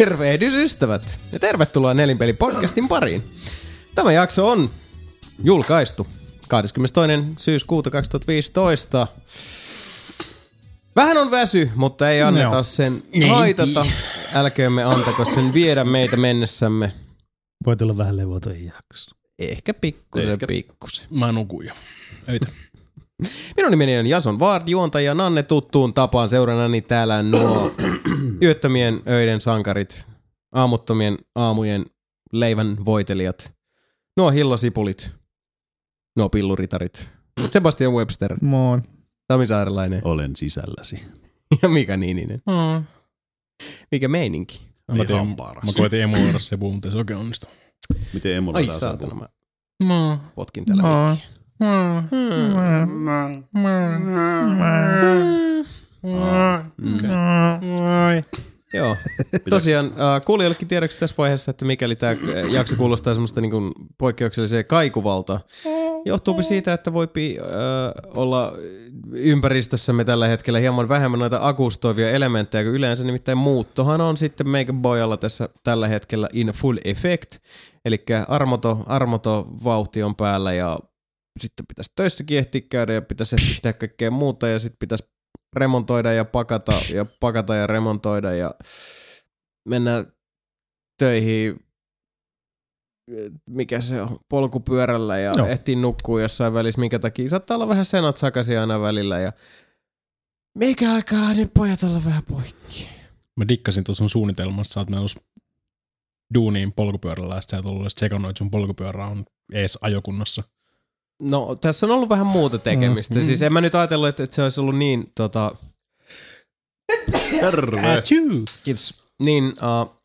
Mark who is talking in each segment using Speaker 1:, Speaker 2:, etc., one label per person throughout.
Speaker 1: Tervehdys ystävät ja tervetuloa Nelinpeli podcastin pariin. Tämä jakso on julkaistu 22. syyskuuta 2015. Vähän on väsy, mutta ei anneta
Speaker 2: Joo.
Speaker 1: sen haitata. Älköömme antako sen viedä meitä mennessämme.
Speaker 2: Voi tulla vähän levoton jakso.
Speaker 1: Ehkä pikkusen
Speaker 3: Ehkä.
Speaker 1: pikkusen.
Speaker 4: Mä nukuin jo. Öitä.
Speaker 1: Minun nimeni on Jason Ward, juontaja Nanne tuttuun tapaan seurannani täällä nuo yöttömien öiden sankarit, aamuttomien aamujen leivän voitelijat, nuo hillosipulit, nuo pilluritarit, Sebastian Webster,
Speaker 2: Moi.
Speaker 1: Sami Saarelainen
Speaker 3: Olen sisälläsi.
Speaker 1: ja Mika Niininen. Mikä meininki?
Speaker 4: Mä,
Speaker 3: Ihan
Speaker 4: tein,
Speaker 3: paras.
Speaker 4: mä koitin emuloida se mutta ei se oikein onnistu.
Speaker 3: Miten
Speaker 1: Ai
Speaker 3: emuloidaan
Speaker 1: saatana, mä
Speaker 4: Mä.
Speaker 1: potkin tällä mikkiä. Joo. Tosiaan äh, kuulijoillekin tiedoksi tässä vaiheessa, että mikäli tämä jakso kuulostaa semmoista niin kuin poikkeukselliseen kaikuvalta, johtuupi siitä, että voipi äh, olla ympäristössämme tällä hetkellä hieman vähemmän noita akustoivia elementtejä kuin yleensä, nimittäin muuttohan on sitten meikä boyalla tässä tällä hetkellä in full effect, eli armoto, armoto vauhti on päällä ja sitten pitäisi töissäkin ehtiä käydä ja pitäisi ehtiä tehdä kaikkea muuta ja sitten pitäisi remontoida ja pakata ja pakata ja remontoida ja mennä töihin mikä se on, polkupyörällä ja
Speaker 2: Joo.
Speaker 1: ehtii nukkuu jossain välissä, minkä takia saattaa olla vähän senat sakaisin aina välillä ja mikä aikaa ne pojat olla vähän poikki.
Speaker 4: Mä dikkasin tuossa sun suunnitelmassa, sä oot menossa duuniin polkupyörällä ja sä et ollut että sun polkupyörä on ees ajokunnossa.
Speaker 1: No tässä on ollut vähän muuta tekemistä. Mm. Siis en mä nyt ajatellut, että, että se olisi ollut niin tota,
Speaker 3: Terve!
Speaker 1: kiitos, niin uh,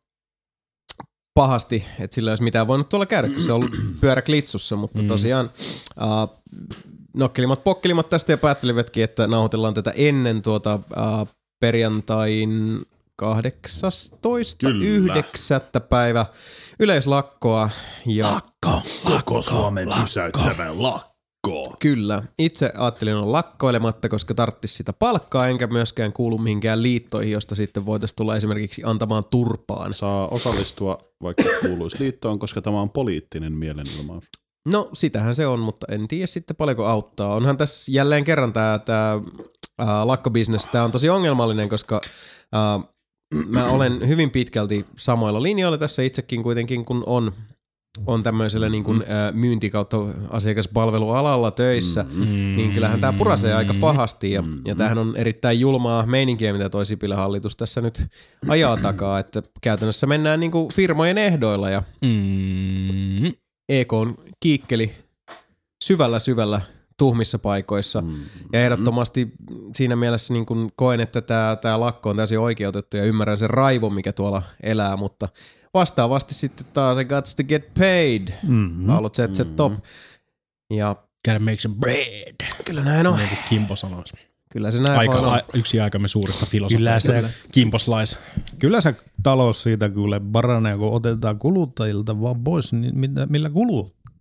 Speaker 1: pahasti, että sillä ei olisi mitään voinut tuolla käydä, kun se on ollut pyörä klitsussa, mutta mm. tosiaan uh, nokkelimat pokkelimat tästä ja päättelivätkin, että nauhoitellaan tätä ennen tuota uh, perjantain 18.
Speaker 3: Kyllä.
Speaker 1: 9. päivä yleislakkoa. Ja
Speaker 3: Koko Suomen pysäyttävä lakko.
Speaker 1: Kyllä. Itse ajattelin olla lakkoilematta, koska tarttis sitä palkkaa, enkä myöskään kuulu mihinkään liittoihin, josta sitten voitaisiin tulla esimerkiksi antamaan turpaan.
Speaker 3: Saa osallistua vaikka kuuluisi liittoon, koska tämä on poliittinen mielenilmaus.
Speaker 1: No, sitähän se on, mutta en tiedä sitten paljonko auttaa. Onhan tässä jälleen kerran tämä tää, ää, lakkobisnes, tämä on tosi ongelmallinen, koska ää, mä olen hyvin pitkälti samoilla linjoilla tässä itsekin kuitenkin, kun on on tämmöisellä niin kuin, ää, myynti kautta asiakaspalvelualalla töissä, mm. niin kyllähän tämä purasee aika pahasti ja, ja tämähän on erittäin julmaa meininkiä, mitä toi Sipilän hallitus tässä nyt ajaa takaa, että käytännössä mennään niin kuin firmojen ehdoilla ja
Speaker 4: Mm.
Speaker 1: EK on kiikkeli syvällä syvällä tuhmissa paikoissa. Mm. Ja ehdottomasti siinä mielessä niin kun koen, että tämä, tämä lakko on täysin oikeutettu ja ymmärrän sen raivon, mikä tuolla elää, mutta vastaavasti sitten taas I got to get paid. Mm-hmm. Laulot ZZ Top. Ja
Speaker 4: Gotta make some bread.
Speaker 1: kyllä näin on.
Speaker 4: Niin kuin Kimpo sanoisi.
Speaker 1: Kyllä se näin
Speaker 4: Aika, a, yksi aikamme suurista
Speaker 2: Kyllä
Speaker 4: filosofeista.
Speaker 2: se-
Speaker 4: Kimposlais.
Speaker 2: Kyllä se talous siitä kyllä paranee, kun otetaan kuluttajilta vaan pois, niin mitä, millä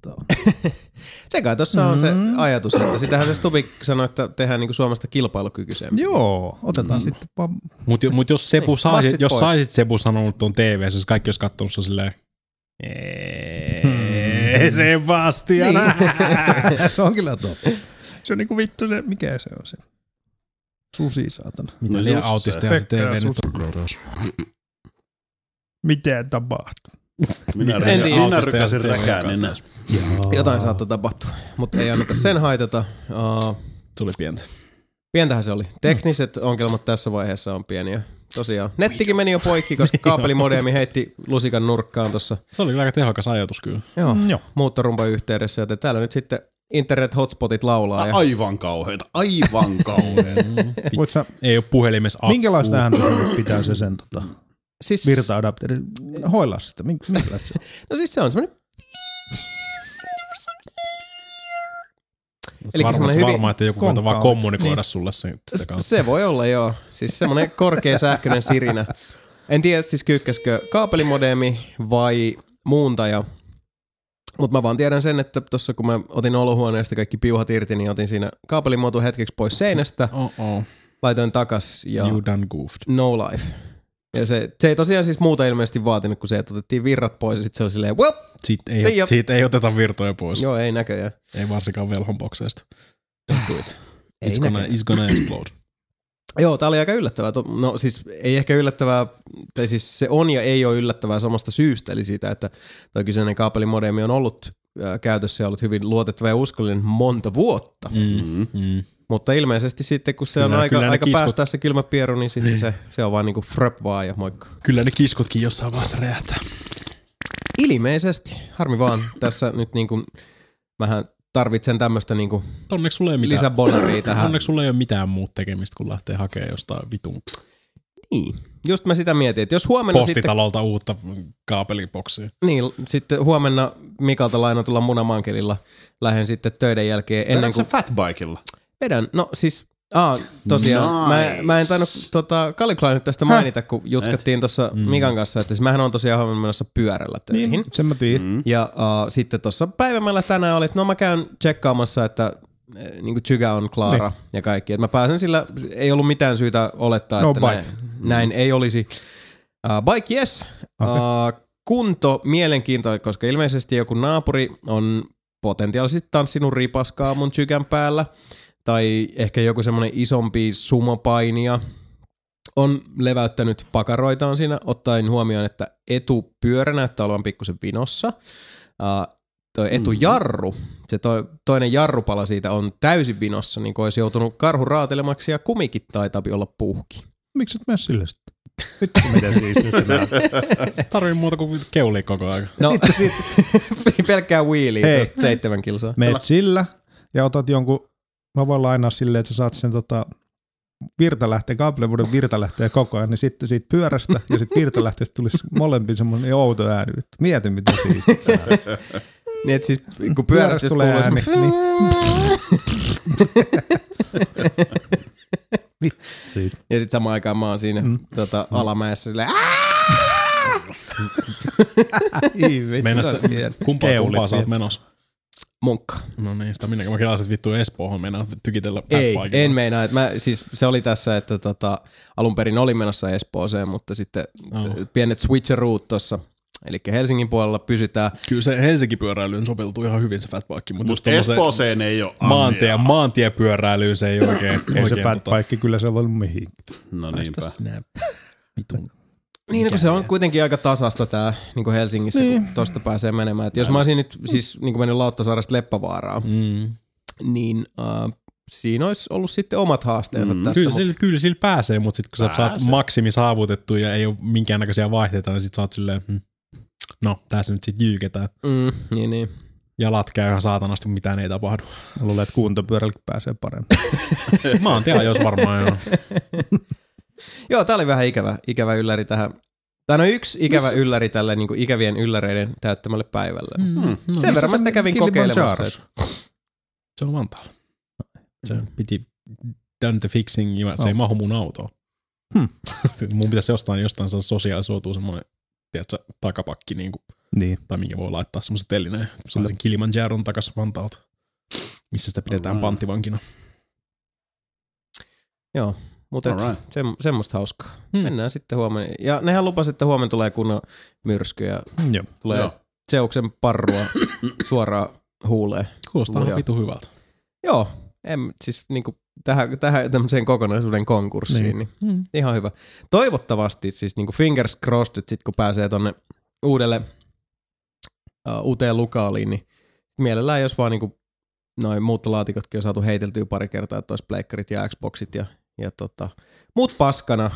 Speaker 2: kuluttaa.
Speaker 1: Se kai tuossa on se ajatus, että sitähän se Stubik sanoi, että tehdään niinku Suomesta kilpailukykyisempää.
Speaker 2: Joo, otetaan mm. sitten vaan
Speaker 4: Mutta mut jos Sebu
Speaker 1: Niin,
Speaker 4: saisit,
Speaker 1: massit
Speaker 4: jos
Speaker 1: pois.
Speaker 4: saisit Sebu sanonut tuon TV, jos kaikki olisi katsonut se silleen, "Eee, Sebastian.
Speaker 2: se on kyllä totta. Se on niinku vittu se, mikä se on se? Susi, saatana.
Speaker 4: Mitä
Speaker 3: No
Speaker 4: liian
Speaker 3: just se.
Speaker 4: autisteja se TV nyt
Speaker 2: Susi. Mitä tapahtuu?
Speaker 3: Minä,
Speaker 1: En
Speaker 3: rykkä,
Speaker 1: tiedä.
Speaker 3: minä
Speaker 4: Autisteja
Speaker 3: rykkäsin
Speaker 4: sitten
Speaker 3: räkänen.
Speaker 1: Jotain saattaa tapahtua, mutta ei anneta sen haitata. Uh,
Speaker 4: Tuli pientä.
Speaker 1: Pientähän se oli. Tekniset ongelmat tässä vaiheessa on pieniä. Tosiaan. Nettikin meni jo poikki, koska kaapelimodeemi heitti lusikan nurkkaan tuossa
Speaker 4: Se oli aika tehokas ajatus kyllä.
Speaker 1: joo,
Speaker 2: Mm, joo.
Speaker 1: muuttorumpan yhteydessä, joten täällä nyt sitten internet hotspotit laulaa. Ja
Speaker 3: Aivan kauheita, aivan kauheita.
Speaker 2: Voit sä,
Speaker 4: Ei ole puhelimessa akku.
Speaker 2: minkälaista ääntä pitää se sen tota,
Speaker 1: siis,
Speaker 2: virta-adapteri hoilaa sitä? Minkälaista se?
Speaker 1: No siis se on semmoinen
Speaker 4: Eli
Speaker 1: semmoinen
Speaker 4: hyvin, varma, että joku koittaa vaan kommunikoida niin. sulle sen, sitä kautta.
Speaker 1: Se voi olla, joo. Siis semmoinen korkea sähköinen sirinä. En tiedä siis kyykkäskö kaapelimodeemi vai muuntaja. Mutta mä vaan tiedän sen, että tuossa kun mä otin olohuoneesta kaikki piuhat irti, niin otin siinä kaapelimuoto hetkeksi pois seinästä,
Speaker 4: Oh, oh.
Speaker 1: laitoin takas ja
Speaker 4: You done goofed.
Speaker 1: no life. Ja se, se ei tosiaan siis muuta ilmeisesti vaatinut, kun se, että otettiin virrat pois ja sitten se oli silleen, well,
Speaker 4: Siitä ei,
Speaker 1: ya.
Speaker 4: siitä ei oteta virtoja pois.
Speaker 1: joo ei näköjään.
Speaker 4: Ei varsinkaan it.
Speaker 1: Ei
Speaker 4: It's gonna, it's gonna explode.
Speaker 1: Joo, tää oli aika yllättävää. No siis ei ehkä yllättävää, tai siis se on ja ei ole yllättävää samasta syystä, eli siitä, että tuo kyseinen kaapelimodeemi on ollut ää, käytössä ja ollut hyvin luotettava ja uskollinen monta vuotta.
Speaker 4: Mm. Mm.
Speaker 1: Mutta ilmeisesti sitten, kun se
Speaker 4: Kyllä-
Speaker 1: on aika, aika
Speaker 4: kiskot-
Speaker 1: päästää se kylmä pieru, niin sitten se, se on vaan niinku fröp vaan ja moikka.
Speaker 4: Kyllä ne kiskotkin jossain vaiheessa räjähtää.
Speaker 1: Ilmeisesti. Harmi vaan. Tässä nyt niinku, mähän tarvitsen tämmöistä niinku
Speaker 4: Onneksi sulla ei ole mitään.
Speaker 1: lisäbonaria tähän.
Speaker 4: Onneksi sulla ei ole mitään muuta tekemistä, kun lähtee hakemaan jostain vitun
Speaker 1: Niin. Just mä sitä mietin, että jos huomenna sitten
Speaker 4: postitalolta uutta kaapeliboksia.
Speaker 1: Niin, sitten huomenna Mikalta lainatulla munamankelilla lähden sitten töiden jälkeen ennen kuin
Speaker 3: fatbikella?
Speaker 1: Vedän. No siis, aa, tosiaan,
Speaker 3: Nice.
Speaker 1: mä, mä en tainnut tota, Kaliklaan nyt tästä mainita, kun jutkattiin tuossa
Speaker 4: Mm.
Speaker 1: Mikan kanssa, että siis mähän on tosiaan menossa pyörällä töihin.
Speaker 2: Niin, sen mä tiedän.
Speaker 3: Mm.
Speaker 1: Ja uh, sitten tuossa päivämällä tänään oli, että no mä käyn tsekkaamassa, että niin kuin Chyga on klaara ja kaikki. Että mä pääsen sillä, ei ollut mitään syytä olettaa,
Speaker 2: No
Speaker 1: että
Speaker 2: bike.
Speaker 1: näin, näin ei olisi. Uh, bike yes,
Speaker 2: Okei.
Speaker 1: uh, kunto mielenkiintoinen, koska ilmeisesti joku naapuri on potentiaalisesti tanssinut ripaskaa mun Chygän päällä. Tai ehkä joku semmonen isompi sumopainija on leväyttänyt pakaroitaan siinä, ottaen huomioon, että etupyörä näyttää olevan pikkusen vinossa. Uh, toi etujarru, se to, toinen jarrupala siitä on täysin vinossa, niin kuin olisi joutunut karhu raatelemaksi ja kumikin taitaa olla puhki.
Speaker 2: Miksi et mene sille sitten? Vittu näyttää.
Speaker 4: Tarvii muuta kuin keuli koko ajan.
Speaker 1: No, pelkkää wheelie,
Speaker 2: Hei.
Speaker 1: tuosta seitsemän kilsaa.
Speaker 2: Meet sillä ja otat jonkun, mä voin lainaa silleen, että sä saat sen tota, virtalähteen, kaapelivuoden virtalähteen koko ajan, niin sitten siitä pyörästä ja sitten virtalähteestä tulisi molempiin semmoinen outo ääni. Vittu. Mieti, mitä siistiä.
Speaker 1: Niin, että siis kun pyörästä
Speaker 2: tulee
Speaker 1: kuuluu
Speaker 2: ääni.
Speaker 1: semmoinen-
Speaker 2: Niin. Siitä.
Speaker 1: Ja sitten samaan aikaan mä oon siinä mm. tota, alamäessä silleen,
Speaker 2: hieno.
Speaker 4: kumpaa, kumpaa sä oot menossa?
Speaker 1: Munkka.
Speaker 4: No niin, sitä minäkin. Mä kelasin, että vittu Espoohon mennään tykitellä
Speaker 1: Ei, en meinaa. Että mä, siis se oli tässä, että tota, alun perin oli menossa Espooseen, mutta sitten
Speaker 4: Oh.
Speaker 1: pienet switcheroot tuossa. Eli Helsingin puolella pysytään.
Speaker 4: Kyllä se Helsinki pyöräilyyn sopeutuu ihan hyvin se fatbike, mutta tommoseen
Speaker 3: Espooseen ei ole
Speaker 4: maantie,
Speaker 3: asiaa.
Speaker 4: maantiepyöräilyyn se ei oikein,
Speaker 2: Ei se
Speaker 4: oikein
Speaker 2: fat bike kyllä se on mihin.
Speaker 3: No niinpä.
Speaker 4: vitun.
Speaker 1: Niin, kun se on kuitenkin aika tasasta tää niin kuin Helsingissä, niin. kun tosta pääsee menemään. Et jos mä olisin nyt siis niin kuin mennyt Lauttasaaresta Leppävaaraan,
Speaker 4: Mm.
Speaker 1: niin uh, siinä olisi ollut sitten omat haasteensa
Speaker 3: Mm.
Speaker 1: tässä.
Speaker 4: Kyllä,
Speaker 1: mut-
Speaker 4: sillä, kyllä sillä pääsee, mutta sitten kun sä saat
Speaker 3: Pääsee.
Speaker 4: maksimi saavutettu ja ei ole minkäännäköisiä vaihteita, niin sit sä oot silleen, hm, no tässä nyt sit jyyketään.
Speaker 1: Mm, niin, niin.
Speaker 4: Jalat käy ihan saatanasti, mitään ei tapahdu.
Speaker 2: Mä luulen, että kuuntopyörälläkin pääsee paremmin.
Speaker 4: Mä oon tiedä, jos varmaan joo.
Speaker 1: Joo, tää oli vähän ikävä, ikävä ylläri tähän. Tämä on yksi ikävä Missä? ylläri tälle niin kuin ikävien ylläreiden täyttämälle päivälle. Mm.
Speaker 3: Hmm.
Speaker 1: No, Sen verran mä sitä kävin kokeilemassa. Että-
Speaker 4: Se on Vantaalla. Se piti done the fixing, ja se ei
Speaker 2: Oh.
Speaker 4: mahu mun autoon.
Speaker 2: Hmm.
Speaker 4: mun pitäisi jostain, jostain saada sosiaalisoitua semmoinen tiedätkö, takapakki, niin kuin,
Speaker 2: Niin.
Speaker 4: tai minkä voi laittaa semmoisen telineen. Saa sen Kilimanjaron takas Vantaalta, missä sitä pidetään
Speaker 3: Alright.
Speaker 4: panttivankina.
Speaker 1: Joo, mutta se, semmoista hauskaa.
Speaker 4: Hmm.
Speaker 1: Hmm. Mennään sitten huomenna. Ja nehän lupas, että huomenna tulee kunnon myrsky ja
Speaker 2: Joo.
Speaker 1: tulee
Speaker 3: Joo.
Speaker 1: Zeuksen parrua suoraan huuleen.
Speaker 4: Kuulostaa ihan vitu hyvältä.
Speaker 1: Joo, en, siis niinku tähän, tähän tämmöiseen kokonaisuuden konkurssiin, niin.
Speaker 2: Niin.
Speaker 1: niin
Speaker 4: Mm.
Speaker 1: ihan hyvä. Toivottavasti siis niinku fingers crossed, että sit kun pääsee tonne uudelle uh, uuteen lukaaliin, niin mielellään jos vaan niinku noin muuttolaatikotkin on saatu heiteltyä pari kertaa, että olisi pleikkarit ja Xboxit ja, ja tota, muut paskana.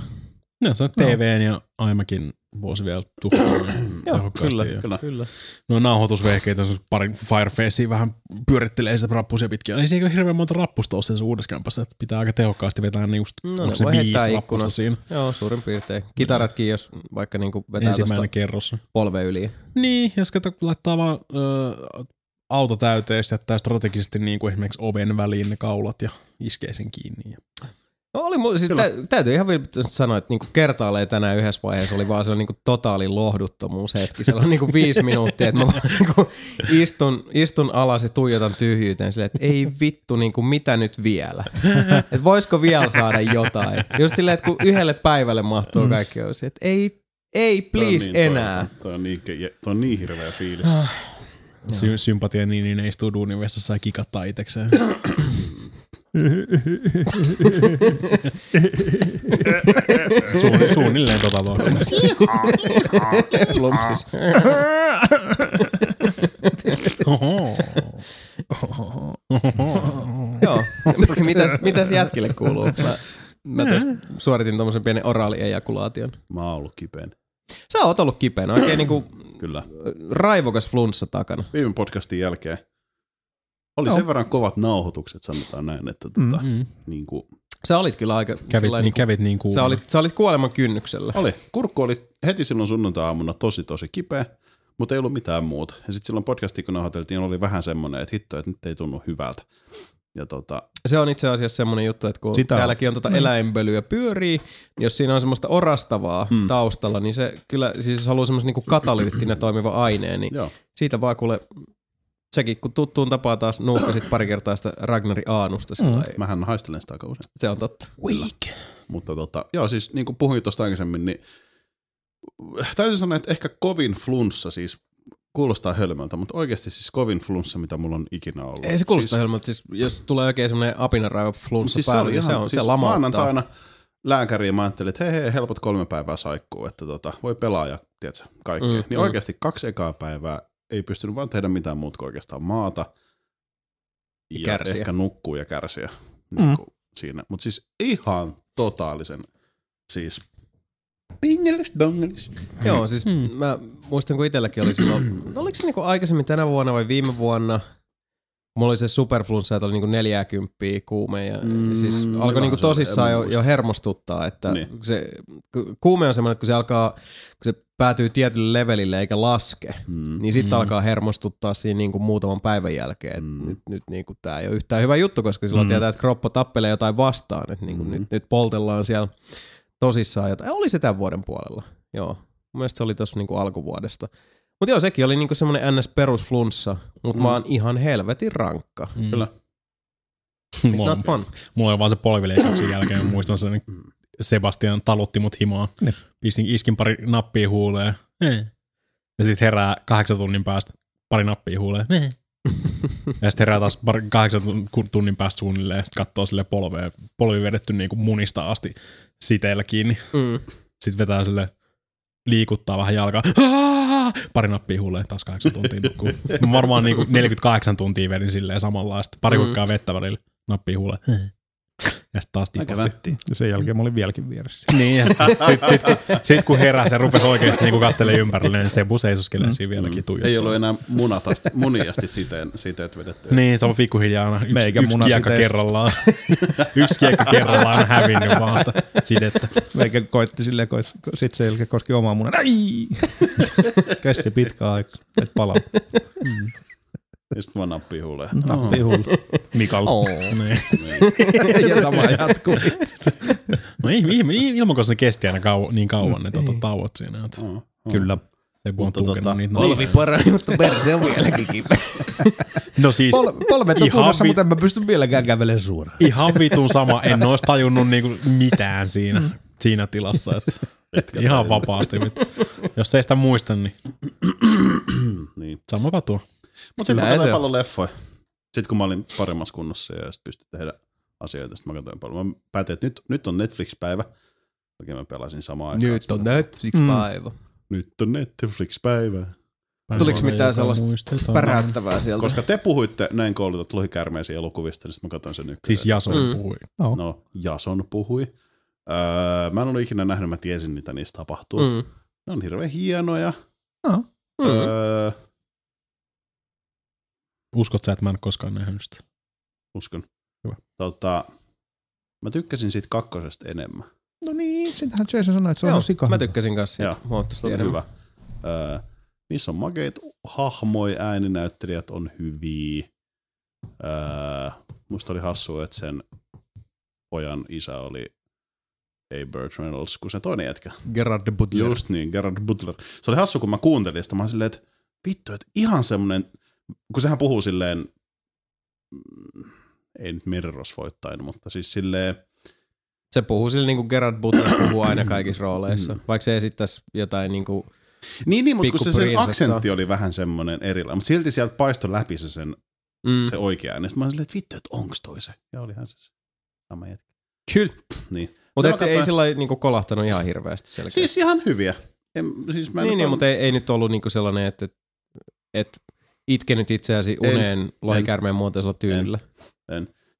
Speaker 4: No, se on TVn ja iMacin vuosi vielä tehokkaasti.
Speaker 1: kyllä,
Speaker 4: ja
Speaker 1: kyllä. kyllä.
Speaker 4: No nauhoitusvehkeitä, jos pari Firefacea vähän pyörittelee sitä rappusia pitkin. Ei se eikö hirveän monta rappusta ole siinä uudessa kämpässä, että pitää aika tehokkaasti vetää niin just,
Speaker 1: No,
Speaker 4: onko se viisi rappusta siinä.
Speaker 1: Joo, suurin piirtein. Kitaratkin, jos vaikka niinku vetää
Speaker 4: Ensimmäinen kerros.
Speaker 1: polve yli.
Speaker 4: Niin, jos kato, laittaa vaan ö, auto täyteen ja jättää strategisesti niin kuin esimerkiksi oven väliin ne kaulat ja iskee sen kiinni. Ja
Speaker 1: No oli, mulla- siis tä, täytyy ihan vilpittömästi sanoa, että niinku kertaalleen tänään yhdessä vaiheessa oli vaan sellainen niinku totaali lohduttomuushetki. Se on niinku viisi minuuttia, että mä vaan niinku istun, istun alas ja tuijotan tyhjyyteen silleen, että ei vittu niinku mitä nyt vielä. Että voisiko vielä saada jotain. Just silleen, että kun yhdelle päivälle mahtuu kaikki olisi, että ei, ei please
Speaker 3: Toi niin
Speaker 1: enää.
Speaker 3: toivoton. Toi on niin, toi on niin hirveä fiilis.
Speaker 4: Sy- sympatia niin, niin ne istuu duunin vessassa ja kikattaa itekseen. Suun, suunnilleen tota tuo.
Speaker 1: Plumpsis. Joo. mitäs, mitäs jätkille kuuluu? Mä, mä suoritin tommosen pienen oraali-ejakulaation.
Speaker 3: Mä oon ollut kipeän.
Speaker 1: Sä oot ollut kipeänä, oikein niinku
Speaker 3: Kyllä.
Speaker 1: raivokas flunssa takana.
Speaker 3: Viime podcastin jälkeen oli sen verran kovat nauhoitukset, sanotaan näin, että tota,
Speaker 4: Mm.
Speaker 3: niin kuin,
Speaker 1: Sä olit kyllä aika...
Speaker 4: Kävit, niin,
Speaker 1: niinku-
Speaker 4: kävit niin kuuma.
Speaker 1: Sä olit, sä olit kuoleman kynnyksellä.
Speaker 3: oli. Kurkku oli heti silloin sunnuntai-aamuna tosi tosi kipeä, mutta ei ollut mitään muuta. Ja sitten silloin podcastiin, kun nauhoiteltiin, oli vähän semmoinen, että hitto, että nyt ei tunnu hyvältä. Ja tota,
Speaker 1: Se on itse asiassa semmoinen juttu, että kun
Speaker 2: Sitä on.
Speaker 1: täälläkin on tota eläinpölyä pyörii, niin jos siinä on semmoista orastavaa mm. taustalla, niin se kyllä, siis jos haluaa semmoisen niinku katalyyttinä toimiva aineen, niin
Speaker 3: joo,
Speaker 1: siitä vaan kuule, sekin kun tuttuun tapaan taas nuuhkasit pari kertaa sitä Ragnari Aanusta, mm.
Speaker 3: mähän haistelen sitä aika usein.
Speaker 1: se on totta.
Speaker 4: weak.
Speaker 3: Mutta tota, joo, siis niin kuin puhuin tuosta aikaisemmin, niin täytyy sanoa, että ehkä kovin flunssa siis kuulostaa hölmöltä, mutta oikeasti siis kovin flunssa, mitä mulla on ikinä ollut.
Speaker 1: Ei se kuulosta
Speaker 3: siis,
Speaker 1: hölmöltä, siis jos tulee oikein semmoinen apinaraiva flunssa
Speaker 3: siis
Speaker 1: päälle, niin se, on,
Speaker 3: siis
Speaker 1: se lamauttaa.
Speaker 3: maanantaina lääkäriin mä ajattelin, että hei, hei helpot kolme päivää saikkuu, että tota, voi pelaa ja tiedätkö, kaikkea.
Speaker 1: Mm,
Speaker 3: niin
Speaker 1: mm.
Speaker 3: oikeasti kaksi ekaa päivää ei pystynyt vaan tehdä mitään muuta kuin oikeastaan maata. Ja,
Speaker 1: kärsiä.
Speaker 3: ehkä nukkuu ja kärsiä niin kuin siinä. Mutta siis ihan totaalisen, siis pingelis dongelis.
Speaker 1: Joo, siis hmm. mä muistan, kun itselläkin oli silloin, oliko se niinku aikaisemmin tänä vuonna vai viime vuonna, mulla oli se superflunssa, että oli niinku 40 kuume ja mm, siis alkoi niinku tosissaan jo, jo hermostuttaa, että
Speaker 3: Niin.
Speaker 1: se, ku- kuume on semmoinen, että kun se alkaa, kun se päätyy tietylle levelille eikä laske,
Speaker 3: Mm.
Speaker 1: niin sitten mm. alkaa hermostuttaa siinä niinku muutaman päivän jälkeen, että
Speaker 3: Mm.
Speaker 1: nyt, nyt niinku tää ei ole yhtään hyvä juttu, koska silloin mm. tietää, että kroppa tappelee jotain vastaan, että niinku
Speaker 3: Mm.
Speaker 1: mm. nyt, nyt poltellaan siellä tosissaan jotain. Oli se tämän vuoden puolella, joo. Mun mielestä se oli tuossa niinku alkuvuodesta. Mutta joo, sekin oli niinku semmoinen ns. perusflunssa, mutta
Speaker 3: Mm.
Speaker 1: mm. mä oon ihan helvetin rankka.
Speaker 4: Mm.
Speaker 3: Kyllä.
Speaker 1: It's
Speaker 4: Mulla,
Speaker 1: not fun.
Speaker 4: mulla oli vaan se polvileikkauksen jälkeen, mä muistan sen, Sebastian talutti mut himaa.
Speaker 2: Ne.
Speaker 4: Pistin, iskin pari nappia huuleen. Eh. Ja sit herää kahdeksan tunnin päästä pari nappia huuleen. Eh. Ja sitten herää taas pari, kahdeksan tun- tunnin päästä suunnilleen ja sitten katsoo sille polveen, polvi vedetty niinku munista asti siteillä kiinni.
Speaker 1: Mm.
Speaker 4: Sitten vetää sille liikuttaa vähän jalkaa. Aaah! Pari nappia huuleen, taas kahdeksan tuntia nukkuu. Varmaan niinku 48 tuntia vedin silleen samanlaista. Pari
Speaker 1: Mm.
Speaker 4: kuikkaa vettä välillä, nappia huuleen. Ja sitten taas tipotti.
Speaker 3: nätti.
Speaker 2: Ja sen jälkeen mä olin vieläkin vieressä.
Speaker 4: Niin, ja sit, sit, sit, kun, sit kun heräsi ja rupesi oikeasti niinku kattelemaan ympärille, niin Sebu seisoskelee siinä vieläkin tuijottaa.
Speaker 3: Ei ollut enää munatasti, muniasti siteen, siteet vedetty.
Speaker 4: Niin, se on pikkuhiljaa aina yksi,
Speaker 2: Meikä
Speaker 4: yksi kiekka kerrallaan. yksi kiekka kerrallaan hävinnyt vaan sitä sidettä.
Speaker 2: Meikä koitti silleen, kois, sit se jälkeen koski omaa munan. Ai! Kesti pitkä aika, et palaa.
Speaker 3: Ja sitten vaan nappii huuleen.
Speaker 2: Nappi hullu. Mikal.
Speaker 1: Oh.
Speaker 4: Niin.
Speaker 2: ja sama jatkuu.
Speaker 4: No ei, ilman, ilman se kesti aina kau, niin kauan ne tota, tauot siinä. Että
Speaker 3: Oh, oh.
Speaker 2: Kyllä.
Speaker 4: Sebu on
Speaker 3: Mutta
Speaker 4: tunkenut
Speaker 3: tota,
Speaker 4: niitä.
Speaker 1: Polvi parani, mutta perse on vieläkin kipeä.
Speaker 4: No siis
Speaker 2: Pol, polvet on
Speaker 4: Ihan
Speaker 2: kunnossa,
Speaker 4: vi-
Speaker 2: mutta en mä pysty vieläkään kävelemään suoraan.
Speaker 4: ihan vitun sama. En ois tajunnut niinku mitään siinä, siinä tilassa. Että ihan vapaasti. Vittu. Jos ei sitä muista, niin
Speaker 3: Niin.
Speaker 4: sama tuo.
Speaker 3: Mutta sitten mä katsoin
Speaker 1: on.
Speaker 3: paljon leffoja. Sitten kun mä olin paremmassa kunnossa ja sitten pystyin tehdä asioita, sitten mä katsoin paljon. Mä päätin, että nyt, nyt on Netflix-päivä. Okei, mä pelasin samaan aikaan.
Speaker 1: Nyt on Netflix-päivä.
Speaker 3: Nyt on Netflix-päivä.
Speaker 1: Tuliko mitään sellaista
Speaker 4: muistetaan.
Speaker 1: Päräyttävää sieltä.
Speaker 3: Koska te puhuitte näin koulutettu lohikärmeisiä elokuvista, niin sitten mä katsoin sen ykkösen.
Speaker 4: Siis Jason
Speaker 1: Mm.
Speaker 4: puhui.
Speaker 2: No.
Speaker 3: No, Jason puhui. Öö, mä en ollut ikinä nähnyt, mä tiesin, mitä niistä tapahtuu. Mm.
Speaker 1: Mm.
Speaker 3: Ne on hirveän hienoja.
Speaker 2: No.
Speaker 1: Mm.
Speaker 3: Öö,
Speaker 4: Uskot sä, että mä en ole koskaan nähnyt sitä?
Speaker 3: uskon.
Speaker 4: Hyvä.
Speaker 3: Tota, mä tykkäsin siitä kakkosesta enemmän.
Speaker 2: No niin, sitähän Jason sanoi, että se
Speaker 1: Joo,
Speaker 2: on sika.
Speaker 1: mä tykkäsin kanssa siitä
Speaker 3: Joo,
Speaker 1: huomattavasti enemmän.
Speaker 3: hyvä. Öö, niissä on makeit hahmoja, ääninäyttelijät on hyviä. Öö, musta oli hassua, että sen pojan isä oli ei Burt Reynolds, kun se toinen jätkä.
Speaker 1: Gerard Butler.
Speaker 3: Just niin, Gerard Butler. Se oli hassu, kun mä kuuntelin sitä. Mä olin silleen, että vittu, että ihan semmonen, kun sehän puhuu silleen, mm, ei nyt merirosvoittain, mutta siis silleen,
Speaker 1: Se puhuu sillä niin kuin Gerard Butler puhuu aina kaikissa rooleissa. Vaikka se esittäisi jotain niin kuin,
Speaker 3: niin, niin mutta kun se sen aksentti oli vähän semmonen erilainen, mutta silti sieltä paistoi läpi se sen
Speaker 1: mm,
Speaker 3: se oikea ääni. Sitten mä olin silleen, että vittu, että onks toi se? Ja olihan se sama jätkä.
Speaker 1: kyllä.
Speaker 3: Niin.
Speaker 1: Mutta se ei sillä niin kuin kolahtanut ihan hirveästi selkeästi.
Speaker 3: Siis ihan hyviä. En, siis mä
Speaker 1: niin, niin mutta ei, ei nyt ollut niin kuin sellainen, että, että itkenyt itseäsi
Speaker 3: En.
Speaker 1: uneen lohikärmeen muotoisella tyylillä.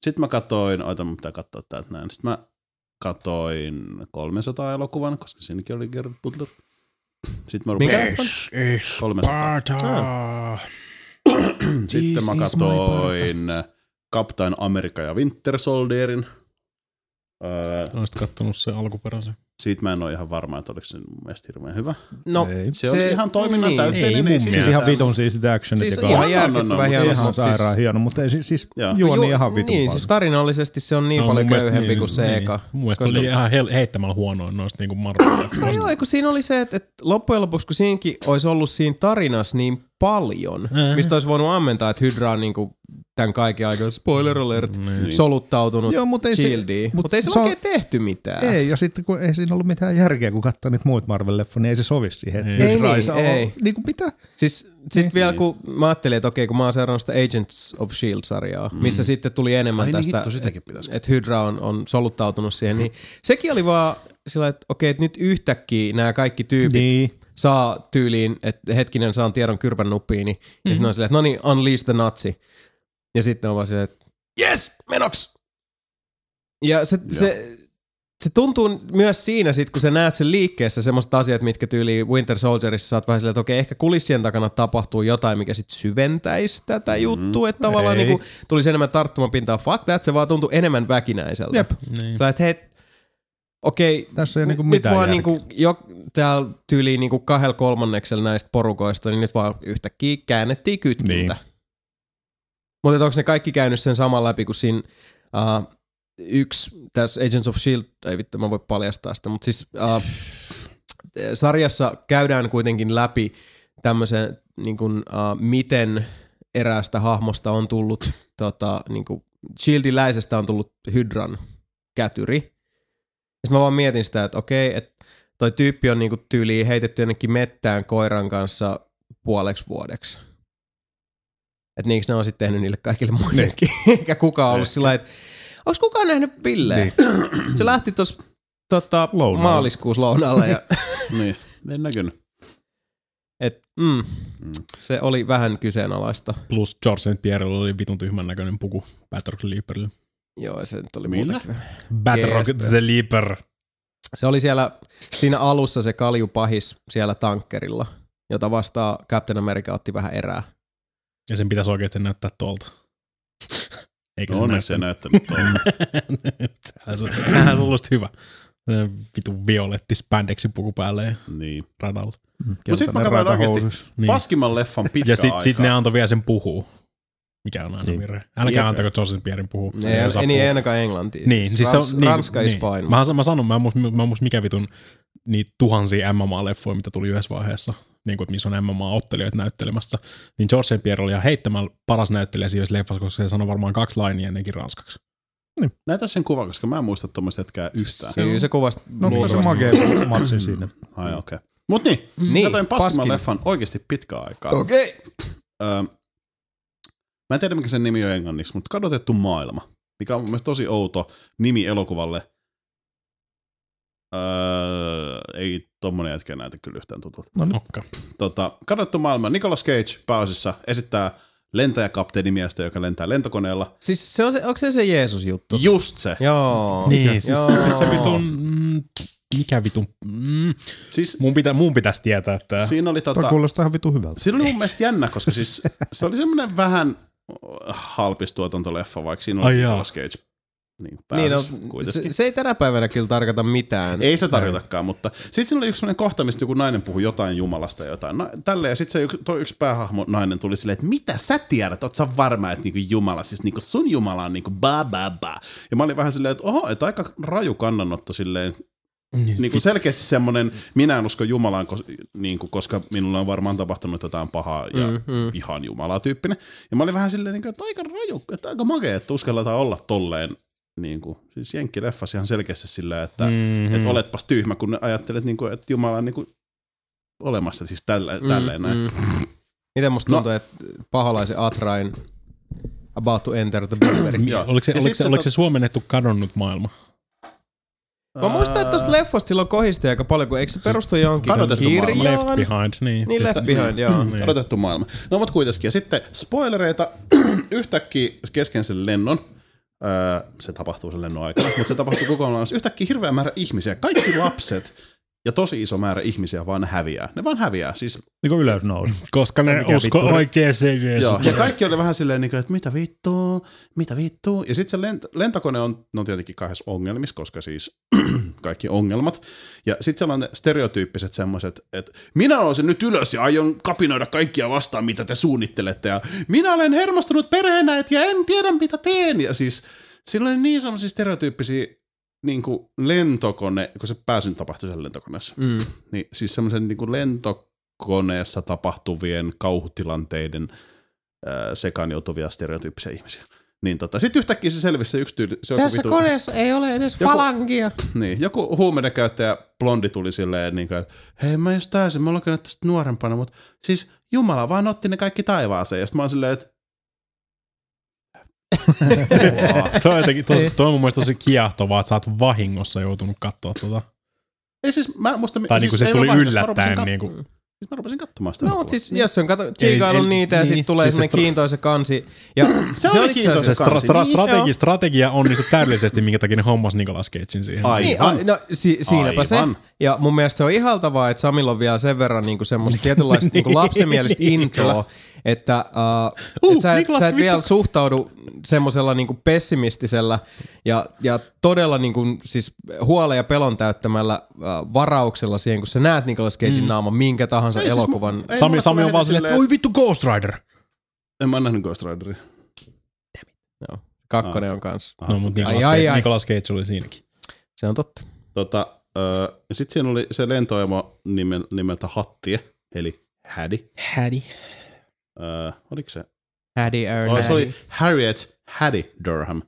Speaker 3: Sitten mä katsoin, oita mun pitää katsoa täältä näin. Sitten mä katsoin 300 elokuvan, koska siinäkin oli Gerard Butler. Sitten mä
Speaker 1: Mikä
Speaker 3: rupesin,
Speaker 1: leffa?
Speaker 3: 300. Sitten mä katsoin Captain America ja Winter Soldierin. Öö,
Speaker 4: Olisit kattonut se alkuperäisen.
Speaker 3: Siitä mä en ole ihan varma, että oliko se mun mielestä hirveän hyvä.
Speaker 1: No,
Speaker 2: Ei.
Speaker 3: Se, oli ihan toiminnan
Speaker 1: niin.
Speaker 3: täytteinen.
Speaker 4: Ei mun
Speaker 3: siinä
Speaker 2: Siis ihan vitun siis actionit
Speaker 1: Siis
Speaker 2: ja
Speaker 1: ihan
Speaker 3: jää- no, no,
Speaker 1: järkyttävä
Speaker 3: no,
Speaker 1: hieno.
Speaker 3: mutta
Speaker 2: Ihan sairaan hieno, mutta ei, siis, siis
Speaker 3: Joo.
Speaker 2: juoni
Speaker 1: Ju-
Speaker 2: ihan vitun
Speaker 1: Niin, siis tarinallisesti se on niin
Speaker 4: Se on
Speaker 1: paljon köyhempi
Speaker 4: niin-
Speaker 1: kuin se
Speaker 4: niin.
Speaker 1: eka.
Speaker 4: Mun mielestä se oli ihan hel- heittämällä huonoin noista niinku Marvel-leffoista.
Speaker 1: No joo, kun siinä oli se, että, että loppujen lopuksi, kun siinäkin olisi ollut siinä tarinassa niin paljon,
Speaker 4: Äh.
Speaker 1: mistä olisi voinut ammentaa, että Hydra on niin kuin tämän kaiken aikaa, spoiler alert,
Speaker 4: Niin.
Speaker 1: soluttautunut
Speaker 2: Joo, mutta ei
Speaker 1: shieldiin.
Speaker 2: mut
Speaker 1: Mutta ei se,
Speaker 2: se on-
Speaker 1: oikein tehty mitään.
Speaker 2: Ei, ja sitten kun ei siinä ollut mitään järkeä, kun katsoo niitä muita Marvel-leffoja, niin ei se sovi siihen. että
Speaker 4: Ei.
Speaker 2: Hydra
Speaker 1: Ei niin, ei.
Speaker 2: Niin kuin mitä?
Speaker 1: Siis sit
Speaker 2: Niin.
Speaker 1: vielä kun mä ajattelin, että okei, kun mä oon seurannut sitä Agents of S.H.I.E.L.-sarjaa, mm. missä sitten tuli enemmän
Speaker 3: Ai niin,
Speaker 1: tästä,
Speaker 3: pitäisi
Speaker 1: että Hydra on, on soluttautunut siihen, niin sekin oli vaan sillä, että okei, että nyt yhtäkkiä nämä kaikki tyypit
Speaker 2: Niin.
Speaker 1: Saa tyyliin, että hetkinen saan tiedon kyrpän nuppiin, niin, mm-hmm. ja sitten on silleen, että no niin, unleash the natsi. Ja sitten on vaan silleen, että yes, menoks! Ja se, se, se tuntuu myös siinä sit, kun sä näet sen liikkeessä semmoiset asiat, mitkä tyyli Winter Soldierissa saat vähän silleen, että okei, ehkä kulissien takana tapahtuu jotain, mikä sitten syventäisi tätä mm, juttua, että tavallaan
Speaker 2: Ei.
Speaker 1: niinku, tulisi enemmän tarttumapintaa. Fuck that, se vaan tuntui enemmän väkinäiseltä.
Speaker 2: Jep.
Speaker 4: Niin.
Speaker 1: Sä et, hei, okei,
Speaker 2: Tässä ei niinku
Speaker 1: nyt
Speaker 2: mitään
Speaker 1: vaan
Speaker 2: järkeä.
Speaker 1: niinku, jo, täällä tyyliin niinku kahdella kolmanneksella näistä porukoista, niin nyt vaan yhtäkkiä käännettiin kytkintä.
Speaker 2: Niin.
Speaker 1: Mutta onko ne kaikki käynyt sen saman läpi, kun siinä uh, yksi, tässä Agents of S.H.I.E.L.D., ei vittu mä voi paljastaa sitä, mutta siis uh, sarjassa käydään kuitenkin läpi tämmöisen, niin kuin, uh, miten eräästä hahmosta on tullut, tota, niin kuin, Shieldiläisestä on tullut Hydran kätyri. Ja sit mä vaan mietin sitä, että okei, että toi tyyppi on niinku tyyliin heitetty jonnekin mettään koiran kanssa puoleksi vuodeksi. Että niinkö ne on sitten tehnyt niille kaikille muillekin. Eikä kukaan ollut sillä että onko kukaan nähnyt Villeä?
Speaker 2: Niin.
Speaker 1: Se lähti tuossa tota, maaliskuussa lounaalla ja
Speaker 3: Niin, en näkynyt.
Speaker 1: et, mm, se oli vähän kyseenalaista.
Speaker 4: Plus George St. Pierrella oli vitun tyhmän näköinen puku Batroc the Leaperille.
Speaker 1: Joo, se nyt oli
Speaker 3: Millä?
Speaker 1: muutenkin.
Speaker 4: Batroc
Speaker 1: Jees,
Speaker 4: the Leaper.
Speaker 1: Se oli siellä, siinä alussa se kaljupahis siellä tankkerilla, jota vastaa Captain America otti vähän erää.
Speaker 4: Ja sen pitäisi oikeasti näyttää tuolta. Eikö
Speaker 3: No
Speaker 4: se
Speaker 3: onneksi se
Speaker 4: näyttänyt?
Speaker 3: tuolla.
Speaker 4: Sehän se- Sehän se olisi hyvä. Vitu violetti spandeksi puku päälle ja
Speaker 3: Niin.
Speaker 4: radalla.
Speaker 3: Mut sit mä katsoin oikeesti
Speaker 4: Niin.
Speaker 3: paskimman leffan pitkä
Speaker 4: ja sit,
Speaker 3: aikaa.
Speaker 4: sit ne antoi vielä sen puhuu. Mikä on aina
Speaker 2: Niin.
Speaker 4: virhe. Älkää
Speaker 1: Jep.
Speaker 4: antako St. Pierin puhua. Se
Speaker 1: Ei,
Speaker 4: osaa
Speaker 1: ei, niin, ei ainakaan englantia.
Speaker 4: Niin, siis se
Speaker 1: Rans,
Speaker 4: on, niin,
Speaker 1: Ranska is
Speaker 4: niin.
Speaker 1: fine.
Speaker 4: Mä, mä sanon, mä en muista, mä mikä vitun niitä tuhansia MMA-leffoja, mitä tuli yhdessä vaiheessa, niin kuin, että missä on MMA-ottelijoita näyttelemässä, niin George St. Pierre oli ihan heittämällä paras näyttelijä siinä leffassa, koska se sanoi varmaan kaksi lainia ennenkin ranskaksi.
Speaker 3: Näytä sen kuva, koska mä en muista tommoista jätkää yhtään.
Speaker 1: Kyllä se kuvasta
Speaker 2: No, mutta se
Speaker 1: luultavasti.
Speaker 2: makea matsi siinä.
Speaker 3: Ai okei. Okay. Mut niin,
Speaker 1: Niin,
Speaker 3: niin paskimman
Speaker 1: paskin.
Speaker 3: leffan oikeasti pitkä aikaa.
Speaker 1: Okei. Okay.
Speaker 3: Öö, mä en tiedä mikä sen nimi on englanniksi, mutta kadotettu maailma. Mikä on mun mielestä tosi outo nimi elokuvalle. Öö, ei tommonen jätkä näytä kyllä yhtään tutulta.
Speaker 2: No nyt
Speaker 4: Okka.
Speaker 3: Tota, kadottu maailma. Nicolas Cage pääosissa esittää lentäjäkapteenimiestä, joka lentää lentokoneella.
Speaker 1: Siis se on se, onko se se Jeesus-juttu?
Speaker 3: Just se.
Speaker 1: Joo.
Speaker 4: Niin, siis,
Speaker 1: Joo.
Speaker 4: siis se vitun, mm, mikä vitun, mm,
Speaker 3: Siis
Speaker 4: mun, pitä, mun pitäisi tietää, että
Speaker 3: siinä oli tota,
Speaker 2: kuulostaa ihan vitu hyvältä.
Speaker 3: Siinä oli mun mielestä jännä, koska siis se oli semmoinen vähän halpistuotantoleffa, vaikka siinä oli. Nicolas Cage Niin,
Speaker 1: Niin, no, se, se ei tänä päivänä kyllä tarkoita mitään.
Speaker 3: Ei se tarkoitakaan, mutta sitten siinä oli yksi sellainen kohta, mistä joku nainen puhui jotain Jumalasta ja jotain. No, tälleen, ja sitten se yksi, toi yksi päähahmo nainen tuli silleen, että mitä sä tiedät, oot sä varma, että niinku Jumala, siis niinku sun Jumala on niinku ba ba ba. Ja mä olin vähän silleen, että oho, että aika raju kannanotto silleen, niin kuin selkeästi semmoinen, minä en usko Jumalaan, niin kuin, koska minulla on varmaan tapahtunut jotain pahaa ja mm, mm. vihaan Jumalaa tyyppinen. Ja mä olin vähän silleen, niin kuin, että aika raju, että aika makea, että uskalletaan olla tolleen. Niin kuin, siis Jenkkileffas ihan selkeästi silleen, että, mm-hmm. että oletpas tyhmä, kun ajattelet, niin kuin, että Jumala on niin kuin, olemassa siis tällä, tälleen näin.
Speaker 1: Mm. Miten musta
Speaker 3: No.
Speaker 1: tuntuu, että paholaisen Atrain about to enter the.
Speaker 4: Oliko se,
Speaker 3: Ja
Speaker 4: oliko, se, oliko se
Speaker 3: tot-
Speaker 4: suomennettu kadonnut maailma?
Speaker 1: Mä muistan, että tosta leffasta silloin kohisti aika paljon, kun eikö se perustu johonkin sen
Speaker 3: Kadotettu maailma.
Speaker 1: kirjaan?
Speaker 4: Left Behind, niin.
Speaker 1: Niin,
Speaker 4: Siis-
Speaker 1: Left Behind, joo.
Speaker 4: Niin.
Speaker 3: Odotettu maailma. No mutta kuitenkin. Ja sitten spoilereita yhtäkkiä kesken sen lennon. Öö, se tapahtuu sen lennon aikana, mutta se tapahtuu kokonaan. Yhtäkkiä hirveä määrä ihmisiä. Kaikki lapset ja tosi iso määrä ihmisiä vaan häviää. Ne vaan häviää. Siis,
Speaker 2: Niin kuin ylös nousu.
Speaker 4: Koska ne
Speaker 2: Mikä
Speaker 4: usko
Speaker 2: vittu?
Speaker 4: oikeeseen
Speaker 3: joo. Ja kaikki oli vähän silleen, niin kuin, että mitä vittua, mitä vittua. Ja sitten se lent- lentokone on, no tietenkin kahdessa ongelmissa, koska siis kaikki ongelmat. Ja sitten siellä on ne stereotyyppiset semmoiset, että minä nousen nyt ylös ja aion kapinoida kaikkia vastaan, mitä te suunnittelette. Ja minä olen hermostunut perheenäit ja en tiedä, mitä teen. Ja siis sillä oli niin semmoisia stereotyyppisiä niin kuin lentokone, kun se pääsyn tapahtui siellä lentokoneessa.
Speaker 1: Mm.
Speaker 3: Niin siis semmoisen niin kuin lentokoneessa tapahtuvien kauhutilanteiden äh, sekaan joutuvia stereotyyppisiä ihmisiä. Niin tota, sitten yhtäkkiä se selvisi se yksi tyyli. Se joku vitu-
Speaker 1: koneessa ei ole edes
Speaker 3: Joku-
Speaker 1: falangia.
Speaker 3: niin, joku huumeiden käyttäjä blondi tuli silleen, niin kuin, että hei mä just täysin, mä olen tästä nuorempana, mutta siis Jumala vaan otti ne kaikki taivaaseen. Ja sitten mä oon silleen, että
Speaker 4: Se on, jotenkin, to, toi on mun mielestä tosi kiehtovaa, että sä oot vahingossa joutunut katsoa tota.
Speaker 3: ei siis mä musta...
Speaker 4: Tai
Speaker 3: siis
Speaker 4: niinku se
Speaker 3: ei
Speaker 4: tuli
Speaker 3: mä
Speaker 4: yllättäen.
Speaker 3: kat-
Speaker 4: Niinku.
Speaker 3: Siis mä rupesin katsomaan sitä.
Speaker 1: No, mutta siis jos on kato, tsiikailu
Speaker 4: ei-
Speaker 1: niitä ja
Speaker 4: niin,
Speaker 1: sitten tulee
Speaker 4: siis se
Speaker 1: semmoinen
Speaker 4: stra-
Speaker 1: kiintoisa kansi. Ja
Speaker 3: Se oli
Speaker 1: itse
Speaker 3: kiintoisa
Speaker 1: asiassa-
Speaker 4: Stra-
Speaker 3: kansi.
Speaker 4: stra-
Speaker 3: Niin,
Speaker 4: strategi, strategia onnistui täydellisesti, minkä takia ne hommas Nicolas Cagein siihen.
Speaker 3: Ai.
Speaker 1: Niin,
Speaker 3: Aivan.
Speaker 1: a, no si, siinäpä
Speaker 3: Aivan.
Speaker 1: se. Ja mun mielestä se on ihaltavaa, että Samilla on vielä sen verran niinku semmoista tietynlaista niinku lapsemielistä intoa, että uh, et sä, et,
Speaker 4: Niklas,
Speaker 1: sä et vielä suhtaudu semmoisella niinku pessimistisellä ja, ja todella niinku, siis huolen ja pelon täyttämällä uh, varauksella siihen, kun sä näet Nicolas Cagein mm. naaman minkä tahansa
Speaker 3: Ei siis
Speaker 1: elokuvan.
Speaker 3: mu- ei
Speaker 4: Sami, Sami on vaan silleen, että oi vittu Ghost Rider.
Speaker 3: En mä nähnyt Ghost Rideria.
Speaker 1: Joo, kakkonen on kans.
Speaker 4: No, mutta
Speaker 1: Ai,
Speaker 4: Nicolas,
Speaker 1: ai,
Speaker 4: Cage,
Speaker 1: ai.
Speaker 4: Nicolas Cage oli siinäkin.
Speaker 1: Se on totta.
Speaker 3: Tota, ja sitten siinä oli se lentoemo nimel, nimeltä Hattie, eli Hädi.
Speaker 4: Hädi.
Speaker 3: Öö, oliko se?
Speaker 1: Hattie Aaron
Speaker 3: Oh, se oli
Speaker 1: Hattie.
Speaker 3: Harriet Hädi Durham.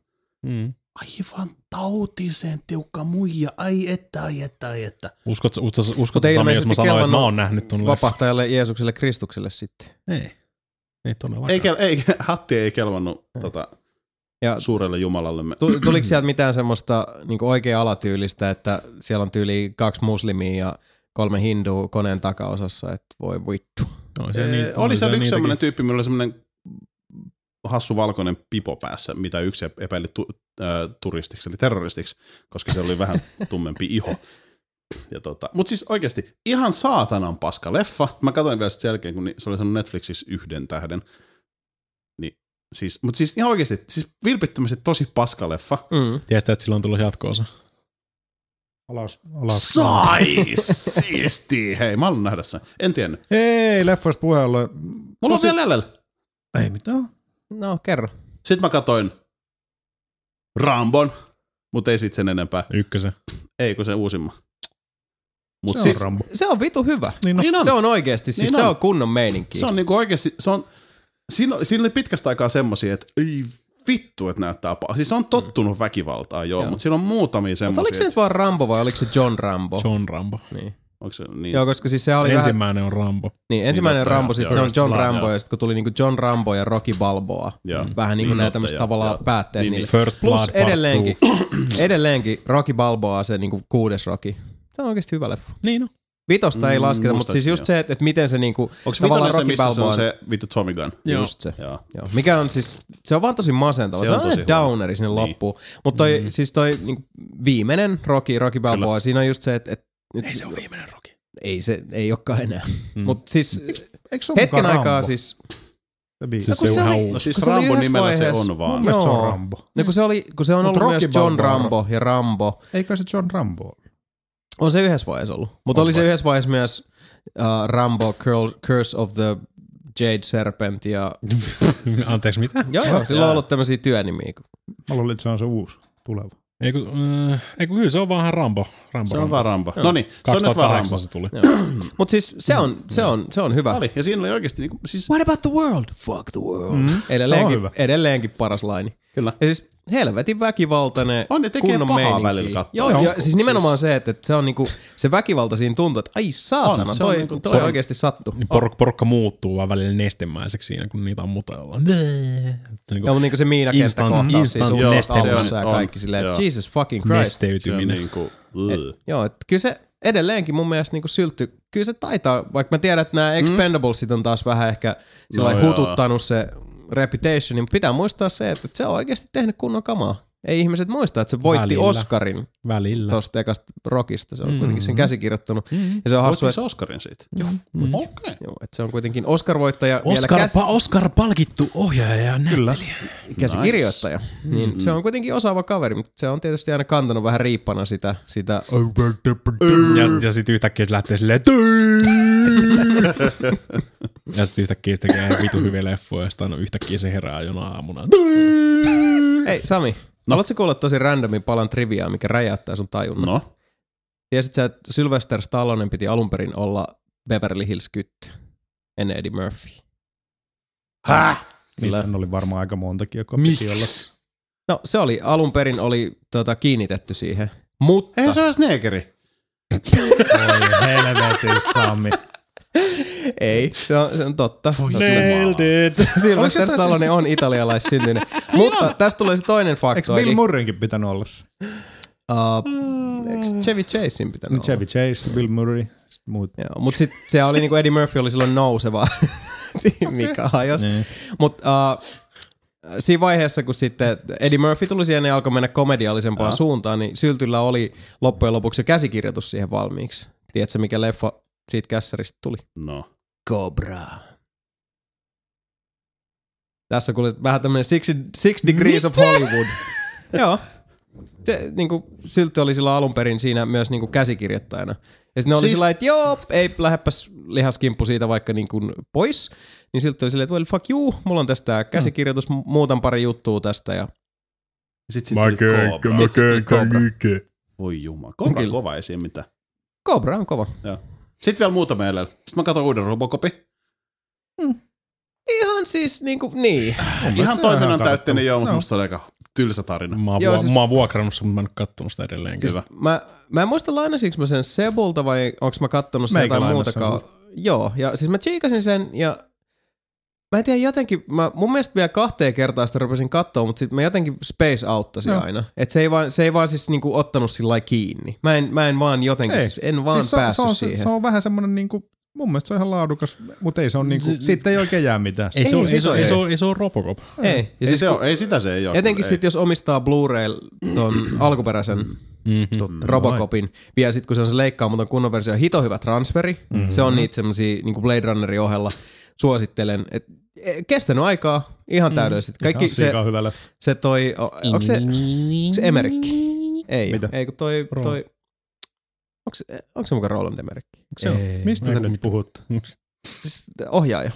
Speaker 4: Mm.
Speaker 3: Aivan tautiseen tiukka muija. Ai että, ai että, ai että.
Speaker 4: Uskot, uskot, uskot
Speaker 1: Mutta ei
Speaker 4: Sami, jos mä sanoin, että mä oon nähnyt ton?
Speaker 1: Vapahtajalle Jeesukselle Kristukselle sitten.
Speaker 4: Ei. Ei todellakaan.
Speaker 3: Ei, kel- ei, Hatti ei kelvannut tota,
Speaker 1: Ja
Speaker 3: suurelle jumalallemme.
Speaker 1: Tu- Tuliko sieltä mitään semmoista niin oikea alatyylistä, että siellä on tyyli kaksi muslimia ja kolme hindua koneen takaosassa, että voi vittu.
Speaker 4: No,
Speaker 3: Se,
Speaker 4: niitä-
Speaker 3: oli siellä yksi
Speaker 4: niitäkin.
Speaker 3: semmoinen tyyppi, millä oli semmoinen hassu valkoinen pipo päässä, mitä yksi epäili tu, äh, turistiksi, eli terroristiksi, koska se oli vähän tummempi iho. Ja tota, Mutta siis oikeasti ihan saatanan paska leffa. Mä katsoin vielä sen jälkeen, kun se oli sanonut Netflixissä yhden tähden. Niin, siis, mutta siis ihan oikeasti, siis vilpittömästi tosi paska leffa.
Speaker 1: Mm.
Speaker 4: Tiedätkö, että sillä on tullut jatkoosa?
Speaker 2: Alas, alas.
Speaker 3: Sai! Siisti! Hei, mä haluan nähdä sen. En tiennyt.
Speaker 2: Ei, leffasta puheella.
Speaker 3: Mulla on vielä jäljellä.
Speaker 2: Ei mitään.
Speaker 1: No, kerro.
Speaker 3: Sitten mä katoin Rambon, mutta ei sit sen enempää.
Speaker 4: Ykkösen.
Speaker 3: Ei, kun se uusimma. Mut
Speaker 2: Se on
Speaker 3: siis,
Speaker 2: Rambo.
Speaker 1: Se on vitu hyvä.
Speaker 2: Niin no.
Speaker 3: niin on.
Speaker 1: Se on oikeesti, siis
Speaker 3: Niin
Speaker 1: se
Speaker 3: on.
Speaker 1: on kunnon meininki.
Speaker 3: Se on niinku oikeesti, se on, siinä, siinä oli pitkästä aikaa semmosia, että ei vittu, että näyttää paha. Siis se on tottunut väkivaltaan, joo,
Speaker 1: Joo.
Speaker 3: mutta siinä on muutamia
Speaker 1: Mutta
Speaker 3: semmosia.
Speaker 1: oliko se nyt vaan Rambo vai oliko se John Rambo?
Speaker 4: John Rambo.
Speaker 1: Niin.
Speaker 3: Onko se, niin,
Speaker 1: Joo, koska siis se oli vähän...
Speaker 4: Ensimmäinen on Rambo.
Speaker 1: Niin, ensimmäinen
Speaker 3: totta,
Speaker 1: Rambo, sitten se on John
Speaker 4: First
Speaker 1: Rambo,
Speaker 3: Blood,
Speaker 1: ja sitten kun tuli niinku John Rambo ja Rocky Balboa,
Speaker 3: Joo.
Speaker 1: vähän niinku
Speaker 3: Niin,
Speaker 1: tämmöiset
Speaker 3: joo,
Speaker 1: tavallaan
Speaker 3: joo.
Speaker 1: päätteet
Speaker 3: Niin,
Speaker 1: niille.
Speaker 4: First
Speaker 1: Plus
Speaker 4: Blood
Speaker 1: edelleenkin, edelleenkin Rocky Balboa se niinku kuudes Rocky. Se on oikeasti hyvä leffa.
Speaker 4: Niin on.
Speaker 1: Vitosta ei
Speaker 3: Mm,
Speaker 1: lasketa, mutta siis just se, että, että miten se niinku,
Speaker 3: Onko
Speaker 1: tavallaan
Speaker 3: vitonen se,
Speaker 1: Rocky
Speaker 3: missä se
Speaker 1: Balboa
Speaker 3: on se vittu Tommy Gun?
Speaker 4: Joo.
Speaker 1: just se.
Speaker 3: Joo.
Speaker 1: Joo. Mikä on siis, se on vaan tosi masentava.
Speaker 3: Se
Speaker 1: Se,
Speaker 3: on tosi
Speaker 1: downeri sinne
Speaker 3: Niin.
Speaker 1: loppuun. Mutta toi, mm. siis toi niinku, viimeinen Rocky, Rocky Balboa, siinä on just se, että, että nyt,
Speaker 4: Ei se ole viimeinen Rocky.
Speaker 1: ei se ei olekaan enää.
Speaker 4: Mm.
Speaker 1: Mm. Mutta siis
Speaker 2: Eikö se ole
Speaker 1: hetken aikaa
Speaker 2: Rambo?
Speaker 1: siis,
Speaker 2: Se.
Speaker 4: Siis
Speaker 1: kun
Speaker 4: se
Speaker 1: se
Speaker 4: on
Speaker 1: oli-
Speaker 3: No siis
Speaker 1: Kun se oli
Speaker 3: Rambo
Speaker 1: yhdessä
Speaker 3: nimellä se
Speaker 1: vaiheessa-
Speaker 3: on vaan.
Speaker 2: Mun mielestä se on. Rambo.
Speaker 1: No kun se, oli, kun se on
Speaker 2: Mut
Speaker 1: ollut
Speaker 2: Rocky
Speaker 1: myös John
Speaker 2: Balboa.
Speaker 1: Rambo ja Rambo.
Speaker 2: Eikö se John Rambo ollut?
Speaker 1: On se yhdessä vaiheessa ollut. Mutta oli se yhdessä vaiheessa myös uh, Rambo Curl, Curse of the Jade Serpent ja...
Speaker 4: Anteeksi, mitä?
Speaker 1: Joo, joo, sillä on ollut tämmöisiä työnimiä.
Speaker 2: Mä luulin, että se on se uusi tuleva.
Speaker 4: Ei kun, äh, ei kun kyllä se on vaan Rambo. Rambo
Speaker 3: Se on vaan Rambo. No niin, se on nyt vaan
Speaker 4: 2008
Speaker 3: Rambo.
Speaker 4: se tuli.
Speaker 1: Mutta siis se on, se on, se on hyvä.
Speaker 3: Oli. Ja siinä oli oikeasti niinku, siis
Speaker 1: What about the world? Fuck the world. Mm,
Speaker 2: Se on
Speaker 1: edelleenkin,
Speaker 2: hyvä.
Speaker 1: edelleenkin paras laini.
Speaker 3: Kyllä.
Speaker 1: Ja siis helvetin väkivaltainen
Speaker 3: On, ne tekee
Speaker 1: kunnon
Speaker 3: pahaa
Speaker 1: meininki.
Speaker 3: välillä katsoa.
Speaker 1: Joo,
Speaker 3: Joo,
Speaker 1: joo, siis nimenomaan se, että, että se on niinku, se väkivalta siinä tuntuu, että ai saatana,
Speaker 3: On, se on
Speaker 1: toi,
Speaker 3: niinku-
Speaker 1: toi
Speaker 3: se on-
Speaker 1: oikeasti sattu.
Speaker 4: Niin porukka, porukka muuttuu vaan välillä nestemäiseksi siinä, kun niitä ammutaan. Niin
Speaker 1: Joo, mutta niinku se Miina kenttä
Speaker 4: Instant-
Speaker 1: kohtaus siis on
Speaker 3: Joo,
Speaker 1: alussa ja
Speaker 3: on,
Speaker 1: kaikki silleen, että
Speaker 3: joo.
Speaker 1: Jesus fucking Christ.
Speaker 3: on
Speaker 4: nesteytyminen.
Speaker 3: niinku, ugh.
Speaker 1: Joo, että kyllä se edelleenkin mun mielestä niinku syltty, kyllä se taitaa, vaikka mä tiedän, että nämä Expendables on taas vähän ehkä
Speaker 3: No joo.
Speaker 1: hututtanut se reputation, niin pitää muistaa se, että se on oikeasti tehnyt kunnon kamaa. Ei ihmiset muista, että se voitti
Speaker 4: Välillä.
Speaker 1: Oscarin
Speaker 4: Välillä.
Speaker 1: tuosta ekasta rockista. Se on kuitenkin sen käsikirjoittanut. Ja se on hassu, että,
Speaker 3: se Oscarin siitä? Joo. Okei. Okay.
Speaker 1: joo, että se on kuitenkin Oscar-voittaja vielä
Speaker 4: Oscar,
Speaker 1: käs,
Speaker 4: pa, Oscar palkittu ohjaaja ja näyttelijä.
Speaker 1: käsikirjoittaja. Niin se on kuitenkin osaava kaveri, mutta se on tietysti aina kantanut vähän riippana sitä, sitä
Speaker 4: Ja sit, ja sit yhtäkkiä se lähtee silleen Ja sit yhtäkkiä se tekee vitu hyviä leffoja ja sit aina yhtäkkiä se herää jona aamuna.
Speaker 1: Hei Sami, no. haluatko kuulla tosi randomin palan triviaa, mikä räjäyttää sun tajunnan?
Speaker 3: No.
Speaker 1: Tiesit sä, että Sylvester Stallone piti alun perin olla Beverly Hills Kytti ennen Eddie Murphy.
Speaker 3: Häh?
Speaker 1: Kyllä.
Speaker 2: Niitä oli varmaan aika montakin, joka piti olla.
Speaker 1: No se oli, alun perin oli tota, kiinnitetty siihen, mutta
Speaker 3: Eihän se olisi neekeri.
Speaker 2: Oi helvetin Sami.
Speaker 1: ei, se on, se on totta.
Speaker 4: Nailed it!
Speaker 1: Sylvester Stallone
Speaker 2: siis-
Speaker 1: on italialaissyntyinen. mutta tästä tulee se toinen
Speaker 2: Eikö
Speaker 1: faktoidi.
Speaker 2: Bill Murraynkin pitänyt olla?
Speaker 1: Uh, eikö Chevy Chasein pitänyt olla?
Speaker 2: Chevy Chase, Bill Murray, sitten muut.
Speaker 1: Joo, mutta sitten se oli niinku Eddie Murphy oli silloin nouseva, mikä hajosi.
Speaker 2: Niin.
Speaker 1: Mutta uh, siinä vaiheessa, kun sitten Eddie Murphy tuli siihen ja alkoi mennä komediallisempaan suuntaan, niin Syltyllä oli loppujen lopuksi jo käsikirjoitus siihen valmiiksi. Tiedätkö, mikä leffa siitä kässäristä tuli?
Speaker 3: No.
Speaker 1: Cobra. Tässä kuulee vähän tämmönen six, six Degrees of Hollywood. Joo. Se, niinku, Syltti oli silloin alun perin siinä myös niinku käsikirjoittajana. Ja sitten ne oli
Speaker 3: Siis-
Speaker 1: sillä että joo, ei lähdepäs lihaskimppu siitä vaikka niinku pois. Niin Syltti oli silleen, että well fuck you, mulla on tästä tää käsikirjoitus, mu- muutan pari juttua tästä. Ja
Speaker 3: Sitten sit tuli Cobra.
Speaker 1: Sit tuli Cobra.
Speaker 3: Voi jumala. Kova, kova ei siinä mitään.
Speaker 1: Cobra on kova.
Speaker 3: Sitten vielä muutama edellä. Sitten mä katson uuden Robocopin.
Speaker 1: Ihan siis niinku, niin.
Speaker 3: Ihan
Speaker 2: se
Speaker 3: toiminnan
Speaker 2: ihan
Speaker 3: täytteinen joo, mutta
Speaker 2: Joo.
Speaker 3: musta se oli aika tylsä tarina.
Speaker 4: Mä oon,
Speaker 1: Joo, siis-
Speaker 4: mä oon vuokrannut sen, mutta mä en kattonut sitä edelleenkin.
Speaker 3: Hyvä.
Speaker 1: Mä, mä en muista lainasinko mä sen Sebulta vai onko mä kattonut sen jotain
Speaker 2: sen
Speaker 1: Joo, ja siis mä tsiikasin sen ja mä en tiedä jotenkin, mä, mun mielestä vielä kahteen kertaan sitä rupesin katsoa, mutta sitten mä jotenkin space outtasin
Speaker 2: Joo.
Speaker 1: aina. Että se ei vaan, se ei vaan siis niinku ottanut sillä lailla kiinni. Mä en, mä en vaan jotenkin,
Speaker 2: Ei.
Speaker 1: siis en vaan
Speaker 2: siis se, on-
Speaker 1: päässyt
Speaker 2: se, on,
Speaker 1: siihen.
Speaker 2: se, se on vähän semmoinen niinku, mun mielestä se on ihan laadukas, mutta ei se on niinku,
Speaker 4: Se-
Speaker 2: siitä ei oikein jää mitään.
Speaker 4: Ei, se,
Speaker 1: Ei,
Speaker 4: ole, ei, se,
Speaker 1: on-
Speaker 4: ei, se,
Speaker 1: ei.
Speaker 4: se ole Robocop.
Speaker 1: ei. Ja
Speaker 3: Ei,
Speaker 1: siis
Speaker 3: se ole, ei sitä se ei ole.
Speaker 1: Etenkin sitten, jos omistaa Blu-ray ton alkuperäisen
Speaker 4: Mm-hmm.
Speaker 1: Robocopin, vielä sitten kun se on se leikkaamaton kunnon versio, hito hyvä transferi. Mm-hmm. Se on niitä semmosia niin Blade Runnerin ohella. Suosittelen. Et, e, kestänyt aikaa ihan täydellisesti. Kaikki se,
Speaker 2: Siika on hyvä leffa.
Speaker 1: se toi, o- onko se, onko se Emerikki? Ei,
Speaker 2: Mitä?
Speaker 1: ei kun toi, toi onko se, onko se mukaan Roland Emerikki?
Speaker 4: Se on.
Speaker 1: Ei.
Speaker 2: Mistä te nyt puhutte?
Speaker 1: Siis ohjaaja.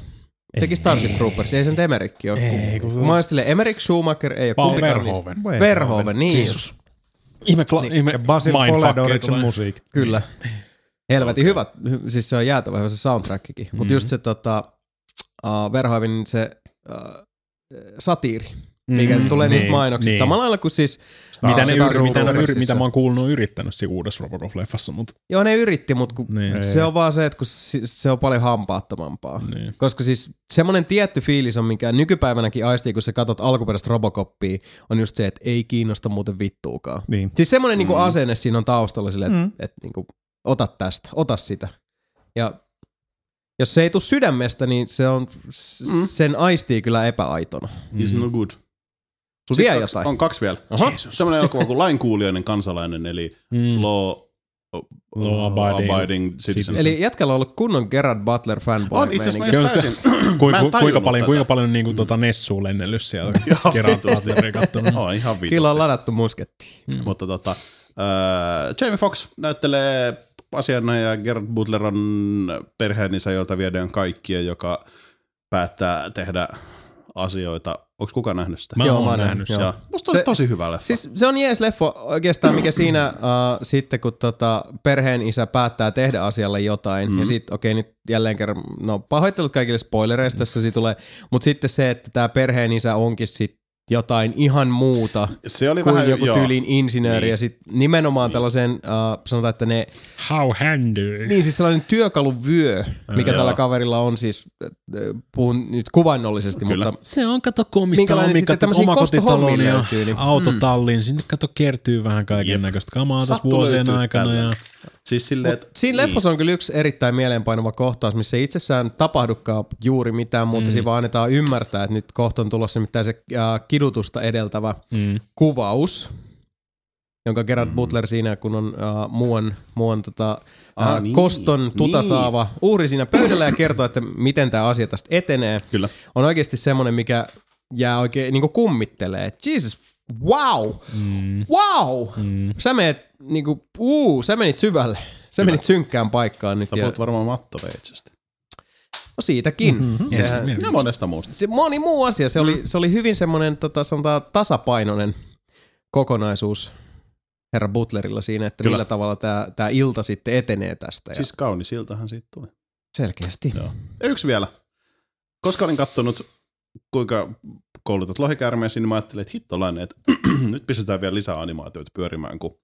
Speaker 1: Teki Starship Troopers, ei sen Emerikki ole.
Speaker 4: Ei, kun-
Speaker 1: kun mä ajattelin Emmerich, Schumacher, ei ole
Speaker 4: Paul
Speaker 1: kumpikaan niistä.
Speaker 4: Verhoeven.
Speaker 1: Verhoeven, niin.
Speaker 4: Jeesus. Ihme, kla- ihme
Speaker 2: Ja Basil
Speaker 4: tulee.
Speaker 2: musiikki.
Speaker 1: Kyllä. Helvetin hyvä, hy- siis se on jäätävä hyvä se soundtrackikin. Mm. Mutta just se tota, uh, Verhoevin se uh, satiiri, mikä mm, tulee niistä mainoksista. Niin. Samalla lailla kuin siis,
Speaker 4: Mitä, ne yri, mitä, ne yri, mitä mä oon kuullut, on yrittänyt siinä uudessa Robocop-leffassa, mutta
Speaker 1: joo ne yritti, mutta kun
Speaker 4: niin.
Speaker 1: se on vaan se, että kun se on paljon hampaattomampaa.
Speaker 4: niin.
Speaker 1: Koska siis semmoinen tietty fiilis on, mikä nykypäivänäkin aistii, kun sä katot alkuperäistä Robocopia, on just se, että ei kiinnosta muuten vittuukaan.
Speaker 2: Niin.
Speaker 1: Siis semmoinen niinku asenne siinä on taustalla silleen, että
Speaker 2: Mm.
Speaker 1: et, niinku, ota tästä, ota sitä. Ja jos se ei tule sydämestä, niin se on,
Speaker 3: Mm.
Speaker 1: sen aistii kyllä epäaitona.
Speaker 3: Is no good.
Speaker 1: Sulla
Speaker 3: Sitten
Speaker 1: vielä
Speaker 3: kaksi,
Speaker 1: jotain?
Speaker 3: On kaksi vielä.
Speaker 1: Aha.
Speaker 3: Semmoinen elokuva kuin Lainkuulijoinen kansalainen, eli
Speaker 4: Mm.
Speaker 3: Law
Speaker 4: Law abiding
Speaker 3: abiding citizens.
Speaker 1: Eli jätkällä on ollut kunnon Gerard Butler fanboy.
Speaker 3: on itse asiassa mä just täysin.
Speaker 4: Ku,
Speaker 3: mä
Speaker 4: ku, kuinka paljon,
Speaker 3: tätä.
Speaker 4: kuinka paljon niinku tota Nessua lennellyt siellä kerran Butleria kattonut.
Speaker 3: Oh, ihan vitu.
Speaker 1: Kyllä on ladattu musketti.
Speaker 3: Mutta tota, äh, Jamie Fox näyttelee asiana ja Gerard Butler on perheenisä, jolta viedään kaikkia, joka päättää tehdä asioita. Onko kukaan nähnyt sitä?
Speaker 4: Mä
Speaker 1: Joo,
Speaker 4: oon
Speaker 1: mä oon
Speaker 4: nähnyt
Speaker 1: nähnyt,
Speaker 4: sen.
Speaker 1: joo.
Speaker 3: Ja musta oli
Speaker 1: Se-
Speaker 3: tosi hyvä leffa.
Speaker 1: Siis se on jees leffo oikeastaan, mikä siinä uh, sitten, kun tota, perheen isä päättää tehdä asialle jotain, mm. ja sitten okei, nyt jälleen kerran, no pahoittelut kaikille spoilereista tässä siitä tulee, mutta sitten se, että tämä perheen isä onkin sitten jotain ihan muuta
Speaker 3: se oli
Speaker 1: kuin
Speaker 3: vähän,
Speaker 1: joku
Speaker 3: joo.
Speaker 1: tyyliin insinööri,
Speaker 3: Niin.
Speaker 1: ja sitten nimenomaan tällaisen, uh, sanotaan, että ne,
Speaker 4: How handy.
Speaker 1: niin siis sellainen työkaluvyö, mikä
Speaker 3: Joo.
Speaker 1: tällä kaverilla on siis, äh, puhun nyt kuvainnollisesti,
Speaker 3: Kyllä.
Speaker 1: mutta
Speaker 4: Se on, kato komista on,
Speaker 1: tämmöisiä
Speaker 4: omakotitalon ja
Speaker 1: löytyy, niin-
Speaker 4: autotallin. Sinne kato kertyy vähän kaiken näköistä kamaa tässä vuosien aikana. Ja,
Speaker 3: Siis silleen, että
Speaker 1: Siinä leffassa on kyllä yksi erittäin mieleenpainuva kohtaus, missä ei itsessään tapahdukaan juuri mitään muuta, mm. siinä vaan annetaan ymmärtää, että nyt kohta on tulossa nimittäin se äh, kidutusta edeltävä
Speaker 4: mm.
Speaker 1: kuvaus, jonka Gerard mm. Butler siinä, kun on äh, muuan, muuan tota, äh,
Speaker 3: Ah, niin,
Speaker 1: koston tuta
Speaker 3: niin.
Speaker 1: saava uhri siinä pöydällä ja kertoo, että miten tämä asia tästä etenee,
Speaker 3: Kyllä.
Speaker 1: on oikeasti semmoinen, mikä jää oikein niin kummittelee. että Jesus, wow,
Speaker 4: Mm.
Speaker 1: wow, mm. sä menet, niin kuin, uu, sä menit syvälle. Sä menit synkkään paikkaan nyt.
Speaker 3: Sä
Speaker 1: Ja,
Speaker 3: varmaan mattoveitsestä.
Speaker 1: no siitäkin. Mm-hmm. Sehän,
Speaker 3: Ja monesta muusta.
Speaker 1: se moni muu asia. Se oli, se oli hyvin semmoinen tota, sanotaan, tasapainoinen kokonaisuus herra Butlerilla siinä, että
Speaker 3: Kyllä.
Speaker 1: millä tavalla tämä, tämä ilta sitten etenee tästä. Ja
Speaker 3: Siis kaunis iltahan siitä tuli.
Speaker 1: selkeästi.
Speaker 3: Joo. Ja yksi vielä. Koska olin kattonut, kuinka koulutat lohikäärmeisiin, niin mä ajattelin, että hittolainen, että nyt pistetään vielä lisää animaatioita pyörimään kuin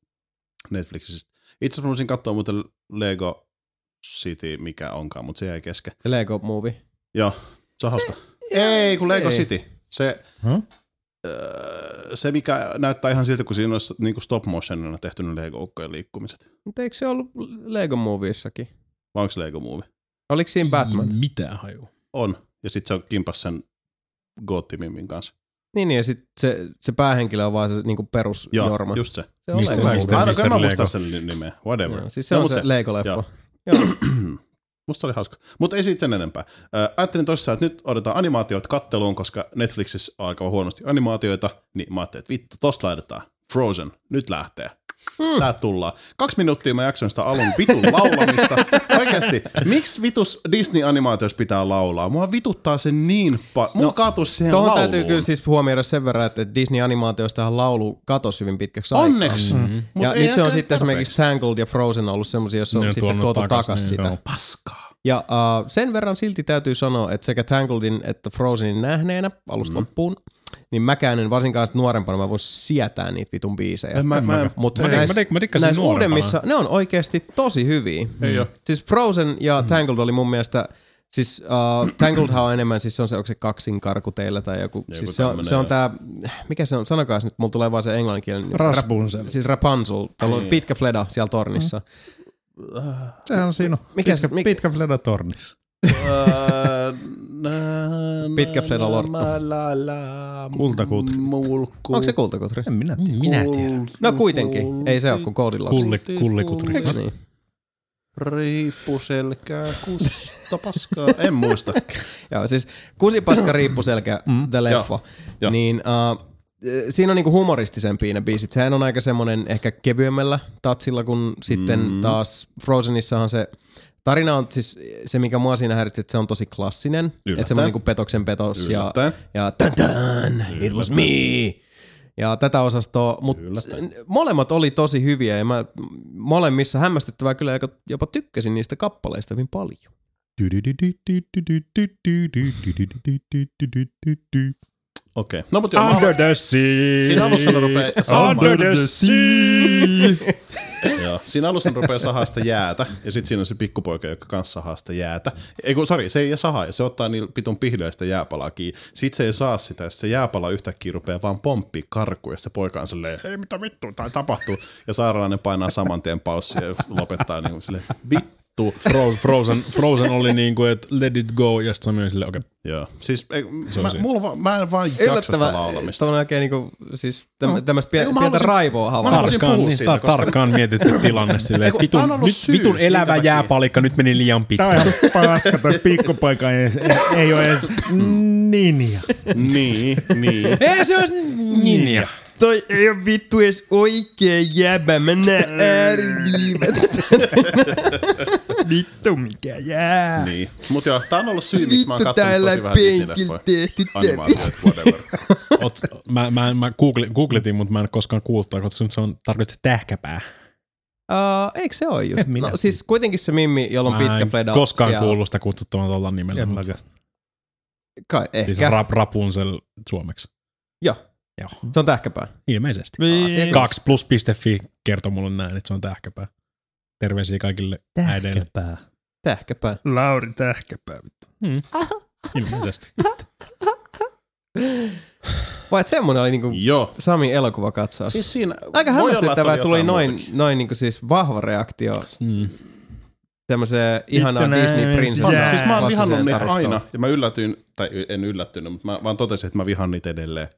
Speaker 3: Netflixistä. Itse asiassa voisin katsoa muuten Lego City, mikä onkaan, mutta se jäi kesken.
Speaker 1: Lego Movie.
Speaker 3: Joo, se on hauska. Ei, kun Lego
Speaker 1: ei.
Speaker 3: City. Se,
Speaker 2: Huh?
Speaker 3: öö, se, mikä näyttää ihan siltä, kun siinä olisi niin stop motionilla tehty ne Lego-ukkojen liikkumiset.
Speaker 1: Mutta eikö se ollut Lego Moviessakin?
Speaker 3: Vai onko se Lego Movie?
Speaker 1: Oliko siinä Batman?
Speaker 4: Mitä haju?
Speaker 3: On. Ja sitten se on kimpas sen Gottimimin kanssa.
Speaker 1: Niin, niin ja sitten se, se päähenkilö on vaan se niinku perus
Speaker 3: Joo,
Speaker 1: Jorma.
Speaker 3: just se.
Speaker 1: se on Lego
Speaker 4: mistä-
Speaker 1: Movie.
Speaker 3: Aina en mä sen nimeä. Whatever.
Speaker 1: Joo, siis se
Speaker 3: No,
Speaker 1: on
Speaker 3: mut
Speaker 1: se Lego-leffa.
Speaker 3: joo.
Speaker 1: Joo.
Speaker 3: Musta oli hauska. Mutta ei siitä sen enempää. Ajattelin tosissaan, että nyt odotetaan animaatiot katteluun, koska Netflixissä alkaa huonosti animaatioita, niin mä ajattelin, että vittu, tosta laitetaan. Frozen, nyt lähtee.
Speaker 1: Hmm.
Speaker 3: Tää tullaan. Kaksi minuuttia mä jaksoin sitä alun vitun laulamista. Oikeesti, miksi vitus Disney-animaatioissa pitää laulaa? Mua vituttaa se niin paljon. Mun no, kaatuu siihen
Speaker 1: Tuohon
Speaker 3: lauluun.
Speaker 1: täytyy kyllä siis huomioida sen verran, että Disney-animaatioistahan laulu katosi hyvin pitkäksi aikaa.
Speaker 3: Onneksi. Mm-hmm.
Speaker 1: Ja nyt se on sitten esimerkiksi Tangled ja Frozen ollut semmoisia, joissa on
Speaker 4: Ne on
Speaker 1: sitten tuotu
Speaker 4: takas,
Speaker 1: takas
Speaker 4: niin,
Speaker 1: sitä.
Speaker 4: joo.
Speaker 3: Paskaa.
Speaker 1: Ja uh, sen verran silti täytyy sanoa, että sekä Tangledin että Frozenin nähneenä alusta mm. loppuun, niin mäkään en varsinkaan sit nuorempana mä voin sietää niitä vitun biisejä.
Speaker 3: En mä, mä,
Speaker 1: Mutta
Speaker 4: Mä-
Speaker 1: näissä,
Speaker 4: mä- mä nuorempana.
Speaker 1: uudemmissa, ne on oikeasti tosi hyviä.
Speaker 3: Ei oo.
Speaker 1: Siis Frozen ja Tangled oli mun mielestä, siis uh, Tangledhan on enemmän, siis se on se, onko se kaksinkarku teillä tai joku, joku siis se on, se on tää, mikä se on, sanokaa nyt, mulla tulee vaan se englanninkielinen.
Speaker 2: Rapunzel.
Speaker 1: Siis Rapunzel,
Speaker 3: Niin.
Speaker 1: on pitkä fleda siellä tornissa.
Speaker 2: Sehän on siinä.
Speaker 1: Mikä
Speaker 2: pitkä,
Speaker 1: se- mi-
Speaker 2: pitkä Fleda tornissa.
Speaker 1: Pitkä Fleda Lortto.
Speaker 2: Kultakutri.
Speaker 3: Mulkku.
Speaker 1: Onko se kultakutri?
Speaker 2: En minä tiedä.
Speaker 4: Minä tiedän.
Speaker 1: No kuitenkin, ei se ole kuin koodilla.
Speaker 4: Kulli, kullikutri.
Speaker 1: Eikö niin?
Speaker 3: Riippuselkää, kusta paskaa. En muista.
Speaker 1: Joo, siis Kusipaska riippuselkä, The Leffa,
Speaker 3: joo.
Speaker 1: niin uh, siinä on niinku humoristisempia ne biisit. Sehän on aika semmonen ehkä kevyemmällä tatsilla, kun sitten
Speaker 3: Mm.
Speaker 1: taas Frozenissahan se tarina on siis se, mikä mua siinä häiritsi, että se on tosi klassinen. Että semmoinen niinku petoksen petos ja,
Speaker 3: Yllättäen.
Speaker 1: ja tan tan, it was me. Ja tätä osastoa, mutta molemmat oli tosi hyviä ja mä molemmissa hämmästyttävää kyllä jopa tykkäsin niistä kappaleista hyvin paljon.
Speaker 3: Okei. No mutta joo,
Speaker 4: Under the sea.
Speaker 3: Siinä alussa ne rupeaa saamaan.
Speaker 4: Under the sea.
Speaker 3: Joo. Siinä alussa ne rupeaa sahaa sitä jäätä, ja sitten siinä on se pikkupoika, joka kanssa sahaa sitä jäätä. Ei kun, sori, se ei sahaa, ja se ottaa niillä pitun pihdoja sitä jääpalaa kiinni. Sitten se ei saa sitä, ja se jääpala yhtäkkiä rupeaa vaan pomppii karkuun, ja se poika on silleen, hei mitä vittu, tai tapahtuu. Ja sairaalainen painaa saman tien paussia ja lopettaa niin kuin silleen, vittu vittu.
Speaker 4: Fro- Frozen, Frozen oli niinku, että let it go, ja sitten Sami oli silleen, okei.
Speaker 3: Joo. Siis ei,
Speaker 4: Se on
Speaker 3: mä, mulla, va- mä en vaan jaksa sitä laulamista.
Speaker 1: tavallaan oikein niinku, siis täm, tämmöistä pien,
Speaker 3: Eikö mä
Speaker 1: pientä
Speaker 3: halusin-
Speaker 1: raivoa
Speaker 3: mä
Speaker 1: havaita.
Speaker 4: Tarkkaan,
Speaker 3: puhua
Speaker 4: niin,
Speaker 3: siitä, koska-
Speaker 4: tarkkaan mietitty tilanne silleen, että
Speaker 3: on
Speaker 4: vitun, nyt,
Speaker 3: syy,
Speaker 4: vitun elävä jääpalikka, nyt meni liian
Speaker 2: Tää
Speaker 4: pitkä.
Speaker 2: on paska, toi pikkupoika ei, edes- ei ole edes ninja.
Speaker 3: Niin, niin.
Speaker 4: Ei se olisi ninja.
Speaker 1: Toi ei oo vittu edes oikee jäbä, mä näen ääriliivet.
Speaker 2: Vittu mikä jää.
Speaker 3: niin. Mut joo, tää on ollut syy, miksi mä oon
Speaker 1: täällä
Speaker 3: tosi vähän Disney-leffoja.
Speaker 4: Oot, mä, mä, mä googli, googletin, mutta mä en ole koskaan kuullut, koska se on tarkoitus tähkäpää.
Speaker 1: Uh, eikö se ole just?
Speaker 2: Minä
Speaker 1: No, siis kuitenkin se Mimmi, jolla on
Speaker 4: Mä
Speaker 1: pitkä
Speaker 4: en
Speaker 1: fleda.
Speaker 4: koskaan
Speaker 1: siellä.
Speaker 4: kuullut sitä kutsuttavan tuolla nimellä.
Speaker 2: En.
Speaker 1: Kai, ehkä.
Speaker 4: Siis rap, Rapunzel suomeksi.
Speaker 1: Joo,
Speaker 4: Joo,
Speaker 1: se on tähkäpää.
Speaker 4: ilmeisesti.
Speaker 1: Asia-
Speaker 4: Kaksi plus.fi kertoi mulle näin, että se on tähkäpää. Terveisiä kaikille äideille.
Speaker 2: Tähkäpää.
Speaker 1: Tähkäpää.
Speaker 2: Lauri Tähkäpää.
Speaker 4: Mm. Ilmeisesti.
Speaker 1: Vai että semmonen oli niinku
Speaker 3: Joo.
Speaker 1: Sami elokuvakatsaus.
Speaker 3: Siis siinä
Speaker 1: Aika
Speaker 3: voi olla,
Speaker 1: hämmästyttävää, että sulla oli
Speaker 3: jotain
Speaker 1: noin,
Speaker 3: muutakin.
Speaker 1: noin niinku siis vahva reaktio
Speaker 4: Mm.
Speaker 1: tämmöiseen ihanaan
Speaker 2: näin
Speaker 1: Disney-prinsessaan.
Speaker 2: Jää.
Speaker 3: Siis mä oon
Speaker 1: klassiseen
Speaker 3: vihannut niitä
Speaker 1: taristoon.
Speaker 3: aina, ja mä yllätyin, tai en yllättynyt, mutta mä vaan totesin, että mä vihan niitä edelleen.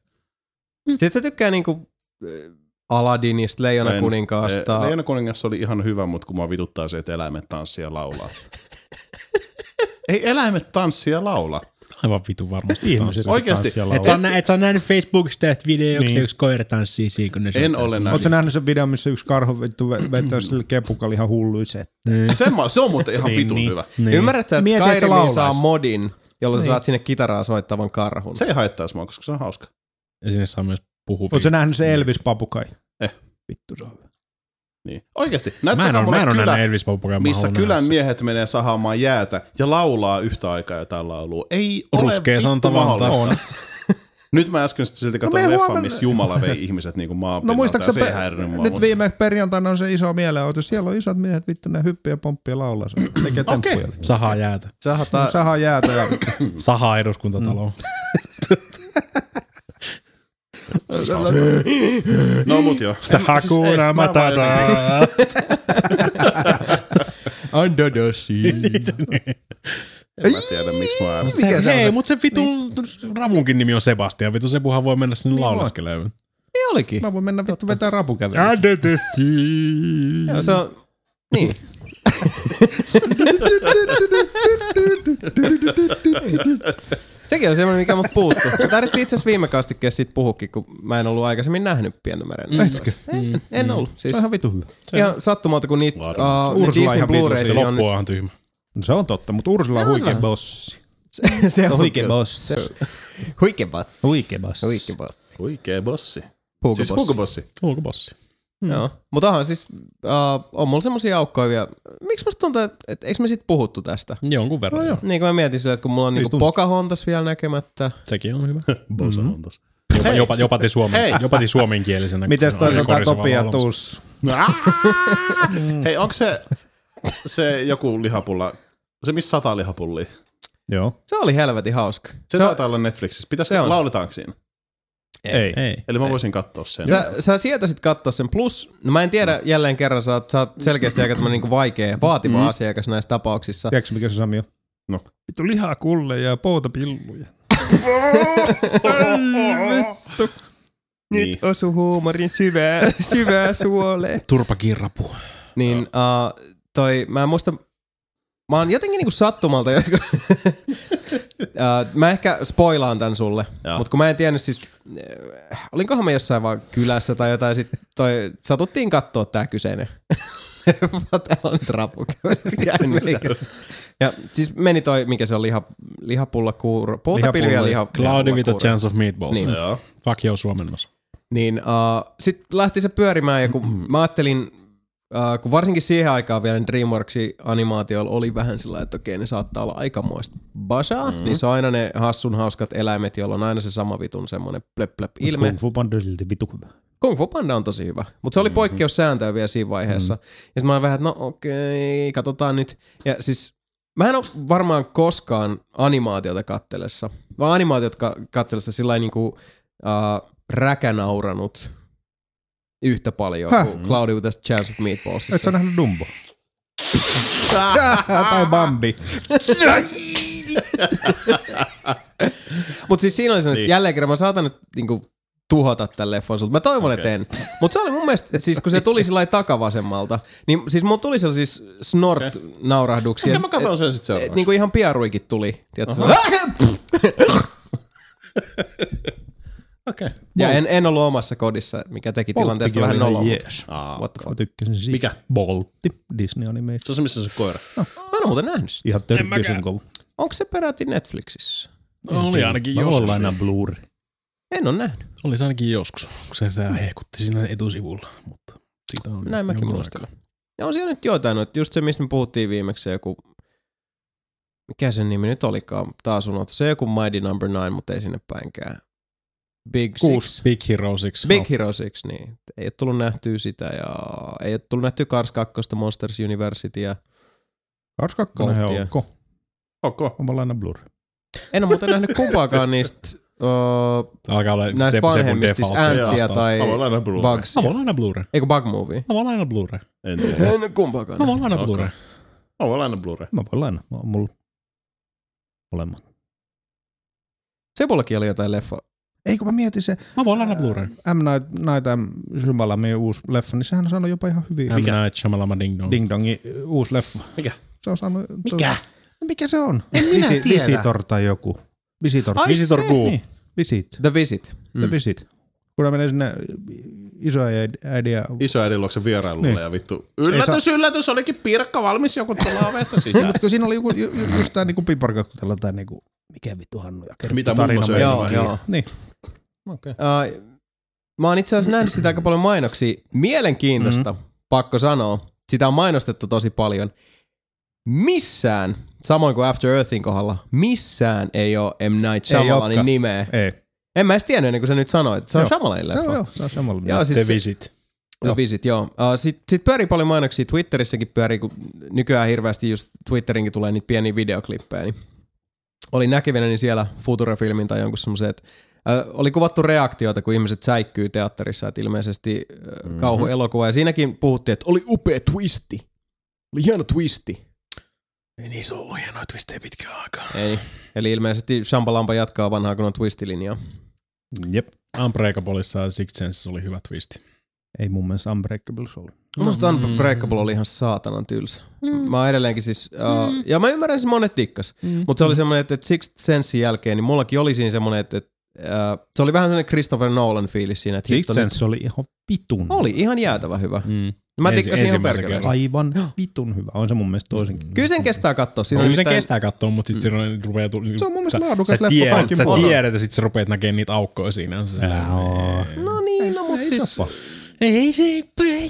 Speaker 1: Sitten sä tykkää niinku äh, Aladdinista, Leijona kuninkaasta.
Speaker 3: Leijona kuningas oli ihan hyvä, mutta kun mä vituttaa se, että eläimet tanssia ja laulaa. Ei eläimet tanssia ja laulaa.
Speaker 4: Aivan vitu varmasti.
Speaker 2: Ihmiset.
Speaker 3: Oikeasti.
Speaker 4: Et sä, nä- et sä nähnyt Facebookista tästä videoksi,
Speaker 2: Niin.
Speaker 4: niin. yksi koira tanssii siinä, kun ne
Speaker 3: En ole nähnyt.
Speaker 2: Oletko nähnyt sen videon, missä yksi karhu vittu ve- vetää sille kepukalla ihan hulluiset?
Speaker 3: Se, mä- se on muuten ihan
Speaker 2: Niin,
Speaker 3: vitun
Speaker 2: niin.
Speaker 3: hyvä.
Speaker 4: Niin.
Speaker 1: Ymmärrät sä, että
Speaker 2: Mieti, että se
Speaker 1: Skyrimiin
Speaker 2: laulaisi.
Speaker 1: saa modin, jolla sä
Speaker 2: Niin.
Speaker 1: saat sinne kitaraa soittavan karhun.
Speaker 3: Se ei haittaisi mua, koska se on hauska.
Speaker 4: Ja sinne saa myös puhua.
Speaker 2: Oletko nähnyt se Elvis Papukai?
Speaker 3: Eh.
Speaker 2: Vittu se on hyvä.
Speaker 3: Niin. Oikeasti,
Speaker 4: Mä en
Speaker 3: näyttäkää
Speaker 4: ole,
Speaker 3: mulle
Speaker 4: mä en ole
Speaker 3: kylä,
Speaker 4: Elvis
Speaker 3: missä kylän miehet menee sahaamaan jäätä ja laulaa yhtä aikaa jotain laulua. Ei ole
Speaker 4: Ruskea
Speaker 3: vittu
Speaker 4: Santa
Speaker 3: mahdollista. Nyt mä äsken silti katsoin
Speaker 2: me
Speaker 3: leffan,
Speaker 2: huomenna-
Speaker 3: missä Jumala vei ihmiset niin kuin
Speaker 2: No muistaakseni
Speaker 3: ja se ei häirinyt mua.
Speaker 2: nyt
Speaker 3: mutta-
Speaker 2: viime perjantaina on se iso mielenosoitus. Siellä on isot miehet, vittu ne hyppiä, pomppia, laulaa. Se tekee temppuja.
Speaker 4: Sahaa jäätä.
Speaker 1: Sahata,
Speaker 2: Sahaa jäätä ja
Speaker 4: Sahaa eduskuntataloon.
Speaker 3: No mut joo.
Speaker 4: Sitä
Speaker 3: siis
Speaker 4: Hakuna
Speaker 3: mä vaan
Speaker 4: Matata.
Speaker 1: Andodoshi.
Speaker 3: En mä tiedä, miksi mä.
Speaker 1: Mikä se on
Speaker 4: Hei, mutta se vitu Ravunkin nimi on Sebastian. Vitu Sebuhan voi mennä sinne
Speaker 2: Niin
Speaker 4: laulaskelemaan.
Speaker 1: Niin olikin.
Speaker 2: mä voin mennä vittu vetää rapukävelyä.
Speaker 4: Under the sea.
Speaker 1: Joo, se on, niin. Sekin on semmoinen, mikä mä puuttu. Mä tarvittiin itse asiassa viime kastikkeessa siitä puhukin, kun mä en ollut aikaisemmin nähnyt pientä meren.
Speaker 2: Etkö?
Speaker 1: En, en ollut. Siis
Speaker 2: Se on ihan vittu hyvä.
Speaker 1: ihan sattumalta, kun niitä uh, ne
Speaker 2: Ursula
Speaker 1: Disney
Speaker 2: ihan vitu,
Speaker 1: Blu-rayt
Speaker 4: Se
Speaker 1: on nyt...
Speaker 4: tyhmä.
Speaker 2: No se on totta, mutta Ursula on
Speaker 1: Se on
Speaker 2: huikea bossi.
Speaker 1: Se, se on
Speaker 2: Huikea bossi.
Speaker 1: Huikea boss.
Speaker 2: Huikea bossi.
Speaker 1: Huikea boss.
Speaker 3: Huikee bossi.
Speaker 1: Hugo
Speaker 3: Siis
Speaker 1: boss.
Speaker 3: Hugo bossi.
Speaker 4: Ulkobossi.
Speaker 1: Joo. Mutta onhan siis, uh, on mulla semmosia aukkoja vielä. Miksi musta tuntuu, että et, eikö me sit puhuttu tästä?
Speaker 4: Jonkun verran. No,
Speaker 1: Niin kuin mä mietin sillä, että kun mulla on niinku
Speaker 2: tuntia.
Speaker 1: Pocahontas vielä näkemättä.
Speaker 4: Sekin on hyvä.
Speaker 3: Bosa on tossa.
Speaker 4: Jopa, jopa, jopati, suomen, jopati suomenkielisenä.
Speaker 2: Mites toi tota
Speaker 4: Korisova
Speaker 2: Topi ja
Speaker 4: laulamassa.
Speaker 2: Tuus?
Speaker 3: Hei, onko se, se joku lihapulla, se missä sataa lihapullia?
Speaker 2: Joo.
Speaker 1: Se oli helvetin hauska.
Speaker 3: Se,
Speaker 1: Se,
Speaker 3: taitaa olla Netflixissä. Pitäisikö,
Speaker 1: Se on.
Speaker 3: lauletaanko siinä?
Speaker 2: Ei.
Speaker 4: Ei.
Speaker 3: Eli mä voisin katsoa sen.
Speaker 1: sä, sä sietäisit katsoa sen. Plus, no mä en tiedä jälleen kerran, sä oot, sä oot selkeästi aika tämmönen niinku vaikea ja vaativa mm. asiakas näissä tapauksissa.
Speaker 2: Tiedätkö mikä se Sami on?
Speaker 3: No.
Speaker 2: Vittu lihaa kulleja ja poutapilluja.
Speaker 3: Niin.
Speaker 1: osu huumorin syvää, syvää suoleen.
Speaker 4: Turpakirrapu.
Speaker 1: Niin uh, toi, mä en muista, mä oon jotenkin niinku sattumalta joskus, uh, mä ehkä spoilaan tän sulle,
Speaker 3: Joo.
Speaker 1: mutta kun mä en tiennyt siis, äh, olinkohan mä jossain vaan kylässä tai jotain, sit toi, satuttiin katsoa tää kyseinen. Täällä on nyt rapu käynnissä. Ja siis meni toi, mikä se on, liha, lihapulla kuuro, poutapilvi ja liha,
Speaker 4: Cloudy with a
Speaker 1: lihapullakuuro.
Speaker 4: chance of meatballs.
Speaker 1: Niin.
Speaker 3: Joo.
Speaker 4: Fuck you suomennos.
Speaker 1: Niin uh, sitten lähti se pyörimään ja kun mä ajattelin, uh, kun varsinkin siihen aikaan vielä DreamWorksin animaatioilla oli vähän sillä että okei ne saattaa olla aikamoista basaa, mm. niin se on aina ne hassun hauskat eläimet, joilla on aina se sama vitun semmonen plöp plöp ilme.
Speaker 2: Kung Fu Panda on silti vittu hyvä.
Speaker 1: Kung Fu Panda on tosi hyvä, mutta se oli poikkeussääntöä vielä siinä vaiheessa. Mm. Ja sitten mä olin vähän, että no okei, katsotaan nyt. Ja siis mä en ole varmaan koskaan animaatiota kattellessa, vaan animaatiot ka- kattellessa sillä niinku uh, räkänauranut yhtä paljon
Speaker 2: Häh?
Speaker 1: kuin Cloudy with a Chance of Meatballs.
Speaker 2: Et sä nähnyt Dumbo? tai Bambi.
Speaker 1: Mutta siis siinä oli sellainen, niin. jälleen kerran mä saatan nyt niinku tuhota tämän leffan sulta. Mä toivon, okay. että en. Mutta se oli mun mielestä, siis kun se tuli sillä lailla takavasemmalta, niin siis mulla tuli sellaisia siis snort-naurahduksia.
Speaker 3: Okei, mä katson sen sit seuraavaksi.
Speaker 1: Niin kuin ihan piaruikin tuli. Tiedätkö?
Speaker 3: Okei.
Speaker 1: Ja en, en ollut omassa kodissa, mikä teki tilanteesta vähän noloa.
Speaker 2: Jees.
Speaker 3: Aa,
Speaker 1: What the
Speaker 2: Mä
Speaker 1: fuck?
Speaker 2: tykkäsin siitä.
Speaker 3: Mikä?
Speaker 2: Boltti. Disney-anime.
Speaker 3: Se on se, missä on se koira.
Speaker 1: Mä en ole muuten nähnyt sitä.
Speaker 2: Ihan törkyisen kova.
Speaker 1: Onko se peräti Netflixissä?
Speaker 4: Oli ainakin
Speaker 2: Mä
Speaker 4: joskus.
Speaker 2: olla aina Blu-ray.
Speaker 1: En ole nähnyt.
Speaker 4: Oli se ainakin joskus, kun se sitä hehkutti siinä etusivulla. Mutta siitä on
Speaker 1: Näin mäkin muistelen. Ja on siellä nyt joitain noita, just se mistä me puhuttiin viimeksi, joku, mikä sen nimi nyt olikaan, taas unohtu. Se joku Mighty Number 9, mutta ei sinne päinkään. Big
Speaker 4: Kuusi.
Speaker 1: Six.
Speaker 4: Big Hero 6.
Speaker 1: Big Hero 6, niin. Ei ole tullut nähtyä sitä ja ei ole tullut nähtyä Cars 2, Monsters University ja
Speaker 2: 22
Speaker 1: Bolttia.
Speaker 2: on ok.
Speaker 3: Ok.
Speaker 2: Mä aina Blu-ray.
Speaker 1: en ole muuten nähnyt kumpaakaan niistä uh,
Speaker 4: Alkaa olla
Speaker 1: näistä
Speaker 4: se,
Speaker 1: vanhemmista, siis
Speaker 4: default
Speaker 1: Antsia tai
Speaker 3: Mä voin aina Blu-ray.
Speaker 1: Bugs.
Speaker 4: Mä voin aina Blu-ray.
Speaker 1: Eikö Bug Movie?
Speaker 4: Mä voin aina Blu-ray.
Speaker 3: En tiedä.
Speaker 1: Kumpaakaan.
Speaker 4: Mä voin aina. Blu-ray.
Speaker 3: Mä voin aina Blu-ray.
Speaker 2: Mä voin oon mulla molemmat.
Speaker 1: Sepullakin oli jotain leffa.
Speaker 2: Ei kun mä mietin se
Speaker 4: Mä voin aina Blu-ray.
Speaker 2: M. Night, Night M. Shyamalan uusi leffa, niin sehän on saanut jopa ihan hyvin.
Speaker 4: M. Night Shyamalama Ding Dong.
Speaker 2: Ding Dongi uusi leffa.
Speaker 3: Mikä?
Speaker 2: Se on saanut...
Speaker 3: Mikä?
Speaker 2: No Mikä se on?
Speaker 3: En minä
Speaker 2: Visi,
Speaker 3: tiedä.
Speaker 2: Visitor tai joku. Visitor.
Speaker 1: Ai
Speaker 2: Visitor
Speaker 1: se.
Speaker 2: Niin. Visit.
Speaker 1: The Visit.
Speaker 2: The Visit. Kun ne menee sinne isoäidin ja...
Speaker 3: Isoäidin luokse vierailulle
Speaker 2: Niin.
Speaker 3: ja vittu. Yllätys, yllätys, olikin piirakka valmis joku tuolla ovesta sisään.
Speaker 2: mutta siinä oli joku, ju, ju, just tää niinku piparkakkutella tai niinku, mikä vittu Hannu ja kertoo
Speaker 3: Mitä
Speaker 2: tarina
Speaker 3: mummo söi?
Speaker 2: meille.
Speaker 1: Joo, joo.
Speaker 2: Niin.
Speaker 3: Okei.
Speaker 1: Uh, mä oon itse asiassa nähnyt sitä aika paljon mainoksia. Mielenkiintoista, mm-hmm. pakko sanoa. Sitä on mainostettu tosi paljon. Missään, samoin kuin After Earthin kohdalla, missään ei ole M. Night Shyamalanin
Speaker 2: olekaan.
Speaker 1: nimeä.
Speaker 2: Ei.
Speaker 1: En mä edes tiennyt ennen kuin sä nyt sanoit, se on. Shyamalanin leffa.
Speaker 2: joo, se on samalla.
Speaker 1: Joo, siis
Speaker 4: The Visit.
Speaker 1: The
Speaker 2: Joo.
Speaker 1: Visit, joo. Uh, Sitten sit pyörii paljon mainoksia Twitterissäkin pyörii, kun nykyään hirveästi just Twitterinkin tulee niitä pieniä videoklippejä. Niin oli näkevinäni siellä Future-filmin tai jonkun semmoisen, että äh, oli kuvattu reaktioita, kun ihmiset säikkyy teatterissa, että ilmeisesti äh, mm-hmm. kauhuelokuva. Ja siinäkin puhuttiin, että oli upea twisti. Oli hieno twisti.
Speaker 4: Ei niin se on ollut hienoja twistejä pitkään aikaa.
Speaker 1: Ei. Eli ilmeisesti Shampalampa jatkaa vanhaa kun on twistilinjaa.
Speaker 2: Jep.
Speaker 4: Unbreakableissa ja Sixth Sense oli hyvä twisti.
Speaker 2: Ei mun mielestä Unbreakables ollut.
Speaker 1: Musta Unbreakable oli ihan saatanan tylsä. Mm. Mä oon edelleenkin siis, uh, ja mä ymmärrän siis monet dikkas, mm. mutta se oli semmoinen, että, että Sixth Sensein jälkeen, niin mullakin oli siinä semmoinen, että, että se oli vähän semmoinen Christopher Nolan fiilis siinä, että
Speaker 2: Sixth Sense oli ihan vitun.
Speaker 1: oli ihan jäätävä hyvä.
Speaker 4: Mm.
Speaker 1: Mä
Speaker 4: Ensi-
Speaker 1: dikkasin ihan perkeleesti.
Speaker 2: Aivan vitun hyvä. On se mun mielestä toisenkin.
Speaker 1: Kyllä sen kestää katsoa. Siinä
Speaker 4: No,
Speaker 1: on
Speaker 4: kyllä se
Speaker 1: nimittäin-
Speaker 4: kestää katsoa, mutta sitten siinä rupeaa tuli...
Speaker 2: Se on mun mielestä
Speaker 4: sä,
Speaker 2: laadukas
Speaker 4: sä
Speaker 2: leffa
Speaker 4: tiedät,
Speaker 2: kaikin
Speaker 4: sä tiedät, ja sitten sä rupeat näkemään niitä aukkoja siinä. On se sellainen,
Speaker 2: Joo.
Speaker 1: No niin, no mut
Speaker 2: Ei
Speaker 1: siis,
Speaker 2: soppa.
Speaker 4: Ei, se,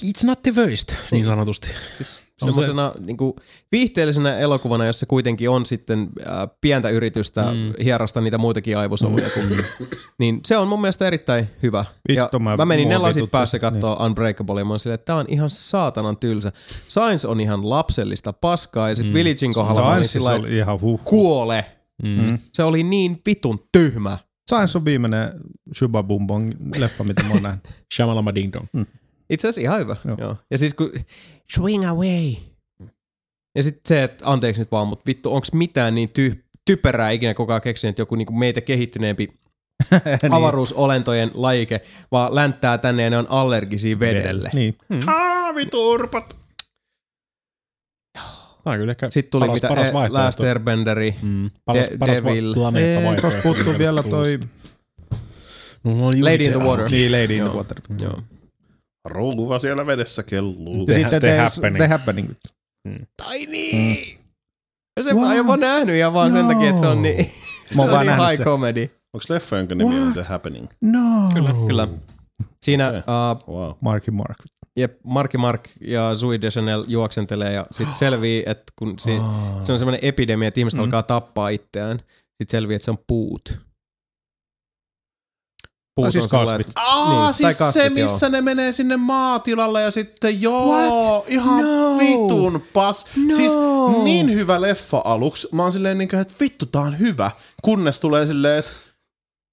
Speaker 4: it's not the worst, niin sanotusti.
Speaker 1: siis semmoisena niinku, viihteellisenä elokuvana, jossa kuitenkin on sitten äh, pientä yritystä mm. hierasta niitä muitakin aivosoluja. Mm. niin se on mun mielestä erittäin hyvä.
Speaker 2: Vittu,
Speaker 1: ja
Speaker 2: mä-
Speaker 1: mä menin ne lasit päässä katsoa niin. Unbreakable ja mä silleen, että tää on ihan saatanan tylsä. Science on ihan lapsellista paskaa ja sit mm. Villagein kohdalla mä olin
Speaker 2: Science
Speaker 1: sillä
Speaker 2: ihan huh.
Speaker 1: kuole.
Speaker 4: Mm.
Speaker 1: Se oli niin vitun tyhmä.
Speaker 2: Science on viimeinen Shuba Bumbong leffa, mitä mä oon nähnyt.
Speaker 4: Shamalama Ding Dong.
Speaker 1: Itse asiassa ihan hyvä. Joo.
Speaker 2: Joo.
Speaker 1: Ja siis kun swing away. Ja sitten se, että anteeksi nyt vaan, mutta vittu, onks mitään niin ty- typerää ikinä koko ajan keksinyt, että joku niinku meitä kehittyneempi
Speaker 2: niin.
Speaker 1: avaruusolentojen lajike, vaan länttää tänne ja ne on allergisia vedelle.
Speaker 2: Niin.
Speaker 3: Aaviturpat.
Speaker 4: Tämä on kyllä ehkä
Speaker 1: Sitten tuli
Speaker 4: paras,
Speaker 1: mitä
Speaker 4: paras
Speaker 1: e-. Last Airbenderi.
Speaker 4: Mm. Paras,
Speaker 1: De-
Speaker 4: paras
Speaker 1: Devil.
Speaker 4: va- planeetta vaihtoehto.
Speaker 2: tosta puuttuu vielä toi
Speaker 4: No, no,
Speaker 1: Lady in
Speaker 4: se
Speaker 1: the
Speaker 4: on.
Speaker 1: Water.
Speaker 2: niin, Lady in the Water.
Speaker 1: Joo.
Speaker 3: Rouva siellä vedessä kelluu.
Speaker 4: Te-
Speaker 2: Sitten
Speaker 4: The
Speaker 2: The,
Speaker 4: Happening.
Speaker 2: The Happening.
Speaker 1: Tai niin! Mm. Se
Speaker 2: Wow.
Speaker 1: mä oon jopa nähnyt ihan vaan sen
Speaker 2: No.
Speaker 1: takia, että se on niin, se on
Speaker 2: vaan
Speaker 1: niin high
Speaker 2: sen.
Speaker 1: comedy.
Speaker 3: Onko leffa, jonka nimi on? The Happening?
Speaker 2: No.
Speaker 1: Kyllä, kyllä. Siinä
Speaker 3: Okei.
Speaker 1: uh,
Speaker 3: Wow.
Speaker 2: Marky Mark.
Speaker 1: Jep, Marki Mark ja Zooey Deschanel juoksentelee ja sitten selvii, että kun si- se on semmoinen epidemia, että ihmiset mm. alkaa tappaa itseään, sitten selvii, että se on puut. Puut
Speaker 2: Tai siis
Speaker 1: on
Speaker 2: kasvit.
Speaker 1: että-
Speaker 3: Aa,
Speaker 1: Niin,
Speaker 3: siis
Speaker 1: kasvit,
Speaker 3: se, missä
Speaker 1: joo.
Speaker 3: ne menee sinne maatilalle ja sitten joo,
Speaker 2: What?
Speaker 3: ihan
Speaker 2: No.
Speaker 3: vitun pas.
Speaker 2: No.
Speaker 3: Siis niin hyvä leffa aluksi. Mä oon silleen niin kuin, että vittu tää on hyvä. Kunnes tulee silleen, että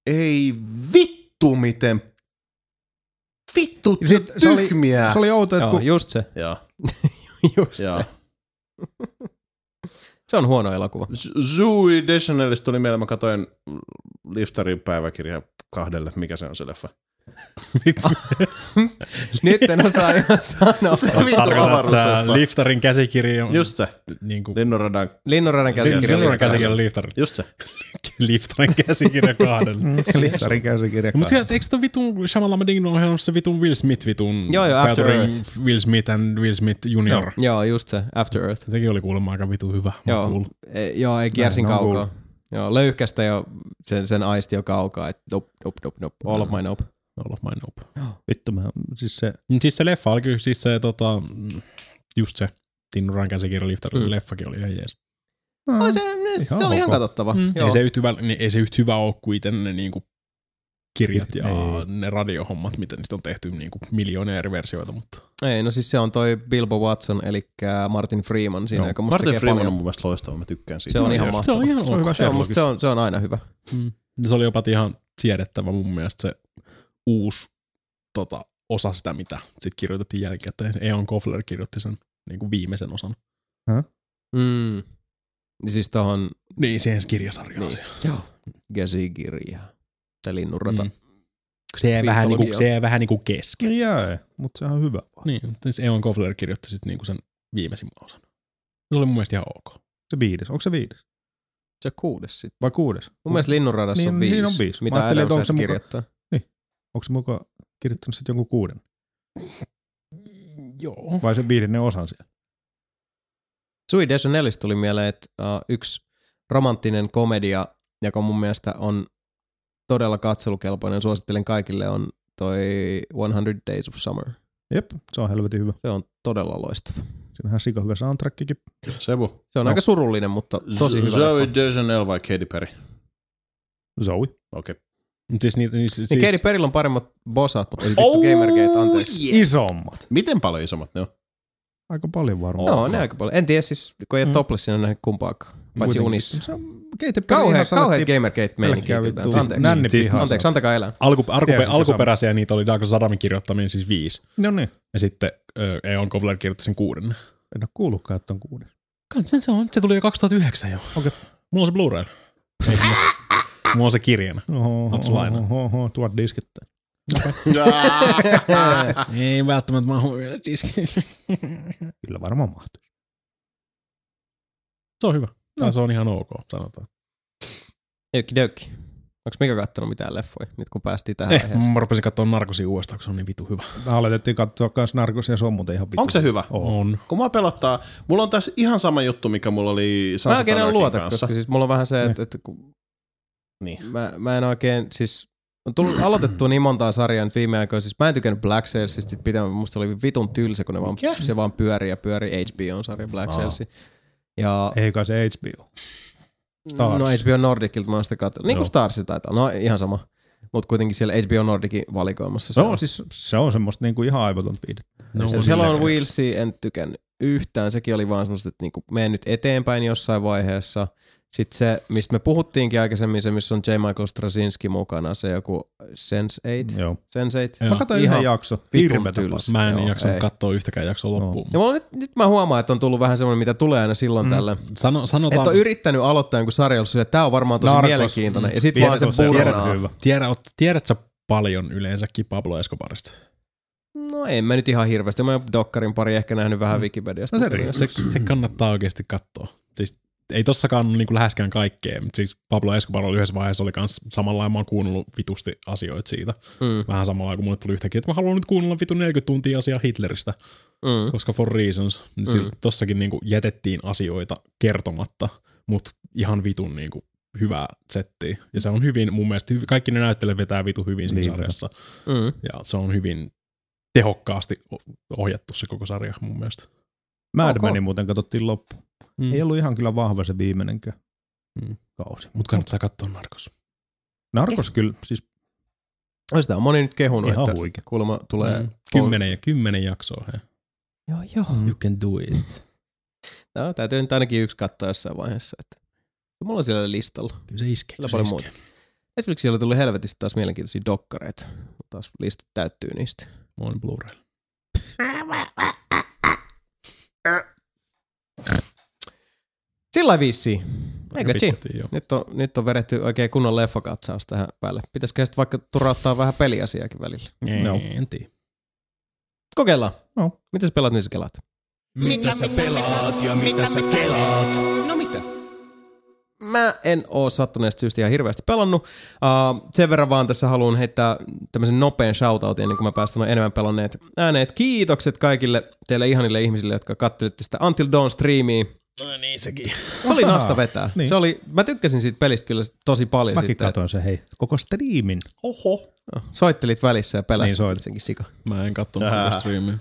Speaker 3: ei vittu miten vittu
Speaker 2: sit se oli-
Speaker 3: tyhmiä.
Speaker 2: Se oli outo, että
Speaker 1: Joo,
Speaker 2: kun
Speaker 1: just se.
Speaker 3: Joo,
Speaker 1: Just
Speaker 3: joo.
Speaker 1: se. Se on huono elokuva.
Speaker 3: Zooey Deschanelista tuli mieleen, mä katsoin Liftarin päiväkirja kahdelle. Mikä se on se leffa?
Speaker 1: Nyt en osaa ihan sanoa.
Speaker 3: Se vittu avaruusleffa.
Speaker 4: Liftarin käsikirja?
Speaker 3: Just se.
Speaker 4: Niin kuin,
Speaker 3: Linnunradan.
Speaker 1: Linnunradan käsikirja.
Speaker 4: Liftarin käsikirja Liftarin.
Speaker 3: Just se.
Speaker 4: Liftarin käsikirja kahdelle.
Speaker 2: Liftarin käsikirja.
Speaker 4: Mutta eikö toi vitun Shamalama Ding on ohjannut se vitun Will Smith vitun
Speaker 1: Joo, joo, After Earth.
Speaker 4: Will Smith and Will Smith Junior.
Speaker 1: Joo, just se. After Earth.
Speaker 4: Sekin oli kuulemma aika vitu hyvä.
Speaker 1: Joo, joo ei kiersin kaukaa. Joo, löyhkästä jo sen, sen aisti jo kaukaa, että nope, nope, nope, nope, all of my nope.
Speaker 4: All of my nope.
Speaker 2: Vittu, mä, siis se,
Speaker 4: Mut Siis se leffa oli kyllä siis se tota, mm, just se Tinnuran käsikirja
Speaker 1: Mm.
Speaker 4: leffakin oli ihan jees.
Speaker 1: Oli se, se
Speaker 2: Ihan
Speaker 1: oli ihan katsottava.
Speaker 4: Mm.
Speaker 1: Joo.
Speaker 4: Ei, se yhtä hyvä, niin ei se yhtä hyvä ole kuin itse ne niinku kirjat ja
Speaker 2: Ei.
Speaker 4: ne radiohommat, mitä niistä on tehty niinku miljoonia eri versioita, mutta
Speaker 1: Ei, no siis se on toi Bilbo Watson, eli Martin Freeman siinä,
Speaker 2: Joo.
Speaker 1: joka musta
Speaker 3: Martin Freeman on
Speaker 1: paljon.
Speaker 3: mun mielestä loistava, mä tykkään siitä.
Speaker 1: Se on ihan
Speaker 4: se
Speaker 1: mahtava.
Speaker 4: on ihan
Speaker 2: se on hyvä.
Speaker 1: Se on, se on, se on aina hyvä.
Speaker 4: Mm. Se oli jopa ihan siedettävä mun mielestä se uusi tota, osa sitä, mitä sitten kirjoitettiin jälkikäteen. Eon Kofler kirjoitti sen niin kuin viimeisen osan.
Speaker 1: Mm. Niin siis tohon,
Speaker 4: Niin, siihen kirjasarjaan.
Speaker 1: niin.
Speaker 4: Niin.
Speaker 1: joo, käsikirja. Se linnunrata.
Speaker 4: Mm. Se jäi vähän, niinku, se jäi vähän niinku kesken.
Speaker 2: niin jäi, mutta se on hyvä vaan.
Speaker 4: Niin, siis Eon Kofler kirjoitti sitten niinku sen viimeisimmän osan. Se oli mun mielestä ihan ok.
Speaker 2: Se viides, onko se viides?
Speaker 1: Se kuudes sitten.
Speaker 2: Vai kuudes?
Speaker 1: Mun mielestä linnunradassa
Speaker 2: Niin,
Speaker 1: on viisi.
Speaker 2: siinä on viisi.
Speaker 1: Mitä Adam
Speaker 2: onko se
Speaker 1: Sandler
Speaker 2: muka-
Speaker 1: kirjoittaa.
Speaker 2: Onko se mukaan kirjoittanut sitten jonkun kuuden?
Speaker 4: Joo.
Speaker 2: Vai sen viidennen osan siellä?
Speaker 1: Sui Deschanelista tuli mieleen, että uh, yksi romanttinen komedia, joka mun mielestä on todella katselukelpoinen, suosittelen kaikille, on toi 100 Days of Summer.
Speaker 2: Jep, se on helvetin hyvä.
Speaker 1: Se on todella loistava.
Speaker 2: Siinähän sika hyvä soundtrackikin.
Speaker 3: Sebu.
Speaker 1: Se on
Speaker 2: No.
Speaker 1: aika surullinen, mutta tosi hyvä
Speaker 3: Zoe. Deschanel vai Katy Perry?
Speaker 2: Zoe.
Speaker 3: Okei. Okay.
Speaker 4: Mut Siis, niitä, siis,
Speaker 1: Niin
Speaker 4: siis,
Speaker 1: Katy Perryllä on paremmat bosat, mutta ei vittu Gamergate, anteeksi.
Speaker 3: yeah.
Speaker 2: Isommat.
Speaker 3: Miten paljon isommat ne on?
Speaker 2: Aika paljon varmaan.
Speaker 1: No, ne aika paljon. En tiedä siis, kun ei ole
Speaker 2: Mm.
Speaker 1: toplessina nähnyt kumpaakaan, paitsi
Speaker 2: Kuitenkin.
Speaker 1: unissa.
Speaker 2: Se on Katy Perry
Speaker 1: Kauhean,
Speaker 2: ihan
Speaker 1: kauhean
Speaker 2: sanottiin
Speaker 1: Gamergate meininki.
Speaker 2: pelkkää vittu
Speaker 1: Anteeksi.
Speaker 4: Siis-
Speaker 2: pihassa.
Speaker 1: Anteeksi, antakaa elää.
Speaker 4: alku, alkupe,
Speaker 2: Tiesitkö
Speaker 4: alkuperäisiä niitä oli Douglas Adamin kirjoittamia siis viisi.
Speaker 2: No niin,
Speaker 4: Ja sitten ö, Eon Kofler kirjoitti sen kuudennen.
Speaker 2: en ole kuullutkaan, että on kuudes.
Speaker 4: Kanssa se on. Se tuli jo 2009 jo.
Speaker 2: Okei.
Speaker 4: Mulla on se Blu-ray. Mulla, on se kirjana. Sä lainaa?
Speaker 2: oho, oho, tuot diskittä.
Speaker 4: Ei välttämättä mä oon vielä diski.
Speaker 2: Kyllä varmaan mahtuu.
Speaker 4: Se on hyvä.
Speaker 2: No.
Speaker 4: Se on ihan ok, sanotaan.
Speaker 1: Eikki dökki. Onko Mika kattonut mitään leffoja, nyt kun päästiin tähän
Speaker 4: Eh,
Speaker 1: aiheeseen?
Speaker 4: mä rupesin katsoa Narkosia uudestaan, kun se on niin vitu hyvä.
Speaker 2: Me aletettiin katsoa kans Narkosia, se on muuten ihan vitu.
Speaker 3: Onko se hyvä?
Speaker 2: Oo.
Speaker 4: On.
Speaker 3: Kun mä pelottaa, mulla on tässä ihan sama juttu, mikä mulla oli
Speaker 1: Mä
Speaker 3: Sons
Speaker 1: en luota,
Speaker 3: kanssa.
Speaker 1: koska siis mulla on vähän se, että, että kun
Speaker 3: Niin.
Speaker 1: mä, mä en oikein, siis on tullut aloitettua niin montaa sarjaa nyt viime aikoina, siis mä en tykännyt Black Salesista, sit pitää, musta se oli vitun tylsä, kun ne vaan,
Speaker 3: Mikä?
Speaker 1: se vaan pyöri ja pyöri HBO-sarja Black. Sales. Ja
Speaker 2: Ei kai se HBO. Stars.
Speaker 1: no HBO Nordicilta mä oon sitä katsellut. Niin kuin. Starsi taitaa, no ihan sama. Mutta kuitenkin siellä HBO Nordicin valikoimassa
Speaker 2: Se on, siis, se on semmoista niinku ihan aivotonta viidettä.
Speaker 4: No,
Speaker 1: Se
Speaker 4: on
Speaker 1: Hell on Wheelsia en tykännyt yhtään. Sekin oli vaan semmoista, että niinku mene nyt eteenpäin jossain vaiheessa. Sitten se, mistä me puhuttiinkin aikaisemmin, se missä on J. Michael Straczynski mukana, se joku Sense8.
Speaker 2: Joo.
Speaker 1: Sense8.
Speaker 4: Joo.
Speaker 2: Mä katsoin
Speaker 1: Ihan
Speaker 2: yhden jakso. Hirvetä.
Speaker 4: Mä en
Speaker 1: Joo,
Speaker 4: jaksanut
Speaker 1: ei.
Speaker 4: katsoa yhtäkään jaksoa
Speaker 2: No.
Speaker 4: loppuun.
Speaker 1: Ja mulla nyt, nyt mä huomaan, että on tullut vähän semmoinen, mitä tulee aina silloin mm. tällä.
Speaker 4: Sano, sanotaan,
Speaker 1: Että on yrittänyt aloittaa jonkun sarjan, että tämä on varmaan tosi
Speaker 2: Narcos.
Speaker 1: mielenkiintoinen. Ja sitten
Speaker 2: Tiedätkö,
Speaker 1: vaan se purnaa.
Speaker 2: hyvä.
Speaker 4: tiedä, oot- tiedät sä paljon yleensäkin Pablo Escobarista?
Speaker 1: No en mä nyt ihan hirveästi. Mä oon Dokkarin pari ehkä nähnyt vähän Wikipediasta.
Speaker 2: No se.
Speaker 4: Se, se kannattaa oikeasti katsoa. Siis ei tossakaan ole niinku läheskään kaikkea, mutta siis Pablo Escobar oli yhdessä vaiheessa oli kans samalla mä oon kuunnellut vitusti asioita siitä.
Speaker 1: Mm,
Speaker 4: Vähän samalla kun mulle tuli yhtäkkiä, että mä haluan nyt kuunnella vitun 40 tuntia asiaa Hitleristä,
Speaker 1: mm.
Speaker 4: koska for reasons. Niin
Speaker 1: Mm.
Speaker 4: Tossakin niinku jätettiin asioita kertomatta, mutta ihan vitun niinku hyvää settiä. Ja se on hyvin, mun mielestä, hyv- kaikki ne näyttelijät vetää vitu hyvin siinä
Speaker 2: Niin.
Speaker 4: sarjassa.
Speaker 1: Mm.
Speaker 4: Ja se on hyvin tehokkaasti ohjattu se koko sarja mun mielestä.
Speaker 2: Mad
Speaker 1: Ok.
Speaker 2: Menin muuten katsottiin loppu.
Speaker 4: Mm.
Speaker 2: Ei ollut ihan kyllä vahva se viimeinenkään
Speaker 4: Mm.
Speaker 2: kausi.
Speaker 4: Mutta kannattaa katsoa Narcos.
Speaker 2: Narcos kyllä, siis
Speaker 1: No sitä on moni nyt kehunut,
Speaker 2: ihan
Speaker 1: että
Speaker 2: huikea.
Speaker 1: kuulemma tulee...
Speaker 4: Mm. Kymmenen, ja kymmenen jaksoa. He.
Speaker 1: Joo, joo.
Speaker 2: Mm.
Speaker 4: You can do it.
Speaker 1: No, täytyy nyt ainakin yksi katsoa jossain vaiheessa. Että. Mulla on siellä listalla.
Speaker 4: Kyllä se iskee. Kyllä
Speaker 1: paljon muuta. Netflixillä oli tullut helvetisti taas mielenkiintoisia dokkareita. Taas listat täyttyy niistä.
Speaker 4: Mä oon Blu-ray.
Speaker 1: Sillä viisi. Eikö. Nyt on, nyt on vedetty oikein kunnon leffakatsaus tähän päälle. Pitäisikö sitten vaikka turauttaa vähän peliasiaakin välillä?
Speaker 2: Joo.
Speaker 4: En tiedä.
Speaker 1: Kokeillaan.
Speaker 2: No.
Speaker 1: Miten sä pelaat niissä kelaat?
Speaker 5: Mitä sä pelaat ja mitä sä kelaat?
Speaker 1: No mitä? Mä en oo sattuneesta syystä ihan hirveästi pelannut. Uh, sen verran vaan tässä haluan heittää tämmöisen nopean shoutoutin ennen kuin mä päästän enemmän pelanneet ääneet. Kiitokset kaikille teille ihanille ihmisille, jotka kattelitte sitä Until Dawn streamia.
Speaker 4: No niin sekin.
Speaker 1: Se oli nasta vetää.
Speaker 2: niin.
Speaker 1: Se oli, mä tykkäsin siitä pelistä kyllä tosi paljon
Speaker 2: Mäkin
Speaker 1: sitten.
Speaker 2: katoin se, hei, koko striimin.
Speaker 3: Oho.
Speaker 1: Soittelit välissä ja
Speaker 2: Niin
Speaker 1: pelasit
Speaker 2: soitin.
Speaker 1: senkin sika.
Speaker 4: Mä en kattonut
Speaker 3: Ää.
Speaker 4: tätä streamia.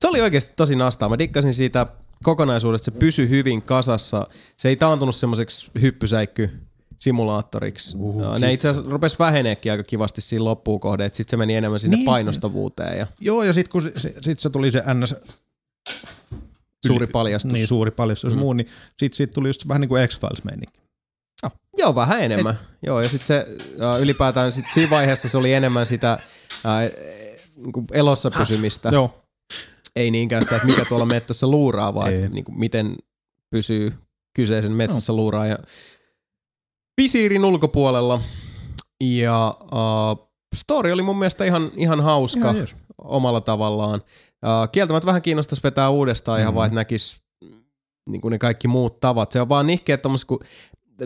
Speaker 1: Se oli oikeasti tosi nastaa. Mä dikkasin siitä kokonaisuudesta. Se pysyi hyvin kasassa. Se ei taantunut semmoiseksi hyppysäikky simulaattoriksi. Uh, ne itse asiassa rupesi väheneekin aika kivasti siinä loppuun kohde, että sitten se meni enemmän sinne
Speaker 2: Niin.
Speaker 1: painostavuuteen ja
Speaker 2: Joo, ja sitten kun se, se, sit se tuli se NS
Speaker 1: suuri paljastus.
Speaker 2: niin suuri paljastus mm. muu, niin sitten sit tuli just vähän niin kuin X-Files meininki.
Speaker 1: Joo, vähän enemmän. Et... Joo, ja sitten se äh, ylipäätään sit siinä vaiheessa se oli enemmän sitä niinku elossa pysymistä.
Speaker 2: Joo.
Speaker 1: Ei niinkään sitä, että mikä tuolla mettässä luuraa, vaan että niinku, miten pysyy kyseisen metsässä no. luuraa. Ja visiirin ulkopuolella. Ja uh, story oli mun mielestä ihan, ihan hauska
Speaker 2: Ihan
Speaker 1: omalla tavallaan. Uh, kieltämättä vähän kiinnostaisi vetää uudestaan ihan
Speaker 2: Mhm.
Speaker 1: vaan, että näkis niin kuin ne kaikki muut tavat. Se on vaan nihkeä tommos, kun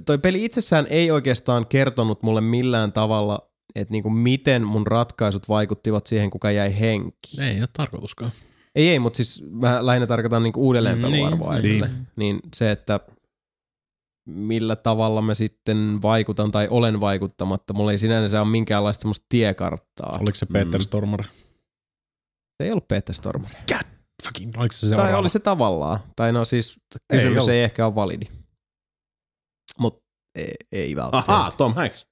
Speaker 1: toi peli itsessään ei oikeastaan kertonut mulle millään tavalla, että niin kuin miten mun ratkaisut vaikuttivat siihen, kuka jäi henkiin.
Speaker 4: Ei ole tarkoituskaan.
Speaker 1: Ei, ei, mutta siis mä lähinnä tarkoitan niinku
Speaker 4: Niin,
Speaker 1: niin,
Speaker 2: niin.
Speaker 1: niin se, että millä tavalla mä sitten vaikutan tai olen vaikuttamatta. Mulla ei sinänsä ole minkäänlaista semmoista tiekarttaa.
Speaker 4: Oliko se Peter
Speaker 3: Mm.
Speaker 1: Se ei ollut Peter Stormare.
Speaker 4: Fucking, oliko se
Speaker 1: Tai
Speaker 4: seuraava?
Speaker 1: oli se tavallaan. Tai no siis kysymys ei, ei ehkä ole validi. Mutta ei, ei välttämättä.
Speaker 3: Ahaa, Tom Hanks.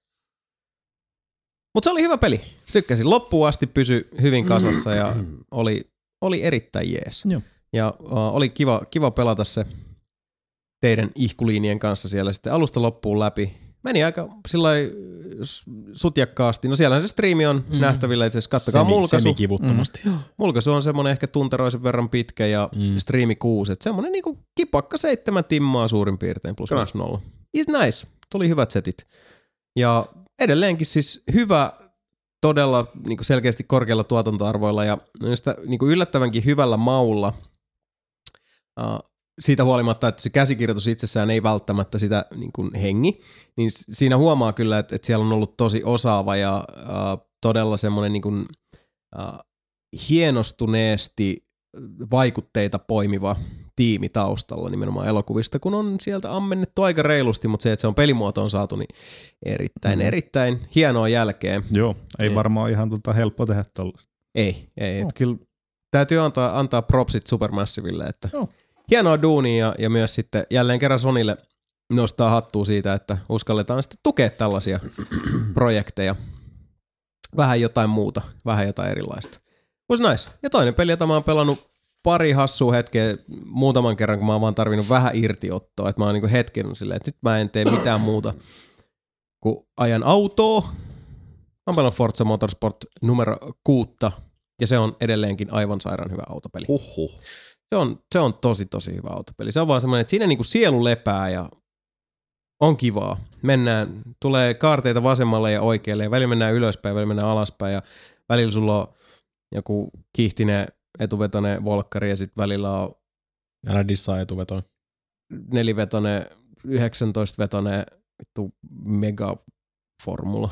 Speaker 1: Mutta se oli hyvä peli. Tykkäsin. Loppuun asti pysy hyvin kasassa ja oli, oli erittäin jees.
Speaker 2: Joo.
Speaker 1: Ja uh, oli kiva, kiva pelata se teidän ihkuliinien kanssa siellä sitten alusta loppuun läpi. Meni aika sillä sutjakkaasti. No siellä se striimi on mm. nähtävillä, itse asiassa kattokaa
Speaker 4: Semi-
Speaker 1: mulkaisu.
Speaker 4: Semikivuttomasti. Mm.
Speaker 1: Mulkaisu on semmonen ehkä tunteroisen verran pitkä ja
Speaker 4: Mm.
Speaker 1: striimi kuusi. Et semmonen niinku kipakka seitsemän timmaa suurin piirtein plus
Speaker 3: Kyllä.
Speaker 1: minus nolla. Is nice. Tuli hyvät setit. Ja edelleenkin siis hyvä, todella niinku selkeästi korkealla tuotantoarvoilla ja niinku yllättävänkin hyvällä maulla. Uh, siitä huolimatta, että se käsikirjoitus itsessään ei välttämättä sitä niin kuin hengi, niin siinä huomaa kyllä, että, että siellä on ollut tosi osaava ja uh, todella semmoinen niin kuin, uh, hienostuneesti vaikutteita poimiva tiimi taustalla nimenomaan elokuvista, kun on sieltä ammennettu aika reilusti, mutta se, että se on pelimuotoon saatu, niin erittäin, mm. erittäin hienoa jälkeen.
Speaker 2: Joo, ei
Speaker 1: Niin.
Speaker 2: varmaan ihan tota helppo tehdä tuolla.
Speaker 1: Ei, ei. Et kyllä täytyy antaa, antaa propsit Supermassiville, että
Speaker 2: Joo.
Speaker 1: Hienoa duunia ja, ja myös sitten jälleen kerran Sonille nostaa hattua siitä, että uskalletaan sitten tukea tällaisia projekteja. Vähän jotain muuta, vähän jotain erilaista. Was nice. Ja toinen peli, jota mä oon pelannut pari hassua hetkeä muutaman kerran, kun mä oon vaan tarvinnut vähän irtiottoa. Että mä oon niinku hetken silleen, että nyt mä en tee mitään muuta kuin ajan autoa. Mä oon pelannut Forza Motorsport numero kuutta ja se on edelleenkin aivan sairaan hyvä autopeli.
Speaker 3: Huhhuh.
Speaker 1: Se on, se on tosi tosi hyvä autopeli. Se on vaan semmoinen, että siinä niinku sielu lepää ja on kivaa. Mennään, tulee kaarteita vasemmalle ja oikealle ja välillä mennään ylöspäin, välillä mennään alaspäin ja välillä sulla on joku kihtinen etuvetoinen volkkari ja sitten välillä on
Speaker 4: Älä dissaa etuvetoa.
Speaker 1: nelivetoinen, 19-vetoinen vittu megaformula.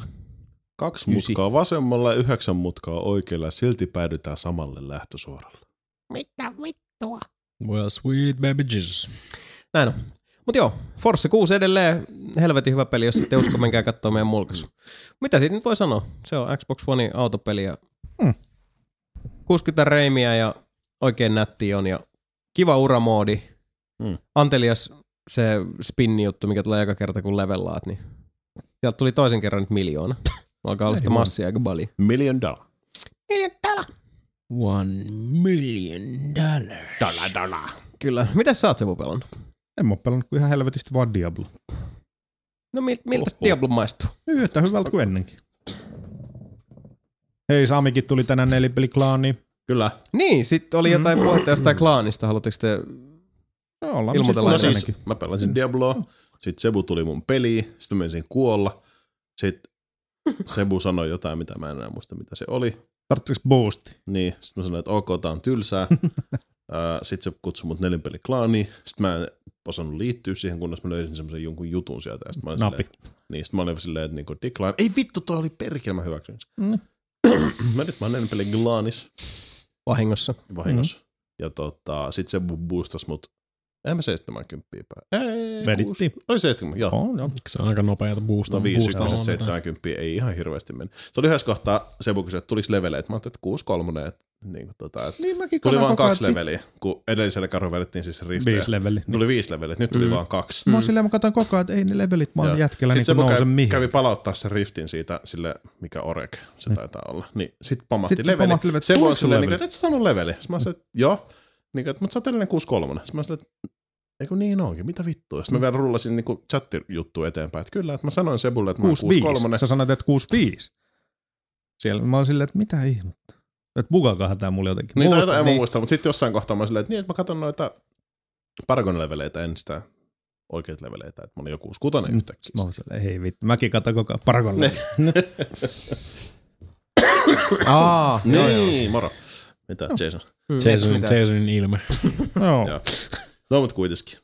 Speaker 3: Kaksi
Speaker 1: Ysi.
Speaker 3: mutkaa vasemmalla ja yhdeksän mutkaa oikealla ja silti päädytään samalle lähtösuoralle.
Speaker 4: Well, sweet baby Jesus.
Speaker 1: Näin on. Mutta joo, Force 6 edelleen helvetin hyvä peli, jos ette usko, menkää katsoa meidän mulkaisu. Mitä siitä nyt voi sanoa? Se on Xbox One autopeli ja
Speaker 2: Mm.
Speaker 1: 60 reimiä ja oikein nätti on ja kiva uramoodi.
Speaker 3: Mm.
Speaker 1: Antelias se spinni juttu, mikä tulee joka kerta kun levellaat, niin sieltä tuli toisen kerran nyt miljoona. Alkaa olla sitä massia aika paljon.
Speaker 3: Million dollar.
Speaker 4: One million dollar.
Speaker 3: Dollar, dollar.
Speaker 1: Kyllä. Mitä sä oot Sebu pelannut?
Speaker 2: En mä oo pelannut kuin ihan helvetisti vaan Diablo.
Speaker 1: No mil, miltä
Speaker 3: Oho.
Speaker 1: Diablo maistuu?
Speaker 2: Yhtä hyvältä kuin ennenkin. Hei, Samikin tuli tänään nelipeliklaaniin.
Speaker 3: Kyllä.
Speaker 1: Niin, sitten oli jotain puhetta jostain klaanista. Haluatteko te
Speaker 2: No ollaan
Speaker 1: Ilmoitellaan
Speaker 3: No
Speaker 2: siis
Speaker 3: siis, mä pelasin Diabloa, sit Sebu tuli mun peliin, sitten mä menisin kuolla, sit Sebu sanoi jotain, mitä mä en enää muista, mitä se oli.
Speaker 2: Tarvitseeko boosti?
Speaker 3: Niin, sit mä sanoin, että ok, tää on tylsää. Ää, sit se kutsui mut nelinpeli klaaniin. Sit mä en osannut liittyä siihen, kunnes mä löysin semmoisen jonkun jutun sieltä. Ja sit mä olin
Speaker 2: Napi.
Speaker 3: silleen, niin, sit mä olin silleen, että niinku decline. Ei vittu, toi oli perkele, mä hyväksyn sen.
Speaker 2: Mm.
Speaker 3: mä nyt mä oon nelinpeli glaanis
Speaker 1: Vahingossa.
Speaker 3: vahingossa. Mm. Ja tota, sit se boostas mut. En mä 70 päin. Ei,
Speaker 2: Vedittiin.
Speaker 3: kuusi. Oli 70, joo.
Speaker 2: On, on.
Speaker 4: Se on aika nopeata boostaa.
Speaker 3: No 5
Speaker 4: boostaa
Speaker 3: ykkösestä
Speaker 4: vaan mitään.
Speaker 3: 70 ei ihan hirveästi mennyt. Se oli yhdessä kohtaa Sebu kysyi, että tuliko leveleitä. Mä ajattelin, että 6 kolmonen. Että, niin kuin, tota, että
Speaker 2: Niin mäkin
Speaker 3: tuli vaan kaksi
Speaker 2: että
Speaker 3: leveliä, kun edelliselle karhulle vedettiin siis se riftejä.
Speaker 2: Viisi leveli.
Speaker 3: Tuli viisi leveliä, nyt tuli mm. vaan kaksi.
Speaker 2: Mä oon silleen, mä katson koko ajan, että ei ne levelit vaan
Speaker 3: Joo.
Speaker 2: jätkellä niin nouse
Speaker 3: kävi,
Speaker 2: mihin.
Speaker 3: kävi palauttaa sen riftin siitä, sille, mikä Orek se taitaa olla. Niin sit pamahti
Speaker 2: Sitten
Speaker 3: leveli.
Speaker 2: pamahti leveli.
Speaker 3: On
Speaker 2: sulla
Speaker 3: silleen, niin,
Speaker 2: leveli?
Speaker 3: että et sä saanut leveli. Sitten mä sanoin, että joo. Niin, että, mutta sä oot edelleen 6 kolmonen. Sitten mä sanoin, että eikö niin onkin, mitä vittua. Sitten mä vielä rullasin niin chattijuttu eteenpäin, että kyllä, että mä sanoin Sebulle, että mä oon 6 kolmonen.
Speaker 2: 6-5. Sä sanoit, että 6-5. Siellä mä oon silleen, että mitä ihmettä. Että bugakahan tää mulle jotenkin.
Speaker 3: Niin,
Speaker 2: Muut-
Speaker 3: tai en mä muista, mutta sitten jossain kohtaa mä olin silleen, että niin, että mä katson noita Paragon-leveleitä, en sitä oikeita leveleitä, että mä olin joku kutonen
Speaker 2: Mm.
Speaker 3: yhtäkkiä.
Speaker 2: Mä oon silleen, hei vittu. Mäkin katon koko ajan Paragon.
Speaker 1: Aa, joo, joo.
Speaker 3: Niin, moro. Mitä, Jason?
Speaker 1: Mm,
Speaker 4: Jason? Jasonin ilme.
Speaker 2: Joo.
Speaker 3: No, mutta kuitenkin.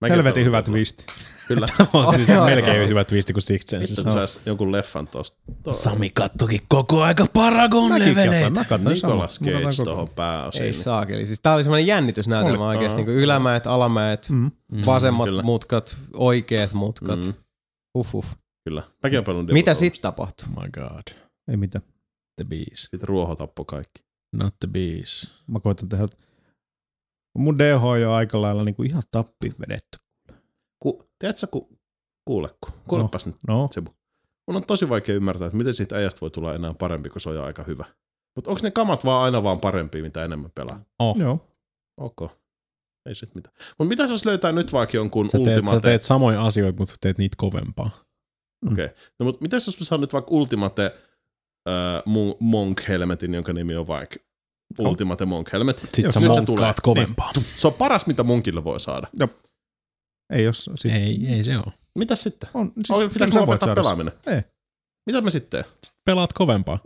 Speaker 3: Mäkin
Speaker 2: Helvetin hyvä twisti.
Speaker 3: Kyllä.
Speaker 4: on siis melkein hyvä twisti kuin Sixth Sense.
Speaker 3: Sitten sais jonkun leffan tosta. To-
Speaker 4: Sami kattokin koko aika Paragon
Speaker 2: Mäkin katsoin.
Speaker 4: leveleitä.
Speaker 2: Mä katsoin
Speaker 3: Nicolas Cage tohon
Speaker 2: koko
Speaker 3: pääosiin.
Speaker 1: Ei saakeli. Siis tää oli semmoinen jännitysnäytelmä oikeesti. Niin ylämäet, alamäet,
Speaker 2: Mm.
Speaker 1: vasemmat
Speaker 3: Kyllä.
Speaker 1: mutkat, oikeat mutkat.
Speaker 3: Mm,
Speaker 1: Uff, uff.
Speaker 3: kyllä. Mäkin on pelannut
Speaker 1: Mitä sit tapahtui?
Speaker 4: Oh my god.
Speaker 2: Ei mitään.
Speaker 4: The bees.
Speaker 3: Sitten ruoho tappoi kaikki.
Speaker 4: Not the bees.
Speaker 2: Mä koitan tehdä. Mun DH on jo aika lailla niinku ihan tappiin vedetty.
Speaker 3: Ku, tiedätkö, ku, kuule, ku, kuulepas nyt,
Speaker 2: No,
Speaker 3: Sebu. Mun on tosi vaikea ymmärtää, että miten siitä äijästä voi tulla enää parempi, kun se on jo aika hyvä. Mutta onko ne kamat vaan aina vaan parempia, mitä enemmän pelaa?
Speaker 4: Oh.
Speaker 2: joo.
Speaker 3: Ok. Ei sit mitään. Mutta mitä jos löytää nyt vaikka jonkun
Speaker 4: Sä teet, sä
Speaker 3: Ultimate...
Speaker 4: teet samoja asioita, mutta sä teet niitä kovempaa.
Speaker 3: Okei. Okay. No, mutta mitä jos mä saan nyt vaikka Ultimate äh, Mon- Monk Helmetin, jonka nimi on vaikka
Speaker 2: No.
Speaker 3: Ultimate Monk Helmet.
Speaker 4: Sitten
Speaker 2: Jos
Speaker 3: nyt se tulee.
Speaker 4: kovempaa.
Speaker 3: Se on paras, mitä munkille voi saada.
Speaker 2: Ei jos sit,
Speaker 4: Ei, ei se ole.
Speaker 3: Mitä sitten?
Speaker 2: on,
Speaker 3: Siis
Speaker 2: siis,
Speaker 3: Pitääkö lopettaa pelaaminen?
Speaker 2: Ei.
Speaker 3: Mitä mä sitten teen?
Speaker 4: Pelaat kovempaa.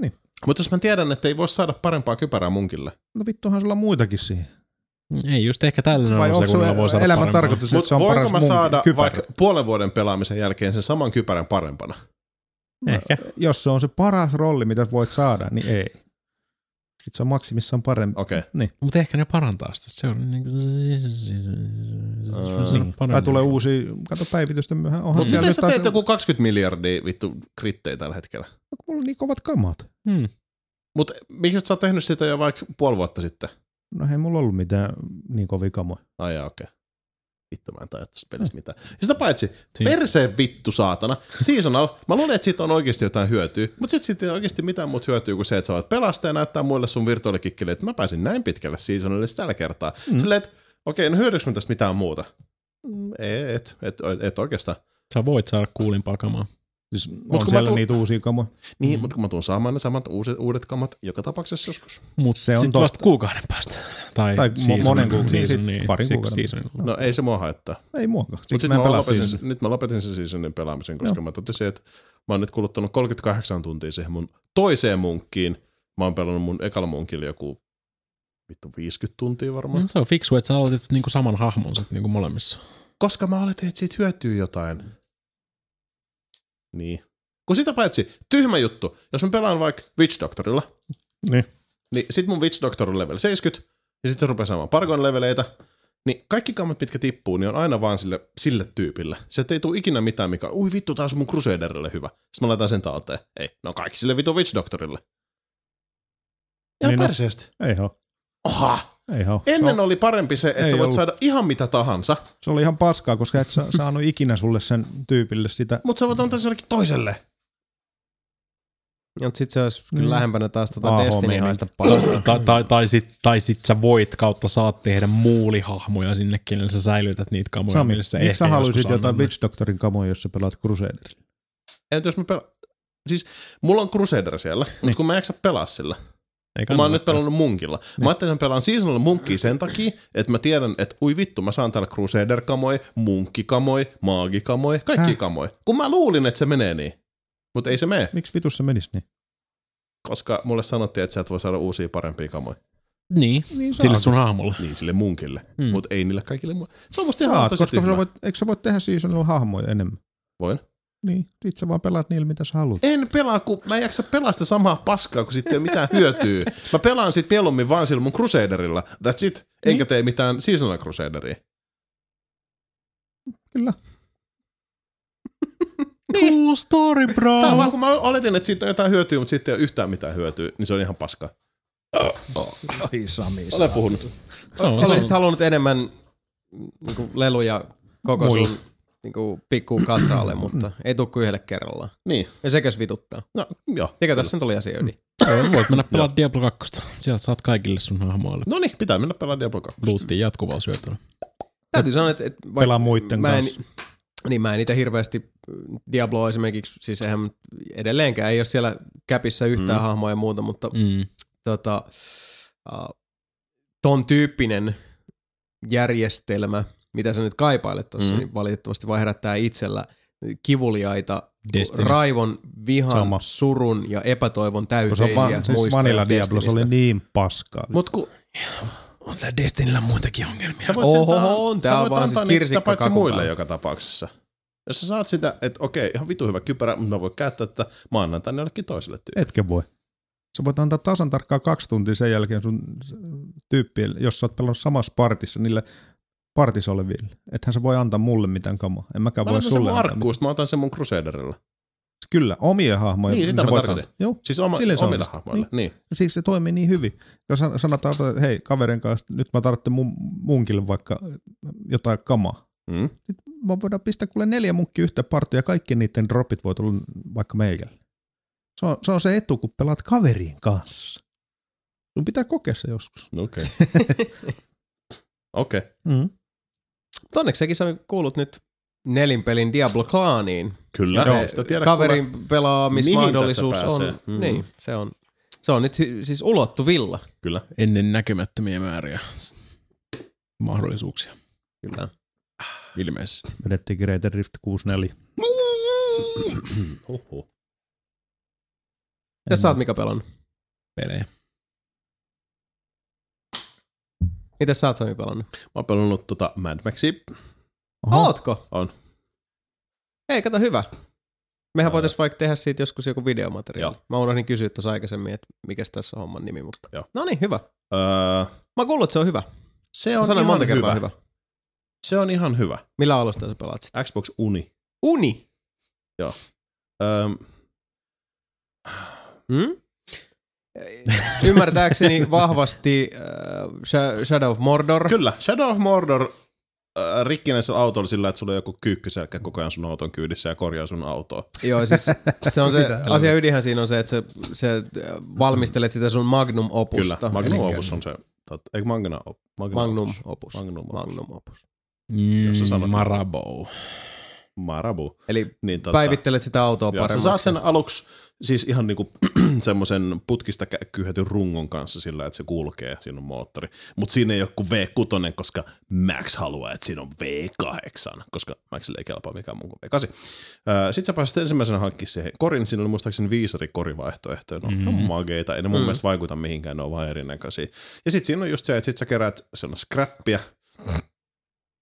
Speaker 3: Mutta jos mä tiedän, että ei voi saada parempaa kypärää munkille.
Speaker 2: No vittuhan sulla muitakin siihen.
Speaker 4: Ei just ehkä tällä
Speaker 2: Vai onko
Speaker 4: sekunnilla voi
Speaker 2: se
Speaker 4: saada
Speaker 2: elämän tarkoitus, että se on
Speaker 3: voinko
Speaker 2: paras
Speaker 3: mä saada
Speaker 2: kypärä?
Speaker 3: vaikka puolen vuoden pelaamisen jälkeen sen saman kypärän parempana?
Speaker 4: Ehkä.
Speaker 2: Jos se on se paras rolli, mitä voit saada, niin ei. Sitten se on maksimissaan parempi.
Speaker 3: Okei.
Speaker 2: Niin.
Speaker 4: Mutta ehkä ne parantaa sitä. Se on niinku...
Speaker 2: Niin. Tai tulee uusi, kato päivitystä myöhään. Onhan
Speaker 3: Mutta
Speaker 2: siellä
Speaker 3: miten sä
Speaker 2: taas,
Speaker 3: teet joku 20 miljardia vittu krittejä tällä hetkellä?
Speaker 2: mulla on niin kovat kamat.
Speaker 4: Hmm.
Speaker 3: Mutta miksi sä oot tehnyt sitä jo vaikka puoli vuotta sitten?
Speaker 2: No ei mulla ollut mitään niin kovia kamoja.
Speaker 3: Ai okei. Vittu, mä en tajua tästä pelistä mitään. Ja sitä paitsi, perseen vittu saatana. Seasonal, mä luulen, että siitä on oikeasti jotain hyötyä, mutta sitten siitä ei oikeasti mitään muuta hyötyä kuin se, että sä voit pelastaa ja näyttää muille sun virtuaalikikkille, että mä pääsin näin pitkälle seasonalille tällä kertaa. Mm. Silleen, että okei, no hyödyks mä tästä mitään muuta? Mm, Et, et, et, et oikeastaan.
Speaker 4: Sä voit saada kuulimpaa kamaa.
Speaker 2: Siis
Speaker 3: Mut
Speaker 2: on siellä
Speaker 3: tuun-
Speaker 2: niitä uusia kamoja.
Speaker 3: Niin, mm. mutta kun mä tuun saamaan ne samat uudet, uudet kamat joka tapauksessa joskus.
Speaker 4: Mutta
Speaker 2: Se on
Speaker 4: sitten
Speaker 2: totta.
Speaker 4: vasta kuukauden päästä. Tai,
Speaker 2: Tai mo-
Speaker 4: season-
Speaker 2: monen kuukauden,
Speaker 4: season,
Speaker 2: niin,
Speaker 4: niin,
Speaker 2: parin kuukauden.
Speaker 4: seasonilla.
Speaker 3: No ei se mua haittaa.
Speaker 2: Ei muakaan.
Speaker 3: Mutta
Speaker 2: mä
Speaker 3: mä, lopetin,
Speaker 2: seasonia.
Speaker 3: nyt mä lopetin sen seasonin pelaamisen, koska Joo. mä totesin, että mä oon nyt kuluttanut 38 tuntia siihen mun toiseen munkkiin. Mä oon pelannut mun ekalla munkilla joku vittu 50 tuntia varmaan.
Speaker 4: Mm, se on fiksu, että sä aloitit niinku saman hahmon sit niinku molemmissa.
Speaker 3: Koska mä oletin, että siitä hyötyy jotain. Niin. Kun sitä paitsi, tyhmä juttu. Jos mä pelaan vaikka Witch Doctorilla,
Speaker 2: Niin.
Speaker 3: niin sit mun Witch Doctor on level 70, ja sit se rupeaa saamaan Pargon leveleitä, niin kaikki kammat, mitkä tippuu, niin on aina vaan sille, sille tyypille. Se ei tule ikinä mitään, mikä, ui vittu, taas mun Crusaderille hyvä. Sitten mä laitan sen talteen. Ei, ne on kaikki sille vittu Witch Doctorille. Ihan
Speaker 2: Niin
Speaker 3: perseestä.
Speaker 2: Ei oo.
Speaker 3: Oha!
Speaker 2: Ei oo.
Speaker 3: Ennen
Speaker 2: se, on,
Speaker 3: oli parempi se, että
Speaker 2: Ei
Speaker 3: sä voit
Speaker 2: ollut.
Speaker 3: saada ihan mitä tahansa,
Speaker 2: se oli ihan paskaa, koska et sä saanut ikinä sulle sen tyypille sitä.
Speaker 3: mutta sä voit antaa se jollekin toiselle.
Speaker 1: Mutta sit se olisi kyllä
Speaker 2: Mm.
Speaker 1: lähempänä taas tota
Speaker 2: AH
Speaker 1: Destiny
Speaker 2: meininki.
Speaker 1: haista paskaa.
Speaker 4: Tai, tai, tai, sit, tai sit sä voit kautta saat tehdä muulihahmoja sinne, kenelle sä säilytät niitä kamoja.
Speaker 2: Sami,
Speaker 4: millä sä
Speaker 2: miksi
Speaker 4: ehkä
Speaker 2: sä haluaisit jotain. Witch Doctorin kamoja, jos sä pelaat Crusaderilla?
Speaker 3: Entä jos mä pela... Siis mulla on Crusader siellä, niin. mutta kun mä en jaksa pelaa sillä.
Speaker 4: Ei
Speaker 3: Kun mä oon nyt pelannut munkilla. Mä ajattelin, että mä pelaan seasonal munkkia sen takia, että mä tiedän, että ui vittu, mä saan täällä Crusader-kamoi, munkkikamoi, maagikamoi, kaikki
Speaker 2: Häh?
Speaker 3: kamoi. Kun mä luulin, että se menee niin. Mutta ei se mene,
Speaker 2: Miksi vitussa menisi niin?
Speaker 3: koska mulle sanottiin, että sä et voi saada uusia parempia kamoja.
Speaker 4: Niin,
Speaker 2: Niin
Speaker 4: sille sun hahmolle.
Speaker 3: Niin, sille munkille.
Speaker 4: Mm.
Speaker 3: Mutta ei niille kaikille muille. Se on musta ihan
Speaker 2: Saat,
Speaker 3: tosi
Speaker 2: koska sä voit, eikö sä voit tehdä seasonilla hahmoja enemmän?
Speaker 3: Voin.
Speaker 2: Niin, sit sä vaan pelaat niillä, mitä sä haluat.
Speaker 3: En pelaa, kun mä en jaksa pelaa sitä samaa paskaa, kun sitten ei ole mitään hyötyä. Mä pelaan sit mieluummin vaan sillä mun Crusaderilla. That's it. Enkä tee mitään seasonal Crusaderia.
Speaker 2: Kyllä.
Speaker 4: Cool story, bro.
Speaker 3: Tää on vaan, kun mä oletin, että siitä on jotain hyötyä, mutta sitten ei ole yhtään mitään hyötyä, niin se on ihan paskaa.
Speaker 2: Ai Sami.
Speaker 3: Olen puhunut.
Speaker 1: Olisit halunnut enemmän niinku, leluja koko
Speaker 2: Muille.
Speaker 1: sun niinku, pikkuun katraalle, mutta ei tuu kuin yhdelle kerrallaan.
Speaker 3: Niin.
Speaker 1: Ja sekäs vituttaa.
Speaker 3: No, joo.
Speaker 1: Mikä tässä nyt oli asia ydin?
Speaker 4: Voit mennä pelaamaan Diablo 2. Sieltä saat kaikille sun hahmoille.
Speaker 3: No niin, pitää mennä pelaamaan Diablo 2.
Speaker 4: Luuttiin jatkuvalla syötöllä.
Speaker 1: Täytyy sanoa, että, että vaikka
Speaker 2: Pelaa muitten
Speaker 1: mä en,
Speaker 2: kanssa.
Speaker 1: niin mä en niitä hirveästi, Diablo esimerkiksi, siis eihän edelleenkään ei ole siellä käpissä yhtään mm. hahmoa ja muuta, mutta
Speaker 4: Mm.
Speaker 1: tota, uh, ton tyyppinen järjestelmä, mitä sä nyt kaipailet tuossa,
Speaker 3: Mm.
Speaker 1: niin valitettavasti vaan herättää itsellä kivuliaita,
Speaker 4: Destiny.
Speaker 1: raivon, vihan,
Speaker 2: Sama.
Speaker 1: Surun ja epätoivon
Speaker 2: Kun se on
Speaker 1: täyteisiä
Speaker 2: siis
Speaker 1: muistoja
Speaker 2: Vanilla Diablo, se oli niin paskaa.
Speaker 3: Mut kun
Speaker 4: On se Destinillä muitakin ongelmia.
Speaker 3: sä voit,
Speaker 1: Oho, on,
Speaker 3: sä
Speaker 1: tää on vaan siis kirsikka
Speaker 3: sitä paitsi muille joka tapauksessa. Jos sä saat sitä, että okei, ihan vitu hyvä kypärä, mutta mä voin käyttää tätä, mä annan tänne jollekin toiselle tyypille.
Speaker 2: Etkä voi. Sä voit antaa tasan tarkkaan kaksi tuntia sen jälkeen sun tyyppille, jos sä oot pelannut samassa partissa niille partissa oleville. Ethän sä voi antaa mulle mitään kamaa. En mäkään
Speaker 3: Mä
Speaker 2: voi sulle antaa.
Speaker 3: arkkuusta, mä otan sen mun Crusaderilla.
Speaker 2: Kyllä, omien hahmoja.
Speaker 3: Niin, sitä mä tarkoitin.
Speaker 2: Joo,
Speaker 3: Siis oma, omille
Speaker 2: onnistuu.
Speaker 3: hahmoille. Niin.
Speaker 2: siksi se toimii niin hyvin. Jos san- sanotaan, että hei, kaverin kanssa, nyt mä tarvitsen mun munkille vaikka jotain kamaa.
Speaker 3: Mm.
Speaker 2: Mä voidaan pistää kuule neljä munkkia yhteen partia ja kaikki niiden dropit voi tulla vaikka meikälle. Se on, se on se etu, kun pelaat kaverin kanssa. Sun pitää kokea se joskus.
Speaker 3: Okei. Okei.
Speaker 2: Mm.
Speaker 1: Onneksi säkin Sami kuulut nyt nelinpelin Diablo-klaaniin.
Speaker 3: Kyllä,
Speaker 1: Ja
Speaker 3: ei sitä tiedä
Speaker 1: Kaverin
Speaker 3: kuule.
Speaker 1: pelaamismahdollisuus on,
Speaker 3: pääsee? Mm.
Speaker 1: niin, se on, se on nyt siis ulottuvilla.
Speaker 3: Kyllä.
Speaker 4: Ennen näkymättömiä määriä mahdollisuuksia.
Speaker 1: Kyllä.
Speaker 4: Ilmeisesti.
Speaker 2: Vedettiin Greater Rift 64.
Speaker 3: Huhhuh.
Speaker 1: Mitä sä oot Mika pelannut?
Speaker 4: Pelejä.
Speaker 1: Mitä sä oot Sami pelannut?
Speaker 3: Mä oon pelannut tota Mad Maxia.
Speaker 2: Oho.
Speaker 1: Ootko?
Speaker 3: On.
Speaker 1: Ei, kato hyvä. Mehän voitais vaikka tehdä siitä joskus joku videomateriaali.
Speaker 3: Joo.
Speaker 1: Mä unohdin kysyä tuossa aikaisemmin, että mikä tässä on homman nimi, mutta...
Speaker 3: Joo.
Speaker 1: No niin, hyvä.
Speaker 3: Öö,
Speaker 1: Mä kuullut, että se on hyvä.
Speaker 3: se on
Speaker 1: sanoin
Speaker 3: ihan
Speaker 1: monta kertaa
Speaker 3: hyvä.
Speaker 1: hyvä.
Speaker 3: Se on ihan hyvä.
Speaker 1: Millä alusta sä pelaat sitä?
Speaker 3: Xbox Uni.
Speaker 1: Uni!
Speaker 3: Öö,
Speaker 1: Hmm? Ymmärtääkseni vahvasti äh, Sha- Shadow of Mordor.
Speaker 3: kyllä, Shadow of Mordor äh, rikkinäisellä autolla sillä, että sulla on joku kyykkyselkä koko ajan sun auton kyydissä ja korjaa sun autoa.
Speaker 1: Joo, siis se on se asia ydinhän siinä on se, että sä, sä valmistelet sitä sun magnum opusta.
Speaker 3: Kyllä, Magnum
Speaker 1: Elikkä
Speaker 3: Opus on se. Eikö Magna, op, Magnum,
Speaker 1: Magnum
Speaker 3: Opus?
Speaker 1: opus.
Speaker 3: Magnum opus.
Speaker 1: Magnum opus.
Speaker 4: Mm,
Speaker 3: Jos sä sanot-
Speaker 4: Marabou.
Speaker 3: Marabu.
Speaker 1: Eli
Speaker 3: Niin, tota,
Speaker 1: päivittelet sitä autoa
Speaker 3: Joo, sä saat sen aluksi siis ihan niinku semmoisen putkista kyhätyn rungon kanssa sillä, että se kulkee, siinä on moottori. Mutta siinä ei ole kuin V6, koska Max haluaa, että siinä on V8, koska Maxille ei kelpaa mikään muu kuin V8. Sitten sä pääsit ensimmäisenä hankkimaan siihen korin, siinä oli muistaakseni viisari korivaihtoehtoja, ne on mm-hmm. mageita, ei ne mun mm. mielestä vaikuta mihinkään, ne on vaan erinäköisiä. Ja sitten siinä on just se, että sit sä kerät, se on scrappia,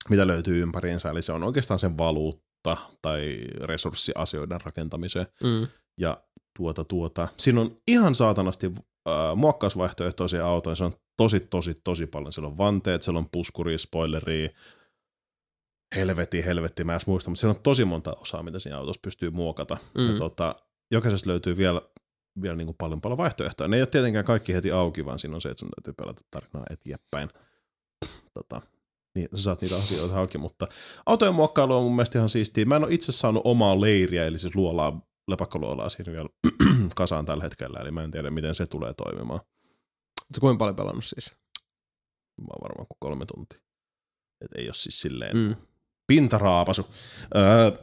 Speaker 3: mitä löytyy ympäriinsä, eli se on oikeastaan sen valuutta tai resurssiasioiden rakentamiseen.
Speaker 1: Mm.
Speaker 3: Ja tuota, tuota. Siinä on ihan saatanasti äh, muokkausvaihtoehtoisia autoja, se on tosi, tosi, tosi paljon. Siellä on vanteet, siellä on puskuri, spoileri, helvetti, helvetti, mä en muista, mutta siellä on tosi monta osaa, mitä siinä autossa pystyy muokata. Mm. Ja tota, jokaisesta löytyy vielä, vielä niin kuin paljon paljon vaihtoehtoja. Ne ei ole tietenkään kaikki heti auki, vaan siinä on se, että sun täytyy pelata tarinaa eteenpäin. Tota, niin sä saat niitä asioita halki, mutta autojen muokkailu on mun mielestä ihan siistiä. Mä en ole itse saanut omaa leiriä, eli siis luolaa, lepakkoluolaa siinä vielä kasaan tällä hetkellä, eli mä en tiedä, miten se tulee toimimaan.
Speaker 1: Sä kuinka paljon pelannut siis?
Speaker 3: Mä oon varmaan kuin kolme tuntia. Et ei ole siis silleen mm.
Speaker 1: Mm.
Speaker 3: pintaraapasu. Öö,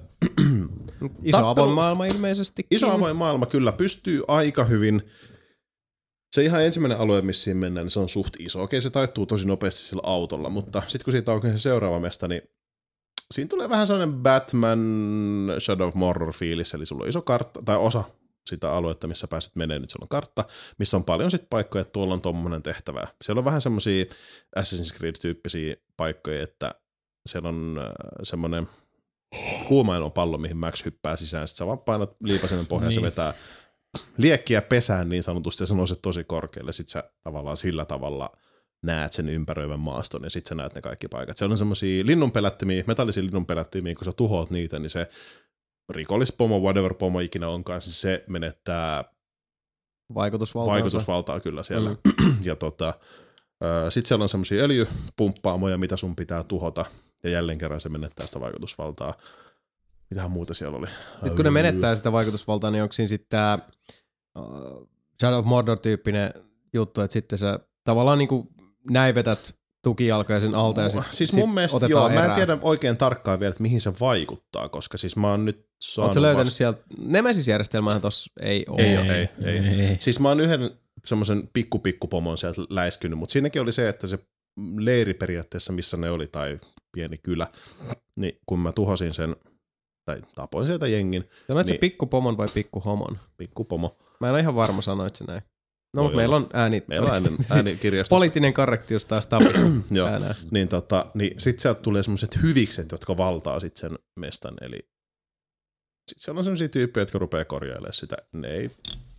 Speaker 1: Iso
Speaker 3: Tappelu-
Speaker 1: avoin maailma ilmeisesti.
Speaker 3: iso avoin maailma kyllä pystyy aika hyvin se ihan ensimmäinen alue, missä siinä mennään, niin se on suht iso. Okei, se taittuu tosi nopeasti sillä autolla, mutta sitten kun siitä on se seuraava mesta, niin siinä tulee vähän sellainen Batman Shadow of Mordor fiilis, eli sulla on iso kartta, tai osa sitä aluetta, missä pääset menee, nyt sulla on kartta, missä on paljon sit paikkoja, että tuolla on tommonen tehtävä. Siellä on vähän semmosia Assassin's Creed-tyyppisiä paikkoja, että siellä on äh, semmoinen kuumailmapallo, mihin Max hyppää sisään, sitten sä vaan painat liipasen pohjaan, niin. se vetää liekkiä pesään niin sanotusti, ja se nousee tosi korkealle, sitten sä tavallaan sillä tavalla näet sen ympäröivän maaston, ja sitten sä näet ne kaikki paikat. Siellä on semmoisia linnunpelättimiä, metallisia linnunpelättimiä, kun sä tuhoat niitä, niin se rikollispomo, whatever pomo ikinä onkaan, siis se menettää
Speaker 1: Vaikutusvaltaa.
Speaker 3: vaikutusvaltaa kyllä siellä. Mm. ja tota, sitten siellä on semmoisia öljypumppaamoja, mitä sun pitää tuhota, ja jälleen kerran se menettää sitä vaikutusvaltaa. Mitähän muuta siellä oli?
Speaker 1: Nyt kun ne menettää sitä vaikutusvaltaa, niin onko siinä sitten tämä Shadow of Mordor-tyyppinen juttu, että sitten sä tavallaan niinku näivetät tukijalkoja sen alta ja sit,
Speaker 3: Siis
Speaker 1: sit
Speaker 3: mun mielestä
Speaker 1: otetaan
Speaker 3: joo, mä en
Speaker 1: erää.
Speaker 3: tiedä oikein tarkkaan vielä, että mihin se vaikuttaa, koska siis mä oon nyt saanut
Speaker 1: Oletko löytänyt
Speaker 3: vasta-
Speaker 1: sieltä, Nemesis-järjestelmähän tossa ei ole.
Speaker 3: Ei, ole, ei, ei,
Speaker 4: ei.
Speaker 3: ei. Siis mä oon yhden semmoisen pikkupikkupomon sieltä läiskynyt, mutta siinäkin oli se, että se leiri periaatteessa, missä ne oli, tai pieni kylä, niin kun mä tuhosin sen, tai tapoin sieltä jengin,
Speaker 1: Sanoit se
Speaker 3: Niin.
Speaker 1: pikkupomon vai pikkuhomon?
Speaker 3: pikkupomo.
Speaker 1: Mä en ole ihan varma sanoit se näin. No, mutta meillä on ääni.
Speaker 3: Meillä on ääni, äänikirjastossa.
Speaker 1: Poliittinen korrektius taas tapissa.
Speaker 3: Joo, niin, tota, niin sit sieltä tulee semmoiset hyvikset, jotka valtaa sit sen mestan, eli sit siellä on semmoisia tyyppejä, jotka rupeaa korjailemaan sitä. Ne ei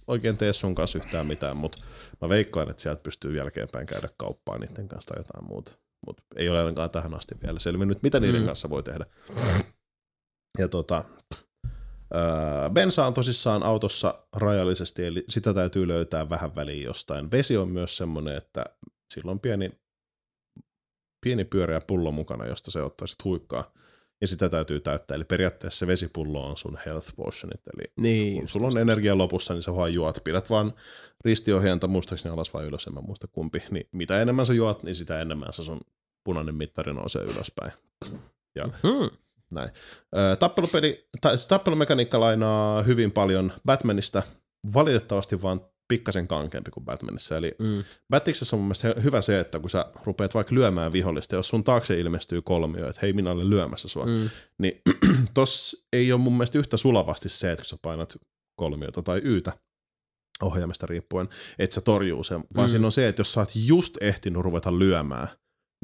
Speaker 3: oikein tee sun kanssa yhtään mitään, mutta mä veikkaan, että sieltä pystyy jälkeenpäin käydä kauppaa niiden kanssa tai jotain muuta. Mutta ei ole ainakaan tähän asti vielä selvinnyt, mitä niiden
Speaker 1: Mm.
Speaker 3: kanssa voi tehdä. Ja tota, öö, bensa on tosissaan autossa rajallisesti, eli sitä täytyy löytää vähän väliin jostain. Vesi on myös semmoinen, että sillä on pieni pieni pyöreä pullo mukana, josta se ottaa sit huikkaa. Ja sitä täytyy täyttää. Eli periaatteessa se vesipullo on sun health potionit. Eli
Speaker 1: Niin.
Speaker 3: kun sulla on energia lopussa, niin sä vaan juot. Pidät vaan ristiohjainta muistaakseni alas vai ylös, en mä muista kumpi. Niin mitä enemmän sä juot, niin sitä enemmän se sun punainen mittari nousee ylöspäin. Ja
Speaker 1: Hmm.
Speaker 3: Näin. Tappelupeli, tai tappelumekaniikka lainaa hyvin paljon Batmanista, valitettavasti vaan pikkasen kankeampi kuin Batmanissa. Eli
Speaker 1: Mm.
Speaker 3: Battiksessa on mun mielestä hyvä se, että kun sä rupeat vaikka lyömään vihollista, jos sun taakse ilmestyy kolmio, että hei minä olen lyömässä sua, mm. Niin tos ei ole mun mielestä yhtä sulavasti se, että kun sä painat kolmiota tai yytä ohjaamista riippuen, että se torjuu sen, vaan
Speaker 1: Mm.
Speaker 3: mm. siinä on se, että jos sä oot just ehtinyt ruveta lyömään,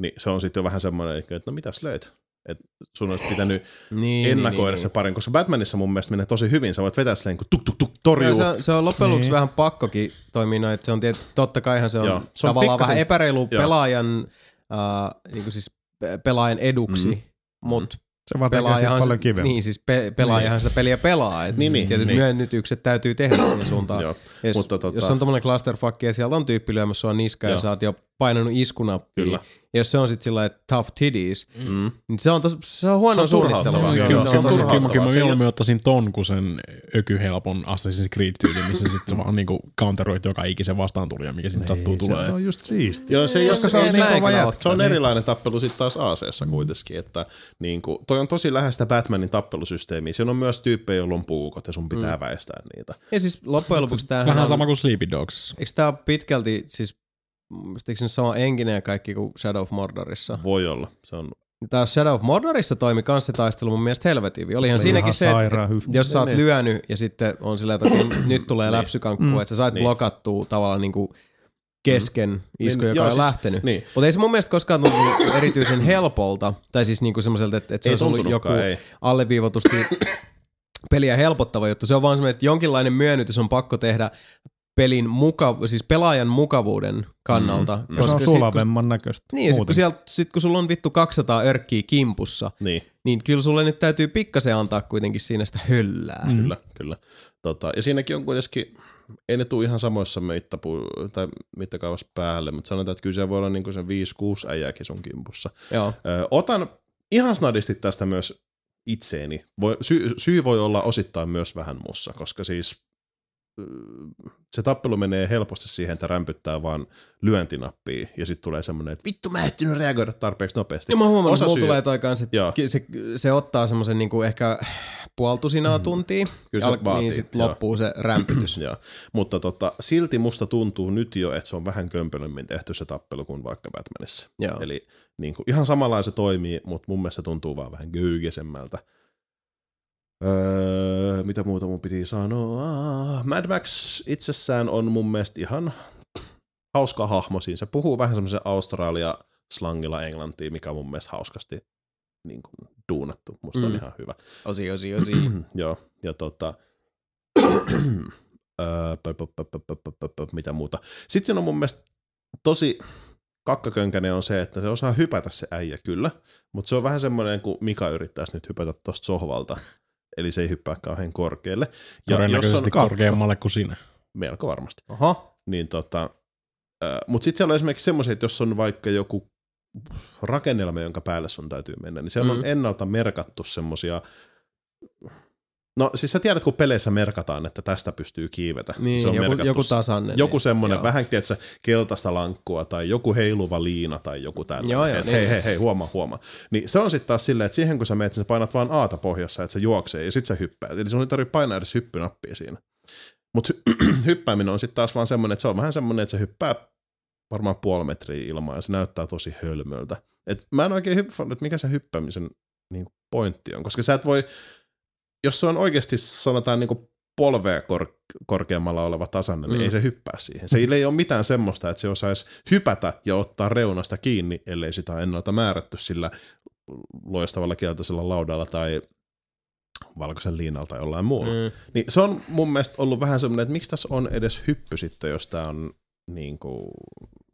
Speaker 3: niin se on sitten jo vähän semmoinen, että no mitäs löit? Että sun olisi pitänyt
Speaker 1: Niin,
Speaker 3: ennakoida se parin, koska Batmanissa mun mielestä menee tosi hyvin. Sä voit vetää silleen, kun tuk tuk tuk torjuu.
Speaker 1: Se, on, se on loppujen lopuksi
Speaker 2: Niin.
Speaker 1: vähän pakkokin toimia noin, että se on tiet, totta kaihan se on,
Speaker 3: Joo, se on
Speaker 1: tavallaan
Speaker 3: pikkasen-
Speaker 1: vähän epäreilu
Speaker 3: joo.
Speaker 1: pelaajan, äh, niin kuin siis pe- pelaajan eduksi,
Speaker 3: Mm.
Speaker 1: mm. mutta
Speaker 2: Se vaan tekee siitä
Speaker 1: pelaajahan,
Speaker 2: paljon kivemmin.
Speaker 1: niin, siis pe- pelaajahan sitä peliä pelaa. Et
Speaker 3: Niin, niin,
Speaker 1: tietyt
Speaker 3: niin.
Speaker 1: myönnytykset täytyy tehdä siihen suuntaan.
Speaker 3: Joo,
Speaker 1: Jos,
Speaker 3: mutta
Speaker 1: tota... jos on tommonen clusterfuck ja sieltä on tyyppi lyömässä sua niskaan ja sä oot jo painanut iskunappia,
Speaker 3: Kyllä.
Speaker 1: ja jos se on sitten sillä että tough titties,
Speaker 3: Mm.
Speaker 1: niin se on, tos, se on huono
Speaker 3: Se on
Speaker 1: suunnittelu.
Speaker 3: turhauttavaa.
Speaker 1: Se on,
Speaker 4: Kyllä,
Speaker 1: se on
Speaker 3: turhauttavaa.
Speaker 4: kyllä, kyllä mä mieluummin ottaisin ton kuin sen ökyhelpon Assassin's Creed-tyyli, missä sitten vaan niinku counteroit joka ikisen vastaan tuli, mikä sitten sattuu
Speaker 2: se,
Speaker 4: tulee.
Speaker 2: se on just siistiä.
Speaker 3: Joo, se ei
Speaker 1: Koska
Speaker 3: ole
Speaker 1: se on niin
Speaker 3: se-
Speaker 1: kova.
Speaker 3: Se on erilainen tappelu sitten taas AC-ssa kuitenkin, että niin kuin, toi on tosi läheistä Batmanin tappelusysteemiä. Siinä on myös tyyppejä, joilla on puukot ja sun pitää mm. väistää niitä.
Speaker 1: Ja siis loppujen lopuksi tämähän
Speaker 4: Vähän sama kuin Sleepy Dogs.
Speaker 1: eikö tää ole pitkälti, siis eikö se sama engine ja kaikki kuin Shadow of Mordorissa?
Speaker 3: Voi olla. Se on,
Speaker 1: Tää Shadow of Mordorissa toimi kans se taistelu mun mielestä helvetin hyvin. Olihan
Speaker 2: Oli
Speaker 1: siinäkin se, että jos sä oot
Speaker 3: Niin.
Speaker 1: lyönyt ja sitten on silleen, että nyt tulee läpsykankku, että sä sait
Speaker 3: Niin.
Speaker 1: blokattua tavallaan niinku kesken isku,
Speaker 3: Niin,
Speaker 1: joka
Speaker 3: joo,
Speaker 1: on
Speaker 3: siis-
Speaker 1: lähtenyt.
Speaker 3: niin.
Speaker 1: Mutta ei se mun mielestä koskaan tuntunut erityisen helpolta, tai siis niinku semmoiselta, että, että se
Speaker 3: Ei
Speaker 1: olisi ollut joku
Speaker 3: ei.
Speaker 1: alleviivatusti peliä helpottava juttu. Se on vaan semmoinen, että jonkinlainen myönnytys on pakko tehdä pelin muka, siis pelaajan mukavuuden kannalta.
Speaker 3: Mm, mm.
Speaker 2: Se on
Speaker 1: sit, kun-
Speaker 2: sulavemman näköistä.
Speaker 1: Niin, sit kun, sieltä, sit kun sulla on vittu 200 örkkiä kimpussa,
Speaker 3: Niin,
Speaker 1: niin kyllä sulle nyt täytyy pikkasen antaa kuitenkin siinä sitä höllää. Mm.
Speaker 3: kyllä, kyllä. Tota, ja siinäkin on kuitenkin, ei ne tule ihan samoissa mittapu- tai mittakaavassa päälle, mutta sanotaan, että kyllä se voi olla niin se 5-6 äijääkin sun kimpussa.
Speaker 1: Joo.
Speaker 3: Ö, otan ihan snadisti tästä myös itseeni. Voi, sy- syy voi olla osittain myös vähän mussa, koska siis se tappelu menee helposti siihen, että rämpyttää vaan lyöntinappia ja sitten tulee semmoinen, että vittu mä en ehtinyt reagoida tarpeeksi nopeasti.
Speaker 1: Ja mä huomannut,
Speaker 3: Osa
Speaker 1: että mulla tulee toi kans, että se, se ottaa semmoisen niinku ehkä puoltusinaa tuntia.
Speaker 3: Mm. Kyllä se
Speaker 1: ja
Speaker 3: vaatii,
Speaker 1: Niin sit
Speaker 3: joo.
Speaker 1: loppuu se rämpytys.
Speaker 3: Joo. Mutta tota, silti musta tuntuu nyt jo, että se on vähän kömpelömmin tehty se tappelu kuin vaikka Batmanissa.
Speaker 1: Joo.
Speaker 3: Eli niin kuin, ihan samalla se toimii, mutta mun mielestä se tuntuu vaan vähän göygesemmältä. Öö, mitä muuta mun piti sanoa? Mad Max itsessään on mun mielestä ihan hauska hahmo siinä. Se puhuu vähän semmoisen Australia-slangilla englantia, mikä on mun mielestä hauskasti niin kuin, duunattu. Musta mm. on ihan hyvä.
Speaker 1: Osi, osi, osi.
Speaker 3: Joo, ja tota... mitä muuta. Sitten on mun mielestä tosi kakkakönkäinen on se, että se osaa hypätä se äijä kyllä, mutta se on vähän semmoinen, kuin Mika yrittäisi nyt hypätä tuosta sohvalta eli se ei hyppää kauhean korkealle. Ja jos
Speaker 4: Todennäköisesti
Speaker 3: on
Speaker 4: korkeammalle kuin sinä.
Speaker 3: melko varmasti.
Speaker 1: Oho.
Speaker 3: Niin tota, mutta sitten siellä on esimerkiksi semmoisia, että jos on vaikka joku rakennelma, jonka päälle sun täytyy mennä, niin siellä.
Speaker 1: Mm.
Speaker 3: on ennalta merkattu semmoisia, no siis sä tiedät, kun peleissä merkataan, että tästä pystyy kiivetä.
Speaker 1: Niin,
Speaker 3: se on
Speaker 1: joku,
Speaker 3: merkattu
Speaker 1: joku tasainen.
Speaker 3: joku
Speaker 1: niin.
Speaker 3: semmoinen
Speaker 1: Joo.
Speaker 3: vähän, tiedätkö, keltaista lankkua tai joku heiluva liina tai joku tällainen.
Speaker 1: Joo, joo,
Speaker 3: Et
Speaker 1: niin.
Speaker 3: hei, hei, hei, huomaa, huomaa. Niin se on sitten taas silleen, että siihen kun sä menet, sä painat vaan aata pohjassa, että se juoksee ja sit sä hyppäät. Eli sun ei tarvitse painaa edes hyppynappia siinä. Mutta hyppääminen on sitten taas vaan semmoinen, että se on vähän semmoinen, että se hyppää varmaan puoli metriä ilmaa ja se näyttää tosi hölmöltä. Et mä en oikein hyppää, että mikä se hyppäämisen niin pointti on, koska sä et voi, jos se on oikeasti sanotaan niin polvea kor- korkeammalla oleva tasanne, niin
Speaker 1: Mm.
Speaker 3: ei se hyppää siihen. Se ei ole mitään semmoista, että se osaisi hypätä ja ottaa reunasta kiinni, ellei sitä ennalta määrätty sillä loistavalla keltaisella laudalla tai valkoisen liinalla tai jollain muulla.
Speaker 1: Mm.
Speaker 3: Niin se on mun mielestä ollut vähän semmoinen, että miksi tässä on edes hyppy sitten, jos tää on niin kuin...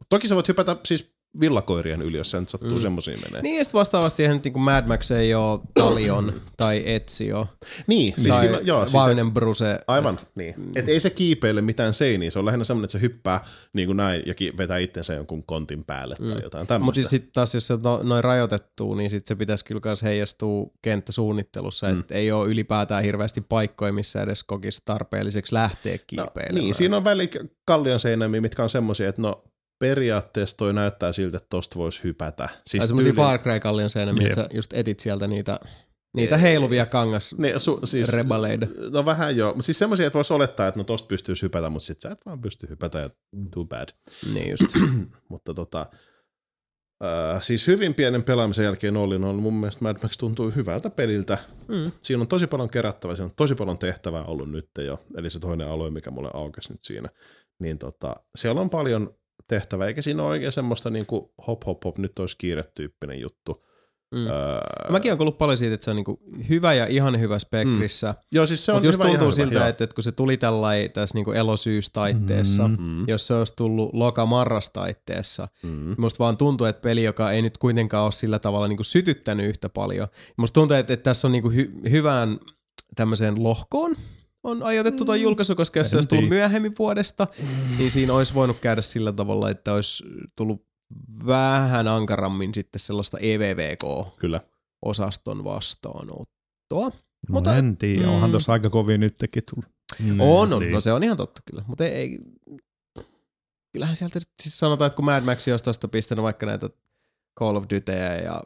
Speaker 3: Toki sä voit hypätä siis villakoirien yli, jos sen sattuu mm.
Speaker 1: Mm.
Speaker 3: semmoisiin menee.
Speaker 1: Niin, ja sitten vastaavasti eihän nyt niinku Mad Max ei ole Talion tai Ezio
Speaker 3: Niin, siis
Speaker 1: tai
Speaker 3: siinä, joo, siis se,
Speaker 1: Bruse.
Speaker 3: aivan, niin. Et ei se kiipeile mitään seiniä, se on lähinnä semmoinen, että se hyppää niin kuin näin ja vetää itsensä jonkun kontin päälle tai jotain
Speaker 1: Mutta
Speaker 3: tämmöistä.
Speaker 1: siis sitten taas, jos se on no- noin rajoitettu, niin sitten se pitäisi kyllä myös heijastua kenttäsuunnittelussa, mm. että ei ole ylipäätään hirveästi paikkoja, missä edes kokisi tarpeelliseksi lähteä kiipeilemään.
Speaker 3: niin, siinä on väli kallion seinämiä, mitkä on semmoisia, että no periaatteessa toi näyttää siltä, että tosta voisi hypätä.
Speaker 1: tai
Speaker 3: Siis
Speaker 1: semmoisia
Speaker 3: tyyliin-
Speaker 1: Far Cry kallion seinämiä, että sä just etit sieltä niitä, niitä heiluvia kangas
Speaker 3: Niin, su, siis,
Speaker 1: rebaleida.
Speaker 3: No vähän joo. Mutta siis semmoisia, että voisi olettaa, että no tosta pystyisi hypätä, mutta sit sä et vaan pysty hypätä ja too bad.
Speaker 1: Niin just.
Speaker 3: mutta tota, äh, siis hyvin pienen pelaamisen jälkeen Ollin on mun mielestä Mad Max tuntuu hyvältä peliltä.
Speaker 1: Mm.
Speaker 3: Siinä on tosi paljon kerättävää, siinä on tosi paljon tehtävää ollut nyt jo, eli se toinen alue, mikä mulle aukesi nyt siinä. Niin tota, siellä on paljon tehtävää, eikä siinä ole oikein semmoista niinku hop hop hop, nyt olisi kiire tyyppinen juttu.
Speaker 1: Mm.
Speaker 3: Öö,
Speaker 1: Mäkin olen kuullut paljon siitä, että se on niinku hyvä ja ihan hyvä spektrissä. Mm.
Speaker 3: joo, siis se on
Speaker 1: Mutta just
Speaker 3: hyvä,
Speaker 1: tuntuu siltä, että, että kun se tuli tällainen tässä niinku elosyystaitteessa, mm.
Speaker 3: Mm.
Speaker 1: jos se olisi tullut loka-marrastaitteessa,
Speaker 3: Mm.
Speaker 1: musta vaan tuntuu, että peli, joka ei nyt kuitenkaan ole sillä tavalla niinku sytyttänyt yhtä paljon. Musta tuntuu, että, että tässä on niinku hy- hyvään tämmöiseen lohkoon on ajoitettu tuo julkaisu, koska jos se olisi tullut myöhemmin vuodesta, niin siinä olisi voinut käydä sillä tavalla, että olisi tullut vähän ankarammin sitten sellaista EVVK-osaston
Speaker 3: Kyllä.
Speaker 1: vastaanottoa.
Speaker 2: Mutta
Speaker 1: Mutta-
Speaker 2: en tiedä,
Speaker 1: mm.
Speaker 2: onhan tuossa aika kovin nytkin tullut.
Speaker 4: Mm.
Speaker 1: On, on. No se on ihan totta kyllä. Mutta ei, ei, kyllähän sieltä nyt siis sanotaan, että kun Mad Max olisi tuosta pistänyt vaikka näitä Call of Dutyä ja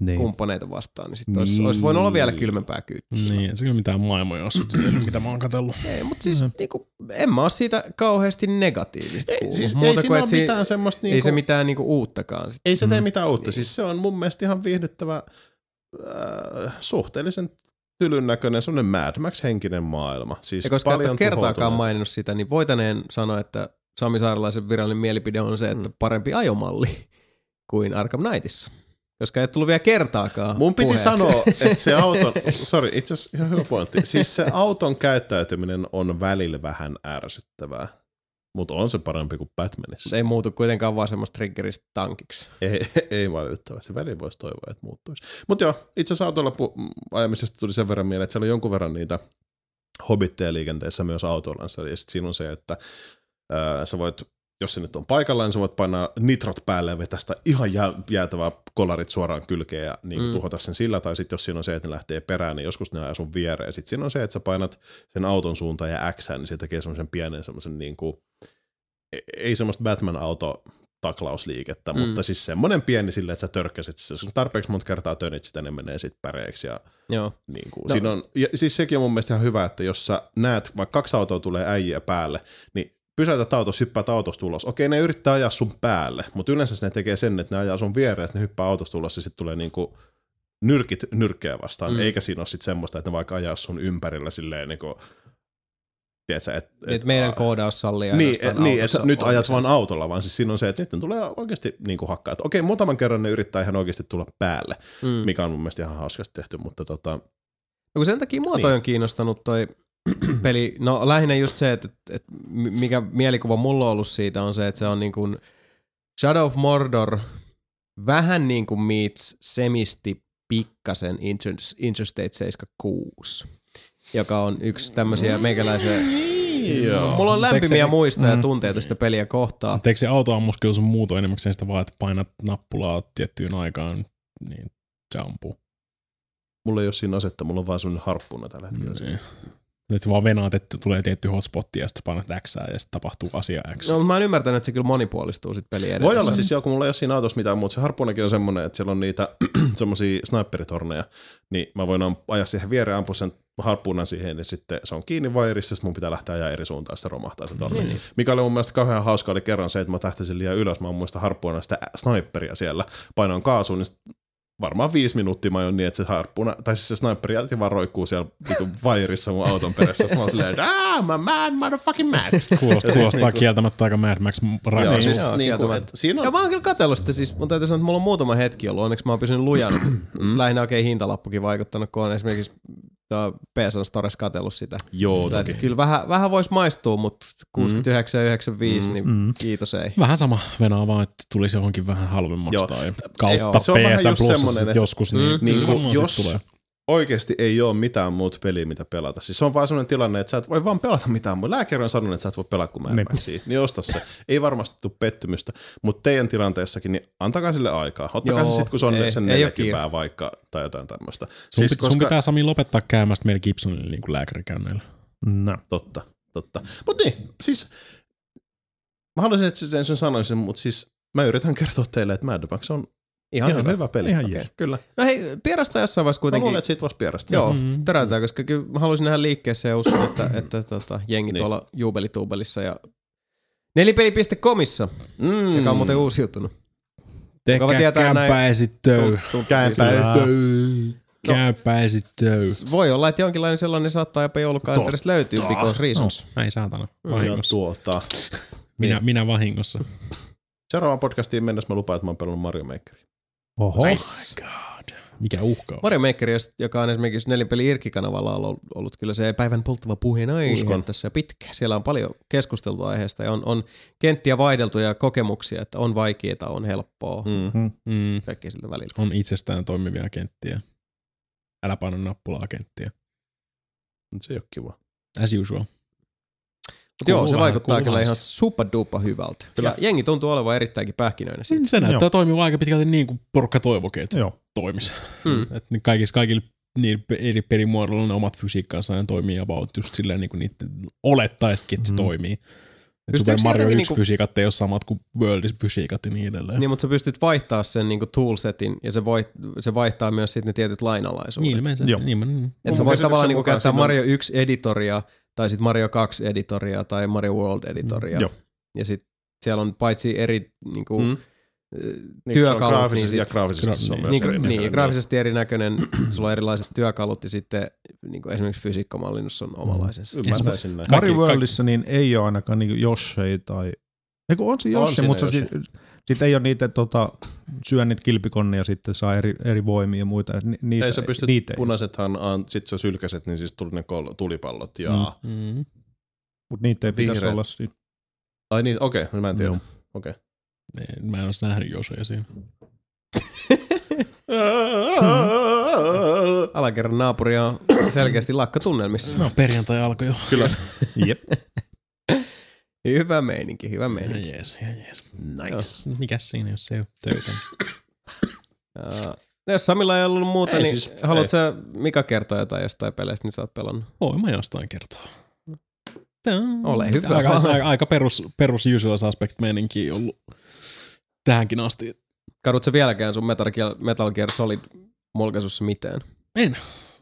Speaker 2: Niin.
Speaker 1: kumppaneita vastaan, niin sitten olisi,
Speaker 3: Niin.
Speaker 1: olisi voinut olla vielä kylmempää kyytiä.
Speaker 4: Niin, ei se kyllä mitään maailmoja ole mitä mä oon katsellut.
Speaker 1: Ei, mutta siis niinku, en mä ole siitä kauheasti negatiivista
Speaker 3: Ei, siis ei
Speaker 1: Muuta
Speaker 3: siinä
Speaker 1: kuin,
Speaker 3: ole
Speaker 1: että si-
Speaker 3: mitään semmoista
Speaker 1: ei
Speaker 3: niinku,
Speaker 1: se mitään niinku uuttakaan. Sit.
Speaker 3: ei se tee mitään uutta. Siis se on mun mielestä ihan viihdyttävä, äh, suhteellisen tylyn näköinen, semmoinen Mad Max-henkinen maailma. Siis
Speaker 1: Ja koska et
Speaker 3: paljon
Speaker 1: kertaakaan
Speaker 3: tuhoutunut.
Speaker 1: maininnut sitä, niin voitaneen sanoa, että Sami Saarelaisen virallinen mielipide on se, että parempi ajomalli kuin Arkham Knightissa. Koska ei tullut vielä kertaakaan
Speaker 3: Mun piti
Speaker 1: puheeksi.
Speaker 3: sanoa, että se auton, sorry, itse asiassa ihan hyvä pointti. Siis se auton käyttäytyminen on välillä vähän ärsyttävää, mutta on se parempi kuin Batmanissa.
Speaker 1: Se ei muutu kuitenkaan vaan semmoista triggeristä tankiksi.
Speaker 3: Ei, ei valitettavasti. Välillä voisi toivoa, että muuttuisi. Mutta joo, itse asiassa autolla pu- ajamisesta tuli sen verran mieleen, että siellä on jonkun verran niitä hobitteja liikenteessä myös autoillansa. Ja sitten siinä on se, että ää, sä voit jos se nyt on paikallaan, niin sä voit painaa nitrot päälle ja vetää sitä ihan jää, jäätävää kolarit suoraan kylkeen ja niin mm. tuhota sen sillä. Tai sitten jos siinä on se, että ne lähtee perään, niin joskus ne ajaa sun viereen. Sitten siinä on se, että sä painat sen auton suuntaan ja X, niin se tekee semmoisen pienen semmoisen niin kuin, ei semmoista Batman-auto taklausliikettä, mm. mutta siis semmoinen pieni sille, että sä törkkäsit, jos on tarpeeksi monta kertaa tönit sitä, ne menee sitten päreiksi. Ja,
Speaker 1: Joo.
Speaker 3: niin kuin, no. siinä on, ja siis sekin on mun mielestä ihan hyvä, että jos sä näet, vaikka kaksi autoa tulee äijä päälle, niin pysäytät autos, hyppäät autosta ulos. Okei, ne yrittää ajaa sun päälle, mutta yleensä ne tekee sen, että ne ajaa sun viereen, että ne hyppää autosta ulos ja sitten tulee niinku nyrkit nyrkkejä vastaan, mm. eikä siinä ole sitten semmoista, että ne vaikka ajaa sun ympärillä silleen niinku, tiedätkö, et, et,
Speaker 1: Et meidän koodaus sallii
Speaker 3: niin,
Speaker 1: ainoastaan
Speaker 3: et, niin,
Speaker 1: autossa
Speaker 3: että nyt ajat vaan autolla, vaan siis siinä on se, että sitten tulee oikeasti niin kuin hakkaa. Että okei, muutaman kerran ne yrittää ihan oikeasti tulla päälle,
Speaker 1: Mm.
Speaker 3: mikä on mun mielestä ihan hauskasti tehty, mutta tota,
Speaker 1: No kun sen takia mua toi on kiinnostanut toi peli. No lähinnä just se, että, että mikä mielikuva mulla on ollut siitä on se, että se on niin kuin Shadow of Mordor vähän niin kuin meets semisti pikkasen Inter- Interstate 76, joka on yksi tämmöisiä meikäläisiä...
Speaker 3: Joo.
Speaker 1: Mulla on lämpimiä
Speaker 4: se-
Speaker 1: muistoja ja tunteita sitä peliä kohtaan.
Speaker 4: Eikö se autoammuskelu on muuta enimmäkseen sitä vaan, että painat nappulaa tiettyyn aikaan, niin se ampuu.
Speaker 3: mulla ei ole siinä asetta, mulla on vaan semmoinen harppuna tällä hetkellä.
Speaker 4: Niin. Nyt se vaan venaat, että tulee tietty hotspot ja sitten painat X ja sitten tapahtuu asia X.
Speaker 1: No, mutta mä en ymmärtänyt, että se kyllä monipuolistuu sit peli edessä.
Speaker 3: Voi olla siis joo, kun mulla ei ole siinä autossa mitään muuta. Se harppunakin on semmoinen, että siellä on niitä semmoisia sniperitorneja, niin mä voin ajaa siihen viereen, ampua sen harppunan siihen, niin sitten se on kiinni vairissa, sitten mun pitää lähteä ajaa eri suuntaan, sitten se romahtaa se torni. Niin. Mikä oli mun mielestä kauhean hauska, oli kerran se, että mä tähtäisin liian ylös, mä muista harppuna sitä sniperia siellä, painoin kaasuun, niin varmaan viisi minuuttia mä oon niin, että se harppuna, tai siis se sniperi jätti vaan roikkuu siellä vitu vairissa mun auton perässä. Sitten mä oon silleen, ah, mä mad motherfucking Max.
Speaker 4: Kuulostaa, kuulostaa kieltämättä aika Mad Max
Speaker 3: Joo,
Speaker 4: rakenteessa.
Speaker 3: siis
Speaker 1: Joo,
Speaker 3: niin kuin,
Speaker 1: kieltämättä.
Speaker 3: että siinä
Speaker 1: Ja
Speaker 3: on,
Speaker 1: mä oon kyllä katsellut sitä, siis mun täytyy sanoa, että mulla on muutama hetki ollut, onneksi mä oon pysynyt lujana. Lähinnä oikein hintalappukin vaikuttanut, kun on esimerkiksi PSN Stores katsellut sitä.
Speaker 3: joo
Speaker 1: Sillä,
Speaker 3: toki.
Speaker 1: että kyllä vähän, vähän voisi maistua, mutta 69 ja 95, niin
Speaker 2: Mm.
Speaker 1: kiitos ei.
Speaker 4: Vähän sama venaa vaan, että tulisi johonkin vähän halvemmaksi
Speaker 3: Joo.
Speaker 4: tai
Speaker 1: Joo.
Speaker 4: kautta
Speaker 3: vähän
Speaker 4: PSN
Speaker 3: just
Speaker 4: Plus joskus, niin,
Speaker 1: Mm.
Speaker 3: Niin kuin,
Speaker 4: varmaan sit
Speaker 3: jos
Speaker 4: tulee.
Speaker 3: Oikeasti ei ole mitään muuta peliä, mitä pelata. Siis se on vaan sellainen tilanne, että sä et voi vaan pelata mitään muuta. Lääkäri on sanonut, että sä et voi pelata kuin Mad
Speaker 2: Niin.
Speaker 3: Maxia. Niin osta se. Ei varmasti tule pettymystä, mutta teidän tilanteessakin, niin antakaa sille aikaa. Ottakaa
Speaker 1: Joo,
Speaker 3: se sitten, kun se on
Speaker 1: ei-
Speaker 3: sen
Speaker 1: ei oo
Speaker 3: 40 vaikka tai jotain tämmöistä.
Speaker 4: Sun,
Speaker 3: Siis,
Speaker 4: pit, sun pitää Sami lopettaa käymästä meillä Gibsonille niin kuin lääkärikäynneillä.
Speaker 2: No.
Speaker 3: Totta, totta. Mutta niin, siis mä haluaisin, että sen sen sanoisin, mutta siis mä yritän kertoa teille, että Mad Max on
Speaker 1: Ihan,
Speaker 3: ihan,
Speaker 1: hyvä.
Speaker 3: hyvä. peli.
Speaker 2: Ihan jees.
Speaker 3: Kyllä.
Speaker 1: No hei, pierasta jossain vaiheessa
Speaker 3: Mä
Speaker 1: kuitenkin.
Speaker 3: luulen, että siitä voisi pierasta.
Speaker 1: Joo,
Speaker 4: Mm.
Speaker 1: mm. töräytään, koska kyllä mä haluaisin nähdä liikkeessä ja uskon, että, että tota, jengi
Speaker 3: Niin.
Speaker 1: tuolla juubelituubelissa ja nelipeli.comissa,
Speaker 3: Mm.
Speaker 1: joka on muuten uusiutunut.
Speaker 4: Tekää
Speaker 1: tietää näin-
Speaker 4: kämpäisitöy.
Speaker 3: Käänpää.
Speaker 4: Kämpäisitöy.
Speaker 1: Voi olla, että jonkinlainen sellainen saattaa jopa joulukalenterista löytyy because reasons.
Speaker 4: Ei saatana.
Speaker 3: Ja
Speaker 4: Vahingossa.
Speaker 3: tuota.
Speaker 4: Minä, minä vahingossa.
Speaker 3: Seuraavaan podcastiin mennessä mä lupaan, että mä oon pelannut Mario Makeria.
Speaker 2: Oho.
Speaker 4: God. Mikä uhkaus.
Speaker 1: Mario Maker, jos- joka on esimerkiksi Nelinpeli Irkki-kanavalla ollut, ollut kyllä se päivän polttava puheenaihe
Speaker 3: Uskon.
Speaker 1: tässä pitkä. Siellä on paljon keskusteltu aiheesta ja on, on kenttiä vaihdeltu ja kokemuksia, että on vaikeaa, on helppoa, mm.
Speaker 3: Mm.
Speaker 4: Mm,
Speaker 1: kaikkea siltä väliltä.
Speaker 4: on itsestään toimivia kenttiä. Älä paina nappulaa kenttiä.
Speaker 3: Mut Se ei ole kiva.
Speaker 4: As usual.
Speaker 1: Joo, se vaikuttaa kyllä ihan superdupa hyvältä.
Speaker 3: Kyllä.
Speaker 1: Ja jengi tuntuu olevan erittäinkin pähkinöinen siitä.
Speaker 4: Se näyttää
Speaker 2: Joo.
Speaker 4: toimiva aika pitkälti niin kuin porukka toivokin, että se
Speaker 2: Joo.
Speaker 4: toimisi.
Speaker 1: Mm.
Speaker 4: Että ne kaikissa, kaikilla niin eri perimuodoilla ne omat fysiikkansa ne toimii about just silleen niin kuin niiden olettaisikin, että se
Speaker 2: Mm.
Speaker 4: toimii. Et Super Mario
Speaker 1: jotenkin
Speaker 4: 1
Speaker 1: niinku-
Speaker 4: fysiikat ei ole samat kuin Worldin fysiikat ja niin edelleen.
Speaker 1: Niin, mutta sä pystyt vaihtaa sen niinku toolsetin ja se, voi, se vaihtaa myös sitten ne tietyt lainalaisuudet.
Speaker 4: Niin. Niin, mä- niin.
Speaker 1: Et sä
Speaker 3: Mun
Speaker 1: voit tavallaan niinku käyttää Mario 1 editoria tai sitten Mario 2 editoria tai Mario World editoria.
Speaker 2: Joo.
Speaker 1: Ja sitten siellä on paitsi eri niinku,
Speaker 3: Mm.
Speaker 1: mm.
Speaker 3: Niin,
Speaker 1: työkalut,
Speaker 3: se graafisesti,
Speaker 1: niin
Speaker 3: ja
Speaker 1: sit-
Speaker 3: graafisesti se on myös
Speaker 1: niin, gra-
Speaker 3: erinäköinen.
Speaker 1: niin, ja graafisesti erinäköinen, sulla on erilaiset työkalut ja sitten niin kuin esimerkiksi fysiikkamallinnus on omanlaisensa.
Speaker 3: Ymmärtäisin näin.
Speaker 2: Mario
Speaker 4: Kaikki-
Speaker 2: Worldissa niin ei ole ainakaan niin Yoshei tai... Eiku on se
Speaker 3: On
Speaker 2: Yoshi, mutta
Speaker 3: Yoshi.
Speaker 2: Sitten ei ole niitä tota, syönnit kilpikonnia sitten saa eri, eri voimia ja muita. Ni, niitä,
Speaker 3: Ei sä pystyt,
Speaker 2: niitä
Speaker 3: punaisethan, on- sit sä sylkäset, niin siis tuli ne kol- tulipallot ja...
Speaker 2: Mm.
Speaker 4: Mm.
Speaker 2: Mutta niitä ei pitäisi
Speaker 3: Vihreät.
Speaker 2: olla siinä.
Speaker 3: Ai niin, okei, okay, mä en tiedä.
Speaker 2: Joo.
Speaker 3: Okei.
Speaker 4: Ei, Mä en ole nähnyt Josoja siinä.
Speaker 1: Alakerran naapuri on selkeästi lakkatunnelmissa.
Speaker 4: No perjantai alkoi jo.
Speaker 3: Kyllä.
Speaker 2: Jep.
Speaker 1: Hyvä meininki, hyvä
Speaker 4: Ja
Speaker 1: meininki.
Speaker 4: jees, ja jees.
Speaker 3: Nice.
Speaker 4: Mikäs siinä, jos ei ole töitä?
Speaker 1: Uh, jos Samilla ei ollut muuta,
Speaker 3: Ei
Speaker 1: niin
Speaker 3: siis-
Speaker 1: haluatko sä Mika kertoa jotain jostain peleistä, niin sä oot pelannut?
Speaker 4: Voin mä jostain kertoa.
Speaker 1: Ole hyvä
Speaker 4: Aika, aika, aika perus, perus usual suspect meininki ollut tähänkin asti.
Speaker 1: Kadut sä vieläkään sun Metal Gear, Metal Gear Solid mulkaisussa mitään?
Speaker 4: En.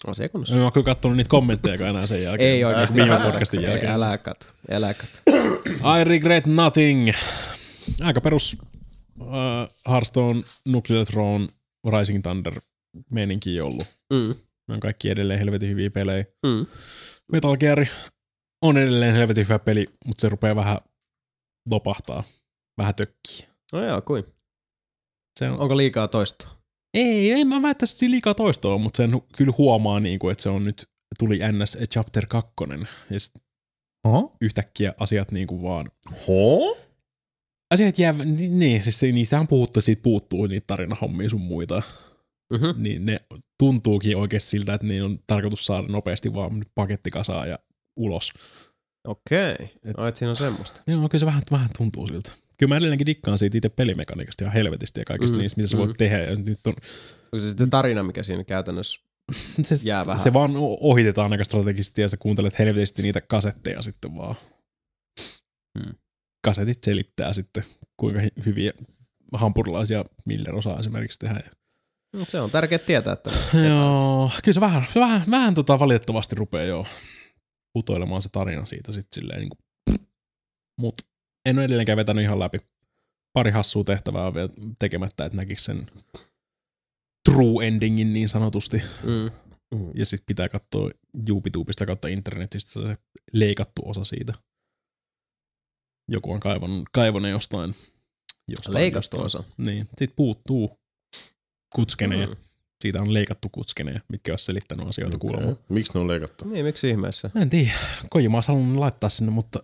Speaker 1: Asia kunnossa.
Speaker 4: Mä oon kyllä kattonut niitä kommentteja enää sen jälkeen.
Speaker 1: Ei oikeesti.
Speaker 4: Viime
Speaker 1: älä-
Speaker 4: podcastin
Speaker 1: ei,
Speaker 4: jälkeen.
Speaker 1: Älä kat, älä kat.
Speaker 4: I regret nothing. Aika perus uh, Hearthstone, Nuclear Throne, Rising Thunder meininki ollut.
Speaker 1: Mm.
Speaker 4: Ne on kaikki edelleen helvetin hyviä pelejä.
Speaker 1: Mm.
Speaker 4: Metal Gear on edelleen helvetin hyvä peli, mutta se rupeaa vähän lopahtaa. Vähän tökkiä.
Speaker 1: No joo, kuin.
Speaker 4: Se on,
Speaker 1: Onko liikaa toistoa?
Speaker 4: Ei, ei mä väittäisi, että siinä liikaa toistoa, mutta sen kyllä huomaa, niin kuin, että se on nyt, tuli NS Chapter 2, ja sit
Speaker 2: Oho.
Speaker 4: yhtäkkiä asiat niin kuin vaan
Speaker 3: Ho?
Speaker 4: asiat jää, niin, niin siis se, niistähän puhuttu, siitä puuttuu niitä tarinahommia sun muita,
Speaker 1: Mm-hmm.
Speaker 4: niin ne tuntuukin oikeasti siltä, että niin on tarkoitus saada nopeasti vaan nyt paketti kasaan ja ulos.
Speaker 1: Okei.
Speaker 4: Et-
Speaker 1: Okay. siinä on semmoista.
Speaker 4: Joo, kyllä se vähän, vähän tuntuu siltä. Kyllä mä edelleenkin dikkaan siitä itse pelimekaniikasta ihan helvetisti ja kaikista
Speaker 1: Mm,
Speaker 4: mm, niistä, mitä sä
Speaker 1: mm.
Speaker 4: voit tehdä. Ja nyt on,
Speaker 1: Onko se sitten tarina, mikä siinä käytännössä...
Speaker 4: se,
Speaker 1: Jää vähän.
Speaker 4: se vaan ohitetaan aika strategisesti ja sä kuuntelet helvetisti niitä kasetteja sitten vaan.
Speaker 1: Hmm.
Speaker 4: Kasetit selittää sitten, kuinka hyviä hampurilaisia Miller osaa esimerkiksi tehdä.
Speaker 1: Mm, Se on tärkeää tietää, että...
Speaker 4: Joo, kyllä se vähän, se vähän, vähän tota valitettavasti rupeaa jo putoilemaan se tarina siitä sitten silleen niin kuin, mut en ole edelleenkään vetänyt ihan läpi. Pari hassua tehtävää on vielä tekemättä, että näkisi sen true endingin niin sanotusti.
Speaker 1: Mm.
Speaker 4: Ja sitten pitää katsoa YouTubesta kautta internetistä se leikattu osa siitä. Joku on kaivannut, kaivannut jostain. jostain
Speaker 1: Leikattu
Speaker 4: jostain.
Speaker 1: osa.
Speaker 4: Niin, siitä puuttuu kutskeneja.
Speaker 1: Mm.
Speaker 4: Siitä on leikattu kutskeneja, mitkä olisi selittänyt asioita okay. kuulemma.
Speaker 3: Miksi ne on leikattu?
Speaker 1: Niin, miksi ihmeessä?
Speaker 4: Mä en tiedä. Kojima olisi halunnut laittaa sinne, mutta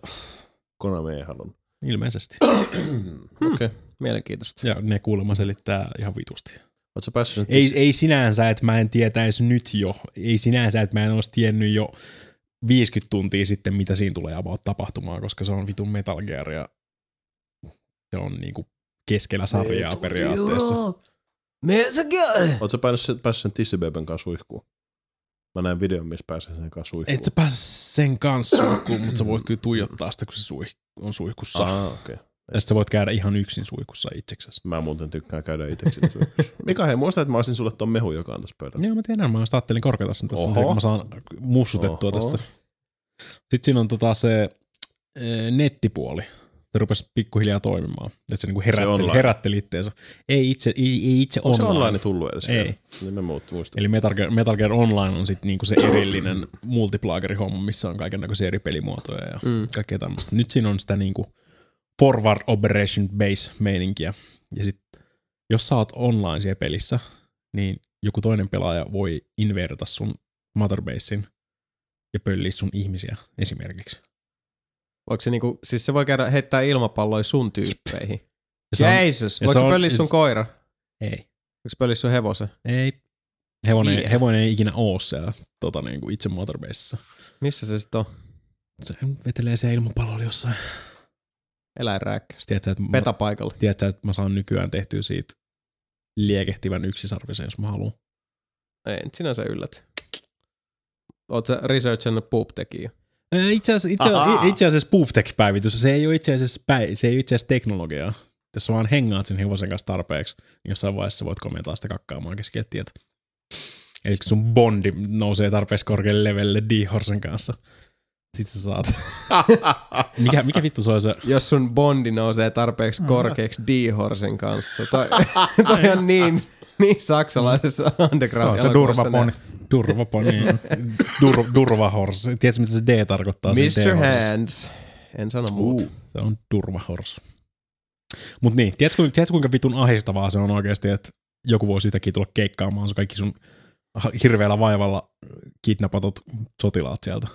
Speaker 3: Konami ei halunnut.
Speaker 4: Ilmeisesti.
Speaker 3: Okei. Okay.
Speaker 1: Mielenkiintoista.
Speaker 4: Ja ne kuulemma selittää ihan vitusti.
Speaker 3: Oletko päässyt
Speaker 4: Ei, ei sinänsä, että mä en tietäisi nyt jo. Ei sinänsä, että mä en olisi tiennyt jo 50 tuntia sitten, mitä siinä tulee about tapahtumaan, koska se on vitun Metal Gear ja se on niinku keskellä sarjaa periaatteessa.
Speaker 1: Metal Gear!
Speaker 3: Oletko päässyt, päässyt sen tissibeben kanssa suihkuun? Mä näin videon, missä pääsee sen kanssa suihkuun.
Speaker 4: Et sä pääse sen kanssa suihkuun, mutta sä voit kyllä tuijottaa sitä, kun se suih- on suihkussa.
Speaker 3: Ah, okei. Okay.
Speaker 4: Ja sit sä voit käydä ihan yksin suihkussa itseksesi.
Speaker 3: Mä muuten tykkään käydä itseksi. suihkussa. Mika, hei, muista, että mä olisin sulle ton mehu, joka on tässä pöydällä.
Speaker 4: Joo, mä tiedän, mä just ajattelin korkata sen tässä,
Speaker 3: Oho.
Speaker 4: kun mä saan mussutettua
Speaker 3: Oho.
Speaker 4: tässä. Sitten siinä on tota se e, nettipuoli. Se rupesi pikkuhiljaa toimimaan. Että se niinku herätteli,
Speaker 3: online.
Speaker 4: herätteli itteensä. Ei itse, ei, ei itse
Speaker 3: Onko se
Speaker 4: online.
Speaker 3: online tullut edes?
Speaker 4: Ei.
Speaker 3: Niin mä muut muistan.
Speaker 4: Eli Metal Gear, Metal Gear Online on sitten niinku se erillinen multiplagerihomma, missä on kaiken näköisiä eri pelimuotoja ja
Speaker 1: Mm.
Speaker 4: kaikkea tämmöistä. Nyt siinä on sitä niinku forward operation base meininkiä. Ja sit, jos sä oot online siellä pelissä, niin joku toinen pelaaja voi inverta sun motherbasein ja pölliä sun ihmisiä esimerkiksi.
Speaker 1: Voiko se niinku, siis se voi käydä heittää ilmapalloja sun tyyppeihin.
Speaker 4: Ja se ja
Speaker 1: voiko
Speaker 4: se
Speaker 1: se pölliä sun
Speaker 4: s-
Speaker 1: koira?
Speaker 4: Ei.
Speaker 1: Voiko se pölliä sun hevosen?
Speaker 4: Ei. Hevonen,
Speaker 1: Yeah.
Speaker 4: hevonen ei ikinä oo siellä tota, niinku itse motherbaseissa.
Speaker 1: Missä se sitten on?
Speaker 4: Se vetelee siellä ilmapallolla jossain.
Speaker 1: Eläinrääkkäistä.
Speaker 4: Tiedätkö, että
Speaker 1: Petapaikalla.
Speaker 4: tiedätkö, että mä saan nykyään tehtyä siitä liekehtivän yksisarvisen, jos mä haluan.
Speaker 1: Ei sinänsä yllätä. Oot sä researchannut poop-tekijä?
Speaker 4: Itse asiassa, itse,
Speaker 3: Ahaa.
Speaker 4: itse asiassa Pooptech-päivitys, se ei ole itse asiassa, päi, se ei itse asiassa teknologiaa. Jos sä vaan hengaat sen hevosen kanssa tarpeeksi, niin jossain vaiheessa voit komentaa sitä kakkaamaan keskellä tietä. Eli kun sun bondi nousee tarpeeksi korkealle levelle D-Horsen kanssa, sit sä saat. mikä, mikä vittu se on se?
Speaker 1: Jos sun bondi nousee tarpeeksi korkeaksi D-Horsen kanssa. Toi, toi on niin, niin saksalaisessa underground
Speaker 2: Se on se durvaponi.
Speaker 4: Durvaponi. Dur, durvahors. Tiedätkö, mitä se D tarkoittaa? se
Speaker 1: Mr. Hands. En sano muuta.
Speaker 4: Se on turvahors. Mut niin, tiedätkö, kuinka- tiedätkö kuinka vitun ahistavaa se on oikeasti, että joku voisi yhtäkkiä tulla keikkaamaan sun kaikki sun hirveällä vaivalla kidnappatut sotilaat sieltä.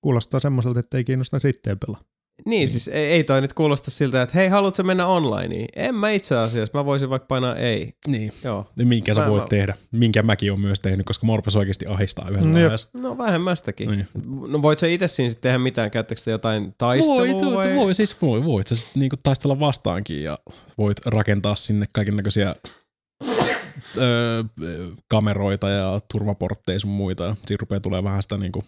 Speaker 2: Kuulostaa semmoiselta, että ei kiinnosta sitten pelaa.
Speaker 1: Niin, siis ei, ei toi nyt kuulosta siltä, että hei, haluatko mennä onlineen? En mä itse asiassa, mä voisin vaikka painaa ei.
Speaker 4: Niin.
Speaker 1: Joo.
Speaker 4: Ja minkä sä
Speaker 1: Mä-
Speaker 4: voit
Speaker 1: mä-
Speaker 4: tehdä, minkä mäkin on myös tehnyt, koska mua rupesi oikeasti ahistaa yhdessä
Speaker 2: Jep.
Speaker 4: vaiheessa.
Speaker 1: No vähemmästäkin.
Speaker 4: Niin.
Speaker 1: No voit sä itse siinä sitten tehdä mitään? Käyttäkö jotain taistelua
Speaker 4: Voi,
Speaker 1: vai?
Speaker 4: voi, siis voi, voit sä sit niinku taistella vastaankin ja voit rakentaa sinne kaiken näköisiä kameroita ja turvaportteja sun muita. Siinä rupeaa tulee vähän sitä niinku,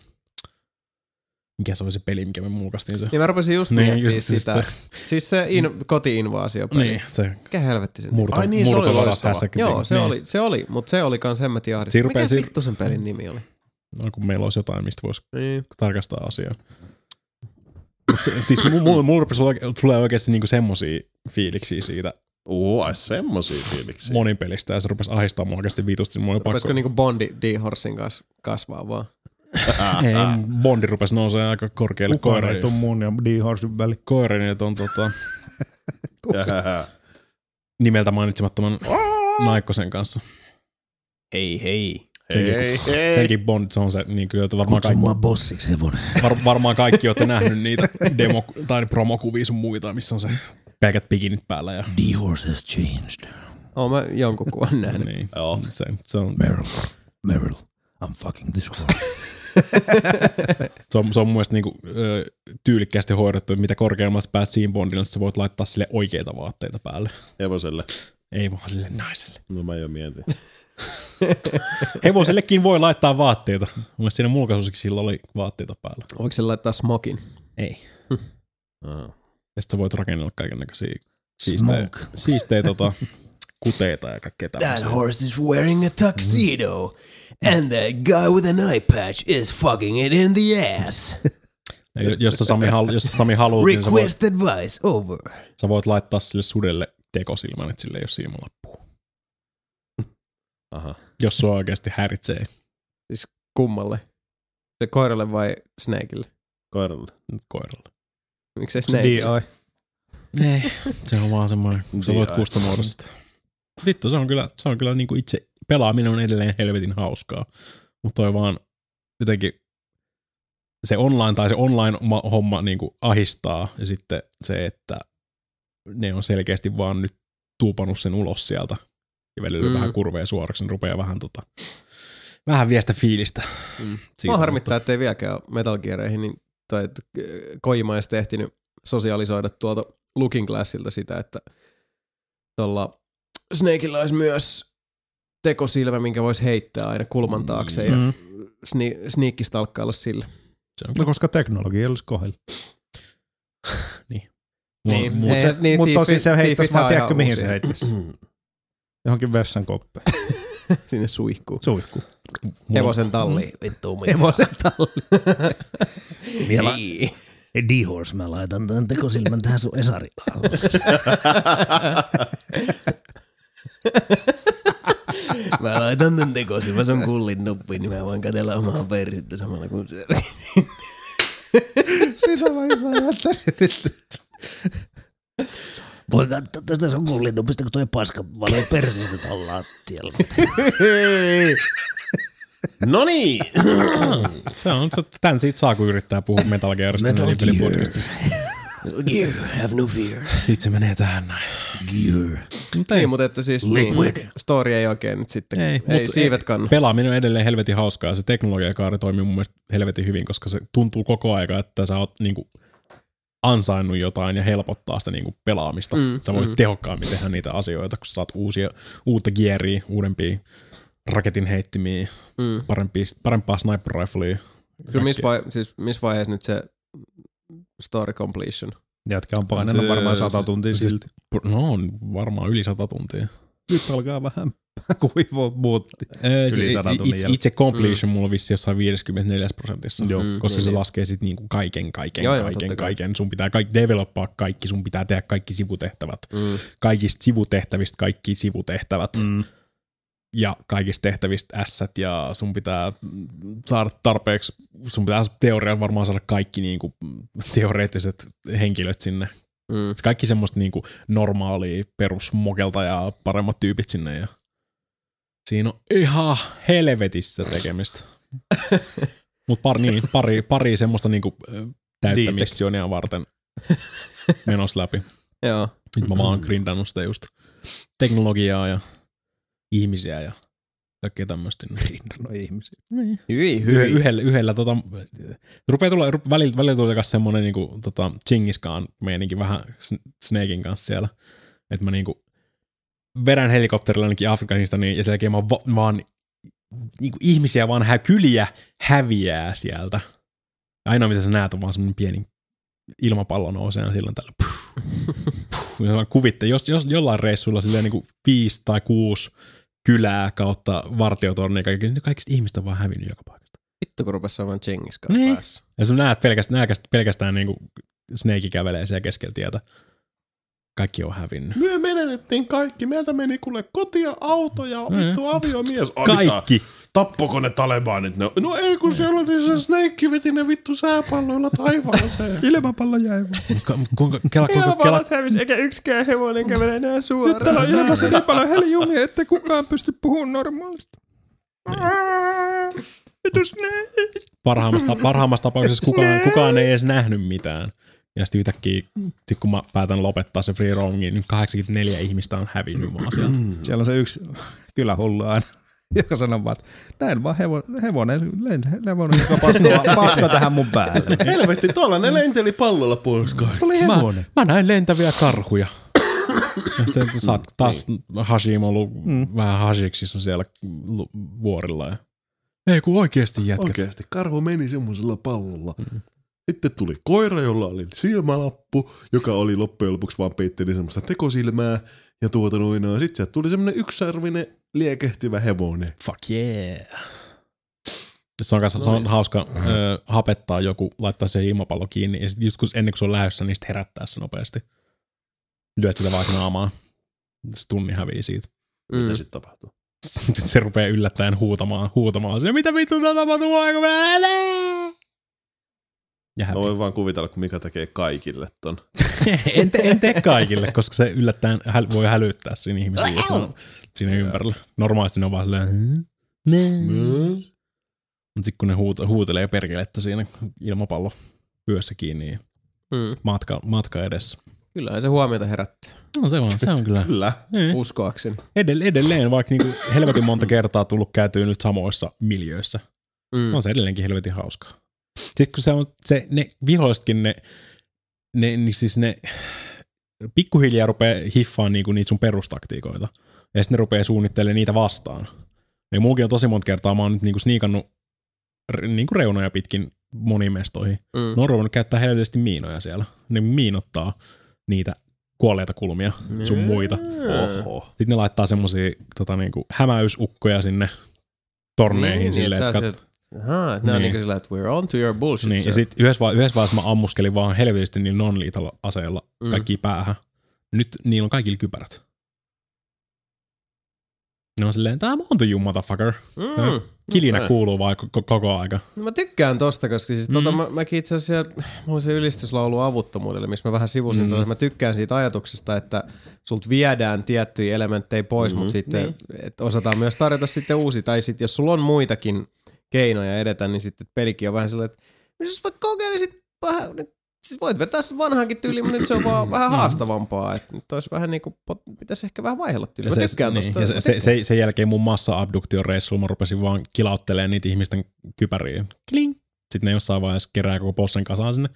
Speaker 4: mikä se oli se peli, mikä me mulkaistiin se.
Speaker 1: Niin mä rupesin just
Speaker 4: Niin,
Speaker 1: miettimään
Speaker 4: just-
Speaker 1: sitä. Siis se in, koti-invaasio
Speaker 4: Niin, se
Speaker 1: Mikä helvetti se
Speaker 4: murto,
Speaker 3: Ai niin, se oli loistava.
Speaker 1: Joo, se
Speaker 4: niin.
Speaker 1: oli, se oli, mutta se oli kans hemmetin ahdista.
Speaker 4: Siinä
Speaker 1: Mikä
Speaker 4: rupesi-
Speaker 1: vittu sen pelin nimi oli?
Speaker 4: No, kun meillä olisi jotain, mistä voisi
Speaker 1: Niin.
Speaker 4: tarkastaa asiaa. Mut se, siis mulla mul rupesi tulee oikeasti niinku semmosia fiiliksiä siitä
Speaker 3: Oo, ai semmosia fiiliksiä.
Speaker 4: monin pelistä ja se rupesi ahistaa mua oikeasti vitusti. Oli pakko...
Speaker 1: Rupesiko niinku Bondi D-Horsin kanssa kasvaa vaan?
Speaker 4: Ei, Bondi rupesi nousemaan aika korkealle
Speaker 2: Kukaan ei tuu mun ja D-Horsin väli.
Speaker 4: koirin, että on tota, nimeltä mainitsemattoman Naikkosen kanssa.
Speaker 1: Hei hei.
Speaker 4: Senkin,
Speaker 3: Hei, hei.
Speaker 4: senkin Bond, se on se, niin kyllä, että varmaan,
Speaker 5: Kutsu
Speaker 4: kaikki,
Speaker 5: bossiksi hevonen.
Speaker 4: var, varmaan kaikki olette nähnyt niitä demo- tai promokuvia sun muita, missä on se pelkät pikinit päällä. Ja,
Speaker 5: D-Horse has changed.
Speaker 1: Oon mä jonkun kuvan nähnyt.
Speaker 4: niin,
Speaker 3: Joo.
Speaker 4: se, se, on,
Speaker 5: Meryl, Meryl, I'm fucking this horse.
Speaker 4: se, on, se on mun mielestä niinku, ö, tyylikkäästi hoidettu, että mitä korkeammassa pääät siinä Bondilla, sä voit laittaa sille oikeita vaatteita päälle.
Speaker 3: Hevoselle.
Speaker 4: Ei vaan sille naiselle.
Speaker 3: No mä jo mietin.
Speaker 4: Hevosellekin voi laittaa vaatteita. Mun mielestä siinä mulkaisussakin sillä oli vaatteita päällä.
Speaker 1: Voiko se laittaa smokin?
Speaker 4: Ei.
Speaker 3: Aha.
Speaker 4: Ja sit sä voit rakennella kaiken näköisiä siistejä, siistejä tota, kuteita ja kaikkea tämmöisiä.
Speaker 5: horse is wearing a tuxedo, and that guy with an eye patch is fucking it in the ass.
Speaker 4: Ja Jos sä Sami, hal, jos sä Sami haluat, niin sä voit,
Speaker 5: Request advice over.
Speaker 4: sä voit laittaa sille sudelle tekosilmän, että sille ei ole silmälappua.
Speaker 3: Aha.
Speaker 4: Jos sua oikeasti häiritsee
Speaker 1: Kummalle? Se koiralle vai Snakeille?
Speaker 3: Koiralle.
Speaker 4: koiralle.
Speaker 1: Miksei
Speaker 2: Se
Speaker 1: Snake?
Speaker 2: DI.
Speaker 4: Ei, se on vaan semmoinen, sä voit
Speaker 3: DI.
Speaker 4: Vittu, se on kyllä, se on kyllä niinku itse, pelaaminen on edelleen helvetin hauskaa. Mutta toi vaan jotenkin se online tai se online-homma niinku ahistaa ja sitten se, että ne on selkeästi vaan nyt tuupannut sen ulos sieltä ja välillä
Speaker 1: Mm.
Speaker 4: vähän kurveja suoraksi, niin rupeaa vähän tota, vähän viestä fiilistä.
Speaker 1: Mm.
Speaker 4: Siitä,
Speaker 1: Mua harmittaa, ettei vieläkään ole Metal Geareihin, niin toi, että Kojima ei sitten ehtinyt sosialisoida tuolta Looking Glassilta sitä, että tuolla Snakeilla olisi myös tekosilmä, minkä voisi heittää aina kulman taakse ja
Speaker 2: Mm.
Speaker 1: sni- sniikkistalkkailla sillä.
Speaker 4: Se on,
Speaker 2: No koska teknologia ei olisi kohdalla.
Speaker 4: mua,
Speaker 1: Niin.
Speaker 4: mua,
Speaker 1: Ei,
Speaker 2: se,
Speaker 1: niin,
Speaker 2: mutta tosin
Speaker 1: tiifit-
Speaker 2: se heittäisi
Speaker 1: tiifithän
Speaker 2: vaan, tiedätkö mihin
Speaker 1: uusia.
Speaker 2: se heittäisi? Johonkin vessan koppeen.
Speaker 1: Sinne suihkuu.
Speaker 2: Suihku.
Speaker 4: mua,
Speaker 1: Hevosen talli.
Speaker 5: Vittu minä.
Speaker 2: Hevosen talli.
Speaker 5: Vielä. D-Horse, mä laitan tämän tekosilmän tähän sun Esari alle. Mä laitan tän tekosilmän sun kullin nuppiin, niin mä voin katella omaa perhettä samalla kun se.
Speaker 2: Sitä vaiheessa ajattelin.
Speaker 5: Voi katsoa tästä sun kullin nuppista, kun toi paska valuu persistä tuolla lattialla.
Speaker 3: No niin.
Speaker 4: se on, tän siitä saa, kun yrittää puhua Metal Gearista.
Speaker 5: Metal
Speaker 4: niin
Speaker 5: Gear. Gear, have no fear.
Speaker 4: Sitten se menee tähän näin.
Speaker 5: Gear.
Speaker 4: Mutta
Speaker 1: Niin, mutta että siis niin,
Speaker 5: Liquid.
Speaker 1: story ei oikein nyt sitten,
Speaker 4: Ei,
Speaker 1: ei, ei siivet kanna.
Speaker 4: Pelaaminen on edelleen helvetin hauskaa ja se teknologiakaari toimii mun mielestä helvetin hyvin, koska se tuntuu koko aika, että sä oot niinku ansainnut jotain ja helpottaa sitä niinku pelaamista.
Speaker 1: Mm,
Speaker 4: sä voit
Speaker 1: mm.
Speaker 4: tehokkaammin tehdä niitä asioita, kun saat uusia, uutta gearia, uudempia raketin heittimiä,
Speaker 1: Mm.
Speaker 4: parempia, parempaa sniper riflea.
Speaker 1: Kyllä missä vai, siis miss vaiheessa nyt se story completion?
Speaker 2: Jätkä on painanut
Speaker 4: Se-
Speaker 2: varmaan sata
Speaker 4: se-
Speaker 2: tuntia
Speaker 4: siis-
Speaker 2: silti.
Speaker 4: No on varmaan yli sata tuntia.
Speaker 2: Nyt alkaa vähän kuivua muutti.
Speaker 4: Ee,
Speaker 2: Yli
Speaker 4: se-
Speaker 2: sadan tunnin
Speaker 4: itse, completion mm. mulla on vissi jossain 54 prosentissa.
Speaker 2: Joo.
Speaker 1: Mm,
Speaker 4: koska
Speaker 1: niin,
Speaker 4: se
Speaker 1: niin.
Speaker 4: laskee sitten niinku kaiken, kaiken,
Speaker 1: Joo, joo,
Speaker 4: kaiken,
Speaker 1: kai.
Speaker 4: kaiken. Sun pitää kaikki developaa kaikki, sun pitää tehdä kaikki sivutehtävät.
Speaker 1: Mm.
Speaker 4: Kaikista sivutehtävistä kaikki sivutehtävät.
Speaker 2: Mm.
Speaker 4: Ja kaikista tehtävistä ässät ja sun pitää saada tarpeeksi, sun pitää teoriaan varmaan saada kaikki niinku teoreettiset henkilöt sinne.
Speaker 1: Mm.
Speaker 4: Kaikki semmoista niinku normaalia perusmokelta ja paremmat tyypit sinne. Ja siinä on ihan helvetissä tekemistä. Mutta pari, niin, pari, pari semmoista niinku täyttä
Speaker 2: Niin,
Speaker 4: missionia varten menossa läpi.
Speaker 1: Joo.
Speaker 4: Nyt mä vaan grindannut sitä just teknologiaa ja ihmisiä ja kaikkea tämmöistä.
Speaker 2: No ihmisiä.
Speaker 1: Hyi,
Speaker 4: Yh-
Speaker 1: hyi.
Speaker 4: yhdellä, yhdellä tota, rupeaa tulla, ru- välillä, välillä tulee myös semmonen niinku, tota, Chingiskaan meininki vähän Sn- Snakein kanssa siellä. Että mä niinku vedän helikopterilla ainakin Afganistaniin ja sen jälkeen mä va- vaan niinku ihmisiä vaan hä- kyliä häviää sieltä. Ja ainoa mitä sä näet on vaan semmonen pieni ilmapallo nousee ja silloin tällä. Puh, puh, kuvitte, jos, jos jollain reissulla silleen niinku viisi tai kuusi kylää kautta vartiotornia, kaikki, niin kaikista ihmistä on vaan hävinnyt joka paikasta.
Speaker 1: Vittu kun rupes saamaan Chengiskaan
Speaker 4: Niin.
Speaker 1: päässä.
Speaker 4: Ja sä näet pelkästään, pelkästään, pelkästään niinku Snake kävelee siellä keskellä tietä. Kaikki on hävinnyt.
Speaker 3: Me menetettiin kaikki. Meiltä meni kuule kotia, auto ja vittu aviomies. Ai,
Speaker 4: Kaikki.
Speaker 3: Tappoko ne talebanit? Ne, no ei kun siellä oli se Snake veti ne vittu sääpalloilla taivaaseen.
Speaker 2: Ilmapallo jäi
Speaker 4: Ka- Kuinka, kela, kuinka, kela,
Speaker 1: hävisi, eikä yksikään hevonen kävele enää suoraan.
Speaker 2: Täällä on ilmassa niin paljon heliumia, ettei kukaan pysty puhumaan normaalisti. Ne.
Speaker 4: parhaimmassa, parhaimmassa tapauksessa kukaan, kukaan ei edes nähnyt mitään. Ja sitten yhtäkkiä, sit kun mä päätän lopettaa se free roamingin, niin 84 ihmistä on hävinnyt vaan sieltä.
Speaker 2: Siellä on se yksi kylähullu aina, joka sanoo vaan, että näin vaan hevo, hevonen, len, hevonen, joka pasko, pasko tähän mun päälle.
Speaker 3: Helvetti, tuolla ne lenteli pallolla pois kaikki.
Speaker 2: oli
Speaker 4: Mä,
Speaker 2: hevonen.
Speaker 4: mä näin lentäviä karhuja. Ja sitten sä oot taas Hashim ollut mm. vähän hasiksissa siellä vuorilla. Ja... Ei kun oikeesti jätkät.
Speaker 3: Oikeasti, karhu meni semmoisella pallolla. Sitten tuli koira, jolla oli silmälappu, joka oli loppujen lopuksi vaan peitteli semmoista tekosilmää. Ja tuota noin, sitten sieltä tuli semmoinen yksisarvinen liekehtivä hevonen.
Speaker 4: Fuck yeah. Se on, kanssa, se on hauska ö, hapettaa joku, laittaa se ilmapallo kiinni ja sitten just kun, ennen kuin se on lähdössä, niin sitten herättää se nopeasti. Lyöt sitä vaikka naamaa. Se tunni hävii siitä.
Speaker 3: Mitä
Speaker 1: Mm.
Speaker 3: sitten tapahtuu?
Speaker 4: Sitten se rupeaa yllättäen huutamaan, huutamaan. Siinä, mitä vittu tää tapahtuu aika Ja
Speaker 3: Mä voin vaan kuvitella, kun Mika tekee kaikille ton.
Speaker 4: en, te, en tee kaikille, koska se yllättäen häl, voi hälyttää siinä ihmisiä, jos on siinä ympärillä. Normaalisti ne on vaan silleen, mutta sitten kun ne huut, huutelee perkelettä siinä ilmapallo pyössä kiinni ja
Speaker 1: Mm.
Speaker 4: matka, matka edessä.
Speaker 1: Kyllä se huomiota herättää,
Speaker 4: No se on, se on kyllä.
Speaker 3: Kyllä.
Speaker 4: Niin.
Speaker 1: uskoakseni.
Speaker 4: Edell- edelleen, vaikka niinku helvetin monta kertaa tullut käytyä nyt samoissa miljöissä.
Speaker 1: Mm.
Speaker 4: On se edelleenkin helvetin hauskaa. Sitten kun se on, se, ne vihollisetkin, ne, ne, niin siis ne pikkuhiljaa rupeaa hiffaan niinku niitä sun perustaktiikoita. Ja sitten ne rupeaa suunnittelemaan niitä vastaan. Ja muukin on tosi monta kertaa, mä oon nyt niinku sniikannut niinku reunoja pitkin moniin mestoihin.
Speaker 1: Mm.
Speaker 4: Ne on ruvennut käyttää helvetisti miinoja siellä. Ne miinottaa niitä kuolleita kulmia sun muita.
Speaker 3: Oho.
Speaker 4: Sitten ne laittaa semmosia tota, niinku, hämäysukkoja sinne torneihin
Speaker 1: Niin,
Speaker 4: silleen,
Speaker 1: että
Speaker 4: että
Speaker 1: Ahaa, että ne on
Speaker 4: Niin.
Speaker 1: niinku sillä, että we're on to your bullshit,
Speaker 4: Niin,
Speaker 1: sir.
Speaker 4: ja sitten yhdessä, yhdessä vaiheessa mä ammuskelin vaan helvetisti niillä non aseilla
Speaker 1: Mm.
Speaker 4: kaikki päähän. Nyt niillä on kaikilla kypärät. Ne on silleen, tää on to you motherfucker.
Speaker 1: Mm.
Speaker 4: Kilinä
Speaker 1: Okei.
Speaker 4: kuuluu vaan koko, koko aika.
Speaker 1: Mä tykkään tosta, koska siis
Speaker 4: Mm.
Speaker 1: tota, mä, mäkin itse asiassa, mulla se ylistyslaulu avuttomuudelle, missä mä vähän sivusin
Speaker 4: Mm.
Speaker 1: tota, mä tykkään siitä ajatuksesta, että sulta viedään tiettyjä elementtejä pois, mm. mutta sitten
Speaker 5: Niin.
Speaker 1: että osataan myös tarjota sitten uusi, tai sitten jos sulla on muitakin keinoja edetä, niin sitten pelikin on vähän sellainen, että jos vaikka kokeilisit vähän, nyt, siis voit vetää sen vanhankin tyyliin, mutta nyt se on vaan vähän haastavampaa, että nyt olisi vähän niinku, pot- pitäisi ehkä vähän vaihella tyyliin. Mä tykkään
Speaker 4: niin,
Speaker 1: tosta.
Speaker 4: ja se, se, se, sen jälkeen mun massa-abduktion reissulla mä rupesin vaan kilauttelemaan niitä ihmisten kypäriä. Kling! Sitten ne jossain vaiheessa kerää koko possen kasaan sinne.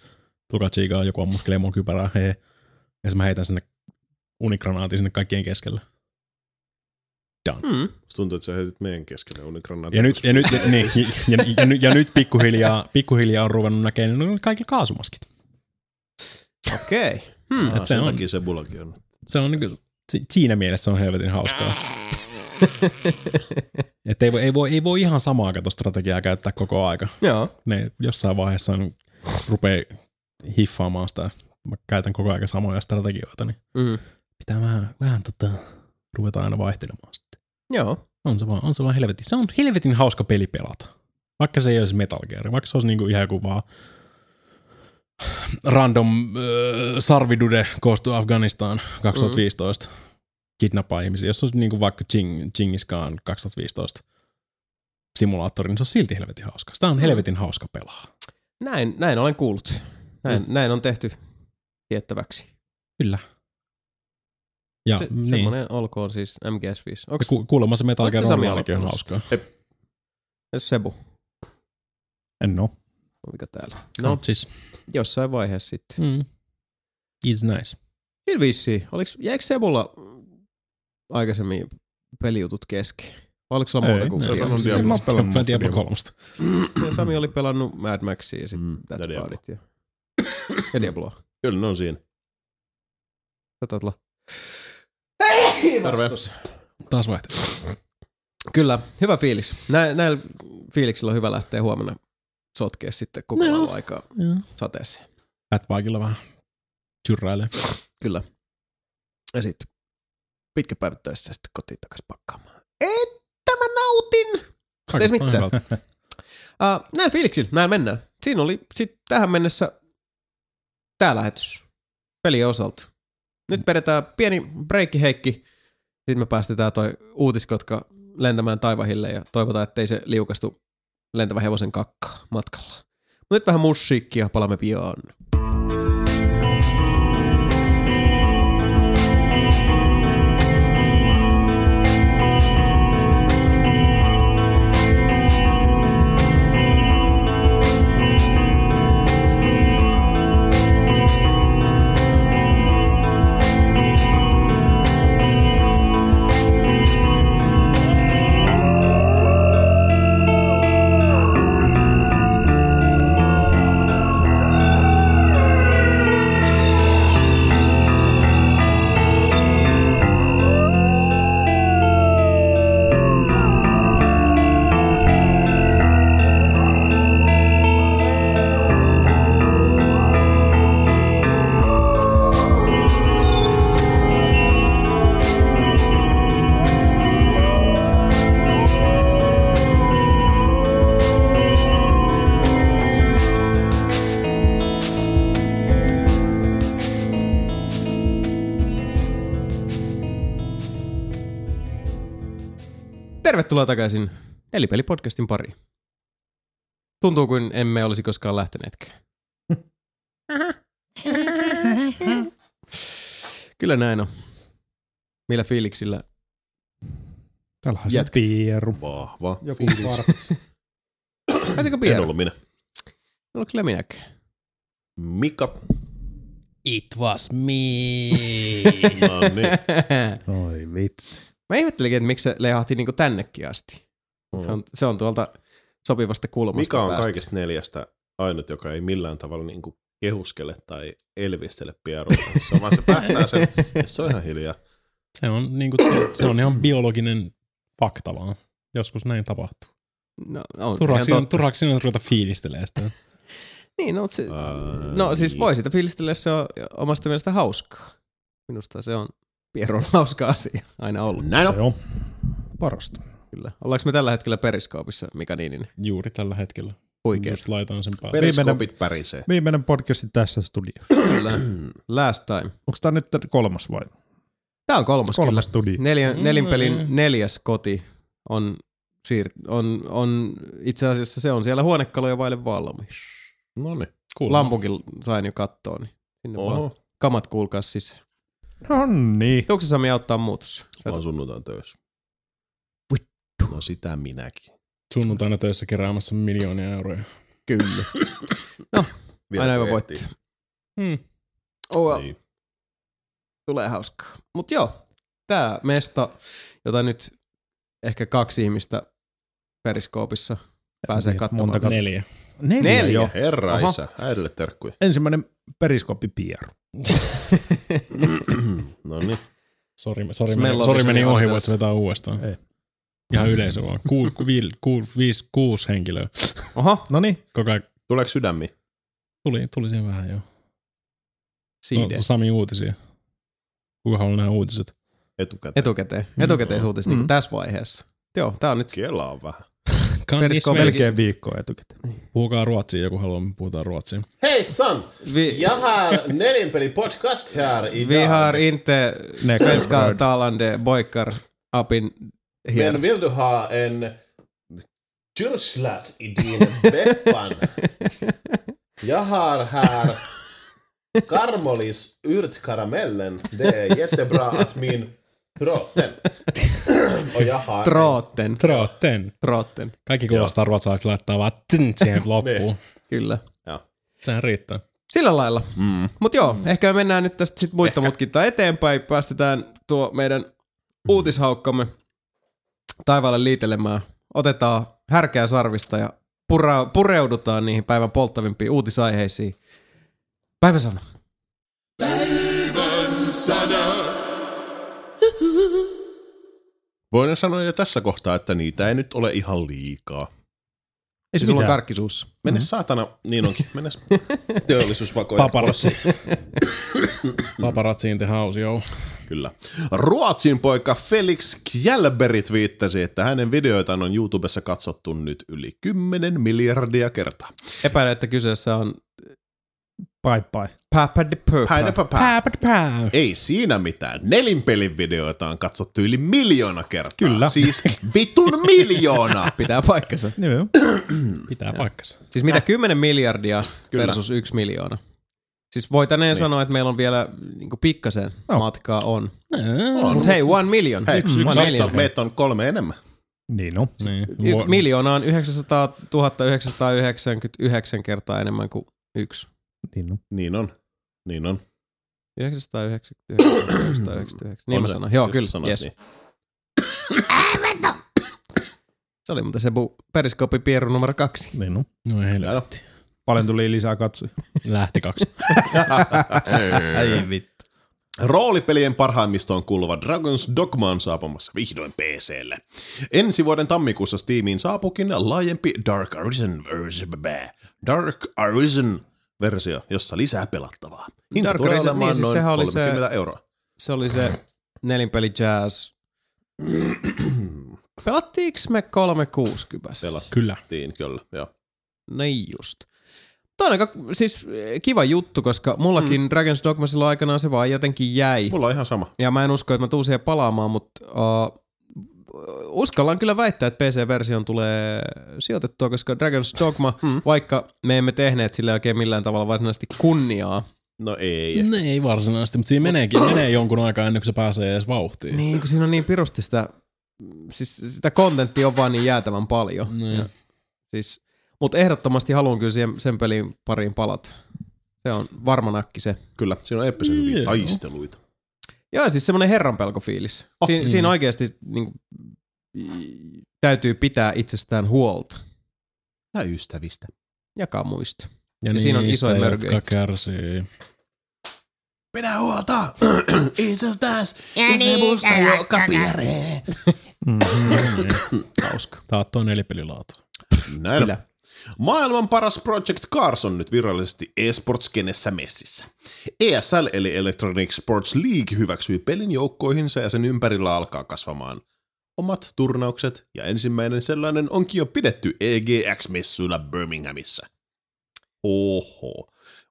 Speaker 4: Tulkaa chiikaa, joku ammuskelee mun kypärää. Hei. Ja sitten mä heitän sinne unikranaatin sinne kaikkien keskelle. Done.
Speaker 1: Mm.
Speaker 3: Musta tuntuu, että sä heitit meidän keskelle unikranaatin.
Speaker 4: Ja nyt, ja nyt, ja, niin, ja, ja, ja, nyt, ja nyt pikkuhiljaa, pikkuhiljaa on ruvennut näkemään no, kaikilla kaasumaskit.
Speaker 1: Okei. Okay. Hmm.
Speaker 3: Ah, sen
Speaker 4: on-
Speaker 3: takia se bulakin on.
Speaker 4: Se on niin si, siinä mielessä se on helvetin hauskaa. Että ei voi, ei, voi, ei voi ihan samaa strategiaa käyttää koko aika.
Speaker 1: Joo.
Speaker 4: Ne jossain vaiheessa on, rupeaa hiffaamaan sitä. Mä käytän koko ajan samoja strategioita, niin
Speaker 1: Mm.
Speaker 4: pitää vähän, vähän tota, ruveta aina vaihtelemaan sitten.
Speaker 1: Joo.
Speaker 4: On se vaan, on se vaan helvetin, se on helvetin hauska peli pelata. Vaikka se ei olisi Metal Gear, vaikka se olisi niinku ihan joku vaan random äh, sarvidude koostuu Afganistan 2015. Mm. Kidnappaa ihmisiä. Jos se olisi niinku vaikka Ching, Chingis Khan 2015 simulaattori, niin se on silti helvetin hauska. Sitä on helvetin hauska pelaa.
Speaker 1: Näin, näin olen kuullut. Näin, mm. näin on tehty tiettäväksi.
Speaker 4: Kyllä. Ja
Speaker 1: Se,
Speaker 4: niin.
Speaker 1: Semmoinen olkoon siis MGS5. Onko
Speaker 4: Ja ku, kuulemma se Metal Gear Normalikin on hauskaa.
Speaker 1: Sebu?
Speaker 2: En oo.
Speaker 1: Mikä täällä?
Speaker 4: No,
Speaker 1: No,
Speaker 4: siis.
Speaker 1: jossain vaiheessa sitten.
Speaker 4: Mm. It's nice.
Speaker 1: Sillä vissiin. Oliks, jäikö Sebulla aikaisemmin pelijutut kesken? Oliko sulla muuta
Speaker 2: Ei,
Speaker 1: kuin
Speaker 3: ei,
Speaker 1: Diablo?
Speaker 2: En mä oo pelannut Diablo.
Speaker 4: kolmosta.
Speaker 1: Ja Sami oli pelannut Mad Maxia ja sitten
Speaker 3: Mm, ja
Speaker 1: That's
Speaker 3: Diablo.
Speaker 1: About It. Ja, ja Diabloa.
Speaker 3: Kyllä ne on siinä.
Speaker 1: Tätä
Speaker 3: Terve.
Speaker 4: Taas vaihtaa.
Speaker 1: Kyllä, hyvä fiilis. Nä, näillä fiiliksillä on hyvä lähteä huomenna sotkea sitten koko
Speaker 4: No.
Speaker 1: no. aikaa sateeseen.
Speaker 4: Fatbikeilla vähän tyrräilee.
Speaker 1: Kyllä. Ja sitten pitkä päivä töissä sitten kotiin takas pakkaamaan. Että mä nautin! Ei mitään. Uh, näillä fiiliksillä, näillä mennään. Siinä oli sit tähän mennessä tää lähetys pelien osalta. Nyt vedetään pieni breikki Heikki. Sitten me päästetään toi uutiskotka lentämään taivahille ja toivotaan, ettei se liukastu lentävän hevosen kakkaa matkalla. Nyt vähän musiikkia, palaamme pian. Tervetuloa takaisin Nelipeli-podcastin pariin. Tuntuu kuin emme olisi koskaan lähteneetkään. Kyllä näin on. Millä fiiliksillä?
Speaker 2: Täällähän se
Speaker 1: Jätkä.
Speaker 2: Pieru.
Speaker 3: Vahva.
Speaker 2: Joku
Speaker 3: fiilis.
Speaker 2: vartti.
Speaker 1: Pääsikö
Speaker 3: En ollut minä.
Speaker 1: En ollut kyllä minäkään.
Speaker 3: Mika.
Speaker 5: It was me.
Speaker 3: No niin.
Speaker 2: Oi vitsi.
Speaker 1: Mä ihmettelinkin, että miksi se lehahti niinku tännekin asti. Se on, se on tuolta sopivasta kulmasta
Speaker 3: Mika on
Speaker 1: päästä.
Speaker 3: kaikista neljästä ainut, joka ei millään tavalla niin kuin kehuskele tai elvistele pierulla. Se on vaan se päästää sen, se on ihan hiljaa.
Speaker 4: Se on, niin kuin, se on ihan biologinen fakta vaan. Joskus näin tapahtuu.
Speaker 1: No, on se
Speaker 4: Turhaksi,
Speaker 1: totta.
Speaker 4: turhaksi sinun ruveta fiilistelemään sitä.
Speaker 1: Niin, no, se,
Speaker 3: Ää,
Speaker 1: no siis
Speaker 3: niin.
Speaker 1: voi sitä fiilistellä, se on omasta mielestä hauskaa. Minusta se on Pieron hauska asia aina ollut.
Speaker 3: Näin on.
Speaker 2: Se on parasta.
Speaker 1: Kyllä. Ollaanko me tällä hetkellä Periskoopissa, Mika Niininen?
Speaker 4: Juuri tällä hetkellä. Just laitan sen päälle.
Speaker 3: Periskopit pärisee.
Speaker 2: Viimeinen podcasti tässä studiossa.
Speaker 1: Kyllä. Last time.
Speaker 2: Onko tää nyt kolmas vai?
Speaker 1: Tää on kolmas,
Speaker 2: Kolmas
Speaker 1: kyllä.
Speaker 2: studio.
Speaker 1: Neljä,
Speaker 4: Mm,
Speaker 1: nelinpelin neljäs koti on, siir- on, on, itse asiassa se on siellä huonekaluja vaille valmis.
Speaker 3: No niin.
Speaker 4: Kuulemma.
Speaker 1: Lampunkin sain jo kattoon, niin sinne vaan
Speaker 3: Oho.
Speaker 1: kamat kuulkaa siis.
Speaker 2: No niin.
Speaker 1: Se Sami auttaa muutossa?
Speaker 3: Mä oon sunnuntain töissä. No sitä minäkin.
Speaker 4: Sunnuntaina töissä keräämässä miljoonia euroja.
Speaker 1: Kyllä.
Speaker 3: Vielä
Speaker 1: Aina hyvä voitti.
Speaker 4: Hmm.
Speaker 1: Oh, well.
Speaker 3: Niin.
Speaker 1: Tulee hauskaa. Mut joo, tää mesta, jota nyt ehkä kaksi ihmistä periskoopissa pääsee
Speaker 2: Niin,
Speaker 1: katsomaan.
Speaker 2: monta kat-
Speaker 4: Neljä.
Speaker 2: Neljä,
Speaker 1: Neljä.
Speaker 2: jo.
Speaker 3: Herra
Speaker 1: Oho.
Speaker 3: isä, äidille terkkuja.
Speaker 2: Ensimmäinen periskooppi Pieru.
Speaker 3: no niin.
Speaker 4: Sori, sori, sori meni ohi, voit vetää uudestaan.
Speaker 2: Ei.
Speaker 4: Ihan yleisö vaan. Ku, ku, viil, ku, viisi, kuusi henkilöä.
Speaker 1: Oho,
Speaker 2: No niin.
Speaker 4: Koko ajan
Speaker 3: Tuleeko sydämi?
Speaker 4: tuli, tuli siihen vähän joo.
Speaker 1: CD.
Speaker 4: No, Sami uutisia. Kuka haluaa nähdä uutiset?
Speaker 3: Etukäteen.
Speaker 1: Etukäteen. Etukäteisuutis niin
Speaker 2: Mm.
Speaker 1: tässä vaiheessa. Joo, tää on nyt
Speaker 3: Kela on vähän.
Speaker 1: Periskoopi-
Speaker 2: Melkein viikkoa etukäteen.
Speaker 4: Puhukaa ruotsia, joku haluaa, me puhutaan ruotsia.
Speaker 3: Hei son!
Speaker 1: Vi,
Speaker 3: Jag har nelinpeli podcast här
Speaker 1: vi
Speaker 3: idag.
Speaker 1: har inte svenska talande pojkar up in here.
Speaker 3: Men vill du ha en kyrkslats i din beppan? Jag har här Karmolis Yrtkaramellen, det är jättebra att min trotten. Och jag har...
Speaker 1: Trootten.
Speaker 4: Trootten.
Speaker 1: Trootten.
Speaker 4: Kaikki kuulostaa ruotsalaiseksi laittaa vaan tnt siihen loppuun.
Speaker 1: Kyllä.
Speaker 4: Sehän riittää.
Speaker 1: Sillä lailla. Mm. Mut joo, ehkä me mennään nyt tästä sit muita mutkittaa eteenpäin. Päästetään tuo meidän uutishaukkamme taivaalle liitelemään. Otetaan härkää sarvista ja pura, pureudutaan niihin päivän polttavimpiin uutisaiheisiin. Päivän sana.
Speaker 3: Voin sanoa jo tässä kohtaa, että niitä ei nyt ole ihan liikaa.
Speaker 2: Ei
Speaker 1: Siis
Speaker 2: se
Speaker 1: sulla on karkkisuussa.
Speaker 3: Mene saatana, niin onkin, mene teollisuusvakoja.
Speaker 4: Paparazzi. Paparazzi in the house, joo.
Speaker 3: Kyllä. Ruotsin poika Felix Kjellberg viittasi, että hänen videoitaan on YouTubessa katsottu nyt yli 10 miljardia kertaa.
Speaker 1: Epäilen, että kyseessä on
Speaker 2: Bye bye.
Speaker 3: Ei siinä mitään. Nelinpelin videoita on katsottu yli miljoona kertaa.
Speaker 2: Kyllä.
Speaker 3: Siis vitun miljoona.
Speaker 1: Pitää paikkansa.
Speaker 2: Joo.
Speaker 4: Pitää paikkansa.
Speaker 1: Siis mitä 10 miljardia
Speaker 3: Kyllä.
Speaker 1: versus 1 miljoona. Siis voitaneen niin. sanoa, että meillä on vielä niin pikkasen
Speaker 2: Joo.
Speaker 1: matkaa on.
Speaker 3: On.
Speaker 1: Mutta hei, one million.
Speaker 3: Hei,
Speaker 1: yksi,
Speaker 3: yksi,
Speaker 1: one
Speaker 3: meitä,
Speaker 1: million.
Speaker 3: on, meitä on kolme enemmän.
Speaker 2: Niin on.
Speaker 4: Niin.
Speaker 1: Y- miljoona on 900 999 kertaa enemmän kuin yksi.
Speaker 2: Niin on.
Speaker 3: Niin on. Niin on.
Speaker 1: 999, 999. Niin
Speaker 3: On
Speaker 1: mä
Speaker 3: se.
Speaker 1: sanoin. Joo, kyllä. Yes.
Speaker 3: niin.
Speaker 1: Se oli muuten se periskoopin pieru numero kaksi.
Speaker 2: Niin on.
Speaker 4: No ei
Speaker 3: Joo.
Speaker 2: Paljon tuli lisää katsoja.
Speaker 4: Lähti kaksi.
Speaker 2: Ei vittu.
Speaker 3: Roolipelien parhaimmistoon kuuluva Dragon's Dogma on saapumassa vihdoin PClle. Ensi vuoden tammikuussa Steamiin saapuukin laajempi Dark Arisen Dark Arisen versio, jossa lisää pelattavaa. Hinta
Speaker 1: Dark
Speaker 3: tulee olemaan
Speaker 1: niin siis
Speaker 3: noin
Speaker 1: oli se-
Speaker 3: 30 euroa.
Speaker 1: Se oli se nelinpeli jazz. Pelattiinko me 360?
Speaker 4: Kyllä.
Speaker 3: Pelattiin, kyllä. Joo.
Speaker 1: Niin just. Tämä on aika siis kiva juttu, koska mullakin mm. Dragon's Dogma silloin aikanaan se vaan jotenkin jäi.
Speaker 3: Mulla on ihan sama.
Speaker 1: Ja mä en usko, että mä tuun siihen palaamaan, mutta uh, uskallan kyllä väittää, että PC-version tulee sijoitettua, koska Dragon's Dogma, mm. vaikka me emme tehneet sille oikein millään tavalla varsinaisesti kunniaa,
Speaker 3: No ei.
Speaker 4: Ne ei varsinaisesti, mutta siinä meneekin, menee jonkun aikaa ennen kuin se pääsee edes vauhtiin.
Speaker 1: niin kun siinä on niin pirusti sitä, siis sitä kontenttia on vaan niin jäätävän paljon.
Speaker 4: Niin.
Speaker 1: Ja, siis, mutta ehdottomasti haluan kyllä siihen, sen pelin pariin palata. Se on varma nakki se.
Speaker 3: Kyllä, siinä on eeppisen hyviä
Speaker 4: Joo.
Speaker 3: taisteluita.
Speaker 1: Joo, siis semmoinen herranpelkofiilis.
Speaker 3: Oh,
Speaker 1: Siin,
Speaker 4: niin.
Speaker 1: Siinä oikeasti niin, täytyy pitää itsestään huolta.
Speaker 3: Ja ystävistä.
Speaker 1: Jakaa muista.
Speaker 4: Ja,
Speaker 1: Ja siinä on isoja mörköjä.
Speaker 4: jotka kärsii.
Speaker 3: Pidä huolta itsestäsi
Speaker 6: Ja niitä, jotka
Speaker 3: pieree.
Speaker 1: Hauska.
Speaker 4: Taattua nelipelilaatu.
Speaker 3: Näin on.
Speaker 1: Kyllä.
Speaker 3: Maailman paras Project Cars on nyt virallisesti eSports-kenessä messissä. ESL eli Electronic Sports League hyväksyi pelin joukkoihinsa ja sen ympärillä alkaa kasvamaan omat turnaukset ja ensimmäinen sellainen onkin jo pidetty EGX-messuilla Birminghamissa. Oho.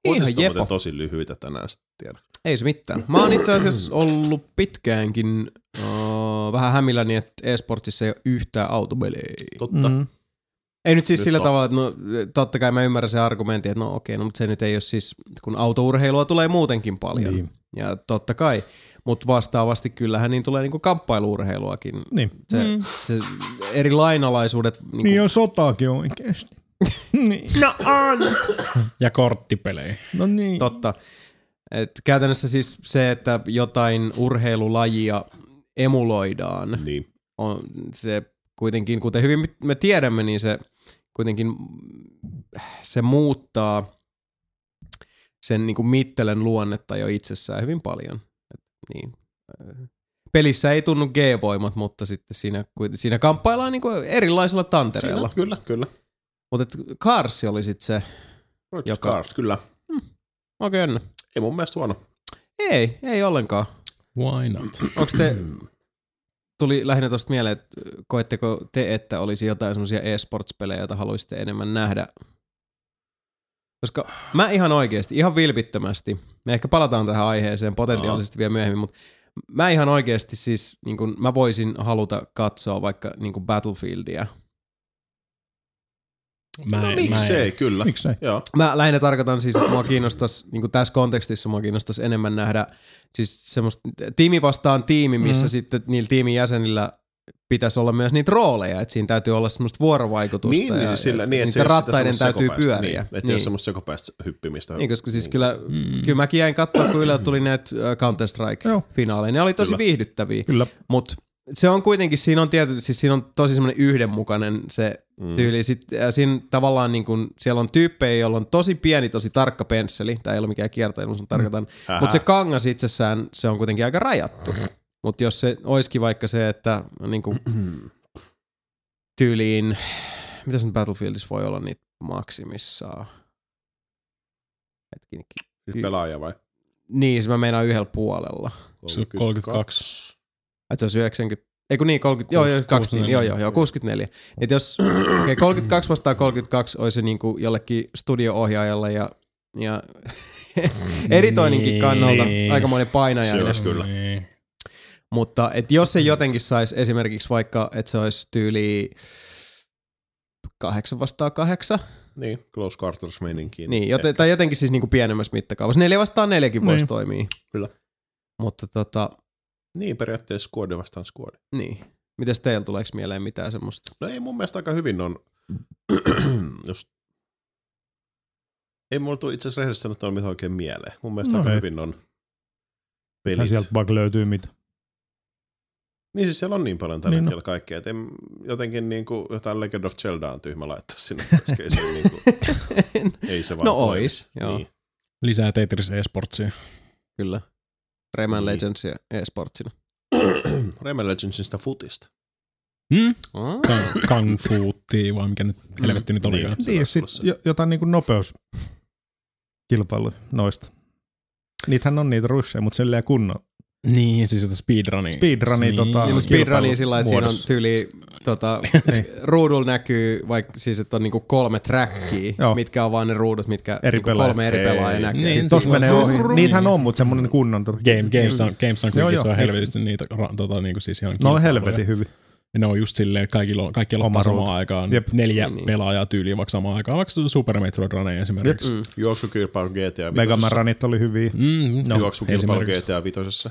Speaker 3: On
Speaker 1: jepo.
Speaker 3: muuten tosi lyhyitä tänään sitten tiedä.
Speaker 1: Ei se mitään. Mä oon itse asiassa ollut pitkäänkin uh, vähän hämilläni, että eSportsissa ei ole yhtään autopelejä.
Speaker 3: Totta. Mm.
Speaker 1: Ei nyt siis
Speaker 3: Nyt
Speaker 1: sillä
Speaker 3: on.
Speaker 1: tavalla, että no, totta kai mä ymmärrän sen argumentin, että no okei, no, mutta se nyt ei ole siis, kun autourheilua tulee muutenkin paljon.
Speaker 2: Niin.
Speaker 1: Ja totta kai, mutta vastaavasti kyllähän niin tulee niinku kamppailuurheiluakin.
Speaker 2: Niin.
Speaker 1: Se, mm. se eri lainalaisuudet, niinku,
Speaker 2: Niin on sotaakin oikeesti. niin.
Speaker 4: Ja korttipelejä.
Speaker 2: No niin.
Speaker 1: totta. Et käytännössä siis se, että jotain urheilulajia emuloidaan,
Speaker 3: Niin.
Speaker 1: on se kuitenkin, kuten hyvin me tiedämme, niin se kuitenkin se muuttaa sen niin kuin mittelen luonnetta jo itsessään hyvin paljon. Et niin. Pelissä ei tunnu G-voimat, mutta sitten siinä, siinä kamppaillaan niin kuin erilaisilla tantereilla.
Speaker 3: Siinä, kyllä, kyllä.
Speaker 1: Mutta Cars oli sitten se,
Speaker 3: Project
Speaker 1: Joka-
Speaker 3: Cars, kyllä.
Speaker 1: okei okay,
Speaker 3: Ei mun mielestä huono.
Speaker 1: Ei, ei ollenkaan.
Speaker 4: Why not?
Speaker 1: Onko te, tuli lähinnä tuosta mieleen, että koetteko te, että olisi jotain semmoisia e-sports-pelejä, joita haluaisitte enemmän nähdä? Koska mä ihan oikeasti, ihan vilpittömästi, me ehkä palataan tähän aiheeseen potentiaalisesti vielä myöhemmin, mutta mä ihan oikeasti siis, niin kun, mä voisin haluta katsoa vaikka niin kun Battlefieldia.
Speaker 4: Mä,
Speaker 3: No
Speaker 4: en-
Speaker 3: miksei,
Speaker 4: mä en-
Speaker 3: kyllä.
Speaker 2: Miksei?
Speaker 3: Joo.
Speaker 1: Mä lähinnä tarkoitan siis, että mua kiinnostaisi, niin tässä kontekstissa mua kiinnostaisi enemmän nähdä siis semmoista tiimi vastaan tiimi, missä mm. sitten niillä tiimin jäsenillä pitäisi olla myös niitä rooleja, että siinä täytyy olla semmoista vuorovaikutusta
Speaker 3: Niin,
Speaker 1: ja,
Speaker 3: niin, sillä,
Speaker 1: ja
Speaker 3: niin, että ei ole sitä
Speaker 1: rattaiden täytyy
Speaker 3: sekopäistä,
Speaker 1: pyöriä.
Speaker 3: Niin, että ei
Speaker 1: niin.
Speaker 3: ole semmoista sekopäistä hyppimistä.
Speaker 1: Niin, koska siis kyllä, mm. kyllä mäkin jäin katsoa, kun Yle tuli näitä äh. Counter-Strike-finaaleja. Ne oli tosi
Speaker 3: Kyllä.
Speaker 1: viihdyttäviä,
Speaker 2: Kyllä.
Speaker 1: mutta se on kuitenkin, siinä on tietysti, siis siinä on tosi semmoinen yhdenmukainen se
Speaker 3: Mm.
Speaker 1: tyyli. Sitten siinä tavallaan niin kuin, siellä on tyyppejä, joilla on tosi pieni, tosi tarkka pensseli. Tämä ei ole mikään kiertoilma, mutta tarkoitan. Mutta se kangas itsessään, se on kuitenkin aika rajattu. Mutta jos se olisikin vaikka se, että niin kuin, tyyliin, mitä sen Battlefieldissa voi olla niitä maksimissaan? Hetkinen.
Speaker 3: Siis pelaaja vai?
Speaker 1: Niin, se mä meinaan yhdellä puolella.
Speaker 4: Se on 32.
Speaker 1: Että se olisi 90, ei kun niin, 30, joo, joo, 2, niin, joo, joo, joo, 64. Et jos okay, 32 vastaan 32 olisi niin kuin jollekin studio-ohjaajalle ja, ja editoinninkin
Speaker 4: Niin.
Speaker 1: kannalta aikamoinen painajainen.
Speaker 3: Se olisi kyllä.
Speaker 4: Niin.
Speaker 1: Mutta et jos se jotenkin saisi esimerkiksi vaikka, että se olisi tyyli 8 vastaan 8,
Speaker 3: Niin, close quarters meininkiin.
Speaker 1: niin, joten, tai jotenkin siis niinku pienemmässä mittakaavassa. 4 vastaan 4 voisi
Speaker 2: Niin.
Speaker 1: toimia.
Speaker 3: Kyllä.
Speaker 1: Mutta tota,
Speaker 3: Niin, periaatteessa squad vastaan squad.
Speaker 1: niin. Mites teillä tuleeko mieleen mitään semmoista?
Speaker 3: No ei mun mielestä aika hyvin on, jos ei mulla tule itse asiassa rehellisesti sanottuna mitään oikein mieleen. Mun mielestä
Speaker 2: No
Speaker 3: aika
Speaker 2: ei.
Speaker 3: hyvin on
Speaker 2: Ja
Speaker 3: pelit.
Speaker 2: sieltä vaikka löytyy mitä.
Speaker 3: Niin siis siellä on niin paljon tällä
Speaker 2: Niin
Speaker 3: niin
Speaker 2: no.
Speaker 3: hetkellä kaikkea, että en, jotenkin niin kuin jotain Legend of Zelda on tyhmä laittaa sinne, koska ei se, niin kuin, ei se vaan
Speaker 1: no
Speaker 3: toimi.
Speaker 1: ois, joo,
Speaker 3: Niin.
Speaker 4: Lisää Tetris eSportsia.
Speaker 1: kyllä. Rayman
Speaker 3: Niin.
Speaker 1: Legendsia e-sportsina.
Speaker 3: Rayman Legendsista futista.
Speaker 4: Hmm?
Speaker 1: Oh.
Speaker 4: Kung- Kung Fuutti, vai mikä nyt helvetti nyt oli.
Speaker 3: Niin.
Speaker 2: Niin, sit jo, jotain niinku nopeuskilpailu noista. Niitähän on niitä russeja, mutta silleen kunnon.
Speaker 4: Niin, siis jotain speedrunia.
Speaker 2: Speedrunia
Speaker 4: Niin.
Speaker 2: tota,
Speaker 1: Niin, speedrunia sillä lailla, että siinä on tyyli, tota,
Speaker 2: Niin.
Speaker 1: ruudulla näkyy vaikka siis, että on niinku kolme trackia,
Speaker 2: Joo.
Speaker 1: mitkä on vaan ne ruudut, mitkä
Speaker 2: Eri
Speaker 1: niinku kolme eri
Speaker 3: Ei.
Speaker 1: pelaajaa näkee.
Speaker 4: Niin,
Speaker 2: Tuossa menee
Speaker 4: Siis-
Speaker 2: ohi. Niitähän on, mutta semmonen kunnon. Tota,
Speaker 4: Game, Games on, Games on
Speaker 2: Joo, joo.
Speaker 4: on helvetisti niitä, tota, niinku siis ihan
Speaker 2: No helvetin hyvin.
Speaker 4: Ja ne on just silleen, että kaikilla on, kaikki
Speaker 2: Oma
Speaker 4: aloittaa
Speaker 2: ruutu.
Speaker 4: samaan aikaan.
Speaker 2: Jep.
Speaker 4: Neljä
Speaker 1: Niin.
Speaker 4: pelaajaa tyyliin vaikka samaan aikaan. Vaikka Super Metroid Run esimerkiksi.
Speaker 1: Mm.
Speaker 3: Juoksukilpailu GTA
Speaker 2: Mega Man. Runit oli hyviä.
Speaker 4: Mm,
Speaker 2: No,
Speaker 3: Juoksukilpailu. GTA vitosessa.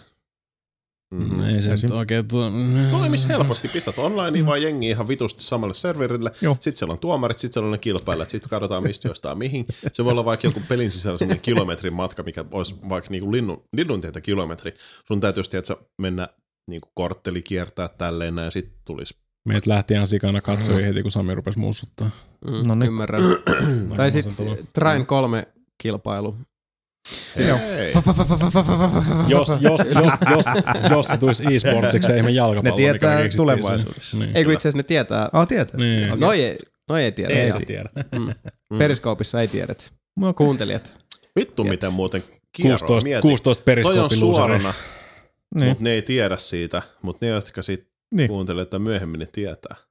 Speaker 3: Mm-hmm.
Speaker 4: Ei se
Speaker 2: Esim.
Speaker 4: nyt oikein tuo...
Speaker 3: Toimis helposti, pistät online vaan jengi ihan vitusti samalle serverille.
Speaker 2: Joo.
Speaker 3: Sitten siellä on tuomarit, sitten siellä on ne kilpailijat, sitten katsotaan mistä jostain mihin. Se voi olla vaikka joku pelin sisällä semmoinen kilometrin matka, mikä olisi vaikka niinku linnun, linnun tietä kilometri. Sun täytyisi tiedätkö, mennä niinku kortteli kiertää tälleen näin, ja sitten tulisi.
Speaker 4: Meitä lähti ihan sikana katsoi heti, kun Sami rupesi mussuttaa.
Speaker 1: Mm,
Speaker 2: No niin.
Speaker 1: Ymmärrän. tai sitten Train 3 kilpailu.
Speaker 4: Jos, jos, jos, jos, jos se tulisi e-sportsiksi, ei me jalkapallo.
Speaker 2: Ne tietää
Speaker 4: mikä
Speaker 2: tulevaisuudessa.
Speaker 4: Niin.
Speaker 1: Ei kun itse asiassa ne tietää.
Speaker 2: Ah, tietää.
Speaker 4: Niin.
Speaker 1: Noi ei, noi ei tiedä.
Speaker 4: Ei tiedä.
Speaker 1: Mm. Periskoopissa ei tiedet.
Speaker 2: No,
Speaker 1: Kuuntelijat.
Speaker 3: Vittu miten muuten kierroa
Speaker 4: 16,
Speaker 3: mieti.
Speaker 4: 16
Speaker 3: Toi on
Speaker 4: periskooppiluuseri.
Speaker 3: suorana,
Speaker 2: Niin.
Speaker 3: mutta ne ei tiedä siitä. Mutta ne, jotka sit
Speaker 2: Niin.
Speaker 3: kuuntelee, että myöhemmin ne tietää.
Speaker 1: Aa.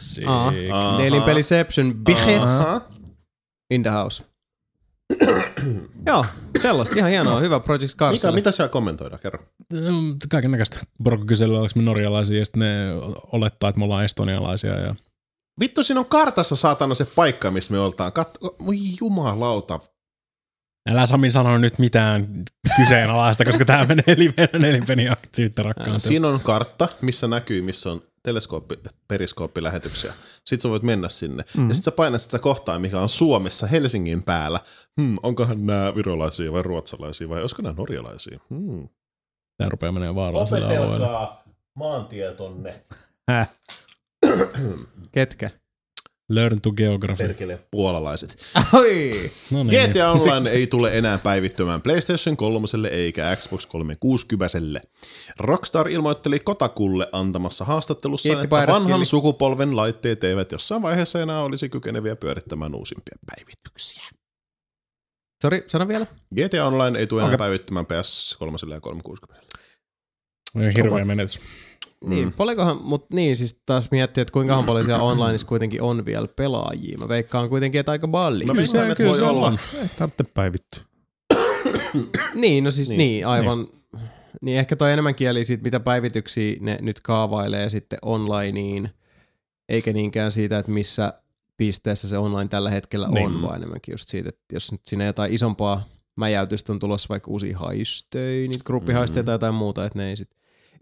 Speaker 4: Sick.
Speaker 3: Aha.
Speaker 1: Neilin Peliception Biches
Speaker 3: Aha.
Speaker 1: in the house. Joo, sellaista. Ihan hienoa. Hyvä Project
Speaker 3: Mitä,
Speaker 1: Carsille.
Speaker 3: mitä siellä kommentoidaan? Kerro.
Speaker 4: Kaiken näköistä. Porukka kyselee, oliko me norjalaisia, ja sitten ne olettaa, että me ollaan estonialaisia. Ja...
Speaker 3: Vittu, siinä on kartassa saatana se paikka, missä me oltaan. Katso, voi jumalauta.
Speaker 4: Älä Sami sano nyt mitään kyseenalaista, koska tämä menee livenä nelinpeni aktiivittä rakkaan.
Speaker 3: Siinä on kartta, missä näkyy, missä on teleskooppi, periskooppilähetyksiä. Sitten sä voit mennä sinne. Mm. Ja sitten sä painat sitä kohtaa, mikä on Suomessa, Helsingin päällä. Hmm, onkohan nämä virolaisia vai ruotsalaisia vai olisiko nämä norjalaisia? Hmm.
Speaker 4: Tämä rupeaa menemään vaaralliselle alueelle.
Speaker 3: Opetelkaa maantietonne.
Speaker 2: Häh.
Speaker 1: Ketkä?
Speaker 4: Learn to geography.
Speaker 3: Perkele puolalaiset.
Speaker 1: Oi!
Speaker 4: No niin.
Speaker 3: GTA Online ei tule enää päivittymään PlayStation 3 eikä Xbox 360. Rockstar ilmoitteli Kotakulle antamassa haastattelussa,
Speaker 1: Kiitti
Speaker 3: että vanhan
Speaker 1: Killi.
Speaker 3: sukupolven laitteet eivät jossain vaiheessa enää olisi kykeneviä pyörittämään uusimpia päivityksiä.
Speaker 1: Sori, sano vielä.
Speaker 3: GTA Online ei tule enää
Speaker 2: Okei.
Speaker 3: päivittymään PS3 ja 360.
Speaker 4: Hirveä menetys.
Speaker 1: Mm. Niin, paljonkohan, mutta niin siis taas miettii, että kuinka paljon siellä onlineissa kuitenkin on vielä pelaajia. Mä veikkaan kuitenkin, että aika paljon.
Speaker 3: Mä veikkaan, että voi olla.
Speaker 2: Ei tarvitse päivittyä.
Speaker 1: Niin, no siis
Speaker 3: Niin,
Speaker 1: niin, niin aivan. Niin. niin ehkä toi enemmän kieli siitä, mitä päivityksiä ne nyt kaavailee sitten onlineen, eikä niinkään siitä, että missä pisteessä se online tällä hetkellä on,
Speaker 7: Niin.
Speaker 1: vaan enemmänkin just siitä, että jos nyt sinne jotain isompaa mäjäytystä on tulossa vaikka uusia haistöjä, niitä gruppihaisteja tai jotain muuta, että ne ei sit...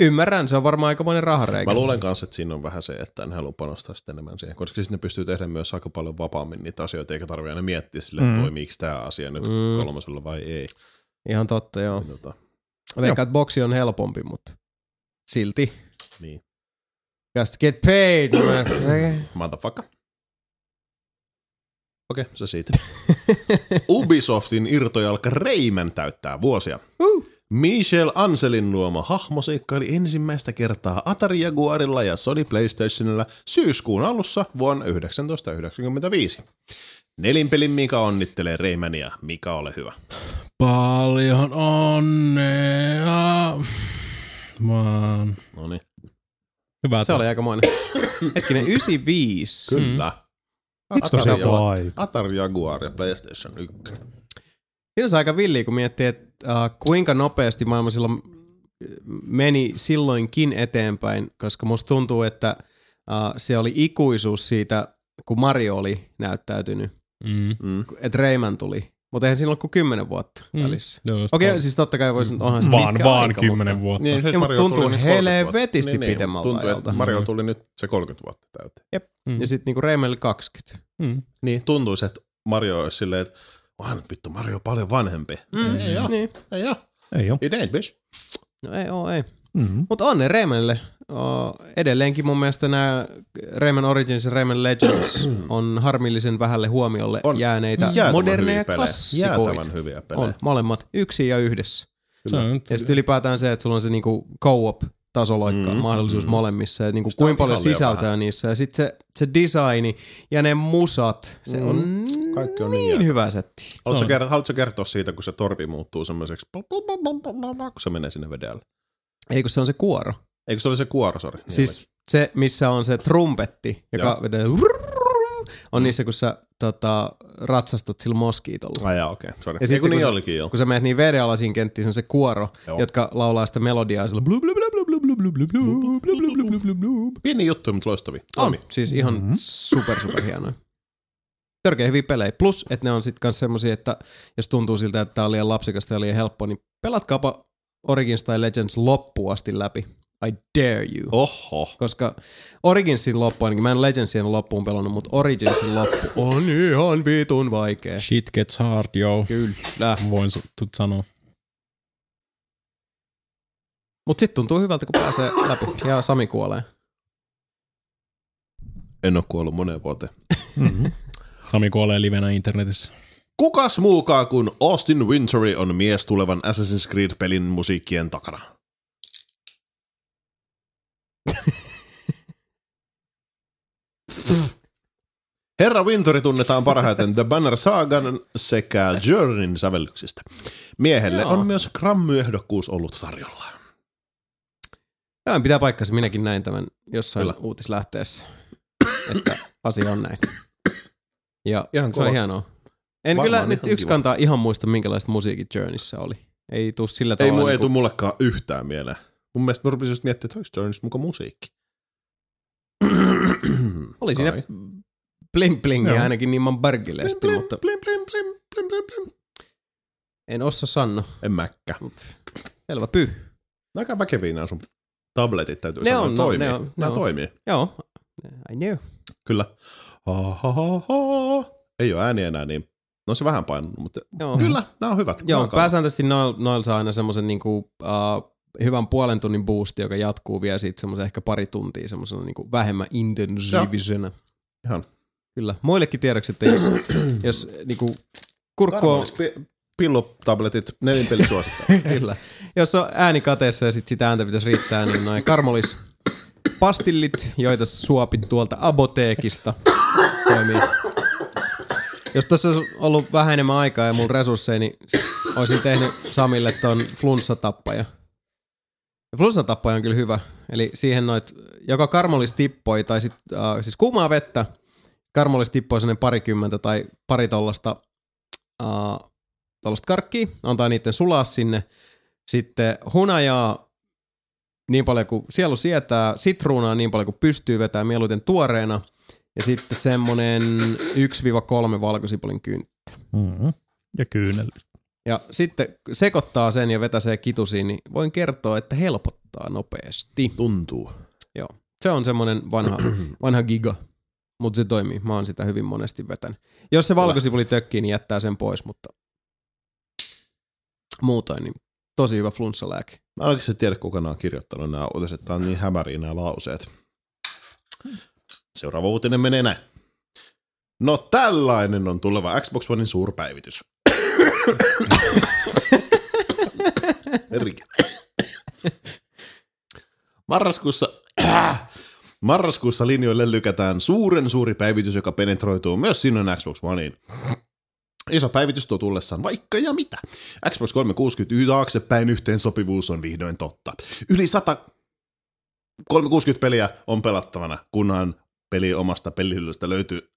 Speaker 1: Ymmärrän, se on varmaan aikamoinen rahareikä.
Speaker 3: Mä luulen kanssa, että siinä on vähän se, että en halua panostaa sitten enemmän siihen, koska siis ne pystyy tehdä myös aika paljon vapaammin niitä asioita, eikä tarvitse aina miettiä sille, että
Speaker 2: Mm.
Speaker 3: toimiiko tämä asia nyt
Speaker 1: Mm.
Speaker 3: kolmosella vai ei.
Speaker 1: Ihan totta, joo.
Speaker 3: Tota,
Speaker 1: Mä veikkaan, että boksi on helpompi, mutta silti.
Speaker 3: niin.
Speaker 1: Just get paid, man.
Speaker 3: Motherfucker. Okei, se siitä. Ubisoftin irtojalka Rayman täyttää vuosia.
Speaker 1: Uh.
Speaker 3: Michel Anselin luoma hahmo seikkaili ensimmäistä kertaa Atari Jaguarilla ja Sony PlayStationilla syyskuun alussa vuonna 1995. Nelinpelin Mika onnittelee Raymania. Mika, ole hyvä.
Speaker 4: Paljon onnea. Vaan.
Speaker 3: No niin.
Speaker 4: Hyvä.
Speaker 1: Se oli aikamoinen. Hetkinen, 95.
Speaker 3: Kyllä.
Speaker 2: Vittu
Speaker 3: Atari, Jaguar. Atari Jaguar ja PlayStation 1.
Speaker 1: Siinä se aika villiä, kun miettii, että uh, kuinka nopeasti maailma silloin meni silloinkin eteenpäin, koska musta tuntuu, että uh, se oli ikuisuus siitä, kun Mario oli näyttäytynyt,
Speaker 4: Mm.
Speaker 3: Mm.
Speaker 1: että Rayman tuli. Mutta eihän siinä ollut kuin kymmenen vuotta
Speaker 4: Mm.
Speaker 1: välissä.
Speaker 4: Joo, just
Speaker 1: Okei,
Speaker 4: on.
Speaker 1: okay, siis totta kai voisi, onhan se
Speaker 4: vaan,
Speaker 1: pitkä
Speaker 4: vaan
Speaker 1: aika,
Speaker 4: kymmenen
Speaker 1: mutta...
Speaker 4: vuotta.
Speaker 3: Niin, se
Speaker 1: Joo, mutta
Speaker 3: Mario
Speaker 1: tuntuu
Speaker 3: tuli nyt 30 vuotta.
Speaker 1: helvetisti
Speaker 3: niin, niin,
Speaker 1: pitemmältä
Speaker 3: Tuntuu,
Speaker 1: ajalta.
Speaker 3: että Mario tuli nyt se 30 vuotta täyteen.
Speaker 4: Mm.
Speaker 1: Ja sitten niinku Raymanille 20.
Speaker 4: Mm.
Speaker 3: Niin, tuntuisi, että Mario olisi silleen, että nyt vittu Mario on paljon vanhempi.
Speaker 1: Mm.
Speaker 3: Ei oo,
Speaker 1: Niin.
Speaker 3: ei oo.
Speaker 2: Ei oo.
Speaker 3: It ain't, bitch.
Speaker 1: No ei oo, ei.
Speaker 2: Mm.
Speaker 1: Mutta onne Raymanille. O, edelleenkin mun mielestä nämä Rayman Origins ja Rayman Legends on harmillisen vähälle huomiolle
Speaker 3: On
Speaker 1: jääneitä
Speaker 3: jäätävän
Speaker 1: moderneja klassikoita.
Speaker 3: Jäätävän hyviä pelejä.
Speaker 1: On, molemmat. Yksi ja yhdessä.
Speaker 4: Nyt,
Speaker 1: Ja sitten ylipäätään se, että sulla on se niinku co-op tasoloikka
Speaker 3: Mm,
Speaker 1: mahdollisuus
Speaker 3: mm.
Speaker 1: molemmissa ja
Speaker 3: Sitä on
Speaker 1: kuinka paljon sisältöä
Speaker 3: vähän.
Speaker 1: niissä. Ja sitten se, se designi ja ne musat, se
Speaker 3: Mm.
Speaker 1: on
Speaker 3: Kaikki on niin
Speaker 1: niin hyvä setti.
Speaker 3: Haluatko,
Speaker 4: on.
Speaker 3: kertoa, haluatko kertoa siitä, kun se torvi muuttuu semmoiseksi, kun se menee sinne vedellä?
Speaker 1: Ei kun se on se kuoro.
Speaker 3: Eikö se oli se kuoro, sori? Niin
Speaker 1: Siis se, missä on se trumpetti, joka vetää on niissä, kun sä tota, ratsastat sillä moskiitolla.
Speaker 3: Ai jaa, okei, okay.
Speaker 1: Ja sitten,
Speaker 3: kun, niin
Speaker 1: se,
Speaker 3: olikin jo.
Speaker 1: kun sä menet niin vedenalaisiin kenttiin, se on se kuoro,
Speaker 3: Joo.
Speaker 1: jotka laulaa sitä melodiaa sillä
Speaker 3: Pieni juttu, mutta loistavi.
Speaker 1: On, siis ihan
Speaker 2: mm-hmm.
Speaker 1: super super hienoja. Törkeä hyviä pelejä. Plus, että ne on sitten kanssa semmosia, että jos tuntuu siltä, että tää on liian lapsikasta ja liian helppoa, niin pelatkaapa Origins tai Legends loppuun asti läpi. I dare you.
Speaker 3: Oho.
Speaker 1: Koska Originsin loppu, ainakin mä en Legendsin loppuun pelannut, mutta Originsin loppu on ihan vitun vaikea.
Speaker 4: shit gets hard, yo.
Speaker 1: Kyllä.
Speaker 4: Voin tut sanoa.
Speaker 1: Mut sit tuntuu hyvältä, kun pääsee läpi. Ja Sami kuolee.
Speaker 3: En ole kuollut moneen vuoteen.
Speaker 2: Mm.
Speaker 4: Sami kuolee livenä internetissä.
Speaker 3: Kukas muukaan kuin Austin Wintory on mies tulevan Assassin's Creed-pelin musiikkien takana? Herra Wintory tunnetaan parhaiten The Banner Sagan sekä Journeyn sävellyksistä. Miehelle
Speaker 1: Joo.
Speaker 3: on myös Grammy-ehdokkuus ollut tarjolla.
Speaker 1: Tämä pitää paikkansa. Minäkin näin tämän jossain
Speaker 3: Kyllä.
Speaker 1: uutislähteessä, että asia on näin. Ja
Speaker 3: Ihan
Speaker 1: se on hienoa. En
Speaker 3: Varmaan
Speaker 1: kyllä nyt yksi
Speaker 3: kiva.
Speaker 1: kantaa ihan muista, minkälaista musiikit Journeyssä oli. Ei tuu sillä
Speaker 3: Ei,
Speaker 1: tavalla.
Speaker 3: mu, ei
Speaker 1: niinku-
Speaker 3: tule mullekaan yhtään mieleen. Mun mielestä mä rupesin just miettimään, että onko Journeys muka musiikki.
Speaker 1: Oli siinä bling blingiä
Speaker 2: Joo.
Speaker 1: ainakin niin
Speaker 3: Blim,
Speaker 1: bargilesti,
Speaker 3: blim,
Speaker 1: mutta
Speaker 3: blim, blim, blim, blim, blim, blim.
Speaker 1: en ossa sanno.
Speaker 3: En mäkkä.
Speaker 1: Selvä pyy.
Speaker 3: Aika väkeviä nämä sun tabletit täytyy
Speaker 1: Ne
Speaker 3: sanoa.
Speaker 1: on, no,
Speaker 3: toimii.
Speaker 1: ne on, ne
Speaker 3: Nämä
Speaker 1: on.
Speaker 3: toimii.
Speaker 1: Joo, I knew.
Speaker 3: Kyllä. Ha, ha, ha, ha. Ei ole ääni enää niin. No se vähän painunut, mutta
Speaker 1: Joo.
Speaker 3: kyllä, nämä on hyvät.
Speaker 1: Joo, pääsääntöisesti noilla noil saa aina semmoisen niinku, uh, hyvän puolen tunnin boosti, joka jatkuu vielä siitä semmoisen ehkä pari tuntia semmoisena niinku vähemmän intensiivisenä.
Speaker 3: Ihan.
Speaker 1: Kyllä. Muillekin tiedoksi, että jos, jos niinku kurkku on,
Speaker 3: Pillotabletit, nelinpeli suosittaa.
Speaker 1: kyllä, jos on ääni kateessa ja sit sitä ääntä pitäisi riittää, niin noin karmolis pastillit, joita suopit tuolta apoteekista, toimii. Jos tuossa olisi ollut vähän enemmän aikaa ja mun resursseja, niin olisin tehnyt Samille ton flunssatappaja. Ja flunssatappaja on kyllä hyvä. Eli siihen noit, joka karmolis tippoi, tai sit, uh, siis kuumaa vettä, karmolis tippoi sellainen parikymmentä tai pari tollasta, uh, tollasta karkkia, antaa niiden sulaa sinne. Sitten hunajaa niin paljon kuin sielu sietää, sitruunaa niin paljon kuin pystyy vetää mieluiten tuoreena. Ja sitten semmonen 1-3 valkosipulin kynttä.
Speaker 2: Mm-hmm. Ja kyynel.
Speaker 1: Ja sitten sekoittaa sen ja vetäsee kitusiin, niin voin kertoa, että helpottaa nopeasti.
Speaker 3: Tuntuu.
Speaker 1: Se on semmonen vanha, vanha giga, mutta se toimii. Mä oon sitä hyvin monesti vetänyt. Jos se valkosipuli tökkii, niin jättää sen pois, mutta muutoin niin tosi hyvä flunssalääke.
Speaker 3: Mä en oikeasti tiedä, kuka nämä on kirjoittanut nämä uutiset. Tää on niin hämäriä nämä lauseet. Seuraava uutinen menee näin. No tällainen on tuleva Xbox Onein suurpäivitys. Marraskuussa, marraskuussa linjoille lykätään suuren suuri päivitys, joka penetroituu myös sinun Xbox Oneiin. Iso päivitys tuo tullessaan vaikka ja mitä. Xbox 360 taaksepäin yhteensopivuus on vihdoin totta. Yli 100 360 peliä on pelattavana, kunhan peli omasta pelihyllystä löytyy.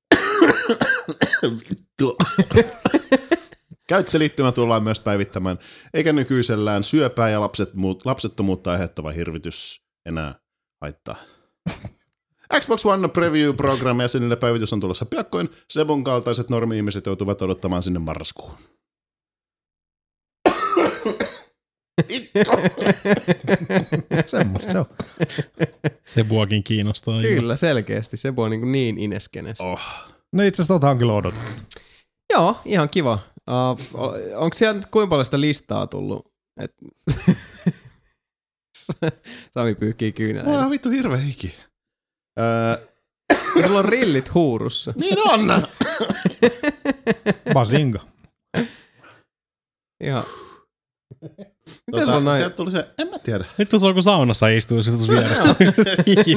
Speaker 3: Vittu. Käyttöliittymä tullaan myös päivittämään, eikä nykyisellään syöpää ja lapset, muut, lapsettomuutta aiheuttava hirvitys enää haittaa. Xbox One Preview Program jäsenille päivitys on tulossa piakkoin. Sebon kaltaiset normi-ihmiset joutuvat odottamaan sinne marraskuun.
Speaker 2: Semmosta se on.
Speaker 4: Se vuokin kiinnostaa.
Speaker 1: Kyllä, selkeästi. Se voi niin, niin ineskenes.
Speaker 3: Oh.
Speaker 2: No itse asiassa on kyllä odotettu.
Speaker 1: Joo, ihan kiva. Uh, onko siellä nyt kuinka paljon sitä listaa tullut? Et... Sami pyyhkii kyyneleitä.
Speaker 3: Mulla on vittu hirveä hiki. Öö,
Speaker 1: Sulla on rillit huurussa.
Speaker 3: niin on!
Speaker 2: Basinga.
Speaker 1: Ihan. Miten
Speaker 3: tota,
Speaker 1: sulla on noin?
Speaker 3: Sieltä tuli se, en mä tiedä.
Speaker 4: Vittu se on kun saunassa istuu sit tuossa vieressä. hiki,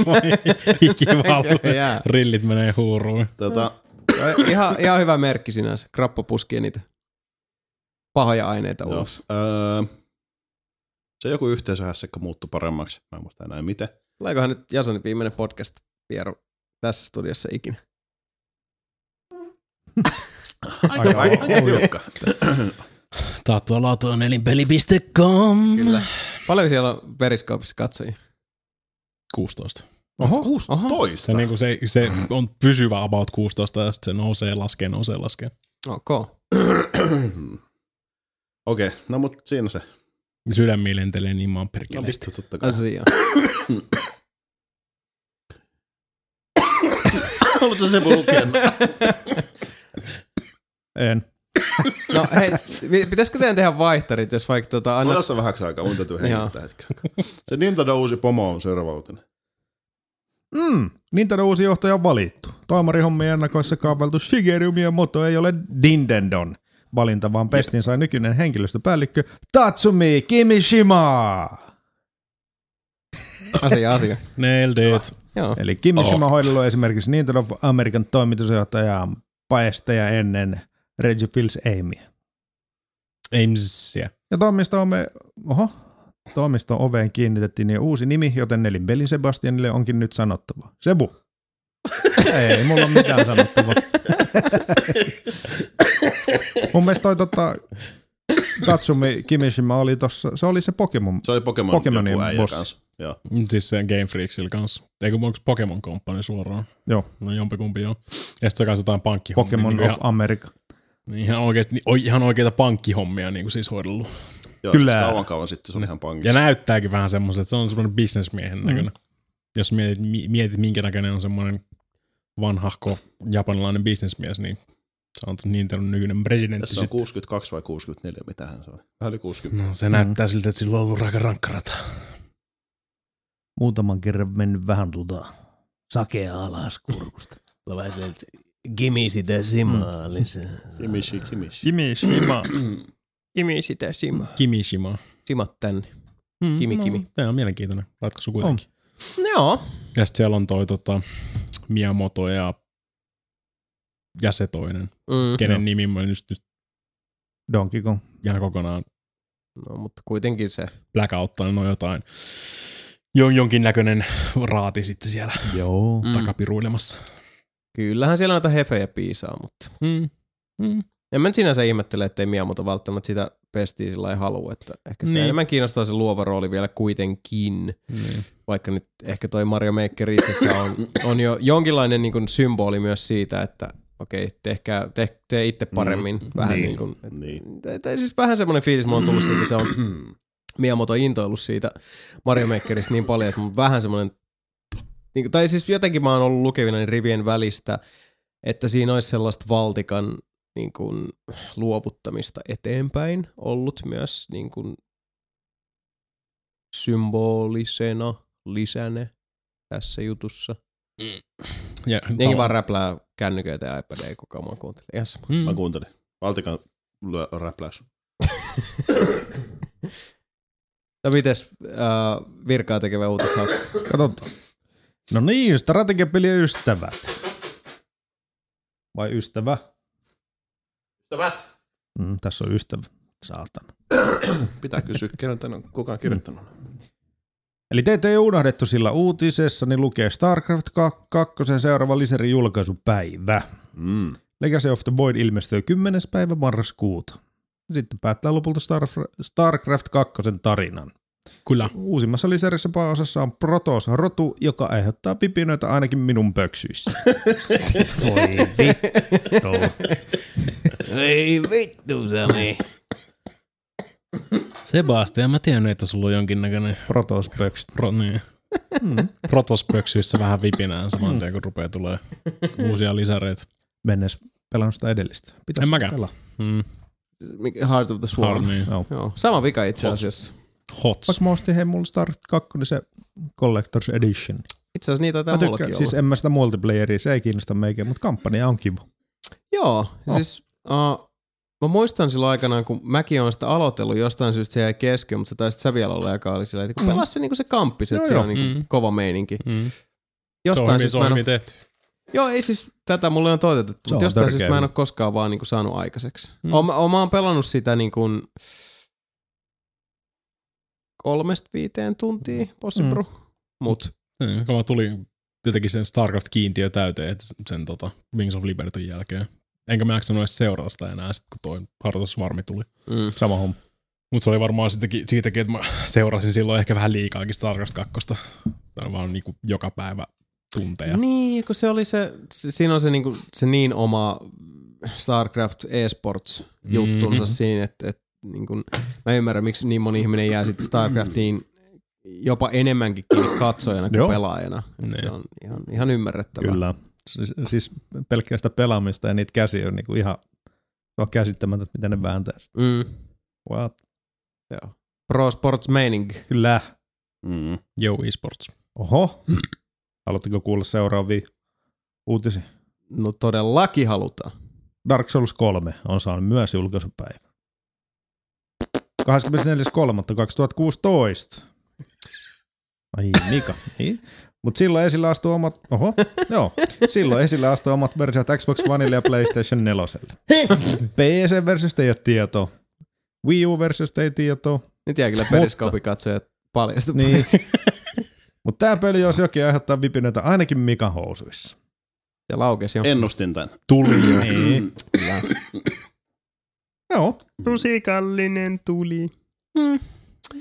Speaker 4: hiki valuu.
Speaker 1: Jää.
Speaker 4: Rillit menee huuruun.
Speaker 3: Tota,
Speaker 1: ihan, ihan hyvä merkki sinänsä. Krappo puskee niitä pahoja aineita
Speaker 3: joo.
Speaker 1: ulos.
Speaker 3: Öö, se joku yhteisöhässäkkä muuttui paremmaksi. Mä en muista enää miten.
Speaker 1: Tuleekohan nyt Jasonin viimeinen podcast vieru tässä studiossa ikinä?
Speaker 3: Aika, aika, aika tiukka.
Speaker 4: Taattua laatua nelinpeli.com.
Speaker 1: Kyllä. Paljon siellä on periskoopissa katsojia?
Speaker 4: 16.
Speaker 2: Oho.
Speaker 3: 16.
Speaker 4: Se, niin kuin se, se on pysyvä about 16 ja sitten se nousee, laskee, nousee, laskee.
Speaker 1: Ok.
Speaker 3: Okei, okay, no mut siinä se.
Speaker 4: Sydämiin lentelee niin maan
Speaker 3: No
Speaker 4: perkele.
Speaker 3: vittu, totta kai.
Speaker 1: Asia.
Speaker 3: Haluatko se lukea?
Speaker 2: En.
Speaker 1: No hei, pi- pitäisikö teidän tehdä vaihtarit, jos vaikka tota,
Speaker 3: Anna tässä vähäksi aikaa, mun täytyy hengittää hetken. Se Nintendo uusi pomo on seuraava uutinen.
Speaker 2: Mm, Nintendo uusi johtaja on valittu. Toimarihommien ennakoissa kaavailtu Shigeru Miyamoto ei ole Nintendon valinta, vaan pestin sai nykyinen henkilöstöpäällikkö Tatsumi Kimishima.
Speaker 1: Asia, asia.
Speaker 4: Nailed it.
Speaker 1: Joo.
Speaker 2: Eli Kimishima oh. hoidellut esimerkiksi Nintendo of American toimitusjohtaja paesteja ennen Reggie Fils Amia.
Speaker 4: Ames, yeah.
Speaker 2: Ja toimisto me, oho, toimiston oveen kiinnitettiin jo uusi nimi, joten nelinpelin Sebastianille onkin nyt sanottava. Sebu. Ei, mulla on mitään sanottavaa. Mun mielestä toi tota, Tatsumi Kimishima oli tossa, se oli se Pokemon.
Speaker 3: Se oli Pokemon
Speaker 2: Pokemonin
Speaker 3: joku äijä
Speaker 2: bossi.
Speaker 3: kanssa. Joo.
Speaker 4: Siis se Game Freaksilla kanssa. Eikö onko Pokemon Company suoraan?
Speaker 2: Joo,
Speaker 4: No jompikumpi joo. Ja sitten se kanssa jotain pankkihommia.
Speaker 2: Pokemon
Speaker 4: niin
Speaker 2: of America.
Speaker 4: ihan, ihan, oikeasti, oi- ihan oikeita pankkihommia niin kuin siis hoidellut.
Speaker 3: Joo,
Speaker 2: Kyllä.
Speaker 3: siis kauan kauan sitten se oli ihan pankissa.
Speaker 4: Ja näyttääkin vähän semmoiset, että se on semmoinen bisnesmiehen näköinen. Jos mietit, mi- mietit, minkä näköinen on semmoinen vanhahko japanilainen bisnesmies, niin se on Nintendo nykyinen presidentti.
Speaker 3: Tässä on
Speaker 4: sitten.
Speaker 3: 62 vai 64, mitähän se oli. Vähän yli 60.
Speaker 4: No, se näyttää siltä, että sillä on ollut aika rankka rata.
Speaker 2: Muutaman kerran mennyt vähän tuota sakea alas kurkusta.
Speaker 8: Mä vähän silleen, että Gimi sitä simaa lisää.
Speaker 3: Kimishi, Kimishi.
Speaker 2: Kimishima.
Speaker 1: Kimi sitä simaa.
Speaker 4: Kimishima.
Speaker 1: Simat tänne. Kimi, kimi.
Speaker 4: No, Tämä on mielenkiintoinen ratkaisu kuitenkin.
Speaker 1: Joo.
Speaker 4: Ja sitten siellä on toi tota, Miyamoto ja, ja se toinen,
Speaker 1: Mm.
Speaker 4: kenen nimi mä nyt, nyt
Speaker 2: Donkey Kong.
Speaker 4: ihan kokonaan
Speaker 1: No, mutta kuitenkin se.
Speaker 4: blackouttaa, niin on jotain jo, jonkinnäköinen raati sitten siellä
Speaker 2: Joo.
Speaker 4: mm. takapiruilemassa.
Speaker 1: Kyllähän siellä noita hefejä piisaa, mutta
Speaker 4: Mm. Mm.
Speaker 1: en mä sinänsä ihmettele, ettei Miyamoto välttämättä sitä pestiä sillä ei halua, että ehkä sitä
Speaker 4: Niin.
Speaker 1: enemmän kiinnostaa se luova rooli vielä kuitenkin.
Speaker 4: Niin.
Speaker 1: vaikka nyt ehkä toi Mario Maker itsessä on, on jo jonkinlainen niin kuin symboli myös siitä, että okei, tehkää, te, tee itse paremmin. Mm, vähän niin, niin kuin,
Speaker 3: Niin.
Speaker 1: tai siis vähän semmoinen fiilis mulla on tullut siitä, se on Miyamoto intoillut siitä Mario Makerista niin paljon, että mun vähän semmoinen, niin, tai siis jotenkin mä oon ollut lukevina rivien välistä, että siinä olisi sellaista valtikan niin kuin, luovuttamista eteenpäin ollut myös niin kuin, symbolisena lisänä tässä jutussa.
Speaker 4: Ja,
Speaker 1: Jengi
Speaker 4: sama-
Speaker 1: vaan räplää kännyköitä ja iPadia koko ajan mä kuuntelin. Ihan sama.
Speaker 4: Mm.
Speaker 3: Mä kuuntelin. Valtikan lyö- räpläys.
Speaker 1: No mites äh, virkaa tekevä uutishaukka?
Speaker 2: Katsotaan. No niin, strategiapelien ystävät. Vai ystävä?
Speaker 3: Ystävät.
Speaker 2: Mm, tässä on ystävä. Saatana.
Speaker 3: Pitää kysyä, keneltä on kukaan kirjoittanut.
Speaker 2: Eli teitä ei unohdettu sillä uutisessa, niin lukee StarCraft 2 seuraava liserin julkaisupäivä.
Speaker 3: Mm.
Speaker 2: Legacy of the Void ilmestyy 10. päivä marraskuuta. Sitten päättää lopulta Star- StarCraft 2 tarinan.
Speaker 4: Kyllä.
Speaker 2: Uusimmassa liserissä pääosassa on Protoss-rotu, joka aiheuttaa pipinöitä ainakin minun pöksyissä. Voi vittu.
Speaker 5: Ei vittu, Sami.
Speaker 4: Sebastian, mä tiedän, että sulla on jonkinnäköinen
Speaker 2: Protoss-pöksyt.
Speaker 4: pro, niin.
Speaker 2: Mm.
Speaker 4: protospöksyissä vähän vipinään saman tien, kun rupeaa tulee uusia lisäreitä.
Speaker 2: Mennessä pelannut sitä edellistä. Pitäisi
Speaker 4: En mäkään.
Speaker 2: pelaa.
Speaker 4: Mm.
Speaker 1: Mikä- Heart of the Swarm.
Speaker 4: Harmi. Niin.
Speaker 2: Joo.
Speaker 1: Joo, sama vika itse asiassa.
Speaker 4: Hots.
Speaker 2: Vaikka mä ostin hei mulla Star 2, niin se Collector's Edition.
Speaker 1: Itse asiassa niitä taitaa mullakin olla.
Speaker 2: siis en mä sitä multiplayeria, se ei kiinnosta meikä, mutta kampanja on kiva.
Speaker 1: Joo,
Speaker 2: Oh.
Speaker 1: siis uh, mä muistan silloin aikanaan, kun mäkin on sitä aloitellut, jostain syystä se jäi kesken, mutta se taisit sä vielä olla, joka oli silleen, että kun
Speaker 2: Mm.
Speaker 1: pelas se, niinku se kamppis, että
Speaker 2: joo.
Speaker 1: on niinku
Speaker 4: Mm.
Speaker 1: kova meininki.
Speaker 4: Mm. Se on
Speaker 1: Jostain
Speaker 4: hyvin,
Speaker 1: syystä
Speaker 4: se
Speaker 1: mä
Speaker 4: on
Speaker 1: en
Speaker 4: hyvin
Speaker 1: ole,
Speaker 4: tehty.
Speaker 1: joo ei siis, tätä mulle on toitettu,
Speaker 2: Se on
Speaker 1: mutta jostain syystä mä en ole koskaan vaan niinku saanut aikaiseksi.
Speaker 4: Mm.
Speaker 1: Mm. Oon, mä oon pelannut sitä niin kuin kolmesta viiteen tuntia, possibly, mm. mut
Speaker 4: Niin, kun mä tulin jotenkin sen StarCraft-kiintiö täyteen että sen tota, Wings of Libertyn jälkeen. Enkä mä jaksanut edes seurata sitä enää, sit kun toi Hartos Varmi tuli.
Speaker 1: mm.
Speaker 2: Sama homma.
Speaker 4: Mutta se oli varmaan siitäkin, siitäkin, että mä seurasin silloin ehkä vähän liikaakin StarCraft 2. Se on vaan niinku joka päivä tunteja.
Speaker 1: Niin, kun se oli se, se siinä on se, niinku, se niin oma StarCraft eSports juttunsa
Speaker 4: Mhm.
Speaker 1: mm-hmm. siinä, että, että niin kun, mä ymmärrän, miksi niin moni ihminen jää sitten StarCraftiin jopa enemmänkin kiinni katsojana kuin
Speaker 2: Joo.
Speaker 1: pelaajana. Et
Speaker 4: Niin.
Speaker 1: Se on ihan, ihan ymmärrettävää.
Speaker 2: Kyllä. Siis, siis pelkkää sitä pelaamista ja niitä käsiä on niinku ihan se on käsittämätöntä, miten ne vääntää sitä.
Speaker 1: Mm,
Speaker 2: What?
Speaker 1: joo. Pro Sports Meining.
Speaker 2: Kyllä.
Speaker 3: Mm.
Speaker 4: Yo eSports.
Speaker 2: Oho. Haluatteko kuulla seuraavia uutisia?
Speaker 1: No todellakin halutaan.
Speaker 2: Dark Souls 3 on saanut myös julkaisupäivä. 24.3.2016. Ai Mika. Niin. Mutta silloin esillä astuu omat, oho, joo, silloin esillä astuu omat versiot Xbox Oneille ja PlayStation 4. PC-versiosta ei ole tietoa. Wii U-versiosta ei tietoa.
Speaker 1: Nyt jää kyllä periskoopikatsojat paljasta.
Speaker 2: Niin. Mutta tämä peli, jos jokin aiheuttaa vipinöitä ainakin Mikan housuissa.
Speaker 1: Se laukesi jo.
Speaker 3: Ennustin tämän.
Speaker 4: Tuli jo.
Speaker 2: Niin. Joo.
Speaker 4: Rusikallinen tuli.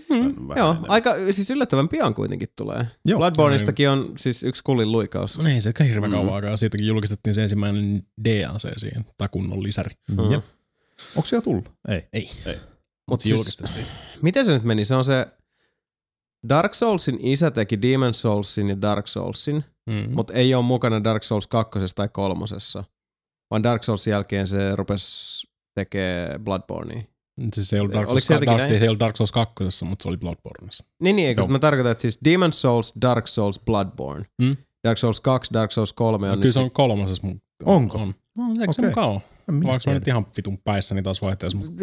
Speaker 3: Vähän
Speaker 1: Joo,
Speaker 3: enemmän.
Speaker 1: aika siis yllättävän pian kuitenkin tulee.
Speaker 2: Joo.
Speaker 1: Bloodborneistakin on siis yksi kullin luikaus.
Speaker 4: No ei se hirveän
Speaker 3: Mm.
Speaker 4: kauan aikaa. Siitäkin julkistettiin se ensimmäinen DLC siihen, tai kunnon lisäri.
Speaker 1: Mm.
Speaker 2: Jep. Onko siellä tullut? Ei.
Speaker 4: Ei.
Speaker 1: Mutta
Speaker 4: Se
Speaker 1: siis,
Speaker 4: julkistettiin.
Speaker 1: miten se nyt meni? Se on se Dark Soulsin isä teki Demon Soulsin ja Dark Soulsin,
Speaker 4: Mm.
Speaker 1: mutta ei ole mukana Dark Souls kakkosessa tai kolmosessa. Vaan Dark Soulsin jälkeen se rupesi tekee Bloodbornea.
Speaker 4: Siis se ei ollut Dark
Speaker 1: Oliko
Speaker 4: Souls,
Speaker 1: se
Speaker 4: Dark, se ei ollut Dark Souls 2, mutta se oli Bloodborneissa.
Speaker 1: Niin, niin,
Speaker 2: Joo.
Speaker 1: mä tarkoitan, että siis Demon Souls, Dark Souls, Bloodborne.
Speaker 4: Mm.
Speaker 1: Dark Souls 2, Dark Souls 3 on
Speaker 4: No, kyllä se on kolmosessa. mun-
Speaker 2: Onko?
Speaker 4: On. No, eikö se
Speaker 2: Okei.
Speaker 4: mukaan ole? Vaikka mä nyt ihan vitun päissäni taas vaihteessa, mutta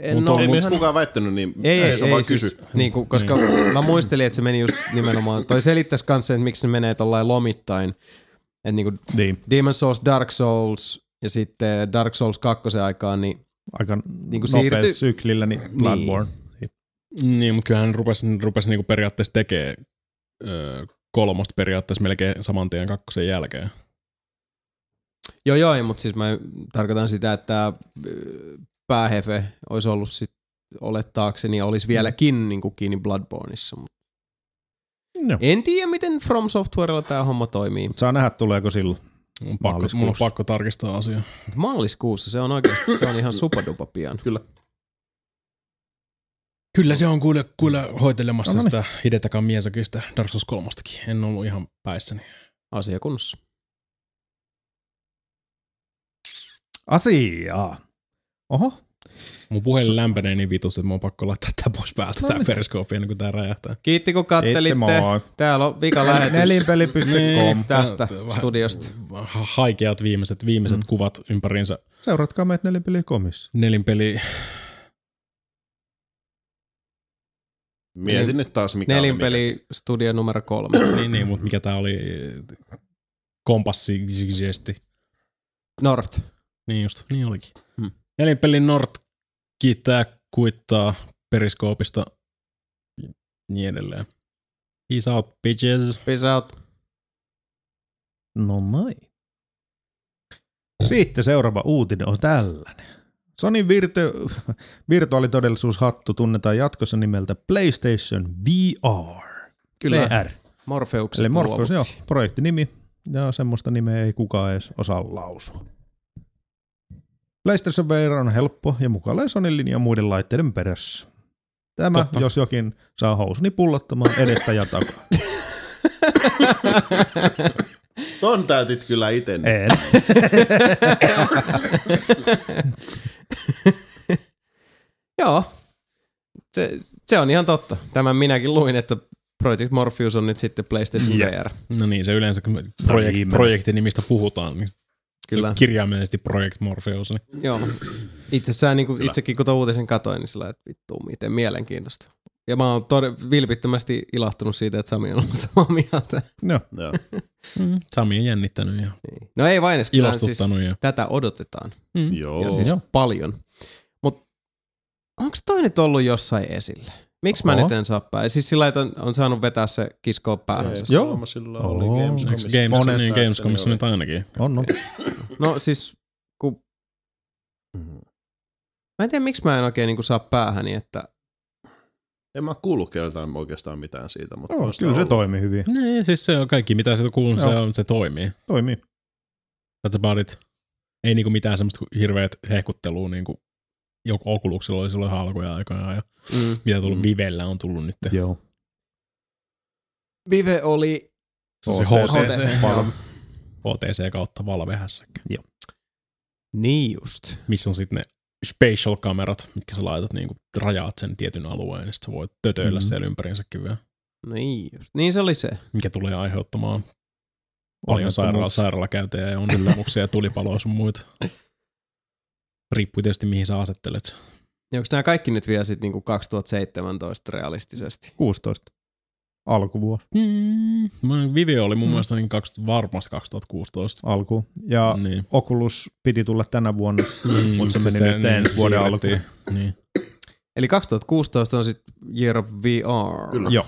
Speaker 1: En
Speaker 4: Mut on-
Speaker 3: Ei myös kukaan väittänyt, niin
Speaker 1: Ei, ei,
Speaker 3: se
Speaker 1: ei,
Speaker 3: vaan
Speaker 1: siis,
Speaker 3: kysy.
Speaker 1: niin kuin, koska mä muistelin, että se meni just nimenomaan, toi selittäisi kanssa, että miksi se menee tollain lomittain. Että niin kuin
Speaker 2: Niin,
Speaker 1: Demon Souls, Dark Souls ja sitten Dark Souls 2 aikaan, niin
Speaker 2: aika
Speaker 1: Niin kuin siirty-
Speaker 2: syklillä, niin Bloodborne. Niin.
Speaker 4: Niin, mutta kyllähän rupesi, rupesi niinku periaatteessa tekemään öö, kolmosta periaatteessa melkein saman tien kakkosen jälkeen.
Speaker 1: joo joo, mutta siis mä tarkoitan sitä, että päähefe olisi ollut sit olettaakseni ja olisi vieläkin niin kuin kiinni Bloodborneissa.
Speaker 2: No.
Speaker 1: En tiedä, miten From Softwarella tämä homma toimii.
Speaker 2: Saa nähdä, tuleeko silloin.
Speaker 4: Mun pakko, mun on pakko tarkistaa asia.
Speaker 1: Maaliskuussa se on oikeasti, se on ihan supadupa pian.
Speaker 3: Kyllä.
Speaker 4: Kyllä se on kuule, kuule hoitelemassa
Speaker 2: No
Speaker 4: no,
Speaker 2: niin.
Speaker 4: sitä Hidetaka Miesakista Dark Souls 3. En ollut ihan päissäni.
Speaker 1: Asia kunnossa.
Speaker 2: Asiaa. Oho,
Speaker 4: Mun puhelin lämpenee niin vitusti, että mun on pakko laittaa tää pois päältä,
Speaker 2: No
Speaker 4: tää
Speaker 2: niin.
Speaker 4: periskoopi, ennen kuin tää räjähtää.
Speaker 1: Kiitti kun
Speaker 2: Itte
Speaker 1: kattelitte. Täällä on vika lähetys
Speaker 2: Nelinpeli.com.
Speaker 1: tästä
Speaker 4: Vähän-
Speaker 1: studiosta.
Speaker 4: ha- Haikeat viimeiset, viimeiset mm. kuvat ympäriinsä.
Speaker 2: Seuratkaa meitä nelinpeli.comissa.
Speaker 4: Nelinpeli,
Speaker 3: Mietin nyt taas mikä oli mikä.
Speaker 1: Nelinpeli studio numero kolme.
Speaker 4: niin, niin, mutta mikä tää oli, kompassisesti.
Speaker 1: Nord.
Speaker 4: Niin just, niin olikin.
Speaker 1: Hmm.
Speaker 4: Nelinpeli Nord kiittää, kuittaa periskoopista ja niin edelleen. Peace out, bitches.
Speaker 1: Peace out.
Speaker 2: No noin. Sitten seuraava uutinen on tällainen. Sony virtu- virtuaalitodellisuushattu tunnetaan jatkossa nimeltä PlayStation VR.
Speaker 1: Kyllä.
Speaker 2: VR.
Speaker 1: Morfeuksesta
Speaker 2: Eli Morpheus, joo, projektinimi. Ja semmoista nimeä ei kukaan edes osaa lausua. PlayStation VR on helppo ja mukailee Sonin linja muiden laitteiden perässä. Tämä,
Speaker 4: Totta.
Speaker 2: jos jokin, saa housuni pullottamaan edestä ja takaa.
Speaker 3: Ton täytit kyllä ite.
Speaker 2: En.
Speaker 1: Joo. Se, se on ihan totta. Tämän minäkin luin, että Project Morpheus on nyt sitten PlayStation. VR.
Speaker 4: No niin, se yleensä kun projekt,
Speaker 2: viimeinen.
Speaker 4: projektinimistä puhutaan, niin
Speaker 1: Kyllä.
Speaker 4: se kirjaimellisesti Project Morpheus. Niin.
Speaker 1: Joo. Itsessään niin kuin, itsekin kun tuon uutisen katoin, niin sillä että vittu, miten mielenkiintoista. Ja mä oon tod- vilpittömästi ilahtunut siitä, että Sami on ollut samaa mieltä.
Speaker 2: No,
Speaker 3: Joo.
Speaker 4: Mm. Sami on jännittänyt ja
Speaker 1: No ei vain edes, kyllä siis.
Speaker 4: Ja...
Speaker 1: tätä odotetaan.
Speaker 4: Mm.
Speaker 3: Joo.
Speaker 1: Ja siis
Speaker 2: Joo.
Speaker 1: paljon. Mutta onko toi nyt ollut jossain esillä? Miksi mä
Speaker 2: Oho.
Speaker 1: nyt en saa päin? Siis sillä lailla, että on, on saanut vetää se kiskoa päähän.
Speaker 2: Joo.
Speaker 3: Suomasilla oli
Speaker 2: Oo.
Speaker 3: Gamescomissa.
Speaker 4: Games, niin, Gamescomissa nyt ainakin.
Speaker 2: on, on.
Speaker 1: No siis, kun... Mä en tiedä, miksi mä en oikein niin saa päähäni, että
Speaker 3: En mä kuullut keltään oikeastaan mitään siitä, mutta
Speaker 2: Joo,
Speaker 3: sitä
Speaker 2: kyllä se
Speaker 3: ollut.
Speaker 2: toimi hyvin.
Speaker 4: Niin, siis se on kaikki, mitä sieltä kuuluu, se, on, se toimii.
Speaker 2: Toimii.
Speaker 4: That's about it. Ei niinku mitään semmoista hirveät hehkuttelua, niinku joku Oculuksilla oli silloin ihan alkuja aikana ja
Speaker 1: mm,
Speaker 4: mitä tullut
Speaker 3: Mm.
Speaker 4: Vivellä on tullut nyt.
Speaker 2: Joo.
Speaker 1: Vive oli
Speaker 4: Se
Speaker 2: HTC.
Speaker 4: HTC,
Speaker 1: Joo.
Speaker 4: HTC kautta valvehässäkkä.
Speaker 1: Niin just.
Speaker 4: Missä on sitten ne spatial kamerat, mitkä sä laitat niinku rajaat sen tietyn alueen, ja sit sä voit tötöillä mm. siellä ympärinsäkin vielä.
Speaker 1: Niin just. Niin se oli se.
Speaker 4: Mikä tulee aiheuttamaan paljon sairaala, sairaalakäyntejä ja onnettomuuksia ja tulipaloja sun muita. Riippuu tietysti mihin sä asettelet.
Speaker 1: Ja onko nämä kaikki nyt vielä sitten niinku 2017 realistisesti?
Speaker 2: 16. Alkuvuosi.
Speaker 4: Mm. Vive oli mun
Speaker 2: Mm.
Speaker 4: mielestä niin 20, varmasti 2016.
Speaker 2: Alku. Ja
Speaker 4: niin.
Speaker 2: Oculus piti tulla tänä vuonna.
Speaker 4: Mm,
Speaker 2: mut se meni nyt ensi vuoden
Speaker 4: siirrettiin. Niin.
Speaker 1: Eli 2016 on sitten Year of VR.
Speaker 3: Kyllä.
Speaker 2: Joo.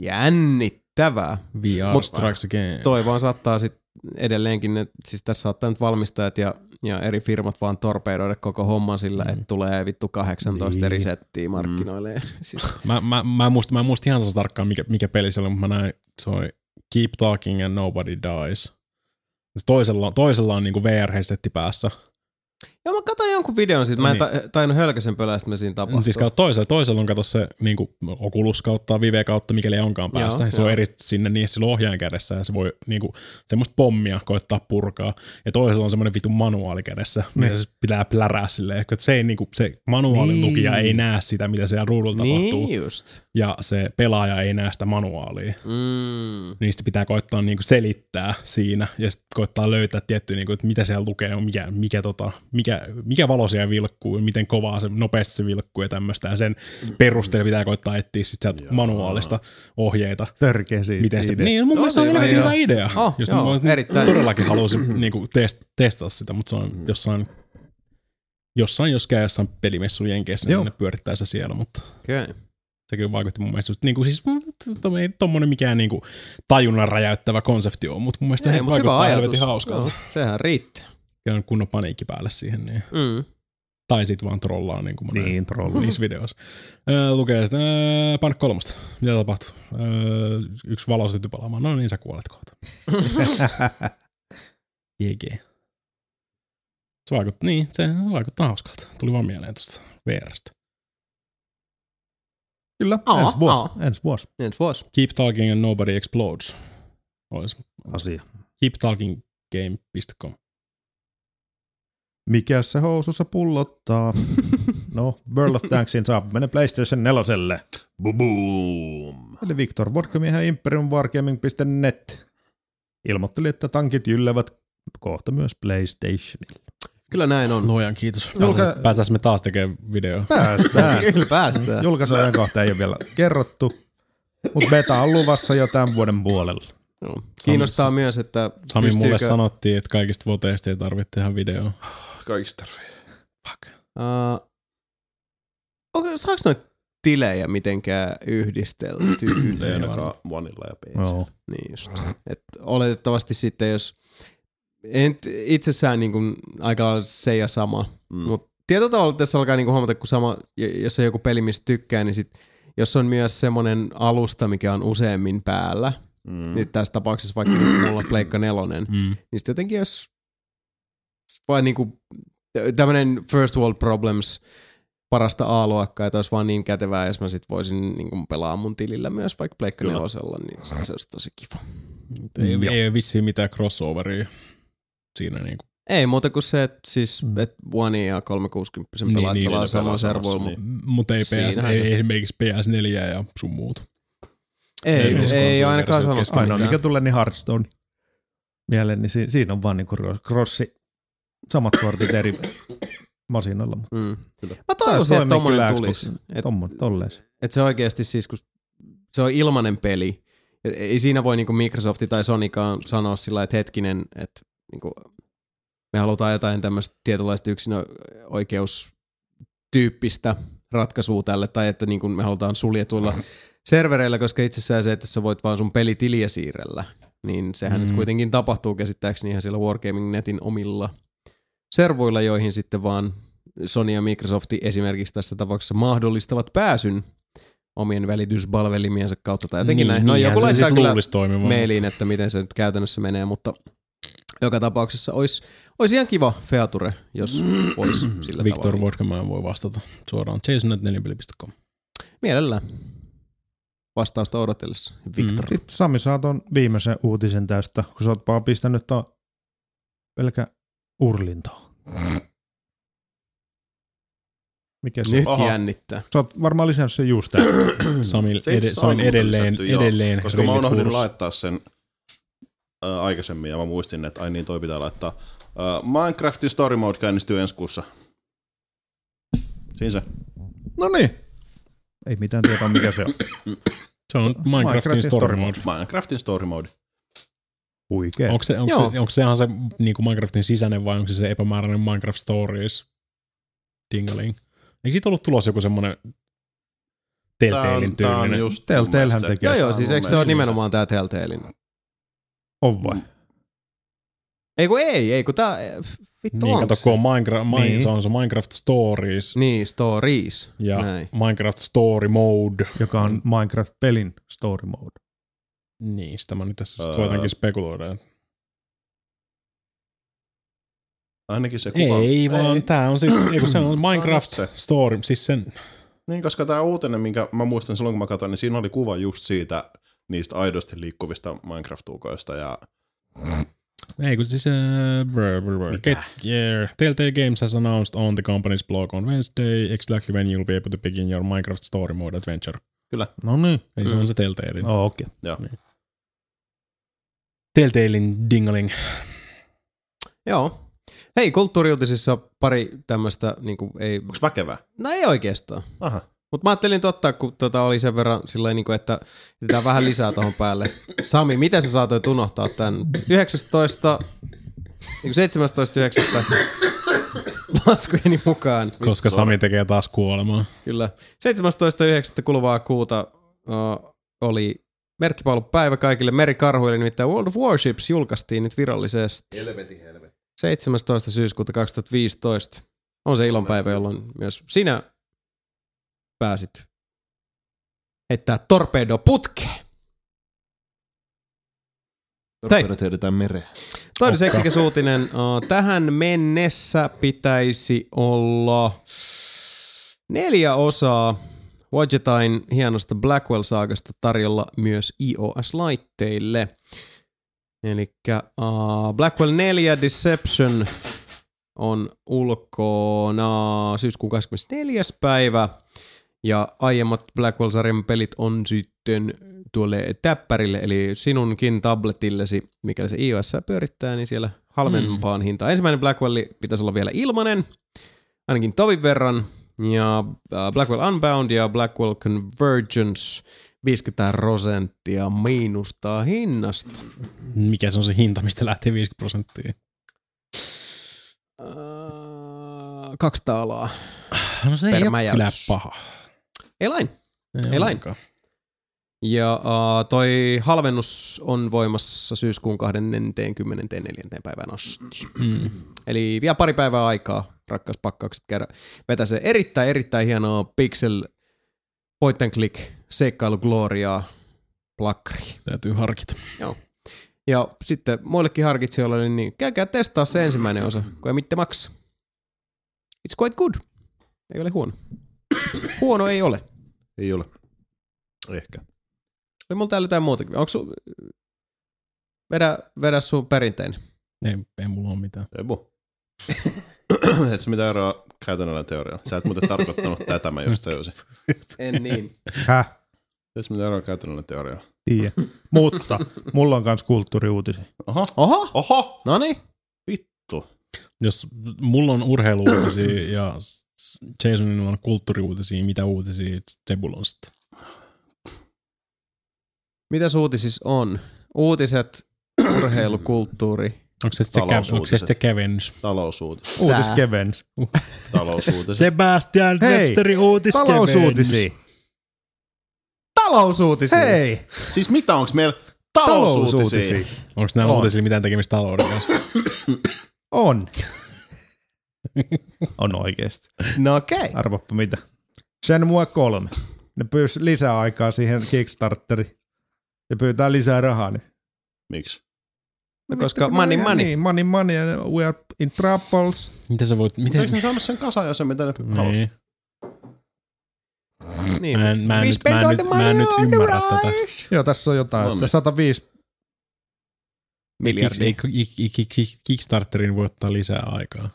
Speaker 1: Jännittävää.
Speaker 4: VR
Speaker 1: Mut-
Speaker 4: Strikes Again.
Speaker 1: Toi vaan saattaa sit edelleenkin, ne, siis tässä saattaa nyt valmistajat ja, ja eri firmat vaan torpedoida koko homman sillä,
Speaker 4: Mm.
Speaker 1: että tulee vittu 18
Speaker 2: Niin.
Speaker 1: eri settiä markkinoille. siis,
Speaker 4: Mä, mä, mä, en muista, mä en muista ihan tarkkaan mikä, mikä peli se oli, mutta mä näin, se oli Keep Talking and Nobody Dies. Toisella, toisella on niinku VR-headsetti päässä.
Speaker 1: Joo, mä katsoin jonkun videon siitä, mä en
Speaker 4: Niin.
Speaker 1: ta, tainnut hölkäsen pölästä, me siinä tapahtuu.
Speaker 4: Siis kato, toisella, toisella on kato se niinku Oculus kautta, Vive kautta, mikäli onkaan päässä.
Speaker 1: Joo,
Speaker 4: Joo, se on
Speaker 1: joo.
Speaker 4: eri sinne niin sillä ohjaajan kädessä ja se voi niinku, semmoista pommia koittaa purkaa. Ja toisella on semmoinen vitun manuaali kädessä, mitä se pitää plärää silleen. että Se, ei, niinku, se manuaalin
Speaker 2: Niin.
Speaker 4: lukija ei näe sitä, mitä siellä ruudulla tapahtuu.
Speaker 1: Niin just.
Speaker 4: Ja se pelaaja ei näe sitä manuaalia.
Speaker 1: Mm.
Speaker 4: Niistä pitää koittaa niinku selittää siinä ja sitten koittaa löytää tietty, niinku, että mitä siellä lukee, mikä, mikä, tota, mikä, mikä valo siellä vilkkuu, miten kovaa se nopeasti se vilkkuu ja tämmöistä. Ja sen perusteella pitää koittaa etsiä sit sieltä manuaalista ohjeita.
Speaker 2: Törkeä siis.
Speaker 4: Miten sitä, niin, mun mielestä se on helvetin
Speaker 1: hyvä
Speaker 4: hyvä idea.
Speaker 1: Oh,
Speaker 4: Just
Speaker 1: joo,
Speaker 4: mä
Speaker 1: erittäin.
Speaker 4: todellakin halusin niinku test, testata sitä, mutta se on jossain, jossain jos käy jossain pelimessun jenkeissä,
Speaker 2: Joo.
Speaker 4: niin ne pyörittää se siellä, mutta
Speaker 1: Okay.
Speaker 4: se kyllä vaikutti mun mielestä, just niinku, siis ei tommonen mikään niinku tajunnan räjäyttävä konsepti on, mutta mun mielestä
Speaker 1: Ei,
Speaker 4: se
Speaker 1: mut hyvä
Speaker 4: vaikuttaa helvetin hauskalta.
Speaker 1: Joo, sehän riittää.
Speaker 4: Kyllä on kunnon paniikki päälle siihen. Niin.
Speaker 1: Mm.
Speaker 4: Tai sit vaan trollaa niin kuin
Speaker 2: Niin, trolli.
Speaker 4: niissä videoissa. Öö, lukee sitten, öö, kolmosta. Mitä tapahtuu? Öö, yksi valo syttyi palaamaan. No niin, sä kuolet kohta. GG. Se vaikuttaa, niin, se vaikuttaa hauskalta. Tuli vaan mieleen tuosta VRstä.
Speaker 2: Kyllä,
Speaker 1: Aa,
Speaker 2: ensi vuosi.
Speaker 1: aa.
Speaker 2: Ensi vuosi
Speaker 1: Ensi vuosi.
Speaker 4: Keep talking and nobody explodes. Olisi
Speaker 2: asia.
Speaker 4: keeptalkinggame.com.
Speaker 2: Mikä se housussa pullottaa? no, World of Tanksin saapuminen PlayStation 4.
Speaker 9: Boom.
Speaker 2: Eli Victor Vodkamiehen imperiumwargaming.net ilmoitteli, että tankit jyllevät kohta myös PlayStationille.
Speaker 1: Kyllä näin on.
Speaker 4: Luojan kiitos.
Speaker 2: Julka-
Speaker 4: Päästäis me taas tekemään video.
Speaker 2: Päästään.
Speaker 1: Kyllä päästään.
Speaker 2: Julkaisuajan kohta ei ole vielä kerrottu, mutta beta on luvassa jo tämän vuoden puolella.
Speaker 1: Joo. Kiinnostaa myös, että
Speaker 4: Sami mulle
Speaker 1: pystyykö-
Speaker 4: sanottiin, että kaikista voteista ei tarvitse tehdä videoa.
Speaker 9: Kaikista tarvii.
Speaker 4: Fuck.
Speaker 1: Uh, okay, saako noita tilejä mitenkään yhdisteltyä?
Speaker 9: Ei ainakaan Oneilla ja PC.
Speaker 2: Joo.
Speaker 1: Niin just. Et oletettavasti sitten, jos en itsessään niin kuin aika lailla se ja sama,
Speaker 9: Mm.
Speaker 1: mutta tietyllä tavalla tässä alkaa niin kuin huomata, kun sama, jos on joku peli, mistä tykkää, niin sit, jos on myös semmoinen alusta, mikä on useammin päällä,
Speaker 9: Mm.
Speaker 1: nyt tässä tapauksessa vaikka mulla on Pleikka nelonen,
Speaker 4: Mm.
Speaker 1: niin sitten jotenkin jos vain niinku tämmönen first world problems parasta A-luokkaa, että olisi vaan niin kätevää, jos mä sit voisin niinku pelaa mun tilillä myös vaikka Pleikka nelosella, niin sit se olisi tosi kiva.
Speaker 4: Ei, ei ole vissiin mitään crossoveria siinä niinku.
Speaker 1: Ei muuta kuin se, että siis
Speaker 2: Mm.
Speaker 1: et One ja 360
Speaker 4: Niin,
Speaker 1: pelaat
Speaker 4: niin,
Speaker 1: pelaa samoilla
Speaker 9: samassa,
Speaker 1: servoilla,
Speaker 9: niin.
Speaker 1: mutta
Speaker 4: ei, PS, ei,
Speaker 1: se-
Speaker 4: ei esimerkiksi PS4 ja sun muut.
Speaker 1: ei,
Speaker 4: Ei
Speaker 1: ei, ei ainakaan sanottu
Speaker 4: kesken.
Speaker 2: Ainoa, mikä tulee niin Hearthstone mieleen, niin si- siinä on vaan niinku crossi, samat kortit eri masinoilla. mutta
Speaker 1: Mm.
Speaker 9: Kyllä.
Speaker 1: Mä toivoisin, että tommonen tulisi. Et,
Speaker 2: Tommo- Tolleen.
Speaker 1: et se oikeasti siis, kun se on ilmanen peli, ei siinä voi niinku Microsoft tai Sonykaan sanoa sillä että hetkinen, että niinku, me halutaan jotain tämmöistä tietynlaista yksinoikeustyyppistä ratkaisua tälle, tai että niinku me halutaan suljetuilla servereillä, koska itsessään se, että sä voit vaan sun pelitiliä siirrellä, niin sehän mm. nyt kuitenkin tapahtuu käsittääkseni ihan siellä Wargaming Netin omilla servuilla, joihin sitten vaan Sony ja Microsoft esimerkiksi tässä tapauksessa mahdollistavat pääsyn omien välityspalvelimiensa kautta tai jotenkin näin. No joku laittaa kyllä mailiin, että miten se nyt käytännössä menee, mutta joka tapauksessa olisi, olisi ihan kiva feature, jos voisi sillä
Speaker 4: Victor
Speaker 1: tavalla.
Speaker 4: Vodkaman voi vastata suoraan jason.nelinpeli.com.
Speaker 1: Mielellään vastausta odotellessa. Victor.
Speaker 2: Sitten Sami saa ton viimeisen uutisen tästä, kun sä oot vaan pistänyt ton pelkä urlintoon. Mikä se
Speaker 1: Nyt
Speaker 2: on?
Speaker 1: Jännittää.
Speaker 2: Sä oot varmaan lisännyt sen just tämän.
Speaker 4: Sami,
Speaker 9: Se itse
Speaker 4: ed-
Speaker 9: on
Speaker 4: edelleen,
Speaker 9: lisätty, joo.
Speaker 4: edelleen
Speaker 9: Koska mä unohdin laittaa sen ää, aikaisemmin ja mä muistin, että ai niin toi pitää laittaa. Ää, Minecraftin Story Mode käynnistyy ensi kuussa. Siinä se.
Speaker 2: No niin. Ei mitään tietoa, mikä se on.
Speaker 4: Se on Minecraftin
Speaker 2: Minecraftin
Speaker 4: story
Speaker 2: story
Speaker 4: mode.
Speaker 9: Minecraftin Story Mode.
Speaker 2: Huikee.
Speaker 4: Onko se, onko,
Speaker 1: Joo.
Speaker 4: se, onko se ihan se niin kuin Minecraftin sisäinen vai onko se se epämääräinen Minecraft Stories dingaling? Eikö siitä ollut tulos joku semmonen Telltalein tyylinen?
Speaker 2: Telltalehän tekee.
Speaker 1: Joo joo, siis eikö se ole nimenomaan tää Telltalein?
Speaker 2: On vai?
Speaker 1: Ei kun ei, ei kun tää, vittu
Speaker 4: Niin,
Speaker 1: onks
Speaker 4: kato, kun on Minecraft,
Speaker 2: niin.
Speaker 4: se on se Minecraft Stories
Speaker 1: Niin, stories.
Speaker 4: ja
Speaker 1: Näin.
Speaker 4: Minecraft Story Mode.
Speaker 2: Joka on Minecraft-pelin story mode.
Speaker 4: Niin, sitä mä nyt tässä
Speaker 9: Öö.
Speaker 4: koitankin spekuloida.
Speaker 9: Ainakin se kuva.
Speaker 4: Ei, vaan tää on siis, ei kun se on Minecraft
Speaker 9: se.
Speaker 4: Story, siis sen,
Speaker 9: Niin, koska tämä uutinen, minkä mä muistan silloin, kun mä katsoin, niin siinä oli kuva just siitä niistä aidosti liikkuvista Minecraft-tukoista. Ja
Speaker 4: Ei kun siis... Uh, brr, brr, brr. Get, yeah. Telltale Games has announced on the company's blog on Wednesday exactly when you'll be able to begin your Minecraft Story Mode adventure.
Speaker 2: No niin.
Speaker 4: Eli se on se Telltalein.
Speaker 2: Oh, okei.
Speaker 4: Telltalein dingaling.
Speaker 1: Joo. Hei, kulttuuriuutisissa pari tämmöistä, niinku ei,
Speaker 9: onko väkevää?
Speaker 1: no ei oikeastaan.
Speaker 9: Aha.
Speaker 1: Mutta mä ajattelin totta, kun tota oli sen verran sillä niin kuin, että jätetään vähän lisää tuohon päälle. Sami, mitä sä saatoit unohtaa tämän? 19, niin 17.9. laskujeni mukaan.
Speaker 4: Koska Sami tekee taas kuolemaa.
Speaker 1: Kyllä. 17.9. kuluvaa kuuta uh, oli merkkipaalupäivä kaikille merikarhuille, nimittäin World of Warships julkaistiin nyt virallisesti.
Speaker 9: Helvetin helvetin.
Speaker 1: 17. syyskuuta 2015. On se ilonpäivä, jolloin myös sinä pääsit heittää torpedo putkeen.
Speaker 9: Heitetään mereen.
Speaker 1: Toinen seksikäs uutinen. Tähän mennessä pitäisi olla neljä osaa Wadgetain hienosta Blackwell-saagasta tarjolla myös iOS-laitteille. Eli uh, Blackwell 4 Deception on ulkona syyskuun 24. päivä. Ja aiemmat Blackwell-sarjan pelit on sitten tuolle täppärille, eli sinunkin tabletillesi, mikäli se iOS pyörittää, niin siellä halvempaan mm. hintaan. Ensimmäinen Blackwell pitäisi olla vielä ilmanen, ainakin tovin verran, ja äh, Blackwell Unbound ja Blackwell Convergence 50 prosenttia miinustaa hinnasta.
Speaker 4: Mikä se on se hinta, mistä lähtee 50 prosenttia?
Speaker 1: Äh, 200 alaa.
Speaker 4: No se
Speaker 1: Per
Speaker 4: ei ole kyllä paha.
Speaker 1: Elain.
Speaker 4: Ei.
Speaker 1: Ja uh, toi halvennus on voimassa syyskuun 24. päivään asti.
Speaker 4: Mm.
Speaker 1: Eli vielä pari päivää aikaa, rakkauspakkaukset, käydä vetää se erittäin, erittäin hienoa pixel point and click seikkailu gloriaa plakkari.
Speaker 4: Täytyy harkita.
Speaker 1: Ja sitten muillekin harkitsijoille, niin käykää testaa se ensimmäinen osa, kun ei mitään maksa. It's quite good. Ei ole huono. Huono ei ole.
Speaker 9: Ei ole. Ehkä.
Speaker 1: Oli mulla täällä jotain muutakin. Onko sun... Vedä, vedä sun perinteinen.
Speaker 4: Ei, ei mulla ole mitään.
Speaker 9: Ebu. et sä mitään eroa käytännöllä teorialla. Sä et muuten tarkoittanut tätä, mä just tajusin.
Speaker 1: En niin.
Speaker 2: Häh?
Speaker 9: Et sä mitään eroa käytännöllä teorialla.
Speaker 2: Tiedä. Mutta mulla on kans kulttuuriuutisia.
Speaker 9: Oho.
Speaker 1: Oho,
Speaker 9: Oho!
Speaker 1: no niin.
Speaker 9: Vittu.
Speaker 4: Jos mulla on urheiluuutisia ja Jasonilla on kulttuuriuutisia, mitä uutisia Tebulla on sitten?
Speaker 1: Mitä uutisissa on? Uutiset, urheilu, kulttuuri.
Speaker 4: Onko se, se, onko se
Speaker 9: Talousuutiset.
Speaker 4: sitten kevennys?
Speaker 9: Talousuutiset.
Speaker 2: Uutis
Speaker 1: Sää.
Speaker 2: kevennys.
Speaker 9: Talousuutiset.
Speaker 4: Sebastian
Speaker 2: Hei,
Speaker 4: Websterin uutis
Speaker 2: Talousuutisia.
Speaker 1: Talousuutisia.
Speaker 2: Hei!
Speaker 9: Siis mitä onks meillä talousuutisia?
Speaker 4: Onko nämä
Speaker 2: On.
Speaker 4: uutisilla mitään tekemistä talouden kanssa?
Speaker 2: On. on oikeesti.
Speaker 1: No okei. Okay.
Speaker 2: Arvoppa mitä. Shenmue 3. Ne pyysi lisää aikaa siihen Kickstarteriin. Ja pyytää lisää rahaa. Niin.
Speaker 9: Miksi?
Speaker 1: No, koska money money.
Speaker 2: Niin, money money and we are in troubles.
Speaker 4: Miten sä voit... Miten?
Speaker 9: eikö ne saanut sen kasaan ja sen, mitä ne halusi?
Speaker 4: Niin.
Speaker 1: Niin.
Speaker 4: Mä en, mä en, nyt, mä en, nyt, mä en
Speaker 1: money
Speaker 4: nyt ymmärrä tätä.
Speaker 2: Joo, tässä on jotain.
Speaker 9: No
Speaker 2: että
Speaker 9: niin.
Speaker 2: 105
Speaker 1: Miljardia.
Speaker 4: Ei, Kickstarterin voi ottaa lisää aikaa.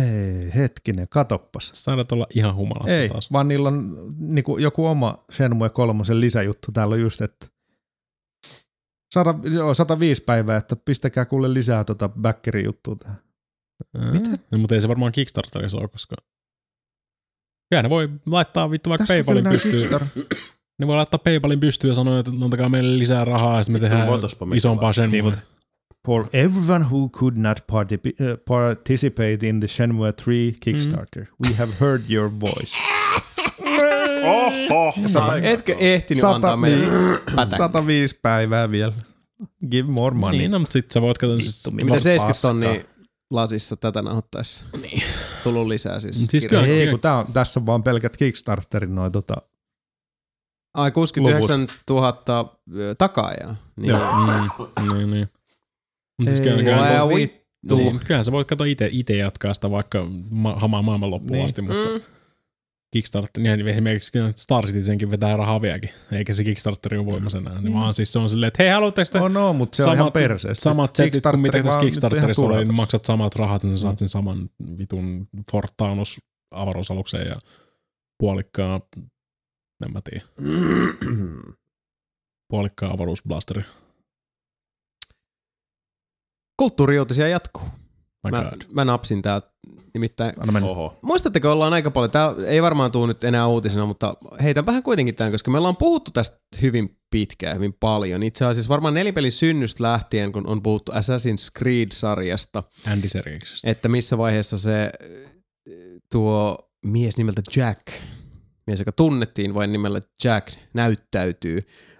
Speaker 2: Ei, hetkinen, katoppas.
Speaker 4: Sä taidat olla ihan humalassa
Speaker 2: Ei,
Speaker 4: taas.
Speaker 2: vaan niillä on niinku, joku oma Shenmue 3 lisäjuttu. Täällä on just, että 100, joo, 105 päivää, että pistäkää kuule lisää tota backerin juttua tähän.
Speaker 4: Mitä? No, mutta ei se varmaan Kickstarterissa ole, koska... Kyllä ne voi laittaa vittu vaikka
Speaker 2: Tässä
Speaker 4: Paypalin pystyyn.
Speaker 2: Kickstar-
Speaker 4: Ne voi laittaa Paypalin pystyyn ja sanoa, että antakaa meille lisää rahaa ja sitten me tehdään isompaa. Shenmue.
Speaker 2: Niin, For everyone who could not uh, participate in the Shenmue 3 Kickstarter, we have heard your voice.
Speaker 9: Oho!
Speaker 1: Etkö ehtinyt
Speaker 2: Sata-
Speaker 1: antaa meille
Speaker 2: niin.
Speaker 1: pätä?
Speaker 2: 105 päivää vielä. Give more money.
Speaker 4: Niin, no, mutta sit sä voit katsoa siis...
Speaker 1: Mitä 70
Speaker 2: paskaa.
Speaker 1: tonnia lasissa tätä nauhoittaessa? Niin. Tullut lisää siis.
Speaker 4: Siis kyllä-
Speaker 2: Ei, kun tää on, tässä on vaan pelkät Kickstarterin noin tota.
Speaker 1: Ai 69 000 ö, takaajaa. Niin.
Speaker 2: Joo.
Speaker 4: Mm, niin, niin. Mutta siis kyllä, kyllä,
Speaker 1: Wow,
Speaker 2: tuo
Speaker 1: vittu.
Speaker 4: niin, kyllähän sä voit katsoa ite, ite jatkaa sitä vaikka ma- hamaan maailman loppuun
Speaker 2: Niin.
Speaker 4: asti, mutta
Speaker 1: Mm.
Speaker 4: Kickstarter, niin esimerkiksi Star Citizenkin vetää rahaa vieläkin, eikä se Kickstarter ole voimassa enää. Niin vaan siis se on silleen, että hei, haluatteko te
Speaker 2: Oh no, mutta se on ihan perseestä.
Speaker 4: samat setit kuin mitä tässä Kickstarterissa oli, niin maksat samat rahat, niin sä saat sen saman vitun Fort Taunus avaruusalukseen ja puolikkaa, en mä tiedä, puolikkaa avaruusblasteri.
Speaker 1: Kulttuuriuutisia jatkuu.
Speaker 4: My
Speaker 1: Mä,
Speaker 4: God.
Speaker 1: mä napsin täältä nimittäin.
Speaker 9: Oho.
Speaker 1: Muistatteko, ollaan aika paljon, tämä ei varmaan tule nyt enää uutisena, mutta heitän vähän kuitenkin tämän, koska me ollaan puhuttu tästä hyvin pitkään, hyvin paljon. Itse asiassa varmaan nelipelin synnystä lähtien, kun on puhuttu Assassin's Creed-sarjasta,
Speaker 4: Andy Seriksestä.
Speaker 1: että missä vaiheessa se tuo mies nimeltä Jack, mies, joka tunnettiin vain nimellä Jack, näyttäytyy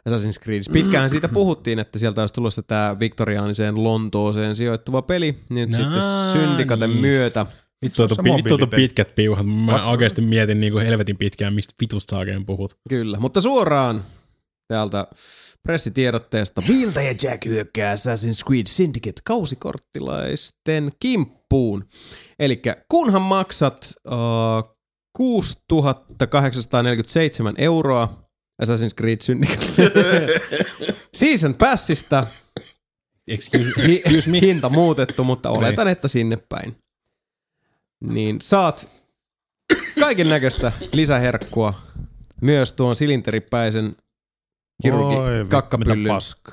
Speaker 1: Assassin's Creedissä. Pitkään siitä puhuttiin, että sieltä olisi tulossa tämä viktoriaaniseen Lontooseen sijoittuva peli. Nyt
Speaker 4: No
Speaker 1: sitten Syndikaten
Speaker 4: niin.
Speaker 1: myötä
Speaker 4: Vittu, tuota, pi- tuota pitkät piuhat. Mä
Speaker 2: What's-
Speaker 4: oikeasti mietin niinku helvetin pitkään, mistä vitusta oikein puhut.
Speaker 1: Kyllä, mutta suoraan täältä pressitiedotteesta. Vilta ja Jack hyökkää Assassin's Creed Syndicate kausikorttilaisten kimppuun. Eli kunhan maksat uh, 6847 euroa Assassin's Creed Syndicate Season Passista,
Speaker 4: Excuse, excuse me.
Speaker 1: hinta muutettu, mutta oletan, että sinne päin. Niin saat kaiken näköistä lisäherkkua myös tuon silinteripäisen kirurgi kakkapyllyn
Speaker 2: paska.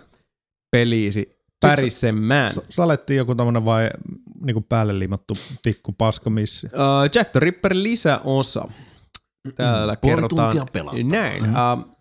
Speaker 1: peliisi pärisemään.
Speaker 2: Salettiin joku tämmönen vai niinku päälle liimattu pikku paskamissi.
Speaker 1: Uh, Jack the Ripper lisäosa. Täällä
Speaker 9: Puoli
Speaker 1: kerrotaan
Speaker 9: tuntia pelattavaa.
Speaker 1: näin. Uh,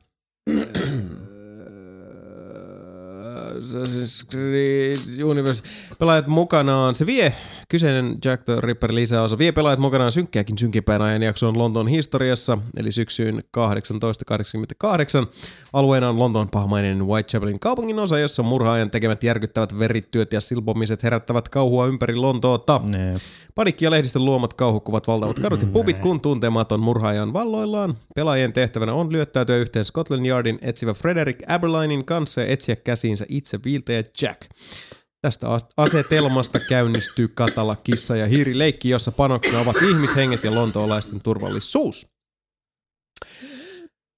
Speaker 1: Assassin's Creed Universe. Pelaajat mukanaan, se vie kyseinen Jack the Ripper lisäosa, vie pelaajat mukanaan synkkääkin synkimpään ajan jaksoon Lontoon historiassa, eli syksyyn 1888. Alueena on Lontoon pahmainen Whitechapelin kaupungin osa, jossa murhaajan tekemät järkyttävät verityöt ja silpomiset herättävät kauhua ympäri Lontoota.
Speaker 2: Nee.
Speaker 1: Panikki ja lehdistön luomat kauhukkuvat valtavat kadut ja pubit, kun tuntematon murhaaja on valloillaan. Pelaajien tehtävänä on lyöttäytyä yhteen Scotland Yardin etsivä Frederick Aberlinein kanssa ja etsiä käsiinsä itse Viiltä ja Jack. Tästä as- asetelmasta käynnistyy katala kissa ja hiirileikki, jossa panoksena ovat ihmishenget ja lontoolaisten turvallisuus.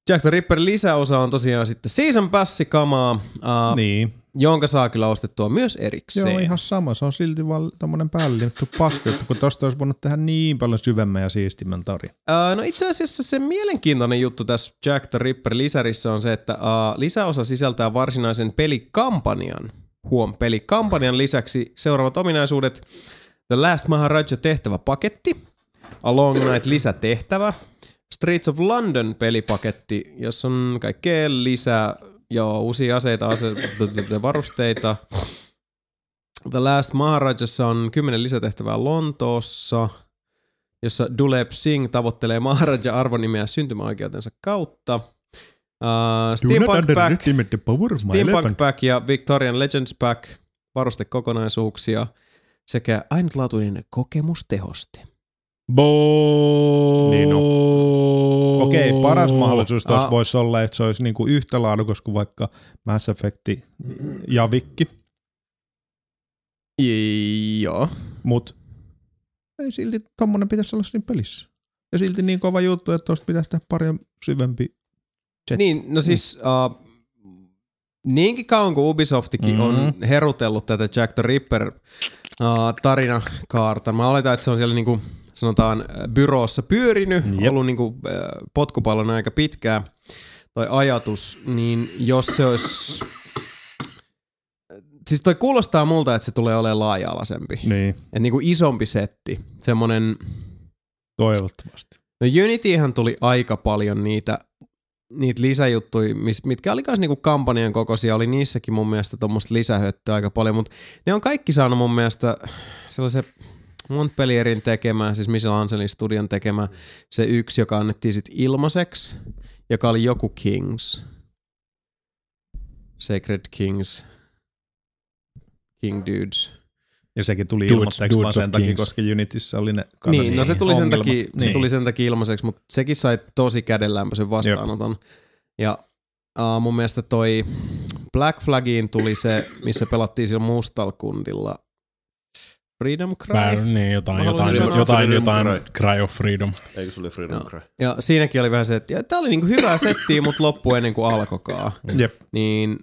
Speaker 1: Jack the Ripper lisäosa on tosiaan sitten Season Pass-kamaa, uh,
Speaker 2: Niin.
Speaker 1: Jonka saa kyllä ostettua myös erikseen.
Speaker 2: Joo, ihan sama. Se on silti vaan tämmönen päälle liimattu paska, että kun tosta olisi voinut tehdä niin paljon syvemmän ja siistimän tarin.
Speaker 1: Uh, no itse asiassa se mielenkiintoinen juttu tässä Jack the Ripper lisärissä on se, että uh, lisäosa sisältää varsinaisen pelikampanjan. Huom, pelikampanjan lisäksi seuraavat ominaisuudet. The Last Maharaja tehtävä paketti, A Long Night lisätehtävä, Streets of London pelipaketti, jossa on kaikkea lisää, joo, uusia aseita, ase- t- t- varusteita. The Last Maharajassa on kymmenen lisätehtävää Lontoossa, jossa Duleb Singh tavoittelee Maharaja arvonimeä syntymäoikeutensa kautta. Uh, Steampunk Pack, Steampunk Pack ja Victorian Legends Pack, varustekokonaisuuksia sekä ainutlaatuinen kokemustehoste.
Speaker 4: Bo-
Speaker 2: Niin Okei, paras mahdollisuus tuossa
Speaker 1: Ah.
Speaker 2: voisi olla, että se olisi niinku yhtä laadukas kuin vaikka Mass Effect ja Vikki,
Speaker 1: Joo.
Speaker 2: mut ei silti tommonen pitäisi olla siinä pelissä. Ja silti niin kova juttu, että tosta pitäisi tehdä paljon syvempi. Jet.
Speaker 1: Niin, no siis uh, niinkin kauan kuin Ubisoftikin mm. on herutellut tätä Jack the Ripper uh, tarinakaarta, mä oletan, että se on siellä niinku sanotaan äh, byroossa pyörinyt,
Speaker 2: Jep.
Speaker 1: Ollut niinku uh, potkupallon aika pitkään toi ajatus, niin jos se olisi Siis toi kuulostaa multa, että se tulee olemaan laaja-alaisempi.
Speaker 2: Niin,
Speaker 1: Et niinku isompi setti. Semmonen
Speaker 2: toivottavasti.
Speaker 1: No Unityhän tuli aika paljon niitä, niitä lisäjuttuja, mitkä oli myös niinku kampanjan kokoisia, oli niissäkin mun mielestä tuommoista lisähöttöä aika paljon, mutta ne on kaikki saanut mun mielestä sellaisen Montpellierin tekemä, siis Michelangelo Studion tekemä, se yksi, joka annettiin sit ilmaiseksi, joka oli joku Kings. Sacred Kings. King Dudes.
Speaker 2: Ja sekin tuli
Speaker 4: Dudes-
Speaker 2: ilmoitteeksi vaan
Speaker 4: Dudes
Speaker 2: sen
Speaker 4: of
Speaker 2: takia, koska Unityssä oli ne
Speaker 1: Niin, no se tuli, sen takia, se
Speaker 2: Niin.
Speaker 1: tuli sen takia ilmaiseksi, mutta sekin sai tosi kädenlämpöisen vastaanoton. Ja uh, mun mielestä toi Black Flagiin tuli se, missä pelattiin sillä Mustalkundilla. Freedom Cry.
Speaker 4: Mä, niin, jotain,
Speaker 1: Mä
Speaker 4: jotain, jotain, jotain,
Speaker 3: Freedom
Speaker 4: jotain Cry of Freedom.
Speaker 3: Eikö se oli Freedom
Speaker 1: Joo.
Speaker 3: Cry?
Speaker 1: Ja siinäkin oli vähän se, että tää oli niinku hyvää settiä, mutta loppu ennen kuin alkokaa.
Speaker 2: Jep.
Speaker 1: Niin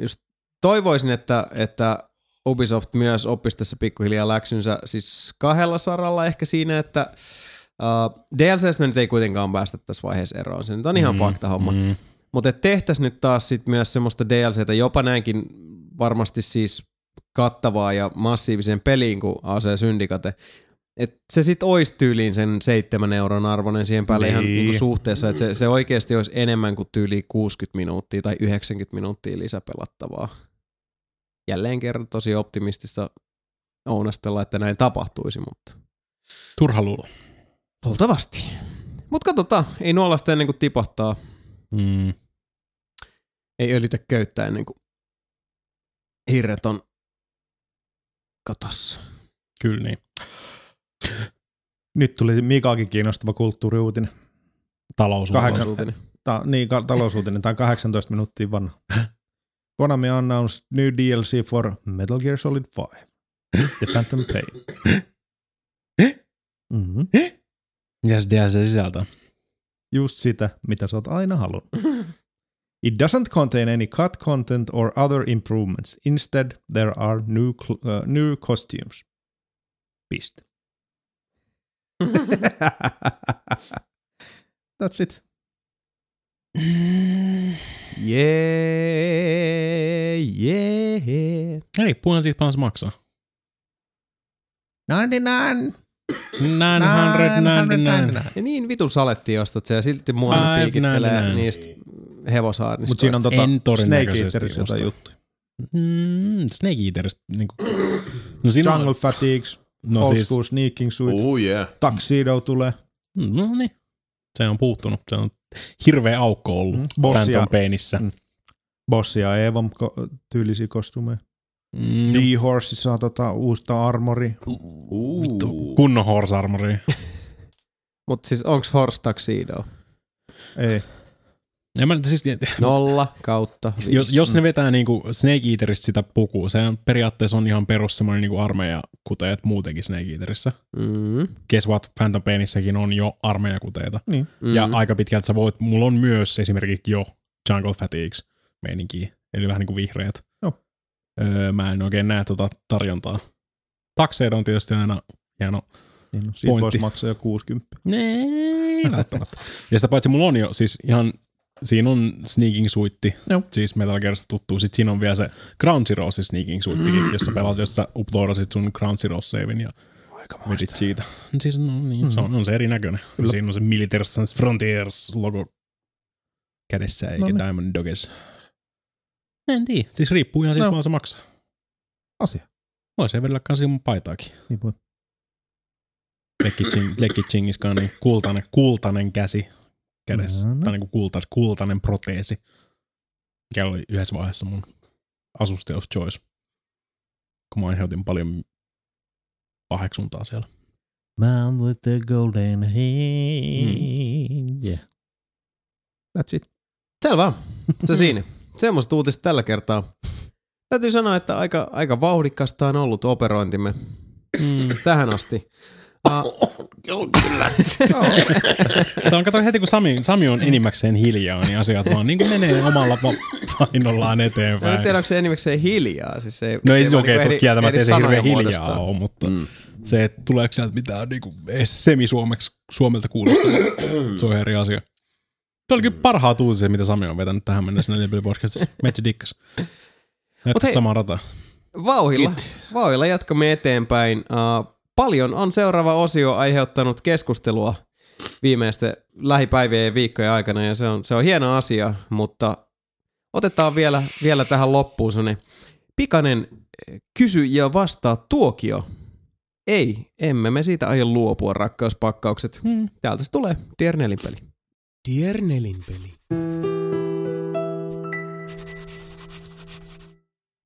Speaker 1: just toivoisin, että, että Ubisoft myös oppisi tässä pikkuhiljaa läksynsä siis kahdella saralla ehkä siinä, että uh, DLCstä nyt ei kuitenkaan päästä tässä vaiheessa eroon. Se nyt on ihan mm, fakta homma. Mm.
Speaker 4: Mm.
Speaker 1: Mutta tehtäisiin nyt taas sit myös semmoista DLCtä, jopa näinkin varmasti siis kattavaa ja massiiviseen peliin kuin AC Syndicate. Et se sitten olisi tyyliin sen seitsemän euron arvoinen siihen päälle niin. ihan
Speaker 2: Niin.
Speaker 1: niinku suhteessa, että se, se oikeasti olisi enemmän kuin tyyli 60 minuuttia tai 90 minuuttia lisäpelattavaa. Jälleen kerran tosi optimistista ounastella, että näin tapahtuisi, mutta
Speaker 4: Turha luulo.
Speaker 1: luultavasti. Mutta katsotaan, ei nuolasta ennen kuin tipahtaa,
Speaker 4: Mm.
Speaker 1: ei öljytä köyttä ennen kuin hirret on katossa.
Speaker 4: Kyllä niin.
Speaker 2: Nyt tuli Mikaakin kiinnostava kulttuuriuutinen.
Speaker 4: Talous.
Speaker 2: Kahdeksan-. Ta, niin, ka- talousuutinen. Tämä on 18 minuuttia vanha. Konami announced new DLC for Metal Gear Solid 5. The Phantom Pain. Mm-hmm.
Speaker 4: Mitäs DLC sisältää?
Speaker 2: Just sitä, mitä sä oot aina halunnut. It doesn't contain any cut content or other improvements. Instead, there are new, cl- uh, new costumes. Piste. That's it.
Speaker 1: Jee, jee.
Speaker 4: Riippuen siitä paljon maksaa.
Speaker 2: 99.
Speaker 4: 999.
Speaker 1: Ja niin vitun saletti ostat se ja silti mua piikittelee niistä hevosaarnista.
Speaker 2: Mutta siinä on tota
Speaker 4: En
Speaker 2: Snake Eaterissa jotain juttuja.
Speaker 4: Mm, Snake Eaterista. Niinku. No siinä
Speaker 2: Jungle
Speaker 4: on,
Speaker 2: Fatigues,
Speaker 4: no
Speaker 2: Old
Speaker 4: siis,
Speaker 2: School Sneaking Suit,
Speaker 9: Oh yeah.
Speaker 2: Tuxedo tulee.
Speaker 4: no niin. Se on puuttunut. Se on hirveä aukko ollut
Speaker 2: Mm.
Speaker 4: mm.
Speaker 2: Bossia. Mm. Bossi ja Evom ko- tyylisiä kostumeja.
Speaker 4: Mm,
Speaker 2: D-Horse saa tota uusta armori.
Speaker 4: vittu, kunnon horse armori.
Speaker 1: Mutta siis onks Horse Tuxedo?
Speaker 2: Ei.
Speaker 4: Ja mä, siis,
Speaker 1: Nolla kautta viisi.
Speaker 4: jos, jos ne vetää niinku Snake Eaterista sitä pukua, se on, periaatteessa on ihan perus semmoinen niinku armeijakuteet muutenkin Snake Eaterissa.
Speaker 1: Mm,
Speaker 4: Guess what, Phantom Painissäkin on jo armeijakuteita.
Speaker 2: Niin.
Speaker 1: mm.
Speaker 4: Ja aika pitkälti sä voit, mulla on myös esimerkiksi jo Jungle Fatigues meininkiä, eli vähän niin kuin vihreät.
Speaker 2: Joo.
Speaker 4: Öö, mä en oikein näe tuota tarjontaa. Takseid on tietysti aina hieno.
Speaker 2: Niin no, siitä voisi maksaa jo 60.
Speaker 4: Nee, välttämättä. ja sitä paitsi mulla on jo siis ihan, siinä on Sneaking Suitti,
Speaker 2: Joo.
Speaker 4: siis Metal Gearista tuttuu. Sitten siinä on vielä se Ground Zero se Sneaking Suittikin, jossa pelasit, jossa uploadasit sun Ground Zero savein ja vedit siitä. Siis no, niin, se on, on se erinäköinen.
Speaker 2: Kyllä.
Speaker 4: Siinä on se Military Sans Frontiers logo kädessä eikä
Speaker 2: No niin.
Speaker 4: Diamond Dogs. En tiedä. Siis riippuu ihan siitä,
Speaker 2: No.
Speaker 4: no. se maksaa.
Speaker 2: Asia.
Speaker 4: Voisi vedellä kanssa mun paitaakin.
Speaker 2: Niin voi.
Speaker 4: Lekki Ching- Lekki Chingiskaan niin kultainen, kultainen käsi kädessä.
Speaker 2: No, no.
Speaker 4: Tai niin kuin kulta, kultainen proteesi. Mikä oli yhdessä vaiheessa mun asuste of choice. Kun mä aiheutin paljon paheksuntaa siellä.
Speaker 2: Man with the golden hair. Yeah. That's it.
Speaker 1: Selvä. Se siinä. Semmoista uutista tällä kertaa. Täytyy sanoa, että aika, aika vauhdikasta on ollut operointimme
Speaker 4: Mm.
Speaker 1: tähän asti. Uh,
Speaker 4: Se on, kato heti kun Sami, Sami on enimmäkseen hiljaa, niin asiat vaan niin kuin menee omalla painollaan
Speaker 1: en
Speaker 4: eteenpäin.
Speaker 1: tiedä, onko se enimmäkseen hiljaa. Siis se,
Speaker 4: No ei
Speaker 1: se
Speaker 4: siis okei,
Speaker 1: niinku
Speaker 4: okay, kieltämättä ei se hirveän hiljaa ole, mutta
Speaker 9: Mm.
Speaker 4: se, että tuleeko sieltä mitään niinku, edes semisuomeksi Suomelta kuulostaa, se on eri asia. Se oli kyllä parhaat uutiset, mitä Sami on vetänyt tähän mennessä Neljä podcastissa. Metsi dikkas.
Speaker 1: Hei-
Speaker 4: samaa rataa.
Speaker 1: Vauhilla, vauhilla jatkamme eteenpäin. Uh, paljon on seuraava osio aiheuttanut keskustelua viimeisten lähipäivien ja viikkojen aikana ja se on, se on hieno asia, mutta otetaan vielä, vielä tähän loppuun sellainen pikainen kysy ja vastaa tuokio. Ei, emme me siitä aio luopua, rakkauspakkaukset. Hmm. Täältä se tulee, Dear Nelinpeli.
Speaker 5: Dear Nelinpeli.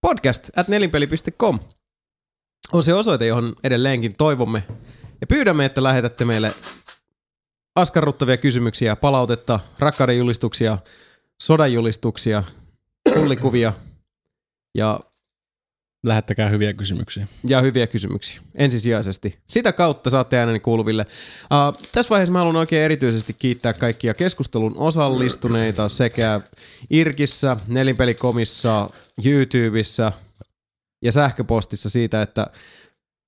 Speaker 1: podcast at nelinpeli.com on se osoite, johon edelleenkin toivomme ja pyydämme, että lähetätte meille askarruttavia kysymyksiä, palautetta, rakkauden julistuksia, sodan julistuksia, kullikuvia ja,
Speaker 4: Lähettäkää hyviä kysymyksiä.
Speaker 1: ja hyviä kysymyksiä ensisijaisesti. Sitä kautta saatte ääneni kuuluville. Uh, tässä vaiheessa mä haluan oikein erityisesti kiittää kaikkia keskustelun osallistuneita sekä Irkissä, Nelinpelikomissa, YouTubessa ja sähköpostissa siitä, että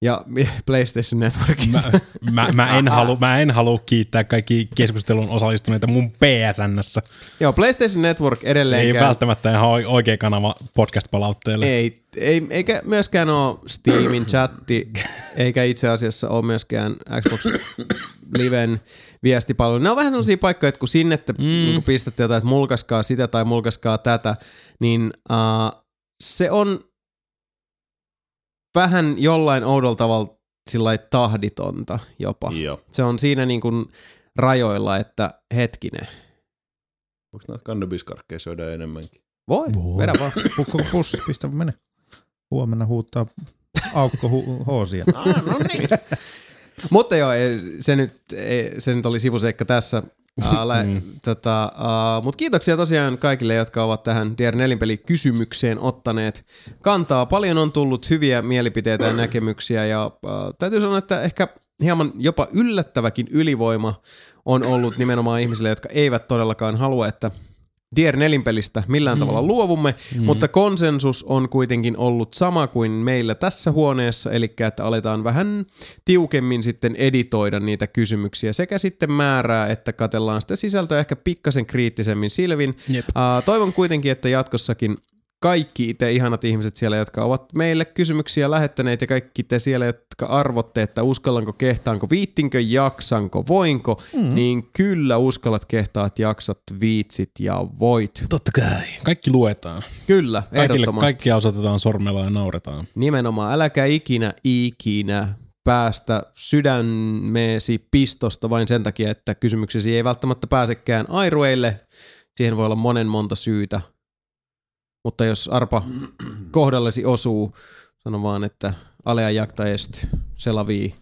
Speaker 1: ja PlayStation Networkissa.
Speaker 4: Mä, mä, mä, en halu, mä en halua kiittää kaikki keskustelun osallistuneita mun PSNssä.
Speaker 1: Joo, PlayStation Network
Speaker 4: Se ei välttämättä ihan oi- oikea kanava podcast-palautteelle.
Speaker 1: Ei, ei, eikä myöskään ole Steamin chatti, eikä itse asiassa ole myöskään Xbox Liven viestipalvelu. Ne on vähän sellaisia paikkoja, että kun sinne te mm. niin pistätte jotain, että mulkaskaa sitä tai mulkaskaa tätä, niin uh, se on vähän jollain oudolla tavalla sillä tahditonta jopa.
Speaker 9: Joo.
Speaker 1: Se on siinä niin kuin rajoilla, että hetkinen.
Speaker 9: Voiko näitä kannabiskarkkeja syödä enemmänkin?
Speaker 1: Voi,
Speaker 2: Voi.
Speaker 1: vedä vaan.
Speaker 2: Pukko pussi, pistä mene. Huomenna huuttaa aukko hu- hoosia.
Speaker 9: Ah, no niin.
Speaker 1: Mutta joo, se nyt, ei, se nyt oli sivuseikka tässä. Uh, lä, tota, uh, Mutta kiitoksia tosiaan kaikille, jotka ovat tähän DR Nelinpeli kysymykseen ottaneet kantaa. Paljon on tullut hyviä mielipiteitä ja näkemyksiä ja uh, täytyy sanoa, että ehkä hieman jopa yllättäväkin ylivoima on ollut nimenomaan ihmisille, jotka eivät todellakaan halua, että DR nelinpelistä millään mm. tavalla luovumme, mm. mutta konsensus on kuitenkin ollut sama kuin meillä tässä huoneessa, eli että aletaan vähän tiukemmin sitten editoida niitä kysymyksiä sekä sitten määrää, että katellaan sitä sisältöä ehkä pikkasen kriittisemmin silvin.
Speaker 4: Jep.
Speaker 1: Uh, toivon kuitenkin, että jatkossakin kaikki te ihanat ihmiset siellä, jotka ovat meille kysymyksiä lähettäneet ja kaikki te siellä, jotka arvotte, että uskallanko, kehtaanko, viittinkö, jaksanko, voinko, mm. niin kyllä uskallat, kehtaat, jaksat, viitsit ja voit.
Speaker 4: Totta kai. Kaikki luetaan.
Speaker 1: Kyllä,
Speaker 4: Kaikille, kaikkia osoitetaan sormella ja nauretaan.
Speaker 1: Nimenomaan, äläkä ikinä, ikinä päästä sydämeesi pistosta vain sen takia, että kysymyksesi ei välttämättä pääsekään airueille. Siihen voi olla monen monta syytä. Mutta jos arpa kohdallesi osuu, sano vaan, että alea jakta est, selavi.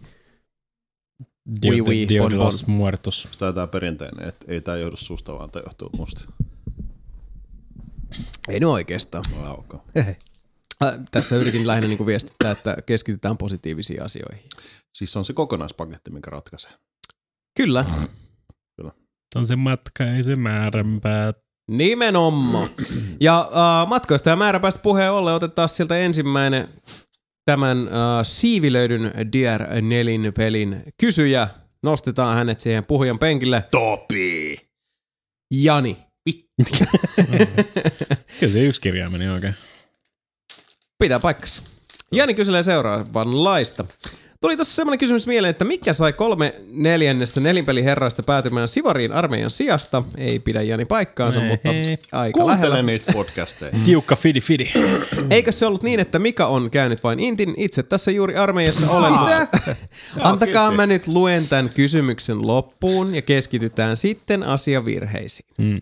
Speaker 1: Oui, oui,
Speaker 4: Dio
Speaker 1: bon,
Speaker 4: de
Speaker 1: bon.
Speaker 4: los muertos.
Speaker 3: Tämä tää perinteinen, että ei tämä johdu susta, vaan tämä johtuu musta.
Speaker 1: Ei ne oikeastaan.
Speaker 3: No, okay.
Speaker 1: Äh, tässä yritin lähinnä niin viestittää, että keskitytään positiivisiin asioihin.
Speaker 3: Siis se on se kokonaispaketti, mikä ratkaisee.
Speaker 1: Kyllä,
Speaker 4: Se on se matka, ei se määränpää.
Speaker 1: Nimenomaan. Ja äh, matkoista ja määräpäästä puheen ollen otetaan sieltä ensimmäinen tämän äh, siivilöidyn DR4 pelin kysyjä. Nostetaan hänet siihen puhujan penkille.
Speaker 3: Topi!
Speaker 1: Jani.
Speaker 4: Kyllä se yksi kirja meni oikein.
Speaker 1: Pitää paikkansa. Jani kyselee seuraavanlaista. Tuli tuossa semmoinen kysymys mieleen, että mikä sai kolme neljännestä nelinpeliherraista päätymään Sivariin armeijan sijasta? Ei pidä Jani paikkaansa,
Speaker 4: Ei.
Speaker 1: mutta aika lähellä.
Speaker 3: Kuuntele niitä podcasteja.
Speaker 4: Tiukka fidi fidi.
Speaker 1: Eikö se ollut niin, että Mika on käynyt vain Intin? Itse tässä juuri armeijassa olen. Antakaa mä nyt luen tämän kysymyksen loppuun ja keskitytään sitten asiavirheisiin.
Speaker 4: Mm.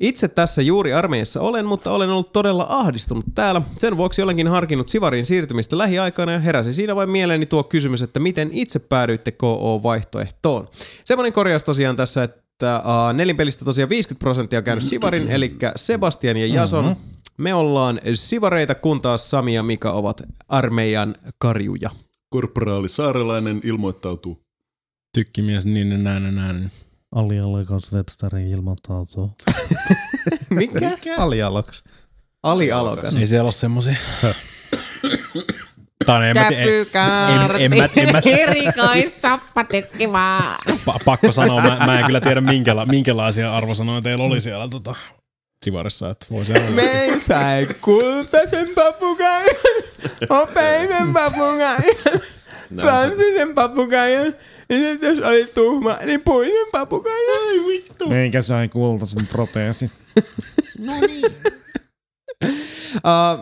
Speaker 1: Itse tässä juuri armeijassa olen, mutta olen ollut todella ahdistunut täällä. Sen vuoksi olenkin harkinnut Sivariin siirtymistä lähiaikana ja heräsi siinä vain mieleeni tuo kysymys, että miten itse päädyitte KO-vaihtoehtoon. Semmoinen korjaus tosiaan tässä, että uh, nelinpelistä tosiaan 50 prosenttia on käynyt Sivarin, eli Sebastian ja Jason. Mm-hmm. Me ollaan Sivareita, kun taas Sami ja Mika ovat armeijan karjuja.
Speaker 3: Korporaali Saarelainen ilmoittautuu.
Speaker 4: Tykkimies, niin näin, näin.
Speaker 2: Alialokas Websterin ilmoittautuu.
Speaker 1: Mikä?
Speaker 2: Alialokas.
Speaker 1: Alialokas.
Speaker 4: Ei siellä ole semmosia. Tai en mä tiedä. En, en, en,
Speaker 6: vaan.
Speaker 4: pa, pakko sanoa, mä, mä en kyllä tiedä minkäla, minkälaisia arvosanoja teillä oli siellä tota, Sivarissa, että voisi olla.
Speaker 1: Me sai kultaisen papugaijan, hopeisen papugaijan, franssisen papugaijan, ja nyt jos oli tuhma, niin puinen papugaijan. Ai vittu.
Speaker 2: Meikä sai kultaisen proteesin.
Speaker 1: Uh,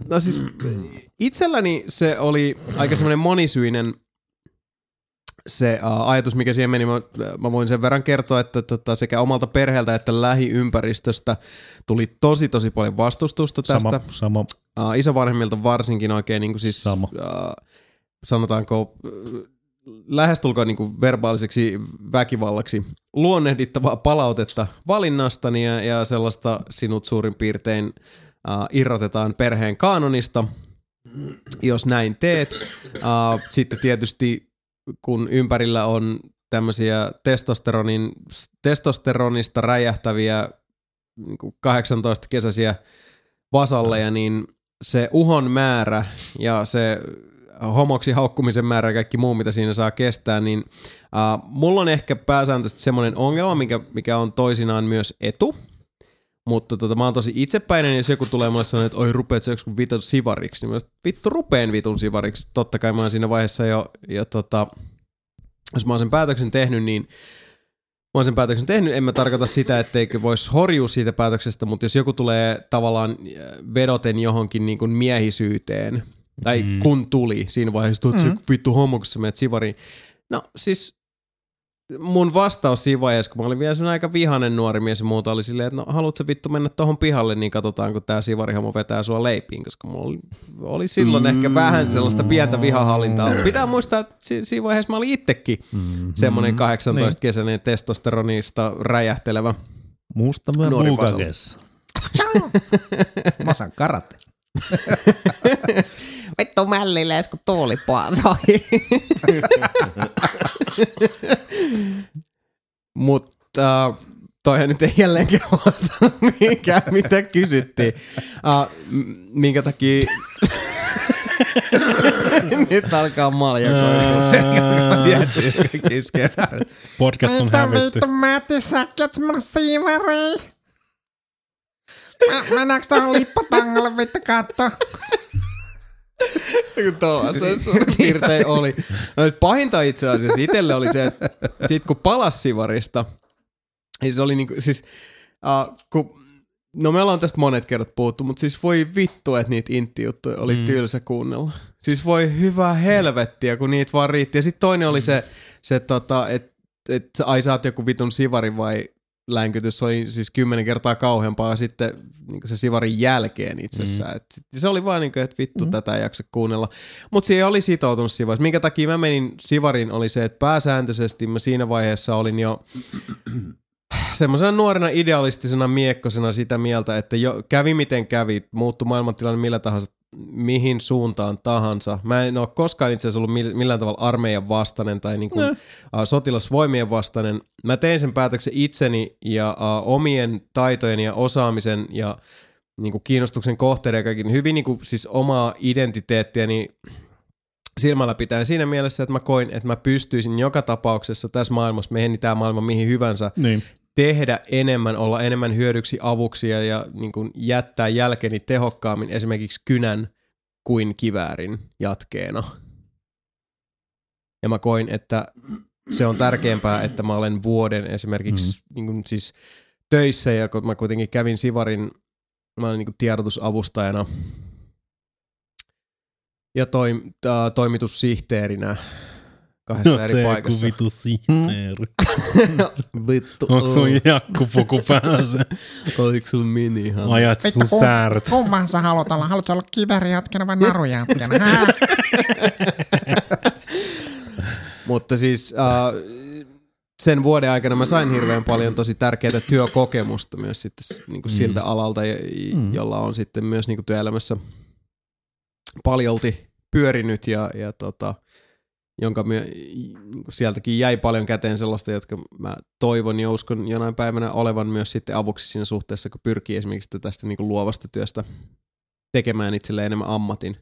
Speaker 1: no siis itselläni se oli aika semmoinen monisyinen se uh, ajatus, mikä siihen meni. Mä, mä voin sen verran kertoa, että tota, sekä omalta perheeltä että lähiympäristöstä tuli tosi tosi paljon vastustusta tästä.
Speaker 2: Sama, sama.
Speaker 1: Uh, isovanhemmilta varsinkin oikein niin kuin siis,
Speaker 2: Sama.
Speaker 1: Uh, sanotaanko lähestulkoon niin verbaaliseksi väkivallaksi luonnehdittavaa palautetta valinnastani ja, ja sellaista sinut suurin piirtein uh, irrotetaan perheen kaanonista, jos näin teet. Uh, sitten tietysti kun ympärillä on tämmöisiä testosteronin, testosteronista räjähtäviä niin 18-kesäisiä vasalleja, niin se uhon määrä ja se homoksi haukkumisen määrä ja kaikki muu, mitä siinä saa kestää, niin uh, mulla on ehkä pääsääntöisesti semmoinen ongelma, mikä, mikä on toisinaan myös etu, mutta tota, mä oon tosi itsepäinen, jos joku tulee mulle sanoa, että oi rupeat sä vitun sivariksi, niin mä sanoin, vittu rupeen vitun sivariksi. Totta kai mä oon siinä vaiheessa jo, ja tota, jos mä oon sen päätöksen tehnyt, niin mä oon sen päätöksen tehnyt, en mä tarkoita sitä, etteikö voisi horjua siitä päätöksestä, mutta jos joku tulee tavallaan äh, vedoten johonkin niin kuin miehisyyteen, tai mm. kun tuli siinä vaiheessa, että mm. vittu homo, kun sä menet sivariin. No siis mun vastaus siinä vaiheessa, kun mä olin vielä aika vihanen nuori mies ja muuta, oli silleen, että no haluatko vittu mennä tohon pihalle, niin katsotaan, kun tää sivarihamo vetää sua leipiin, koska mulla oli, oli silloin ehkä vähän sellaista pientä vihahallintaa. Pitää muistaa, että si- siinä vaiheessa mä olin itsekin
Speaker 2: Mm-hmm.
Speaker 1: semmoinen 18-kesäinen testosteronista räjähtelevä.
Speaker 2: Musta mä
Speaker 1: Nuori
Speaker 2: osaan karate.
Speaker 6: Vittu mällilees, kun tuuli paasoi.
Speaker 1: Mutta uh, toihan nyt ei jälleenkään vastannut mihinkään, mitä kysyttiin. Uh, minkä takia... nyt alkaa
Speaker 2: skenaariot.
Speaker 4: Podcast on
Speaker 6: Mitä
Speaker 4: hävitty.
Speaker 6: vittu Matti säkät mun siivariin? Mä- Mennäänkö tohon lippatangalle vittu katto?
Speaker 1: Tuollaista suurin piirtein oli. No, nyt pahinta itse asiassa itselle oli se, että sit kun palas Sivarista, niin se oli niinku, siis, uh, kun, no me ollaan tästä monet kerrat puhuttu, mutta siis voi vittu, että niitä intti-juttuja oli mm. tylsä kuunnella. Siis voi hyvää helvettiä, kun niitä vaan riitti. Ja sitten toinen oli se, se tota, että et, ai sä oot joku vitun Sivari vai länkytys oli siis kymmenen kertaa kauheampaa sitten niin se Sivarin jälkeen itsessään. Mm. Et se oli vaan niin kuin, että vittu mm. tätä ei jaksa kuunnella. Mutta siihen oli sitoutunut Sivarissa. Minkä takia mä menin Sivarin oli se, että pääsääntöisesti mä siinä vaiheessa olin jo semmoisena nuorena idealistisena miekkosena sitä mieltä, että jo, kävi miten kävi, muuttui maailmantilanne millä tahansa, mihin suuntaan tahansa. Mä en ole koskaan itse asiassa ollut mill- millään tavalla armeijan vastainen tai niin kuin, uh, sotilasvoimien vastainen. Mä tein sen päätöksen itseni ja uh, omien taitojen ja osaamisen ja niin kuin kiinnostuksen kohteiden ja kaikin hyvin niin kuin, siis omaa identiteettiäni silmällä pitäen siinä mielessä, että mä koin, että mä pystyisin joka tapauksessa tässä maailmassa, meni tämä maailma mihin hyvänsä,
Speaker 2: Niin.
Speaker 1: Tehdä enemmän, olla enemmän hyödyksi avuksi ja, ja niin kuin jättää jälkeni tehokkaammin esimerkiksi kynän kuin kiväärin jatkeena. Ja mä koin, että se on tärkeämpää, että mä olen vuoden esimerkiksi mm. niin kuin siis töissä ja kun mä kuitenkin kävin Sivarin, mä olin niin kuin tiedotusavustajana ja toim, äh, toimitussihteerinä kahdessa eri paikassa.
Speaker 4: vitu sihteeri.
Speaker 1: Vittu.
Speaker 4: Onko sun jakkupuku päässä?
Speaker 1: Oliko sun mini ihan?
Speaker 4: Ajat sun sääret.
Speaker 6: Kumman sä haluat olla? Haluatko olla kivärijatkena vai narujatkena? Hää?
Speaker 1: Mutta siis äh, sen vuoden aikana mä sain hirveän paljon tosi tärkeää työkokemusta myös sitten niin kuin siltä alalta,
Speaker 2: Mm.
Speaker 1: jolla on sitten myös niin kuin työelämässä paljolti pyörinyt ja, ja tota, jonka myö, niin kuin sieltäkin jäi paljon käteen sellaista, jotka mä toivon ja uskon jonain päivänä olevan myös sitten avuksi siinä suhteessa, kun pyrkii esimerkiksi tästä niin kuin luovasta työstä tekemään itselleen enemmän ammatin.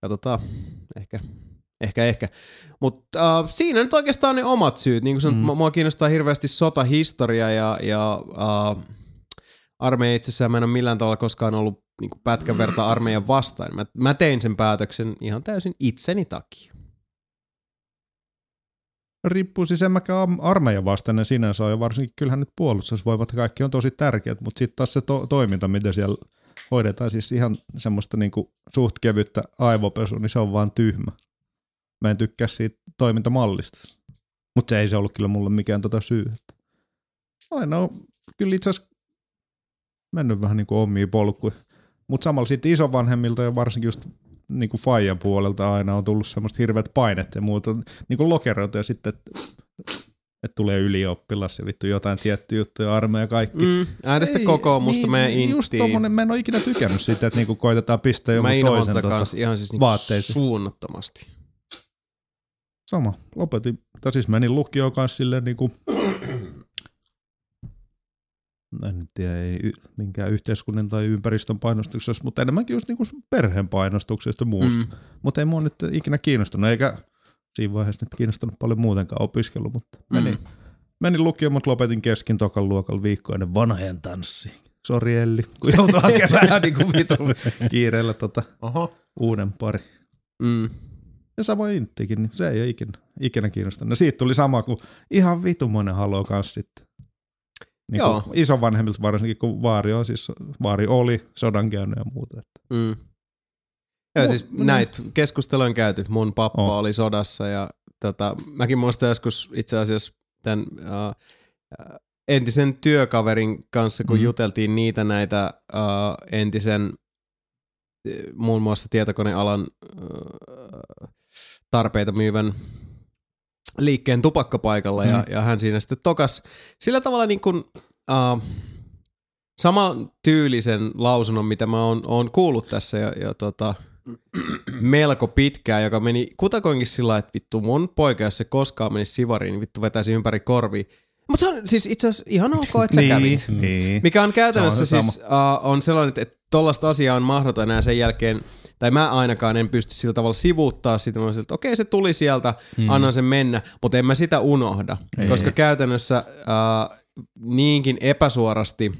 Speaker 1: Katsotaan, ehkä, ehkä, ehkä. Mutta äh, siinä nyt oikeastaan ne omat syyt. Niin kuin sanot, mm. mua kiinnostaa hirveästi sotahistoria ja, ja äh, armeija itsessään mä en ole millään tavalla koskaan ollut niin pätkän verta armeijan vastaan. Mä, mä tein sen päätöksen ihan täysin itseni takia.
Speaker 2: Riippuu siis en mäkään armeijan vastainen sinänsä ole, ja varsinkin kyllähän nyt puolustusvoimat kaikki on tosi tärkeät, mutta sitten taas se to- toiminta, mitä siellä hoidetaan, siis ihan semmoista niinku suht kevyttä aivopesua, niin se on vaan tyhmä. Mä en tykkää siitä toimintamallista. Mutta se ei se ollut kyllä mulle mikään tota syy. Aina on kyllä itse asiassa mennyt vähän niinku omiin polkuihin. Mutta samalla sitten isovanhemmilta ja varsinkin just niinku Fajan puolelta aina on tullut semmoista hirveät painet ja muuta niinku lokeroita ja sitten, että et tulee ylioppilas ja vittu jotain tiettyjä juttuja, armeija ja kaikki.
Speaker 1: Mm, äänestä kokoomusta
Speaker 2: niin,
Speaker 1: meidän
Speaker 2: niin, Just tommonen, mä en ole ikinä tykännyt siitä, että niinku koitetaan pistää jonkun
Speaker 1: Mä
Speaker 2: toisen tota,
Speaker 1: ihan siis niinku
Speaker 2: vaatteisiin.
Speaker 1: suunnattomasti.
Speaker 2: Sama. Lopetin, tai siis menin lukioon kanssa silleen niinku, en tiedä, ei minkään yhteiskunnan tai ympäristön painostuksessa, mutta enemmänkin just niinku perheen painostuksesta muusta.
Speaker 1: Mm.
Speaker 2: Mutta ei mua nyt ikinä kiinnostunut, eikä siinä vaiheessa nyt kiinnostunut paljon muutenkaan opiskelu, mutta menin,
Speaker 1: Mm.
Speaker 2: menin lukioon, mutta lopetin kesken tokan luokalla viikko ennen vanhojen tanssi. Sori Elli, kun joutuu hakemaan niin kuin vitun kiireellä tota
Speaker 9: Oho.
Speaker 2: uuden pari.
Speaker 1: Mm.
Speaker 2: Ja samoin Inttikin, niin se ei ole ikinä, ikinä kiinnostanut. No siitä tuli sama kuin ihan vitumoinen haloo kanssa sitten. Niin
Speaker 1: Joo.
Speaker 2: isovanhemmilta varsinkin, kun Vaari on siis, Vaari oli sodan käynyt ja muuta.
Speaker 1: Mm. Joo,
Speaker 2: Mu-
Speaker 1: siis
Speaker 2: niin.
Speaker 1: näitä keskusteluja on käyty. Mun pappa
Speaker 2: On.
Speaker 1: oli sodassa ja tota, mäkin muistan joskus itse asiassa tämän uh, entisen työkaverin kanssa, kun mm. juteltiin niitä näitä uh, entisen muun muassa tietokonealan uh, tarpeita myyvän liikkeen tupakkapaikalla mm. ja, ja hän siinä sitten tokas sillä tavalla niin kuin, uh, saman tyylisen lausunnon, mitä mä oon, oon kuullut tässä ja, ja tota, melko pitkään, joka meni kutakoinkin sillä että vittu mun poika, jos se koskaan menisi sivariin, niin vittu vetäisi ympäri korvi. Mutta se on siis itse asiassa ihan ok, että sä
Speaker 2: niin,
Speaker 1: kävit.
Speaker 2: niin.
Speaker 1: Mikä on käytännössä
Speaker 2: Se on se
Speaker 1: siis uh, on sellainen, että tollaista asiaa on mahdoton enää sen jälkeen, tai mä ainakaan en pysty sillä tavalla sivuuttaa sitä, mä olisin, että okei se tuli sieltä, mm. annan sen mennä, mutta en mä sitä unohda, Ei. koska käytännössä uh, niinkin epäsuorasti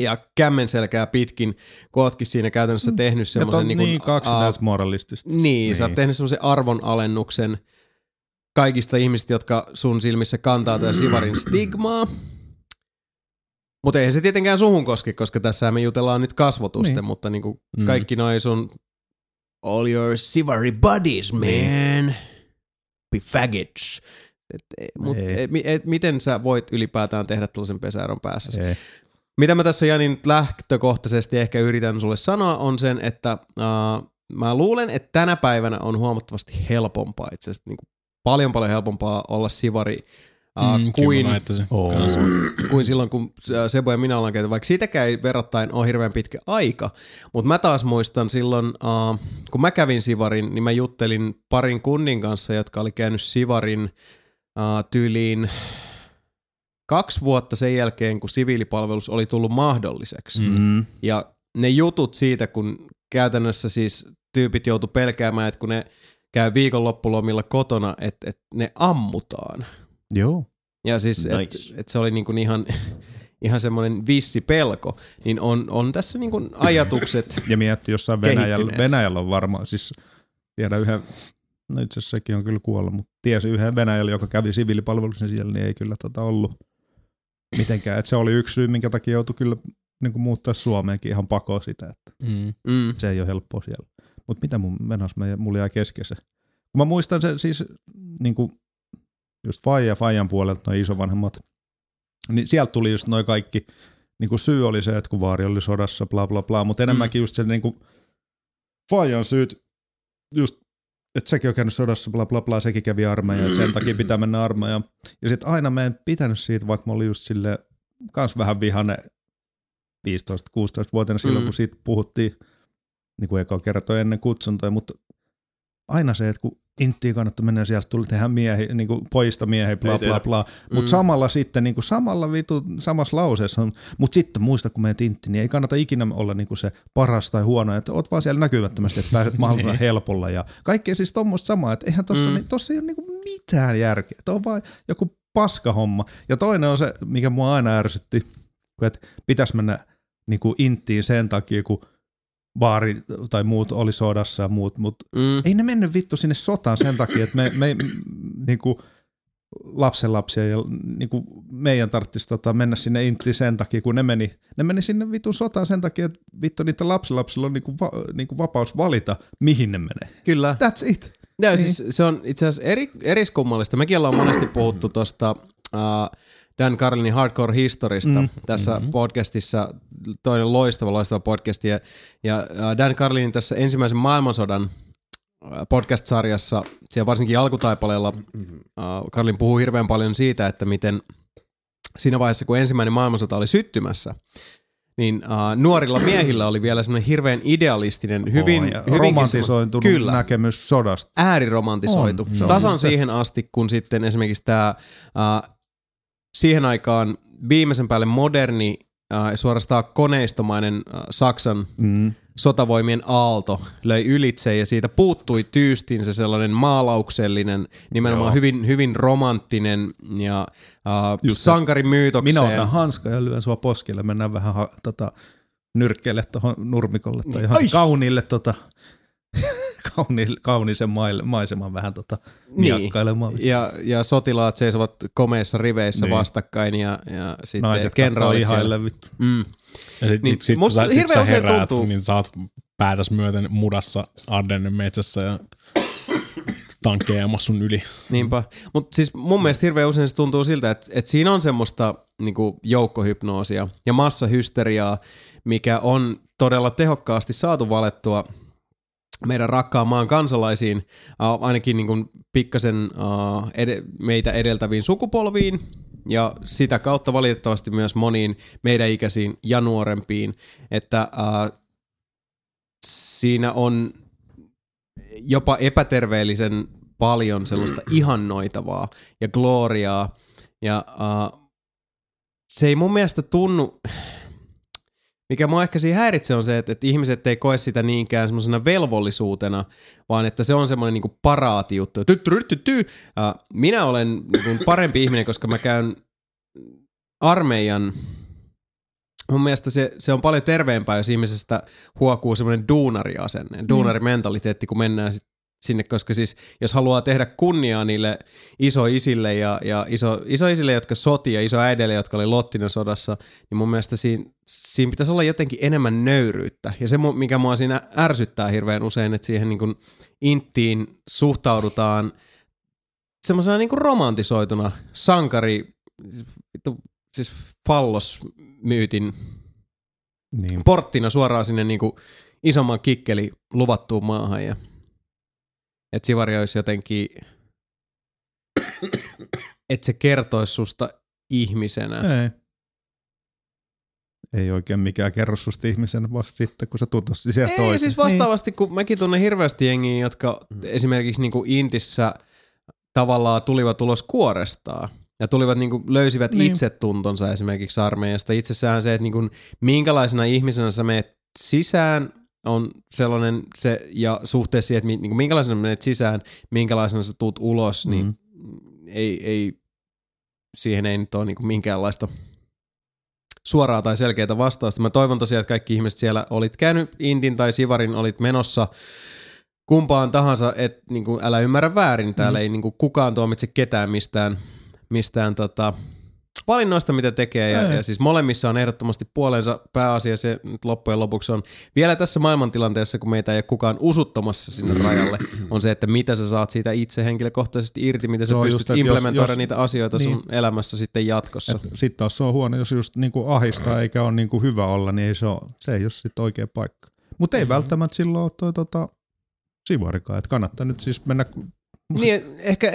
Speaker 1: ja kämmen selkää pitkin, kun ootkin siinä käytännössä tehnyt
Speaker 2: Et
Speaker 1: semmoisen niin,
Speaker 2: niin
Speaker 1: kuin,
Speaker 2: kaksinaismoralistista.
Speaker 1: niin, niin, sä oot tehnyt semmoisen arvonalennuksen kaikista ihmisistä, jotka sun silmissä kantaa tätä Sivarin stigmaa. Mutta eihän se tietenkään suhun koske, koska tässä me jutellaan nyt kasvotusten, niin. mutta niinku
Speaker 4: Mm.
Speaker 1: kaikki noi sun all your Sivari buddies, man. Be faggots. Et, et, mut, et, et, miten sä voit ylipäätään tehdä tällaisen pesäeron päässä?
Speaker 2: Ei.
Speaker 1: Mitä mä tässä Jani nyt lähtökohtaisesti ehkä yritän sulle sanoa on sen, että uh, mä luulen, että tänä päivänä on huomattavasti helpompaa itse asiassa niin paljon paljon helpompaa olla sivari uh,
Speaker 4: Mm,
Speaker 1: kuin,
Speaker 4: kyllä mä väittäisin.
Speaker 2: Oo.
Speaker 1: kuin silloin, kun Sebo ja minä ollaan käyty, vaikka siitäkään ei verrattain ole hirveän pitkä aika. Mutta mä taas muistan silloin, uh, kun mä kävin Sivarin, niin mä juttelin parin kunnin kanssa, jotka oli käynyt Sivarin uh, tyyliin kaksi vuotta sen jälkeen, kun siviilipalvelus oli tullut mahdolliseksi.
Speaker 2: Mm.
Speaker 1: Ja ne jutut siitä, kun käytännössä siis tyypit joutu pelkäämään, että kun ne käy viikonloppulomilla kotona, että, että ne ammutaan.
Speaker 2: Joo.
Speaker 1: Ja siis, että
Speaker 9: Nice.
Speaker 1: et se oli niinku ihan, ihan semmoinen vissi pelko, niin on, on tässä niinku ajatukset,
Speaker 2: Ja mietti jossain Venäjällä. Venäjällä on varmaan, siis tiedän yhden, no itse asiassa sekin on kyllä kuollut, mutta tiesi yhden Venäjällä, joka kävi siviilipalveluksen siellä, niin ei kyllä tota ollut mitenkään. Että se oli yksi syy, minkä takia joutui kyllä niin kuin muuttaa Suomeenkin ihan pakoon sitä, että
Speaker 4: Mm.
Speaker 1: mm,
Speaker 2: se ei ole helppoa siellä. Mutta mitä mun menas, mä- mulla jäi kesken se. Mä muistan se siis niin kuin just Faija Faijan puolelta, noin isovanhemmat, niin sieltä tuli just noin kaikki, niin kuin syy oli se, että kun vaari oli sodassa, bla bla bla, mutta enemmänkin just se niin kuin Faijan syyt, just että sekin on käynyt sodassa, bla bla bla, sekin kävi armeijaan, sen takia pitää mennä armeijaan. Ja sitten aina mä en pitänyt siitä, vaikka mä olin just sille kans vähän vihane 15-16-vuotiaana silloin,
Speaker 1: Mm.
Speaker 2: kun siitä puhuttiin, niin kuin eka kertoi ennen kutsuntoja, mutta aina se, että kun inttiin kannattaa mennä sieltä tuli tehdä miehi, niin kuin poista miehiä, bla
Speaker 9: Ei
Speaker 2: bla bla. Mutta
Speaker 1: Mm.
Speaker 2: samalla sitten, niin kuin samalla vitu, samassa lauseessa on, mutta sitten muista, kun menet inttiin, niin ei kannata ikinä olla niin kuin se paras tai huono, että oot vaan siellä näkymättömästi, että pääset mahdollisimman helpolla. Ja kaikkea siis tuommoista samaa, että eihän tossa,
Speaker 1: Mm.
Speaker 2: niin, tossa ei ole niin kuin mitään järkeä. Tuo on vaan joku paskahomma. Ja toinen on se, mikä mua aina ärsytti, että pitäisi mennä niin kuin inttiin sen takia, kun baari tai muut oli sodassa ja muut, mutta
Speaker 1: mm,
Speaker 2: ei ne mennyt vittu sinne sotaan sen takia, että me, me niinku, lapsenlapsia ja niinku, meidän tarvitsisi tota, mennä sinne inttiin sen takia, kun ne meni, ne meni sinne vitun sotaan sen takia, että vittu niiden lapsenlapsilla on niinku, va, niinku vapaus valita, mihin ne menee.
Speaker 1: kyllä.
Speaker 2: That's it.
Speaker 1: Ja
Speaker 2: Niin.
Speaker 1: siis se on itse asiassa eri, eriskummallista. Mekin ollaan monesti puhuttu tuosta uh, Dan Carlinin Hardcore Historista mm. tässä mm-hmm. podcastissa. Toinen loistava, loistava podcast. Ja, ja uh, Dan Carlinin tässä ensimmäisen maailmansodan uh, podcast-sarjassa, siellä varsinkin alkutaipaleella, uh, Karlin puhuu hirveän paljon siitä, että miten siinä vaiheessa, kun ensimmäinen maailmansota oli syttymässä, niin uh, nuorilla miehillä oli vielä semmoinen hirveän idealistinen, hyvin,
Speaker 2: Oh, ja
Speaker 1: hyvinkin
Speaker 2: romantisoitunut
Speaker 1: Kyllä
Speaker 2: näkemys sodasta.
Speaker 1: ääriromantisoitu.
Speaker 2: On, on
Speaker 1: Tasan
Speaker 2: se.
Speaker 1: siihen asti, kun sitten esimerkiksi tämä äh, siihen aikaan viimeisen päälle moderni, äh, suorastaan koneistomainen äh, Saksan
Speaker 2: Mm.
Speaker 1: sotavoimien aalto löi ylitse ja siitä puuttui tyystin se sellainen maalauksellinen, nimenomaan
Speaker 2: Joo.
Speaker 1: hyvin, hyvin romanttinen ja äh, sankarimyytokseen.
Speaker 2: Minä otan hanska ja lyön sua poskelle, mennään vähän ha, tota, nyrkkeelle tuohon nurmikolle tai johonkin
Speaker 1: Ai!
Speaker 2: kauniille tota, kauni, kauniisen maille, maiseman vähän tota,
Speaker 1: Niin.
Speaker 2: miakkailemaan.
Speaker 1: ja, ja sotilaat seisovat komeissa riveissä
Speaker 2: Niin.
Speaker 1: vastakkain ja, ja sitten
Speaker 2: Naiset
Speaker 1: kenraalit siellä.
Speaker 2: vittu.
Speaker 1: Mm.
Speaker 4: Ja sit,
Speaker 1: Niin,
Speaker 4: sit,
Speaker 1: musta
Speaker 4: sä, sit
Speaker 1: hirveän
Speaker 4: sä heräät,
Speaker 1: tuntuu-
Speaker 4: niin sä oot päätäs myöten mudassa Ardennen metsässä ja tankkeja sun yli.
Speaker 1: Niinpä. Mutta siis mun mielestä hirveän usein se tuntuu siltä, että, että siinä on semmoista niinku joukkohypnoosia ja massahysteriaa, mikä on todella tehokkaasti saatu valettua meidän rakkaan maan kansalaisiin, äh, ainakin niin kuin pikkasen äh, ed- meitä edeltäviin sukupolviin ja sitä kautta valitettavasti myös moniin meidän ikäisiin ja nuorempiin, että äh, siinä on jopa epäterveellisen paljon sellaista ihannoitavaa ja gloriaa ja se ei mun mielestä tunnu, mikä mua ehkä siinä häiritsee on se, että, että ihmiset ei koe sitä niinkään semmoisena velvollisuutena, vaan että se on semmoinen niinku paraati juttu. Ty, ty, ty, ty. Uh, minä olen niinku parempi ihminen, koska mä käyn armeijan Mun mielestä se, se on paljon terveempää, jos ihmisestä huokuu semmoinen duunariasenne, duunarimentaliteetti, kun mennään sit sinne, koska siis jos haluaa tehdä kunniaa niille isoisille ja, ja iso, isoisille, jotka soti ja isoäideille, jotka oli Lottinen sodassa, niin mun mielestä siinä, siinä pitäisi olla jotenkin enemmän nöyryyttä. Ja se, mikä mua siinä ärsyttää hirveän usein, että siihen niin kuin inttiin suhtaudutaan semmoisena niin kuin romantisoituna sankari, siis fallosmyytin
Speaker 2: Niin.
Speaker 1: porttina suoraan sinne niinku isomman kikkeli luvattuun maahan ja että Sivari olisi jotenkin, että se kertoisi susta ihmisenä.
Speaker 2: Ei. Ei oikein mikään kerro susta ihmisen vasta sitten, kun sä tutusti siihen
Speaker 1: Ei,
Speaker 2: toiseen.
Speaker 1: siis vastaavasti, kun mäkin tunnen hirveästi jengiä, jotka esimerkiksi niinku Intissä tavallaan tulivat ulos kuorestaan. Ja tulivat niinku, löysivät
Speaker 2: Niin.
Speaker 1: niin. itsetuntonsa esimerkiksi armeijasta. Itsessään se, että niinku, minkälaisena ihmisenä sä menet sisään, on sellainen se, ja suhteessa siihen, että niinku, minkälaisena menet sisään, minkälaisena sä tuut ulos, niin
Speaker 2: Mm.
Speaker 1: ei, ei, siihen ei nyt ole niinku minkäänlaista suoraa tai selkeää vastausta. Mä toivon tosiaan, että kaikki ihmiset siellä olit käynyt Intin tai Sivarin, olit menossa kumpaan tahansa, että niinku, älä ymmärrä väärin, täällä mm. ei niinku, kukaan tuomitse ketään mistään, mistään tota, valinnoista, mitä tekee. Ja, ja siis molemmissa on ehdottomasti puolensa pääasia se nyt loppujen lopuksi on vielä tässä maailmantilanteessa, kun meitä ei ole kukaan usuttamassa sinne rajalle, on se, että mitä sä saat siitä itse henkilökohtaisesti irti, miten
Speaker 2: Se
Speaker 1: sä
Speaker 2: on
Speaker 1: pystyt
Speaker 2: just,
Speaker 1: implementoida
Speaker 2: jos-
Speaker 1: niitä asioita
Speaker 2: niin.
Speaker 1: sun elämässä sitten jatkossa.
Speaker 2: Sitten taas se on huono, jos just niinku ahistaa eikä ole niinku hyvä olla, niin ei se, ole, se ei ole sitten oikea paikka. Mutta ei mm-hmm. välttämättä silloin ole toi tota, sivarikaan, että kannattaa nyt siis mennä,
Speaker 1: Niin, ehkä,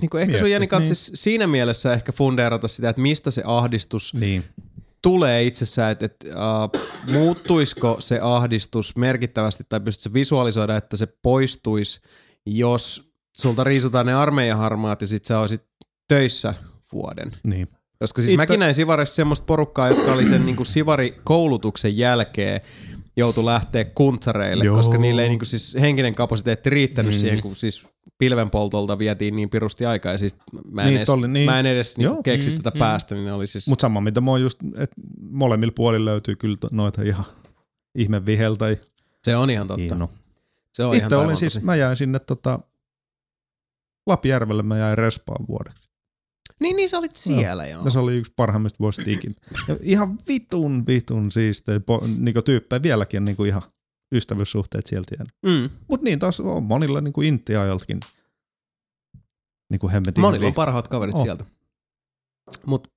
Speaker 1: niin kuin ehkä sun Jani
Speaker 2: niin.
Speaker 1: niin. siinä mielessä ehkä fundeerata sitä, että mistä se ahdistus
Speaker 2: niin,
Speaker 1: tulee itsessään, että, että uh, muuttuisiko se ahdistus merkittävästi tai pystytkö visualisoida, että se poistuisi, jos sulta riisutaan ne armeijaharmaat ja sit sä olisit töissä vuoden.
Speaker 2: niin.
Speaker 1: Koska siis
Speaker 2: Itse...
Speaker 1: mäkin näin Sivarissa semmoista porukkaa, jotka oli sen niin Sivari-koulutuksen jälkeen joutu lähteä kuntsareille,
Speaker 2: Joo.
Speaker 1: Koska niille ei niin siis henkinen kapasiteetti riittänyt mm. siihen, kun siis pilvenpoltolta vietiin niin pirusti aikaa. Ja siis mä en
Speaker 2: Niin,
Speaker 1: edes,
Speaker 2: tolli- niin.
Speaker 1: mä en edes niin
Speaker 2: Joo.
Speaker 1: keksi
Speaker 4: Mm,
Speaker 1: tätä
Speaker 4: mm.
Speaker 1: päästä, niin oli siis...
Speaker 2: Mutta sama mitä mä oon just, että molemmilla puolilla löytyy kyllä to- noita ihan ihme viheltä.
Speaker 1: se on ihan totta.
Speaker 2: No.
Speaker 1: Se on ihan
Speaker 2: Itse olin siis, mä jäin sinne tota, Lapjärvelle, mä jäin respaan vuodeksi.
Speaker 1: Niin, niin sä olit siellä joo.
Speaker 2: Ja se oli yksi parhaimmista vuosista ikinä. Ja ihan vitun, vitun siistejä po, niinku tyyppejä. Vieläkin on niinku ihan ystävyyssuhteet sieltä jäänyt.
Speaker 1: Mm.
Speaker 2: Mutta niin taas on monilla niinku intti-ajaltakin. Niinku hemmetin
Speaker 1: Monilla on parhaat kaverit
Speaker 2: Oh.
Speaker 1: sieltä. Mutta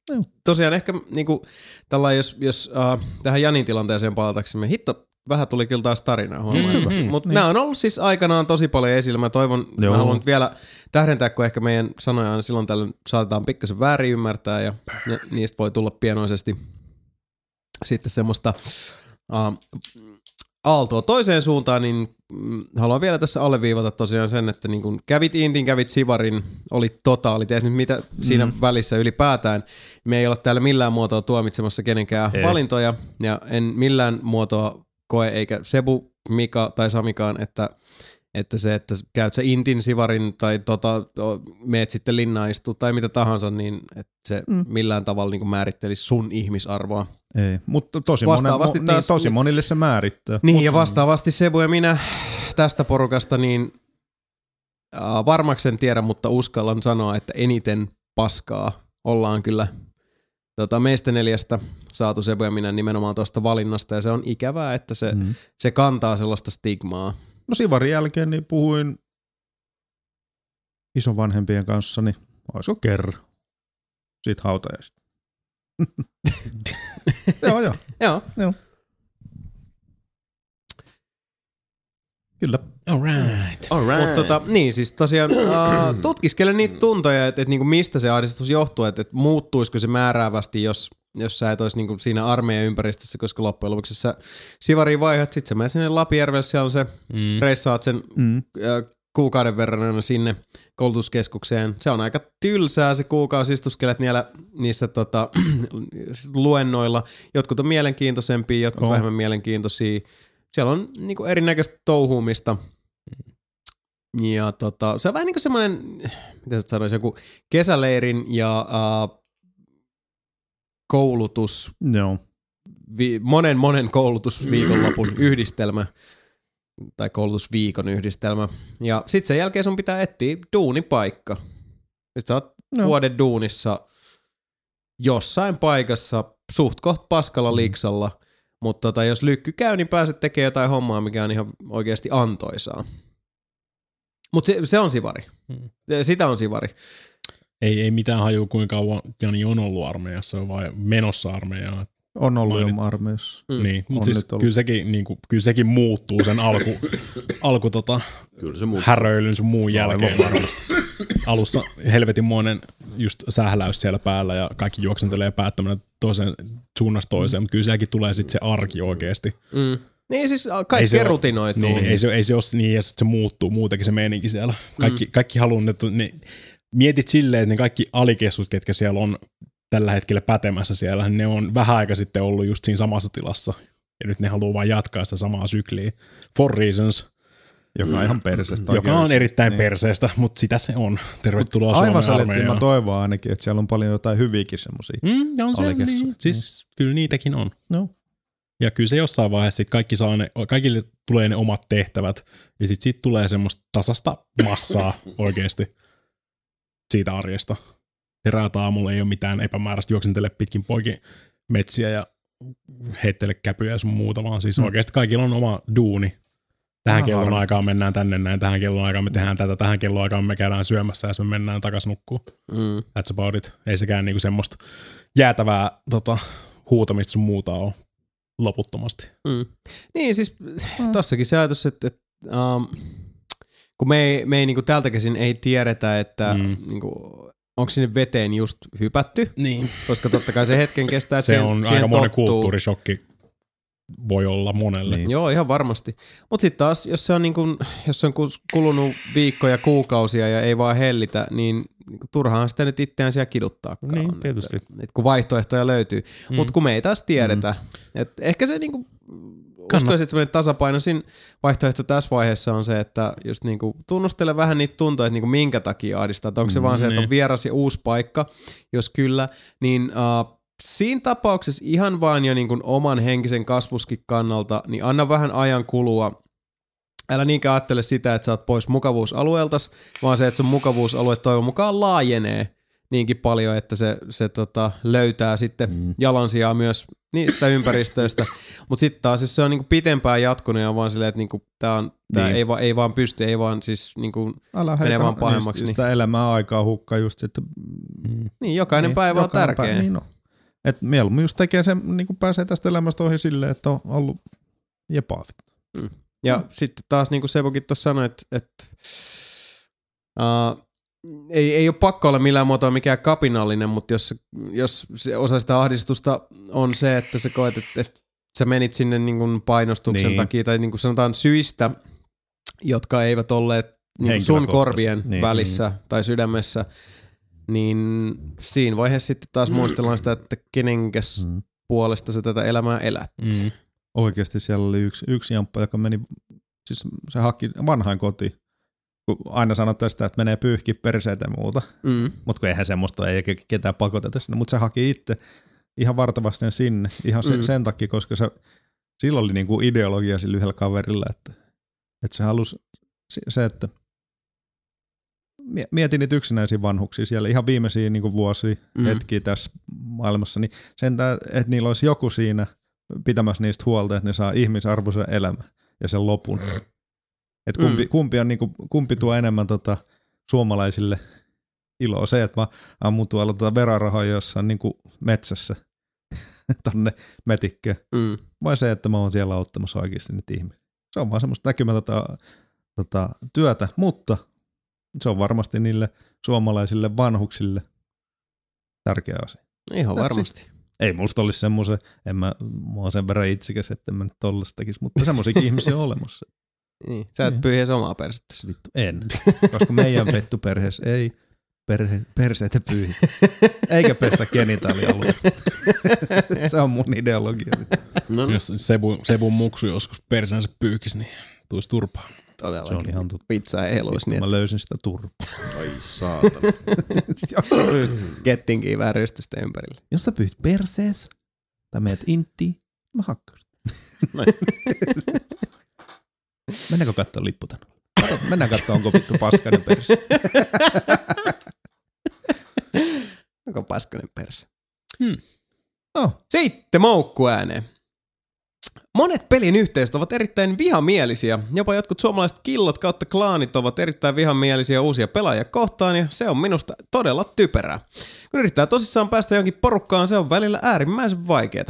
Speaker 1: tosiaan ehkä niinku, tällä jos, jos uh, tähän Janin tilanteeseen palataksemme, hitto, vähän tuli kyllä taas tarinaa.
Speaker 2: Just hyvä.
Speaker 4: Mm,
Speaker 1: Mutta
Speaker 2: Niin.
Speaker 1: nämä on ollut siis aikanaan tosi paljon esillä. Mä toivon,
Speaker 2: Joo.
Speaker 1: mä haluan vielä tähdentää, kun ehkä meidän sanoja aina silloin tällöin saatetaan pikkasen väärin ymmärtää ja ne, niistä voi tulla pienoisesti sitten semmoista uh, aaltoa toiseen suuntaan, niin mm, haluan vielä tässä alleviivata tosiaan sen, että niin kun kävit Intin, kävit Sivarin, oli totaali, ties nyt mitä siinä välissä ylipäätään. Me ei olla täällä millään muotoa tuomitsemassa kenenkään
Speaker 2: Ei.
Speaker 1: valintoja, ja en millään muotoa koe, eikä Sebu, Mika tai Samikaan, että että se, että käyt sä Intin, Sivarin tai tota, meet sitten linnaan istua tai mitä tahansa, niin että se
Speaker 2: Mm.
Speaker 1: millään tavalla niin määrittelisi sun ihmisarvoa.
Speaker 2: Ei, mutta tosi,
Speaker 1: Vastaavasti
Speaker 2: monen, mo,
Speaker 1: taas-
Speaker 2: niin, tosi monille se määrittää.
Speaker 1: Niin,
Speaker 2: Mut-
Speaker 1: ja vastaavasti Sebu ja minä tästä porukasta, niin äh, varmaksi en tiedä, mutta uskallan sanoa, että eniten paskaa ollaan kyllä tota, meistä neljästä saatu Sebu ja minä nimenomaan tuosta valinnasta, ja se on ikävää, että se, mm. Se kantaa sellaista stigmaa.
Speaker 2: No Sivarin jälkeen niin puhuin isovanhempien kanssa, niin olisiko kerran. Siitä hautajaista. joo, joo.
Speaker 1: Joo.
Speaker 2: Kyllä.
Speaker 4: Alright.
Speaker 1: Mutta tota, niin, siis tosiaan uh, tutkiskele niitä tuntoja, että et, niinku mistä se ahdistus johtuu, että et muuttuisiko se määräävästi, jos, jos sä et olisi niinku siinä armeijan ympäristössä, koska loppujen lopuksi sä sivariin vaihdat, sit sä menet sinne Lapijärvelle, siellä on se, mm. reissaat sen
Speaker 2: Mm.
Speaker 1: uh, kuukauden verran aina sinne koulutuskeskukseen. Se on aika tylsää se kuukausi, istuskelet niillä, niissä tota, luennoilla. Jotkut on mielenkiintoisempia, jotkut
Speaker 2: On.
Speaker 1: vähemmän mielenkiintoisia. Siellä on niinku erinäköistä touhuumista. Ja tota, se on vähän niin kuin semmoinen, miten sä sanoisin, joku kesäleirin ja uh, koulutus,
Speaker 2: Joo.
Speaker 1: vi, monen monen koulutusviikonlopun yhdistelmä tai koulutusviikon yhdistelmä. Ja sit sen jälkeen sun pitää etsiä duunipaikka. Sitten sä oot no.
Speaker 2: No.
Speaker 1: vuoden duunissa jossain paikassa suht koht paskalla liksalla, mutta tota, jos lykky käy, niin pääset tekemään jotain hommaa, mikä on ihan oikeasti antoisaa. Mutta se, se on sivari.
Speaker 4: Hmm.
Speaker 1: Sitä on sivari.
Speaker 4: Ei, ei mitään haju kuinka kauan Jani on ollut armeijassa vai menossa armeijaan.
Speaker 2: On ollut jo
Speaker 4: Mainit-
Speaker 2: armeijassa.
Speaker 1: Mm.
Speaker 4: Niin, mutta siis kyllä sekin, niin kuin, kyllä sekin muuttuu sen alku, alku tota,
Speaker 9: Kyllä se muuttuu.
Speaker 4: häröilyn sun muun jälkeen varmasti. Alussa helvetinmoinen just sähläys siellä päällä ja kaikki juoksentelee päättämään toisen suunnasta toiseen, mutta kyllä sielläkin tulee sitten se arki oikeasti.
Speaker 1: Mm. Niin siis
Speaker 4: Ei
Speaker 1: kaikki rutinoituu.
Speaker 4: Niin, ei se, ei se ole niin, ja sit se muuttuu muutenkin se meininki siellä. Kaikki, mm. kaikki haluaa, että ne, mietit silleen, että ne kaikki alikessut, ketkä siellä on tällä hetkellä pätemässä siellä, ne on vähän aika sitten ollut just siinä samassa tilassa. Ja nyt ne haluaa vain jatkaa sitä samaa sykliä. For reasons,
Speaker 2: Joka on ihan perseestä.
Speaker 4: joka on erittäin
Speaker 2: Niin.
Speaker 4: perseestä, mutta sitä se on. Tervetuloa
Speaker 2: Aivan
Speaker 4: Suomen
Speaker 2: mä toivon ainakin, että siellä on paljon jotain hyviäkin semmosia.
Speaker 4: Mm, ja on se, niin, siis kyllä niitäkin on.
Speaker 2: No.
Speaker 4: Ja kyllä se jossain vaiheessa sit kaikki saa ne, kaikille tulee ne omat tehtävät, ja sitten sit tulee semmoista tasasta massaa oikeasti siitä arjesta. Heräät aamulla, ei ole mitään epämääräistä juoksentele pitkin poikin metsiä ja heittele käpyjä ja sun muuta, vaan siis
Speaker 2: Mm.
Speaker 4: oikeasti kaikilla on oma duuni. Tähän
Speaker 2: Ihan
Speaker 4: kellon aikaan mennään tänne näin, tähän kellon aikaan me tehdään tätä, tähän kellon aikaan me käydään syömässä ja sitten me mennään takas nukkuun.
Speaker 1: Mm.
Speaker 4: That's about it. Ei sekään niinku semmoista jäätävää tota, huutamista sun muuta ole loputtomasti.
Speaker 1: Mm. Niin siis tossakin se ajatus, että, että um, kun me ei, me ei niinku tältä käsin ei tiedetä, että
Speaker 4: Mm.
Speaker 1: mm. niinku, onko sinne veteen just hypätty,
Speaker 4: Niin.
Speaker 1: koska totta kai se hetken kestää, että
Speaker 4: Se
Speaker 1: siihen,
Speaker 4: on
Speaker 1: siihen
Speaker 4: aika monen kulttuurishokki voi olla monelle.
Speaker 2: Niin.
Speaker 1: Joo, ihan varmasti. Mutta sitten taas, jos se on, niinku, jos se on kulunut viikkoja, kuukausia ja ei vaan hellitä, niin niinku, turhaan sitä nyt itseään siellä kiduttaakaan.
Speaker 4: Niin, tietysti.
Speaker 1: Et, et, kun vaihtoehtoja löytyy.
Speaker 4: Mm.
Speaker 1: Mm. Mutta kun me ei taas tiedetä. Mm. Et ehkä se niinku, uskoisin, että semmoinen tasapainoisin vaihtoehto tässä vaiheessa on se, että just niinku tunnustele vähän niitä tuntoja, että niinku minkä takia ahdistaa. Että onko se
Speaker 4: Mm,
Speaker 1: vaan se, että
Speaker 4: niin.
Speaker 1: on vieras ja uusi paikka, jos kyllä, niin uh, siinä tapauksessa ihan vaan jo niinku oman henkisen kasvuskin kannalta, niin anna vähän ajan kulua. Älä niinkään ajattele sitä, että sä oot pois mukavuusalueeltas, vaan se, että sun mukavuusalue toivon mukaan laajenee niinkin paljon, että se, se tota, löytää sitten mm. jalansijaa myös niistä ympäristöistä. Mutta sitten taas, jos se on niinku pitempään jatkunut ja on vaan silleen, että niinku, on, tää
Speaker 2: Niin.
Speaker 1: ei, va, ei vaan pysty, ei vaan siis niinku,
Speaker 2: Älä
Speaker 1: menee vaan pahemmaksi,
Speaker 2: Niin sitä elämää aikaa hukkaa just, että
Speaker 4: Mm.
Speaker 1: niin jokainen niin, päivä on
Speaker 2: jokainen
Speaker 1: tärkeä.
Speaker 2: Päivä, niin on. Et mieluummin just tekee sen, niin kuin pääsee tästä elämästä ohi silleen, että on ollut jepaavit.
Speaker 1: Ja sitten taas niin kuin Sebokin tuossa sanoi, että, että uh, ei, ei ole pakko olla millään muotoa mikään kapinallinen, mutta jos, jos se osa sitä ahdistusta on se, että sä koet, että, että sä menit sinne niin kuin painostuksen
Speaker 2: Niin.
Speaker 1: takia tai niin kuin sanotaan syistä, jotka eivät olleet niin sun korvien
Speaker 2: Niin.
Speaker 1: niin. välissä tai sydämessä, niin siinä vaiheessa sitten taas muistellaan sitä, että kenenkäs
Speaker 2: Mm.
Speaker 1: puolesta sä tätä elämää elät.
Speaker 4: Mm.
Speaker 2: Oikeasti siellä oli yksi, yksi jamppa, joka meni, siis se haki vanhain koti. Kun aina sanotaan sitä, että menee pyyhki perseitä ja muuta.
Speaker 1: Mm.
Speaker 2: Mutta kun eihän semmoista eikä ketään pakoteta sinne. Mutta se haki itse ihan vartavasti sinne. Ihan se,
Speaker 1: Mm.
Speaker 2: sen takia, koska se, sillä oli niinku ideologia sillä yhdellä kaverilla, että, että se halusi se- että mie- mietin niitä yksinäisiä vanhuksia siellä ihan viimeisiä niinku vuosia,
Speaker 1: Mm.
Speaker 2: mm. hetkiä tässä maailmassa, niin sen, että niillä olisi joku siinä pitämässä niistä huolta, että ne saa ihmisarvoisen elämän ja sen lopun. Et kumpi,
Speaker 1: Mm.
Speaker 2: kumpi, on niinku, kumpi tuo enemmän tota, suomalaisille ilo se, että mä ammun tuolla tuota verarahaa jossain niin kuin metsässä tonne metikkeen.
Speaker 1: Mm.
Speaker 2: Vai se, että mä oon siellä auttamassa oikeasti nyt ihmisiä. Se on vaan semmoista näkymätöntä tota, työtä, mutta se on varmasti niille suomalaisille vanhuksille tärkeä asia.
Speaker 1: Ihan varmasti.
Speaker 2: Ei musta olisi semmoisen, en mä, mä oon sen verran itsekäs, että en mä nyt tollasta tekisi, mutta semmoisiakin ihmisiä on olemassa.
Speaker 1: Niin. Sä et
Speaker 2: Niin.
Speaker 1: pyyhi edes omaa persettäsi.
Speaker 2: Vittu, en. Koska meidän vettu perheessä ei perhe, perseitä pyyhi. Eikä pestä genitaalialueita. se on mun ideologia.
Speaker 3: No,
Speaker 4: Jos Sebu, Sebun muksu joskus persänsä pyykis, niin tuisi turpaan.
Speaker 2: Se on
Speaker 1: Todellakin.
Speaker 2: ihan totta.
Speaker 1: Pizza ei heluisi niin,
Speaker 2: Mä
Speaker 1: että
Speaker 2: löysin sitä turpaa.
Speaker 3: ai saatana.
Speaker 1: kettinkin vähän rystystä ympärille.
Speaker 2: Jos sä pyyhit persees, tai meet inttiin, mä hakkaan. Mennäänkö katsoa lippu tänne? Mennään katsoa, onko vittu paskainen perse.
Speaker 1: Onko paskainen perse?
Speaker 2: No,
Speaker 1: Sitten moukku ääneen. Monet pelin yhteisöt ovat erittäin vihamielisiä. Jopa jotkut suomalaiset killot kautta klaanit ovat erittäin vihamielisiä uusia pelaajia kohtaan ja se on minusta todella typerää. Kun yrittää tosissaan päästä jonkin porukkaan, se on välillä äärimmäisen vaikeaa.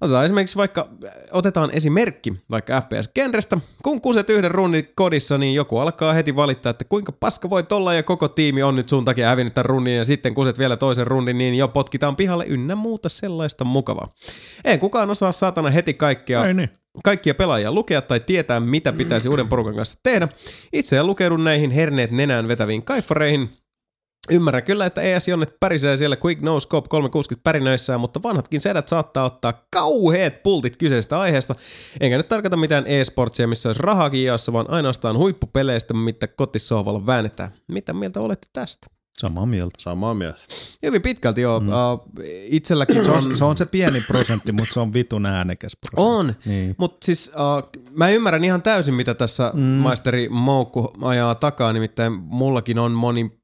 Speaker 1: Otetaan esimerkiksi vaikka, otetaan esimerkki vaikka FPS-genrestä. Kun kuset yhden runnin kodissa, niin joku alkaa heti valittaa, että kuinka paska voi olla ja koko tiimi on nyt sun takia hävinnyt tämän runnin ja sitten kuset vielä toisen runnin, niin jo potkitaan pihalle ynnä muuta sellaista mukavaa. Ei kukaan osaa saatana heti kaikkea
Speaker 2: ei niin.
Speaker 1: Kaikkia pelaajia lukea tai tietää, mitä pitäisi uuden porukan kanssa tehdä. Itse en lukeudun näihin herneet nenään vetäviin kaifareihin. Ymmärrän kyllä, että ES Jonnet pärisee siellä Quick No Scope 360 pärinöissään, mutta vanhatkin sedät saattaa ottaa kauheet pultit kyseisestä aiheesta. Enkä nyt tarkoita mitään e-sportsia, missä olisi rahaakin jaossa, vaan ainoastaan huippupeleistä, mitä kotissohvalla väännetään. Mitä mieltä olette tästä?
Speaker 2: Samaa mieltä.
Speaker 3: Samaa mieltä.
Speaker 1: Hyvin pitkälti joo. Mm. Uh, itselläkin
Speaker 2: Se
Speaker 1: on...
Speaker 2: on, se on se pieni prosentti, mutta se on vitun äänekäs prosentti.
Speaker 1: On,
Speaker 2: Niin.
Speaker 1: mutta siis uh, mä ymmärrän ihan täysin, mitä tässä mm. maisteri Moukku ajaa takaa, nimittäin mullakin on moni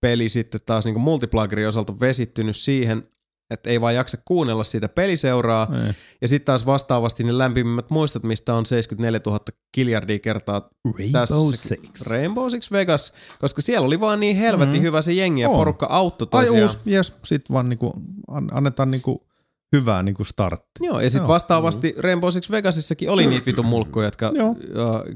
Speaker 1: peli sitten taas niin multiplagerin osalta vesittynyt siihen, että ei vaan jaksa kuunnella sitä peliseuraa.
Speaker 2: Ei.
Speaker 1: Ja sitten taas vastaavasti ne lämpimimmät muistot, mistä on 74 000 kiljardia kertaa
Speaker 2: Rainbow
Speaker 1: tässä-
Speaker 2: Six.
Speaker 1: Rainbow Six Vegas, koska siellä oli vaan niin helvetin mm. hyvä se jengi ja
Speaker 2: On.
Speaker 1: porukka auttoi
Speaker 2: Ai
Speaker 1: tosiaan.
Speaker 2: uusi, jes, sit vaan niinku, an, annetaan niinku hyvää niinku startti.
Speaker 1: Joo, ja sitten vastaavasti Rainbow Six Vegasissakin oli niitä vitun mulkkuja, jotka
Speaker 2: Joo.
Speaker 1: uh,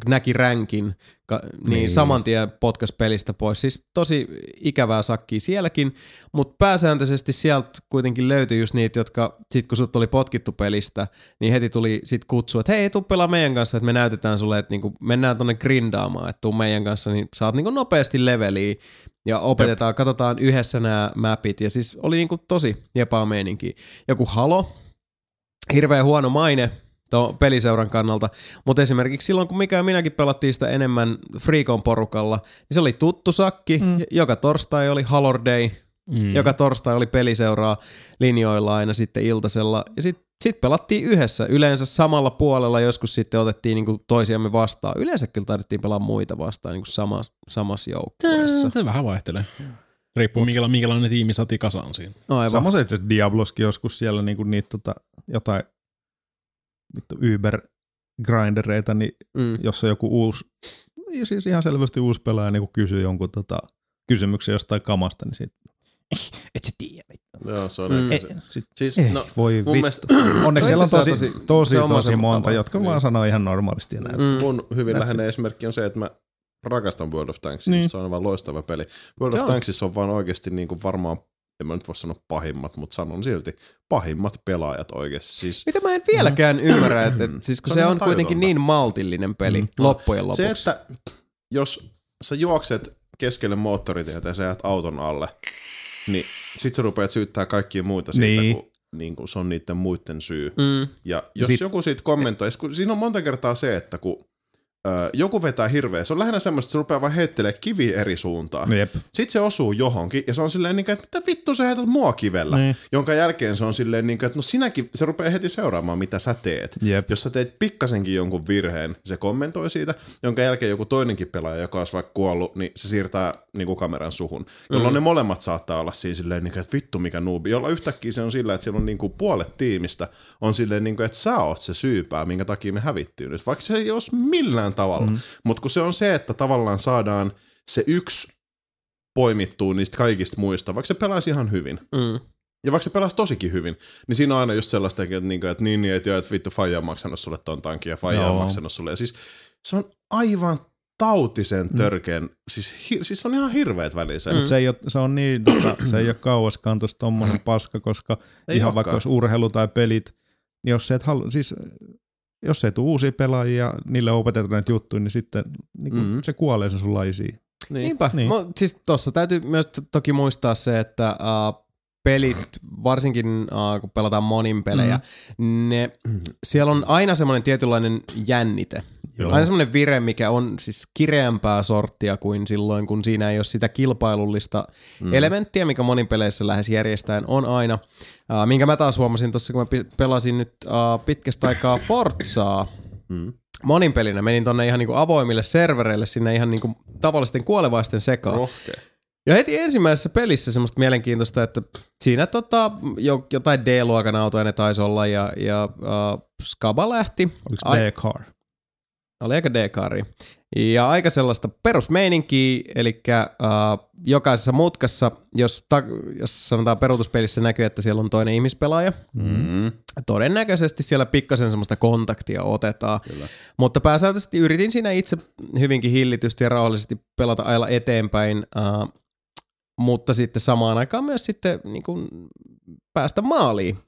Speaker 1: näki ränkin, ka, niin,
Speaker 2: Niin.
Speaker 1: saman tien potkas pelistä pois. Siis tosi ikävää sakkia sielläkin, mutta pääsääntöisesti sieltä kuitenkin löytyi just niitä, jotka sit kun sut oli potkittu pelistä, niin heti tuli sit kutsu, että hei, tuu pelaa meidän kanssa, että me näytetään sulle, että niinku mennään tonne grindaamaan, että tuu meidän kanssa, niin saat niinku nopeasti leveliä ja opetetaan, katsotaan yhdessä nämä mapit. Ja siis oli niinku tosi jepaa meininki. Joku Halo, hirveän huono maine tuon peliseuran kannalta, mutta esimerkiksi silloin, kun mikä ja minäkin pelattiin sitä enemmän Freakon porukalla, niin se oli tuttu sakki. Mm. Joka torstai oli Halor Day, mm. joka torstai oli peliseuraa linjoilla aina sitten iltasella. Ja sitten sit pelattiin yhdessä, yleensä samalla puolella, joskus sitten otettiin niinku toisiamme vastaan. Yleensä kyllä taidettiin pelaa muita vastaan niinku samassa, samassa joukkueessa.
Speaker 4: Se vähän vaihtelee. Riippuu minkälainen, minkälainen tiimi saatiin kasaan siinä.
Speaker 1: No.
Speaker 2: Samoin se Diabloskin joskus siellä niinku niitä tota, jotain vittu Uber grindereita, niin
Speaker 1: Mm.
Speaker 2: jos on joku uusi, ja siis ihan selvästi uusi pelaaja niin kysyy jonkun tota, kysymyksen jostain kamasta, niin sit, et sä tiedä.
Speaker 3: Joo, se on
Speaker 1: Mm.
Speaker 3: mm.
Speaker 2: Ei, sit,
Speaker 3: Siis,
Speaker 2: ei,
Speaker 3: no,
Speaker 2: voi
Speaker 3: mun
Speaker 2: vittu.
Speaker 3: mielestä
Speaker 2: Onneksi siellä on tosi, tosi,
Speaker 1: tosi-
Speaker 2: tosi,
Speaker 1: se on
Speaker 2: tosi
Speaker 1: vaan
Speaker 2: monta,
Speaker 1: se-
Speaker 2: jotka vaan sanoo ihan normaalisti ja.
Speaker 1: Mm.
Speaker 3: mun hyvin
Speaker 2: That's
Speaker 3: läheinen esimerkki on se, että mä rakastan World of Tanks.
Speaker 2: Niin.
Speaker 3: Niin. Se on aivan loistava peli. World
Speaker 1: Se
Speaker 3: of
Speaker 1: on.
Speaker 3: Tanksissa on vaan oikeasti niin kuin varmaan, en mä nyt voi sanoa pahimmat, mutta sanon silti, pahimmat pelaajat oikeasti. Siis
Speaker 1: Mitä mä en vieläkään ymmärrä, että et, siis kun
Speaker 3: Se
Speaker 1: se
Speaker 3: on
Speaker 1: on kuitenkin niin maltillinen peli loppujen lopuksi.
Speaker 3: se, että jos sä juokset keskelle moottoritietä ja sä jäät auton alle, niin sit sä rupeat syyttää kaikkia muita siitä,
Speaker 2: Niin.
Speaker 3: kun niin kuin se on niiden muiden syy.
Speaker 1: Mm.
Speaker 3: Ja jos
Speaker 2: Sit-
Speaker 3: sit, joku siitä kommentoi, kun siinä on monta kertaa se, että kun ö, joku vetää hirveä, se on lähinnä semmoista, että se rupeaa vaan heittelee kivi eri suuntaan.
Speaker 2: Jep.
Speaker 3: Sitten se osuu johonkin ja se on silleen, niin että mitä vittu sä heität mua kivellä?
Speaker 2: Niin.
Speaker 3: Jonka jälkeen se on silleen, niin kuin, että no sinäkin, se rupeaa heti seuraamaan, mitä sä teet.
Speaker 2: Jep.
Speaker 3: Jos sä teet pikkasenkin jonkun virheen, se kommentoi siitä, jonka jälkeen joku toinenkin pelaaja, joka olisi vaikka kuollut, niin se siirtää niin kuin kameran suhun. Jolloin mm. ne molemmat saattaa olla siinä silleen, niin kuin, että vittu mikä nuubi. Jolla yhtäkkiä se on sillä, että siellä on niin kuin puolet tiimistä on silleen, niin kuin, että sä oot se syypää, minkä takia me hävittiin nyt. Vaikka se ei olisi millään tavalla. Mm. Mutta kun se on se, että tavallaan saadaan se yksi
Speaker 9: poimittua niistä kaikista muista, vaikka se pelaisi ihan hyvin.
Speaker 1: Mm.
Speaker 9: Ja vaikka se pelasi tosikin hyvin, niin siinä on aina just sellaista, että, niinku, että niin, niin, että, että vittu Faija on maksanut sulle ton tankin ja Faija on
Speaker 2: Joo.
Speaker 9: maksanut sulle. Ja siis se on aivan tautisen törkeän, mm. siis, hi, siis se on ihan hirveet välissä.
Speaker 2: Mut se, ei ole, se on niin, tota, se ei ole kauaskaan tuossa tommonen paska, koska
Speaker 9: Ei
Speaker 2: ihan
Speaker 9: olekaan.
Speaker 2: vaikka olisi urheilu tai pelit, niin jos se et halu, siis jos ei tule uusia pelaajia, niille opetetaan näitä juttuja, niin sitten niin
Speaker 9: Mhm.
Speaker 2: mm. se kuolee se sun laisiin.
Speaker 9: Niin.
Speaker 1: Niinpä.
Speaker 2: Niin.
Speaker 1: Niin. Siis tossa täytyy myös toki muistaa se, että uh, pelit, varsinkin uh, kun pelataan monin pelejä, mm. ne, siellä on aina semmoinen tietynlainen jännite. Joo. Aina semmoinen vire, mikä on siis kireämpää sorttia kuin silloin, kun siinä ei ole sitä kilpailullista mm. elementtiä, mikä monin peleissä lähes järjestäen on aina. Uh, minkä mä taas huomasin tuossa, kun mä pelasin nyt uh, pitkästä aikaa Forzaa,
Speaker 9: Mm.
Speaker 1: monin pelinä menin tonne ihan niinku avoimille servereille sinne ihan niinku tavallisten kuolevaisten sekaan.
Speaker 9: Rohkea.
Speaker 1: Ja heti ensimmäisessä pelissä semmoista mielenkiintoista, että siinä tota, jo, jotain D-luokan autoja ne taisi olla ja, ja uh, Skaba lähti.
Speaker 2: Oliko
Speaker 1: Ai-
Speaker 2: D-car?
Speaker 1: Oli aika D-kari. Ja aika sellaista perusmeininkiä, eli uh, jokaisessa mutkassa, jos, ta- jos sanotaan peruutuspelissä näkyy, että siellä on toinen ihmispelaaja,
Speaker 9: Mm.
Speaker 1: todennäköisesti siellä pikkasen semmoista kontaktia otetaan. Kyllä. Mutta pääsääntöisesti yritin siinä itse hyvinkin hillitysti ja rauhallisesti pelata ajalla eteenpäin, uh, mutta sitten samaan aikaan myös sitten niin kuin päästä maaliin.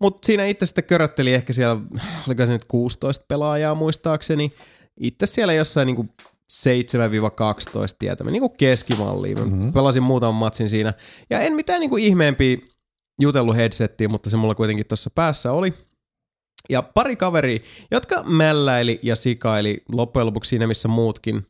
Speaker 1: Mutta siinä itse sitten körötteli ehkä siellä, oliko se nyt 16 pelaajaa muistaakseni, itse siellä jossain niin kuin 7-12 tietämään, niin kuin keskimalliin. Mm-hmm. Pelasin muutaman matsin siinä. Ja en mitään niin kuin ihmeempiä jutellut headsettiin, mutta se mulla kuitenkin tuossa päässä oli. Ja pari kaveri, jotka mälläili ja sikaili loppujen lopuksi siinä, missä muutkin.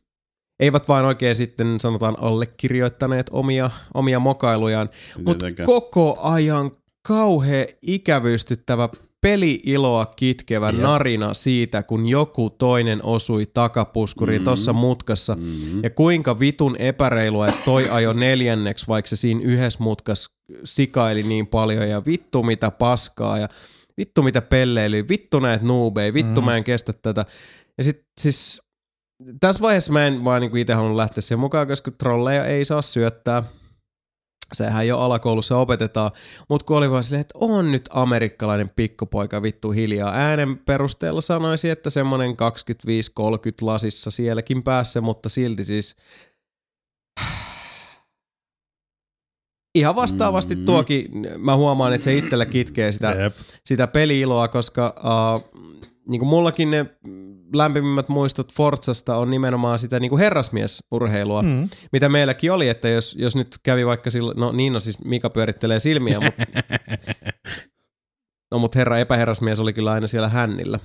Speaker 1: Eivät vain oikein sitten sanotaan allekirjoittaneet omia, omia mokailujaan, mutta koko ajan kauhean ikävystyttävä peli-iloa kitkevä Jep. narina siitä, kun joku toinen osui takapuskuriin mm. tuossa mutkassa. Mm. Ja kuinka vitun epäreilua, että toi ajo neljänneksi, vaikka se siinä yhdessä mutkas sikaili niin paljon. Ja vittu mitä paskaa ja vittu mitä pelleili, vittu näitä noobeja, vittu mm. mä en kestä tätä. Ja sit siis tässä vaiheessa mä en vaan niinku itse halunnut lähteä sen mukaan, koska trolleja ei saa syöttää. Sehän jo alakoulussa opetetaan, mutta kun oli vaan silleen, että on nyt amerikkalainen pikkupoika vittu hiljaa. Äänen perusteella sanoisi, että semmonen 25-30 lasissa sielläkin päässä, mutta silti siis ihan vastaavasti
Speaker 3: Mm.
Speaker 1: tuokin, mä huomaan, että se itsellä kitkee sitä,
Speaker 4: Jep.
Speaker 1: sitä peli-iloa, koska uh, niin kuin mullakin ne lämpimimmät muistot Forzasta on nimenomaan sitä niin kuin herrasmiesurheilua, mm. mitä meilläkin oli, että jos, jos nyt kävi vaikka silloin, no niin, no siis Mika pyörittelee silmiä, mutta no mut herra epäherrasmies oli kyllä aina siellä hännillä.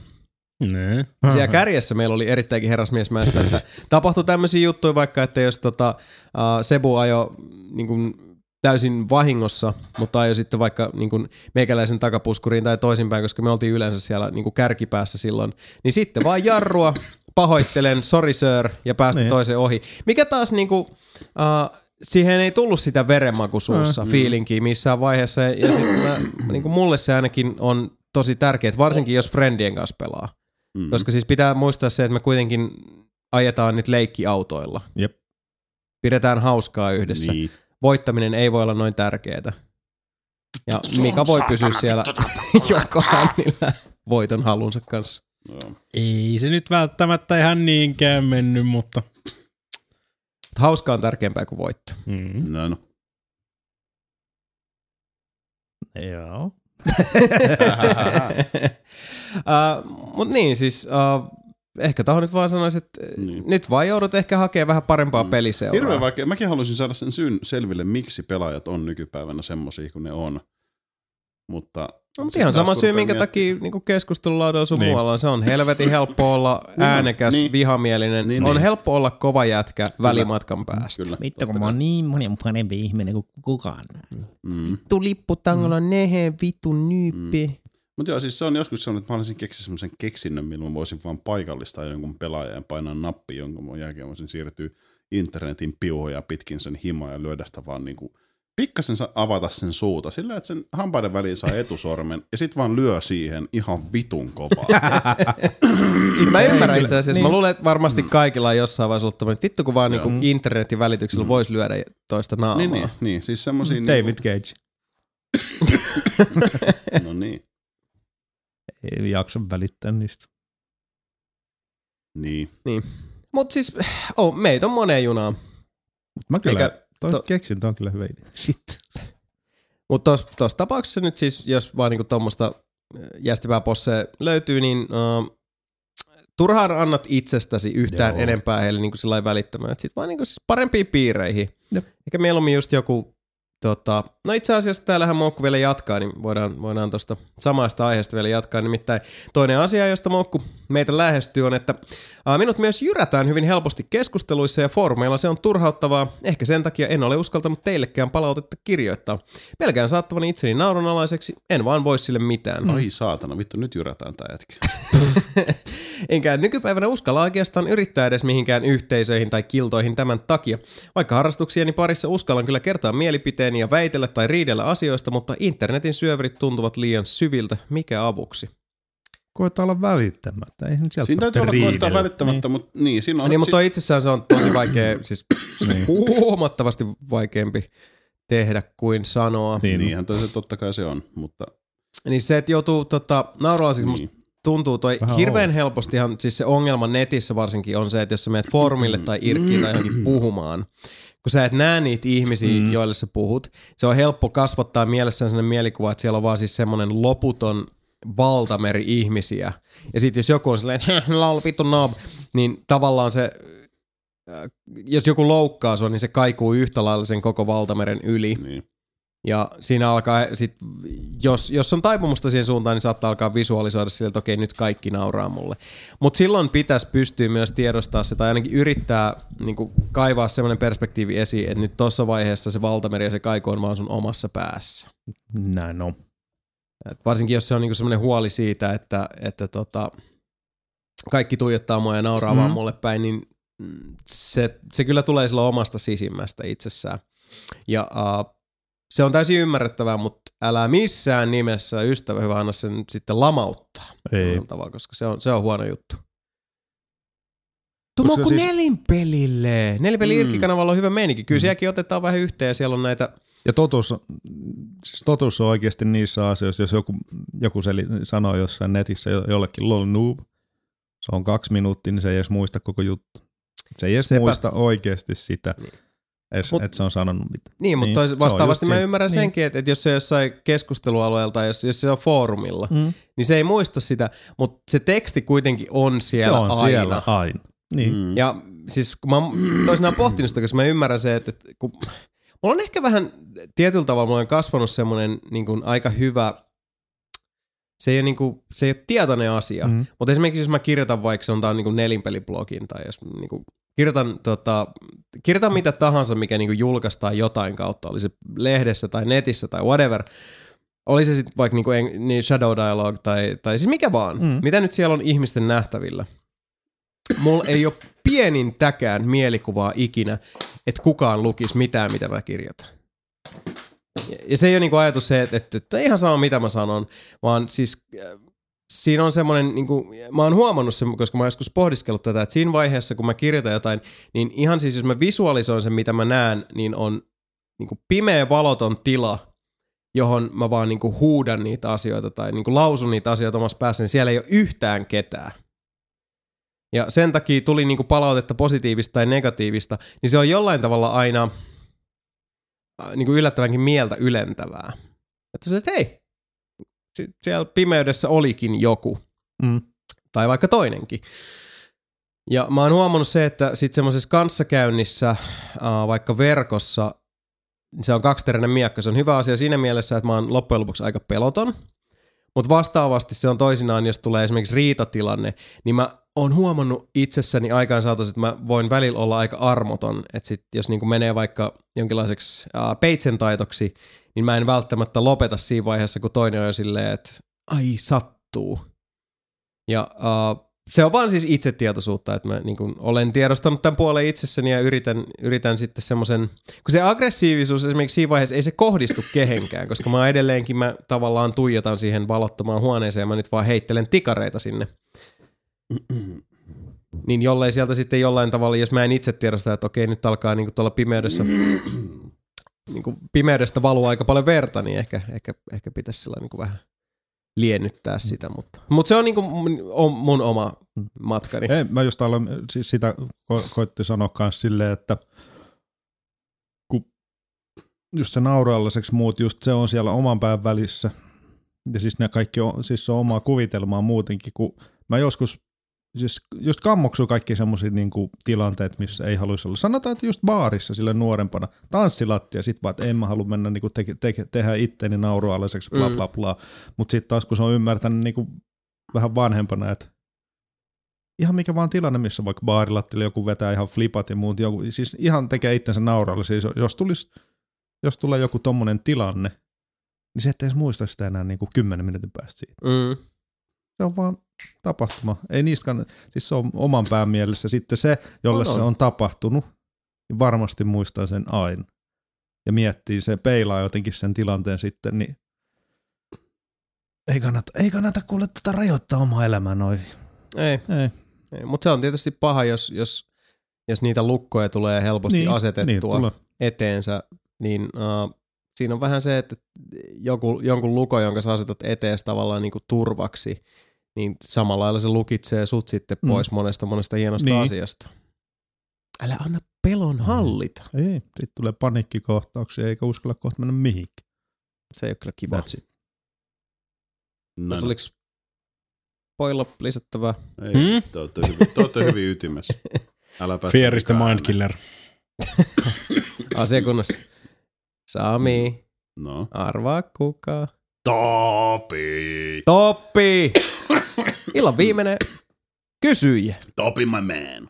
Speaker 4: Ne.
Speaker 1: Siellä kärjessä meillä oli erittäinkin herrasmiesmäistä, että tapahtui tämmöisiä juttuja vaikka, että jos tota, uh, Sebu ajo niin kuin, täysin vahingossa, mutta ajoi sitten vaikka niin kuin, meikäläisen takapuskuriin tai toisinpäin, koska me oltiin yleensä siellä niin kuin kärkipäässä silloin, niin sitten vaan jarrua, pahoittelen, sorry sir, ja päästä
Speaker 2: Niin.
Speaker 1: toisen ohi. Mikä taas niin kuin, uh, siihen ei tullut sitä verenmaku suussa, mm. fiilinkiä missään vaiheessa, ja sitten mä, niin kuin mulle se ainakin on tosi tärkeää, varsinkin jos friendien kanssa pelaa.
Speaker 3: Mm.
Speaker 1: Koska siis pitää muistaa se, että me kuitenkin ajetaan nyt leikkiautoilla.
Speaker 2: Jep.
Speaker 1: Pidetään hauskaa yhdessä.
Speaker 3: Niin.
Speaker 1: Voittaminen ei voi olla noin tärkeää. Ja Mika voi pysyä siellä joka hännillä voiton halunsa kanssa.
Speaker 3: Joo.
Speaker 4: Ei se nyt välttämättä ihan niinkään mennyt, mutta...
Speaker 1: Hauska on tärkeämpää kuin voitto.
Speaker 4: Mm.
Speaker 3: No, no.
Speaker 2: Joo.
Speaker 1: uh, Mut niin, siis uh, ehkä taho nyt vaan sanoisi, että
Speaker 3: Niin.
Speaker 1: niin. nyt vaan joudut ehkä hakemaan vähän parempaa mm. peliseuraa.
Speaker 3: Hirveän vaikea. Mäkin haluaisin saada sen syyn selville, miksi pelaajat on nykypäivänä semmosia kuin ne on. Mutta,
Speaker 1: No, mutta ihan sama syy, minkä
Speaker 3: miet-
Speaker 1: takia niin keskustelulaudalla sun
Speaker 2: Niin.
Speaker 1: niin. muualla. Se on helvetin helppo olla äänekäs,
Speaker 3: Niin.
Speaker 1: niin. vihamielinen.
Speaker 3: Niin,
Speaker 1: Niin, on
Speaker 3: niin.
Speaker 1: helppo olla kova jätkä välimatkan päästä.
Speaker 3: Kyllä.
Speaker 6: Vittu, kun mä oon niin monen parempi ihminen kuin kukaan.
Speaker 3: Mm.
Speaker 1: Vittu lipputangolla mm. nehe, vittu nyyppi. Mm.
Speaker 3: Mutta joo, siis se on joskus sellainen, että mä haluaisin keksiä semmoisen keksinnön, millä mä voisin vaan paikallistaa jonkun pelaajan ja painaa nappi, jonka mun jälkeen voisin siirtyä internetin piuhoja pitkin sen himaa ja lyödä sitä vaan niinku pikkasen sa- avata sen suuta sillä, että sen hampaiden väliin saa etusormen ja sit vaan lyö siihen ihan vitun kovaa.
Speaker 1: Mä ymmärrän itse asiassa.
Speaker 2: Niin.
Speaker 1: Mä luulen, että varmasti kaikilla on jossain vaiheessa ollut tämmöinen, vittu kun vaan niinku internetin välityksellä voisi lyödä toista naamaa.
Speaker 3: niin, niin, niin, siis semmosia...
Speaker 2: David Cage.
Speaker 3: Niinku, no niin,
Speaker 2: Ei jaksa välittää niistä.
Speaker 3: niin.
Speaker 1: Mut siis, oh, meitä on moneen junaan.
Speaker 2: Mut mä kyllä,
Speaker 1: Eikä-
Speaker 2: toi
Speaker 1: to-
Speaker 2: keksintä on kyllä hyvä idea. Sitten.
Speaker 1: Mutta tuossa tos tapauksessa nyt siis, jos vaan niinku tuommoista jästipääposseja löytyy, niin uh, turhaan annat itsestäsi yhtään
Speaker 2: Joo.
Speaker 1: Enempää heille niinku sillä välittämään. Et sit vaan niinku siis parempiin piireihin.
Speaker 2: Jep.
Speaker 1: Eikä mieluummin just joku, tota, no itse asiassa täällähän Moukku vielä jatkaa, niin voidaan, voidaan tuosta samasta aiheesta vielä jatkaa. Nimittäin toinen asia, josta Moukku meitä lähestyy on, että minut myös jyrätään hyvin helposti keskusteluissa ja foorumeilla se on turhauttavaa. Ehkä sen takia en ole uskaltanut teillekään palautetta kirjoittaa. Pelkään saattavani itseni naurunalaiseksi, en vaan voi sille mitään.
Speaker 3: Ai saatana, vittu, nyt jyrätään tää jätkä.
Speaker 1: Enkä nykypäivänä uskalla oikeastaan yrittää edes mihinkään yhteisöihin tai kiltoihin tämän takia. Vaikka harrastuksieni parissa uskallan kyllä kertoa mielipiteeni ja väitellä tai riidellä asioista, mutta internetin syöverit tuntuvat liian syviltä. Mikä avuksi?
Speaker 2: Koeta olla välittämättä. Ei nyt sieltä
Speaker 3: Siinä täytyy olla koittaa
Speaker 2: riidellä.
Speaker 3: välittämättä, mutta niin, siinä on...
Speaker 1: niin, mutta
Speaker 3: si-
Speaker 1: itsessään se on tosi vaikea, siis huomattavasti vaikeampi tehdä kuin sanoa.
Speaker 2: Niin.
Speaker 3: Niinhän se totta kai se on, mutta
Speaker 1: Niin se, että joutuu tota, nauralaisiksi, niin. Tuntuu toi
Speaker 2: Vähän
Speaker 1: hirveän helpostihan, siis se ongelma netissä varsinkin on se, että jos sä menet foorumille tai irkkiin tai johonkin puhumaan, kun sä et näe niitä ihmisiä, mm. joille sä puhut, se on helppo kasvattaa mielessään sellainen mielikuva, että siellä on vaan siis semmoinen loputon valtameri ihmisiä. Ja sitten jos joku on silleen, että lol, vittu nob, niin tavallaan se, äh, jos joku loukkaa sua, niin se kaikuu yhtä lailla sen koko valtameren yli.
Speaker 3: niin.
Speaker 1: Ja siinä alkaa, sit, jos, jos on taipumusta siihen suuntaan, niin saattaa alkaa visualisoida sille, että okei, nyt kaikki nauraa mulle. Mutta silloin pitäisi pystyä myös tiedostaa se, tai ainakin yrittää niin kaivaa semmoinen perspektiivi esiin, että nyt tuossa vaiheessa se valtameri ja se kaiku on vaan sun omassa päässä.
Speaker 2: Näin on.
Speaker 1: Et varsinkin jos se on niinku semmoinen huoli siitä, että, että tota, kaikki tuijottaa mua ja nauraa mm. vaan
Speaker 2: Mhm.
Speaker 1: mulle päin, niin se, se kyllä tulee sillä omasta sisimmästä itsessään. Ja uh, se on täysin ymmärrettävää, mutta älä missään nimessä ystävä hyvä anna sen sitten lamauttaa.
Speaker 2: Ei.
Speaker 1: Tavalla, koska se on, se on huono juttu.
Speaker 2: Koska
Speaker 1: Tumo
Speaker 2: siis-
Speaker 1: nelinpelille. Nelinpeli
Speaker 3: Mm.
Speaker 1: Irkki-kanavalla on hyvä meininki. Kyllä sielläkin otetaan vähän yhteen ja siellä on näitä
Speaker 2: Ja totuus, siis totuus on oikeasti niissä asioissa, jos joku, joku seli, sanoo jossain netissä jo- jollekin lol noob, se on kaksi minuuttia, niin se ei edes muista koko juttu. Se ei edes
Speaker 1: Sepä.
Speaker 2: muista oikeasti sitä, edes,
Speaker 1: Mut-
Speaker 2: että se on sanonut mitä.
Speaker 1: Niin, mutta
Speaker 2: Niin,
Speaker 1: vastaavasti mä ymmärrän
Speaker 2: Niin.
Speaker 1: senkin, että, että jos se on jossain keskustelualueella tai jos, jos se on foorumilla,
Speaker 2: Mm.
Speaker 1: niin se ei muista sitä, mutta se teksti kuitenkin on siellä
Speaker 2: se on
Speaker 1: aina.
Speaker 2: siellä aina. Niin. Mm.
Speaker 1: Ja siis kun mä oon toisinaan pohtinut sitä, koska mä ymmärrän se, että, että kun, mulla on ehkä vähän tietyllä tavalla, mulla on kasvanut semmoinen niin kuin aika hyvä, se ei ole, niin kuin, se ei ole tietoinen asia,
Speaker 2: Mm.
Speaker 1: mutta esimerkiksi jos mä kirjoitan vaikka se on tää niin nelinpeliblogin tai jos niin kuin, kirjoitan, tota, kirjoitan mitä tahansa, mikä niin kuin julkaistaan jotain kautta, oli se lehdessä tai netissä tai whatever, oli se sitten vaikka niin kuin, niin Shadow Dialogue tai, tai siis mikä vaan,
Speaker 2: Mm.
Speaker 1: mm. mitä nyt siellä on ihmisten nähtävillä. Mulla ei ole pienintäkään mielikuvaa ikinä, että kukaan lukisi mitään, mitä mä kirjoitan. Ja- se ei ole niinku ajatus se, että, että, että ihan sama mitä mä sanon, vaan siis äh, siinä on semmoinen, niinku, mä oon huomannut sen, koska mä oon joskus pohdiskellut tätä, että siinä vaiheessa, kun mä kirjoitan jotain, niin ihan siis jos mä visualisoin sen, mitä mä näen, niin on niinku pimeä valoton tila, johon mä vaan niinku huudan niitä asioita tai niinku lausun niitä asioita omassa päässä, niin siellä ei ole yhtään ketään. Ja sen takia tuli niinku palautetta positiivista tai negatiivista, niin se on jollain tavalla aina äh, niinku yllättävänkin mieltä ylentävää. Että se, että hei, si- siellä pimeydessä olikin joku.
Speaker 2: Mm.
Speaker 1: Tai vaikka toinenkin. Ja mä oon huomannut se, että sit semmoisessa kanssakäynnissä, äh, vaikka verkossa, niin se on kaksiteräinen miekka. Se on hyvä asia siinä mielessä, että mä oon loppujen lopuksi aika peloton. Mutta vastaavasti se on toisinaan, jos tulee esimerkiksi riitatilanne, niin mä oon huomannut itsessäni aikaan saatossa, että mä voin välillä olla aika armoton. Että sit jos niinku menee vaikka jonkinlaiseksi äh, peitsen taitoksi, niin mä en välttämättä lopeta siinä vaiheessa, kun toinen on jo silleen, että ai sattuu. Ja äh, se on vaan siis itsetietoisuutta, että mä niin olen tiedostanut tämän puolen itsessäni ja yritän, yritän sitten semmoisen, kun se aggressiivisuus esimerkiksi siinä vaiheessa ei se kohdistu kehenkään, koska mä edelleenkin mä tavallaan tuijotan siihen valottomaan huoneeseen ja mä nyt vaan heittelen tikareita sinne. Niin jollei sieltä sitten jollain tavalla, jos mä en itse tiedosta, että okei nyt alkaa niinku tuolla pimeydessä niinku pimeydestä valuu aika paljon verta, niin ehkä, ehkä, ehkä pitäisi sillä niinku vähän liennyttää sitä, mutta, mutta se on mun, on mun oma matkani.
Speaker 2: Ei, mä just aloin, siis sitä ko- koitti sanoa myös silleen, että kun just se naurealliseksi muut, just se on siellä oman pään välissä. Ja siis ne kaikki on, siis se on omaa kuvitelmaa muutenkin, kun mä joskus siis just kammoksuu kaikki semmoisia niinku tilanteet, missä ei haluaisi olla. Sanotaan, että just baarissa sille nuorempana, tanssilattia, sit vaan, että en mä halua mennä niinku te- te- tehdä itteni naurualliseksi, bla bla bla. Mutta sitten taas kun se on ymmärtänyt niinku vähän vanhempana, että ihan mikä vaan tilanne, missä vaikka baarilattilla joku vetää ihan flipat ja muut, joku, siis ihan tekee itsensä naurallisia. Siis jos, tulisi, jos tulee joku tommonen tilanne, niin se ettei edes muista sitä enää niinku kymmenen minuutin päästä siitä.
Speaker 1: Mm.
Speaker 2: Se on vaan tapahtuma. Ei niistä kann- siis se on oman pään mielessä. Sitten se, jolle
Speaker 1: On,
Speaker 2: se
Speaker 1: on.
Speaker 2: on tapahtunut, niin varmasti muistaa sen aina. Ja miettii se, peilaa jotenkin sen tilanteen sitten, niin ei kannata, ei kannata kuule tätä rajoittaa omaa elämää noin.
Speaker 1: Ei,
Speaker 2: Ei.
Speaker 1: ei. mutta se on tietysti paha, jos, jos, jos niitä lukkoja tulee helposti
Speaker 2: Niin,
Speaker 1: asetettua
Speaker 2: niin, tulee.
Speaker 1: eteensä, niin uh, siinä on vähän se, että joku, jonkun luko, jonka sä asetat etees tavallaan niin kuin turvaksi, niin samalla lailla se lukitsee sut sitten
Speaker 2: Mm.
Speaker 1: pois monesta monesta hienosta
Speaker 2: Niin.
Speaker 1: asiasta. Älä anna pelon hallita.
Speaker 2: Ei, sitten tulee paniikkikohtauksia, eikä uskalla kohta mennä mihinkään.
Speaker 1: Se ei ole kyllä kiva.
Speaker 2: That's it.
Speaker 3: No,
Speaker 1: Tässä
Speaker 3: no.
Speaker 1: oliko poilla lisättävää?
Speaker 3: Ei,
Speaker 4: Hmm?
Speaker 3: te, olette hyvin, te olette hyvin ytimessä. Älä päästä
Speaker 4: Fear is the
Speaker 3: mukaan
Speaker 4: mind killer.
Speaker 1: Asiakunnassa. Sami,
Speaker 3: No.
Speaker 1: arvaa kuka.
Speaker 3: Topi!
Speaker 1: Toppi! Illan viimeinen kysyjä.
Speaker 3: Topi my man.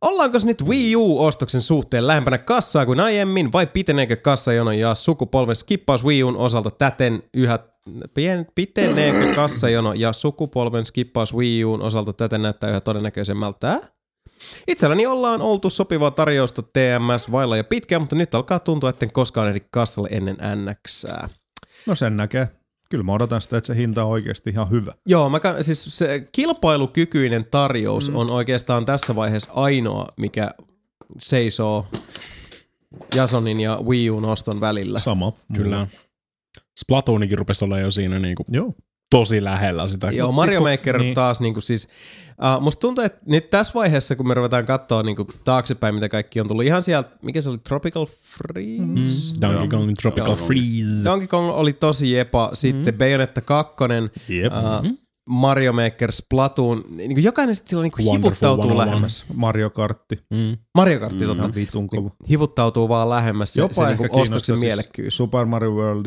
Speaker 1: Ollaanko nyt Wii U-ostoksen suhteen lähempänä kassaa kuin aiemmin vai piteneekö kassajono ja sukupolven skippaus Wii Un osalta täten yhä Pien, piteneekö kassajono ja sukupolven skippaus Wii Un osalta täten näyttää yhä todennäköisemmältä? Itselläni ollaan oltu sopivaa tarjousta TMS vailla jo pitkään, mutta nyt alkaa tuntua, etten koskaan ehdi kassalle ennen NXää.
Speaker 2: No sen näkee. Kyllä mä odotan sitä, että se hinta on oikeasti ihan hyvä.
Speaker 1: Joo, mä, siis se kilpailukykyinen tarjous mm. on oikeastaan tässä vaiheessa ainoa, mikä seisoo Jasonin ja Wii Un oston välillä.
Speaker 2: Sama.
Speaker 4: Kyllä. Splatoonikin rupesi olla jo siinä niinku
Speaker 2: Joo.
Speaker 4: tosi lähellä sitä.
Speaker 1: Joo, Mario
Speaker 2: kun-
Speaker 1: Maker
Speaker 2: niin.
Speaker 1: taas niinku siis, uh, musta tuntuu, että nyt tässä vaiheessa, kun me ruvetaan katsoa niinku taaksepäin, mitä kaikki on tullut, ihan sieltä, mikä se oli, Tropical Freeze? Mm.
Speaker 4: Donkey Kong Tropical
Speaker 3: Joo.
Speaker 4: Freeze.
Speaker 1: Donkey Kong oli tosi jepa, sitten mm. Bayonetta 2,
Speaker 2: Jep.
Speaker 1: uh, Mario Maker, Splatoon, niin kuin jokainen sitten sillä niinku
Speaker 4: Wonderful
Speaker 1: hivuttautuu
Speaker 4: 101.
Speaker 1: lähemmäs.
Speaker 2: Mario Kartti.
Speaker 4: Mm.
Speaker 1: Mario Kartti, totta.
Speaker 2: Ihan vitun kova.
Speaker 1: Hivuttautuu vaan lähemmäs se,
Speaker 2: Jopa
Speaker 1: se niinku
Speaker 2: kiinnostaa
Speaker 1: ostoksen
Speaker 2: siis
Speaker 1: mielekkyys.
Speaker 2: Super Mario World,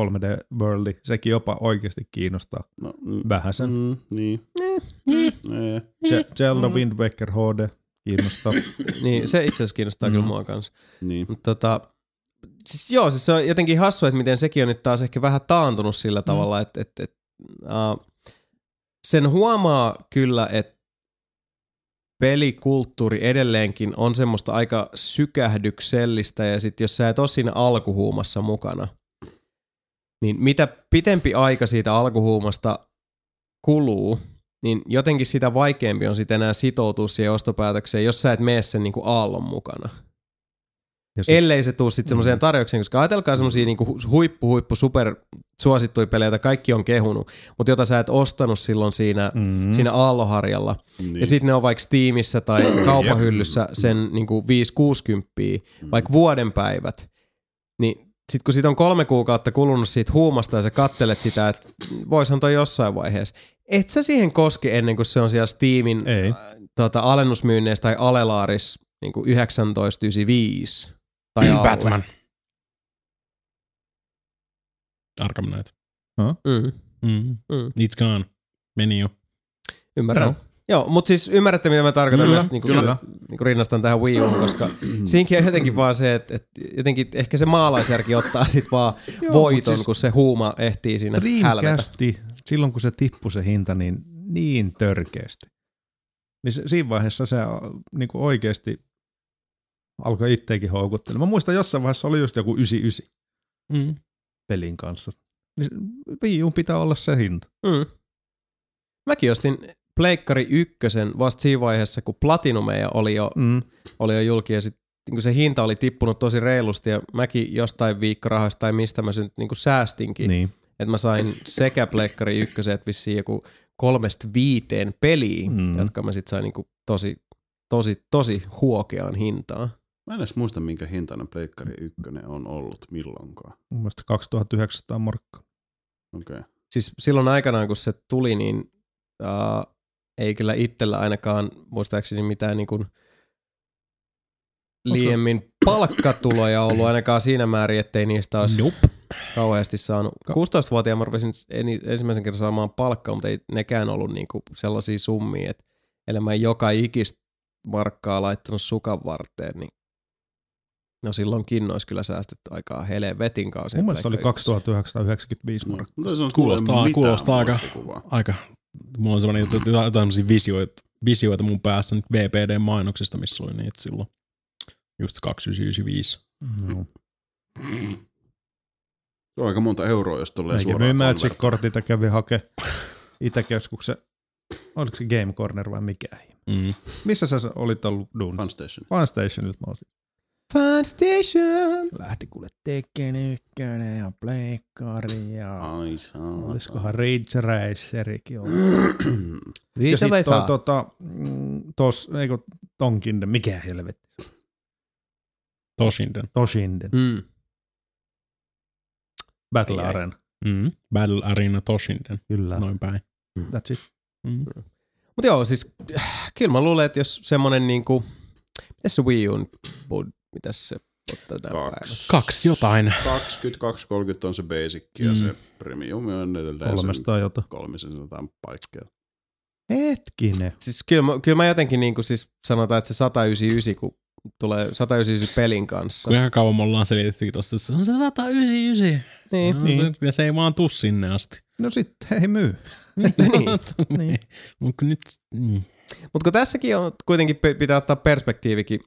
Speaker 2: 3D World, sekin jopa oikeasti kiinnostaa.
Speaker 3: No, mm,
Speaker 2: Vähäsen.
Speaker 3: mm, niin. Eh.
Speaker 2: Ze- Zelda Wind Waker HD kiinnostaa.
Speaker 1: Niin, se itse asiassa kiinnostaa mm. kyllä mua kanssa.
Speaker 3: Niin.
Speaker 1: Mutta tota, siis joo, siis se on jotenkin hassu, että miten sekin on nyt taas ehkä vähän taantunut sillä tavalla, että, että, että uh, sen huomaa kyllä, että pelikulttuuri edelleenkin on semmoista aika sykähdyksellistä ja sitten jos sä et ole siinä alkuhuumassa mukana, niin mitä pitempi aika siitä alkuhuumasta kuluu, niin jotenkin sitä vaikeampi on sitten enää sitoutua siihen ostopäätökseen, jos sä et mene sen niin kuin aallon mukana.
Speaker 2: Ja sit-
Speaker 1: Ellei se tuu sitten semmoiseen tarjoukseen, koska ajatelkaa semmoisia niinku huippu, huippu, super suosittuja pelejä, joita kaikki on kehunut, mutta jota sä et ostanut silloin siinä,
Speaker 2: Mm.
Speaker 1: mm. siinä aalloharjalla.
Speaker 3: niin.
Speaker 1: Ja sitten ne on vaikka Steamissa tai kaupahyllyssä sen niinku 5-60, vaikka vuoden päivät. Niin sitten kun siitä on kolme kuukautta kulunut siitä huumasta ja sä kattelet sitä, että voishan toi jossain vaiheessa. Et sä siihen koske ennen kuin se on siellä Steamin
Speaker 2: Ei.
Speaker 1: tota, alennusmyynneissä tai alelaaris niin 1995 tai alle.
Speaker 4: Batman. Arkham Knight.
Speaker 1: Mm,
Speaker 4: Mm.
Speaker 1: mm,
Speaker 4: It's gone. Meni jo.
Speaker 1: ymmärrän.
Speaker 2: Joo.
Speaker 1: Joo, mutta siis ymmärrätte, mitä mä tarkoitan
Speaker 2: Kyllä,
Speaker 1: myös, niin kuin,
Speaker 2: kyllä.
Speaker 1: niin kuin rinnastan tähän Wii Uun, koska siinäkin on jotenkin vaan se, että, että jotenkin ehkä se maalaisjärki ottaa sit vaan
Speaker 2: Joo,
Speaker 1: voiton,
Speaker 2: siis
Speaker 1: kun se huuma ehtii siinä hälvetä.
Speaker 2: Silloin kun se tippui se hinta, niin niin törkeästi. Niin se, siinä vaiheessa se niin kuin oikeasti alkoi itseäkin houkuttelemaan. Mä muistan jossain vaiheessa oli just joku 99
Speaker 4: Mm.
Speaker 2: pelin kanssa. Niin Wii pitää olla se hinta.
Speaker 1: Mm. Mäkin ostin Pleikkari ykkösen vasta siinä vaiheessa, kun Platinumeja oli jo,
Speaker 2: Mm.
Speaker 1: oli jo julki ja sit, niin se hinta oli tippunut tosi reilusti ja mäkin jostain viikkorahoista tai mistä mä sen niin säästinkin, niin. Että mä sain sekä Pleikkari ykkösen että vissiin joku kolmesta viiteen peliä,
Speaker 2: Mm.
Speaker 1: jotka mä sit sain niin tosi, tosi, tosi huokeaan hintaan.
Speaker 3: Mä en edes muista, minkä hintainen Pleikkari 1 on ollut milloinkaan.
Speaker 2: Mun mielestä 2900 markkaa.
Speaker 3: Okei. Okay.
Speaker 1: Siis silloin aikanaan, kun se tuli, niin uh, ei kyllä itsellä ainakaan muistaakseni mitään niin kuin liiemmin palkkatuloja ollut ainakaan siinä määrin, ettei niistä olisi
Speaker 4: Nope.
Speaker 1: Kauheasti saanut. 16-vuotiaana mä rupesin ensimmäisen kerran saamaan palkkaa, mutta ei nekään ollut niinku sellaisia summia, että ellei mä joka ikistä markkaa laittanut sukan varteen, niin no silloinkin olisi kyllä säästetty aikaa helvetin kausi.
Speaker 2: Mun mielestä se oli 2995
Speaker 3: No,
Speaker 2: markkaa.
Speaker 3: on
Speaker 4: Kuulostaa- kuulostaa aika-. Aika, mulla on sellainen juttu, että jotain tämmöisiä visioita, visioita mun päässä nyt VPD-mainoksista, missä oli niitä silloin. Just 2995.
Speaker 2: No.
Speaker 3: Se on aika monta euroa, jos tulee
Speaker 2: Eikä
Speaker 3: suoraan
Speaker 2: myy
Speaker 3: konvertoon.
Speaker 2: Magic-kortit kävi hake Itäkeskuksen, oliko se Game Corner vai mikä?
Speaker 4: Mm.
Speaker 2: Missä sä olit ollut duun?
Speaker 3: Funstation.
Speaker 2: Funstationilta mä olisin.
Speaker 1: Fun Station!
Speaker 2: Lähti kuule Tekken ykkönen ja Pleikkari ja
Speaker 3: Ai saa.
Speaker 2: olisikohan Ridge Racerikin ollut. Ja
Speaker 1: Viita
Speaker 2: sit
Speaker 1: vai
Speaker 2: toi,
Speaker 1: saa?
Speaker 2: tota, mm, tos, eikö Tonkinden, mikä helvetti?
Speaker 4: Toshinden.
Speaker 2: Toshinden,
Speaker 1: Mm.
Speaker 2: Battle
Speaker 1: Ai.
Speaker 2: Arena.
Speaker 4: Mm. Battle Arena Toshinden.
Speaker 2: Kyllä,
Speaker 4: Noin päin.
Speaker 2: that's it.
Speaker 4: Mm.
Speaker 1: Mutta joo, siis äh, kyllä mä luulen, että jos semmonen niinku, mitäs se Wii U, mitäs se ottaa tänä päivänä?
Speaker 3: Kaksi.
Speaker 4: Kaksi jotain.
Speaker 3: 22-30 on se basic ja
Speaker 4: Mm.
Speaker 3: se premium on edelleen
Speaker 2: Kolmesta jotain.
Speaker 3: se kolmisen jotain paikkaa.
Speaker 2: Hetkinen.
Speaker 1: Siis kyllä, mä- kyllä mä jotenkin niinku siis sanotaan, että se 199, kun tulee 199 pelin kanssa.
Speaker 4: Kuinka kauan me ollaan selitetty tosta, se on se 199.
Speaker 1: Niin.
Speaker 4: No,
Speaker 2: Niin.
Speaker 4: Se, se ei vaan tuu sinne asti.
Speaker 2: No sitten ei myy.
Speaker 4: niin. Mutta nyt, mm.
Speaker 1: Mutta kun tässäkin on kuitenkin pitää ottaa perspektiivikin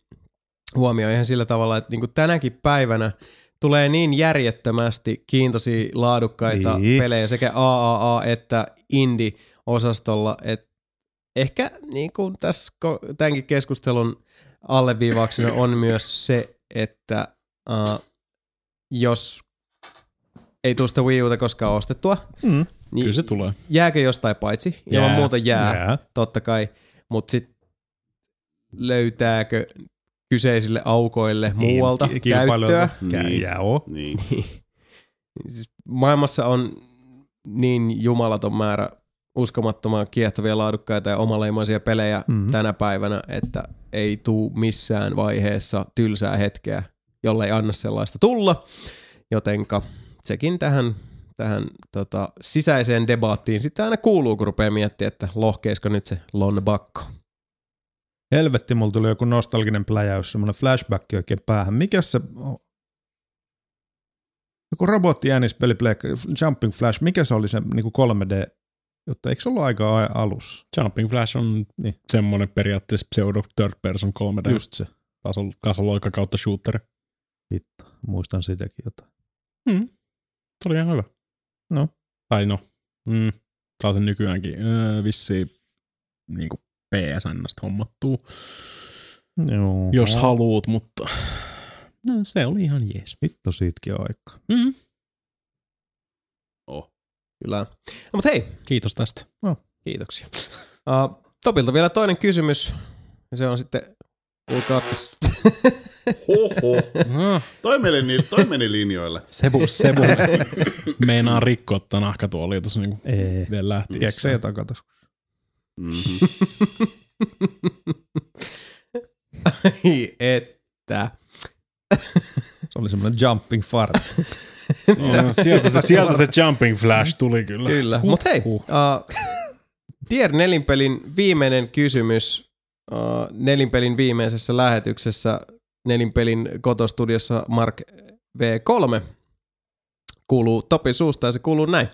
Speaker 1: huomioon ihan sillä tavalla, että niinku tänäkin päivänä tulee niin järjettömästi kiintoisia laadukkaita
Speaker 2: Niin.
Speaker 1: pelejä sekä AAA että indie-osastolla, että ehkä niin kuin tässä tämänkin keskustelun alleviivauksena on myös se, että uh, jos ei tule sitä Wii Uta koskaan ostettua,
Speaker 2: Mm.
Speaker 1: niin
Speaker 4: kyllä se tulee.
Speaker 1: jääkö jostain paitsi? Ilman
Speaker 4: Jää.
Speaker 1: muuta jää
Speaker 2: Jää.
Speaker 1: totta kai, mutta sitten löytääkö kyseisille aukoille muualta
Speaker 2: Ki- kilpailijoilta.
Speaker 1: käyttöä?
Speaker 3: Niin.
Speaker 2: Jää oo.
Speaker 3: Niin.
Speaker 1: Siis maailmassa on niin jumalaton määrä uskomattoman kiehtovia, laadukkaita ja omaleimaisia pelejä
Speaker 2: Mhm.
Speaker 1: mm-hmm. tänä päivänä, että ei tuu missään vaiheessa tylsää hetkeä, jollei anna sellaista tulla. Jotenka sekin tähän, tähän tota, sisäiseen debaattiin sitten aina kuuluu, kun rupeaa miettimään, että lohkeisiko nyt se Lon Bakko.
Speaker 2: Helvetti, mulla tuli joku nostalginen pläjäys, semmoinen flashback oikein päähän. Mikä se... Joku robotti äänispeli Jumping Flash, mikä se oli se niin 3D juttu? Eikö se ollut aika a- alussa?
Speaker 4: Jumping Flash on
Speaker 2: Niin.
Speaker 4: semmoinen periaatteessa pseudo third person 3D
Speaker 2: Just se.
Speaker 4: tasol, tasoloika kautta shooter.
Speaker 2: Vittu, muistan sitäkin jotain.
Speaker 4: Mm. Se oli ihan hyvä.
Speaker 2: No.
Speaker 4: Tai no, mm, saa sen nykyäänkin öö, vissiin niin kuin PSNstä hommattuu,
Speaker 2: Joo.
Speaker 4: jos haluut, mutta no, se oli ihan jees.
Speaker 2: Vittu siitäkin on aikaa.
Speaker 4: Mm.
Speaker 3: Oh.
Speaker 1: Kyllä. No, mutta hei,
Speaker 4: Kiitos tästä.
Speaker 1: kiitoksia. Uh, Topilta vielä toinen kysymys. Se on sitten, kuulkaa.
Speaker 3: Hoho.
Speaker 4: No,
Speaker 3: Toi meni, ni- toi meni linjoille.
Speaker 4: Sebu, Sebu meinaa rikkoa tämän nahkatuolia tuossa niinku
Speaker 2: Ei.
Speaker 4: vielä lähti.
Speaker 2: Keksejä takataskussa.
Speaker 3: Mm-hmm.
Speaker 1: Ai että.
Speaker 2: Se oli semmoinen jumping fart.
Speaker 4: sieltä, se, sieltä se jumping flash tuli kyllä.
Speaker 1: Kyllä,
Speaker 4: Huh,
Speaker 1: mutta hei,
Speaker 4: huh.
Speaker 1: uh, Dier Nelinpelin viimeinen kysymys Nelinpelin viimeisessä lähetyksessä Nelinpelin kotostudiossa Mark V3 kuuluu Topin suusta ja se kuuluu näin.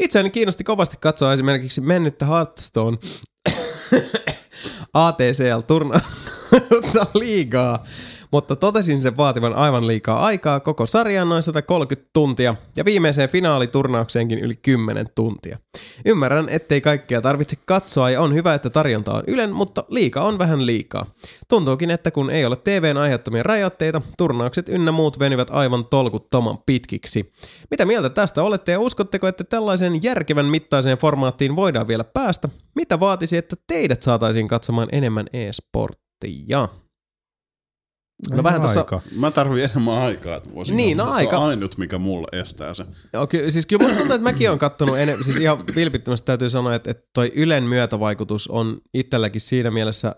Speaker 1: Itseäni kiinnosti kovasti katsoa esimerkiksi mennyttä Hearthstone ATCL-turnausta liigaa, mutta totesin sen vaativan aivan liikaa aikaa, koko sarjaan noin 130 tuntia ja viimeiseen finaaliturnaukseenkin yli 10 tuntia. Ymmärrän, ettei kaikkea tarvitse katsoa ja on hyvä, että tarjonta on ylen, mutta liika on vähän liikaa. Tuntuukin, että kun ei ole TVn aiheuttamia rajoitteita, turnaukset ynnä muut venyvät aivan tolkuttoman pitkiksi. Mitä mieltä tästä olette ja uskotteko, että tällaisen järkevän mittaiseen formaattiin voidaan vielä päästä? Mitä vaatisi, että teidät saataisiin katsomaan enemmän e-sporttia? No vähän tuossa
Speaker 2: Aika.
Speaker 3: Mä tarvin enemmän aikaa, että voisin
Speaker 1: Niin, no aika-
Speaker 3: Se on ainut, mikä mulla estää sen.
Speaker 1: Joo, ky- siis kyllä musta tuntuu, että mäkin olen kattonut enemmän, siis ihan vilpittömästi täytyy sanoa, että, että toi Ylen myötävaikutus on itselläkin siinä mielessä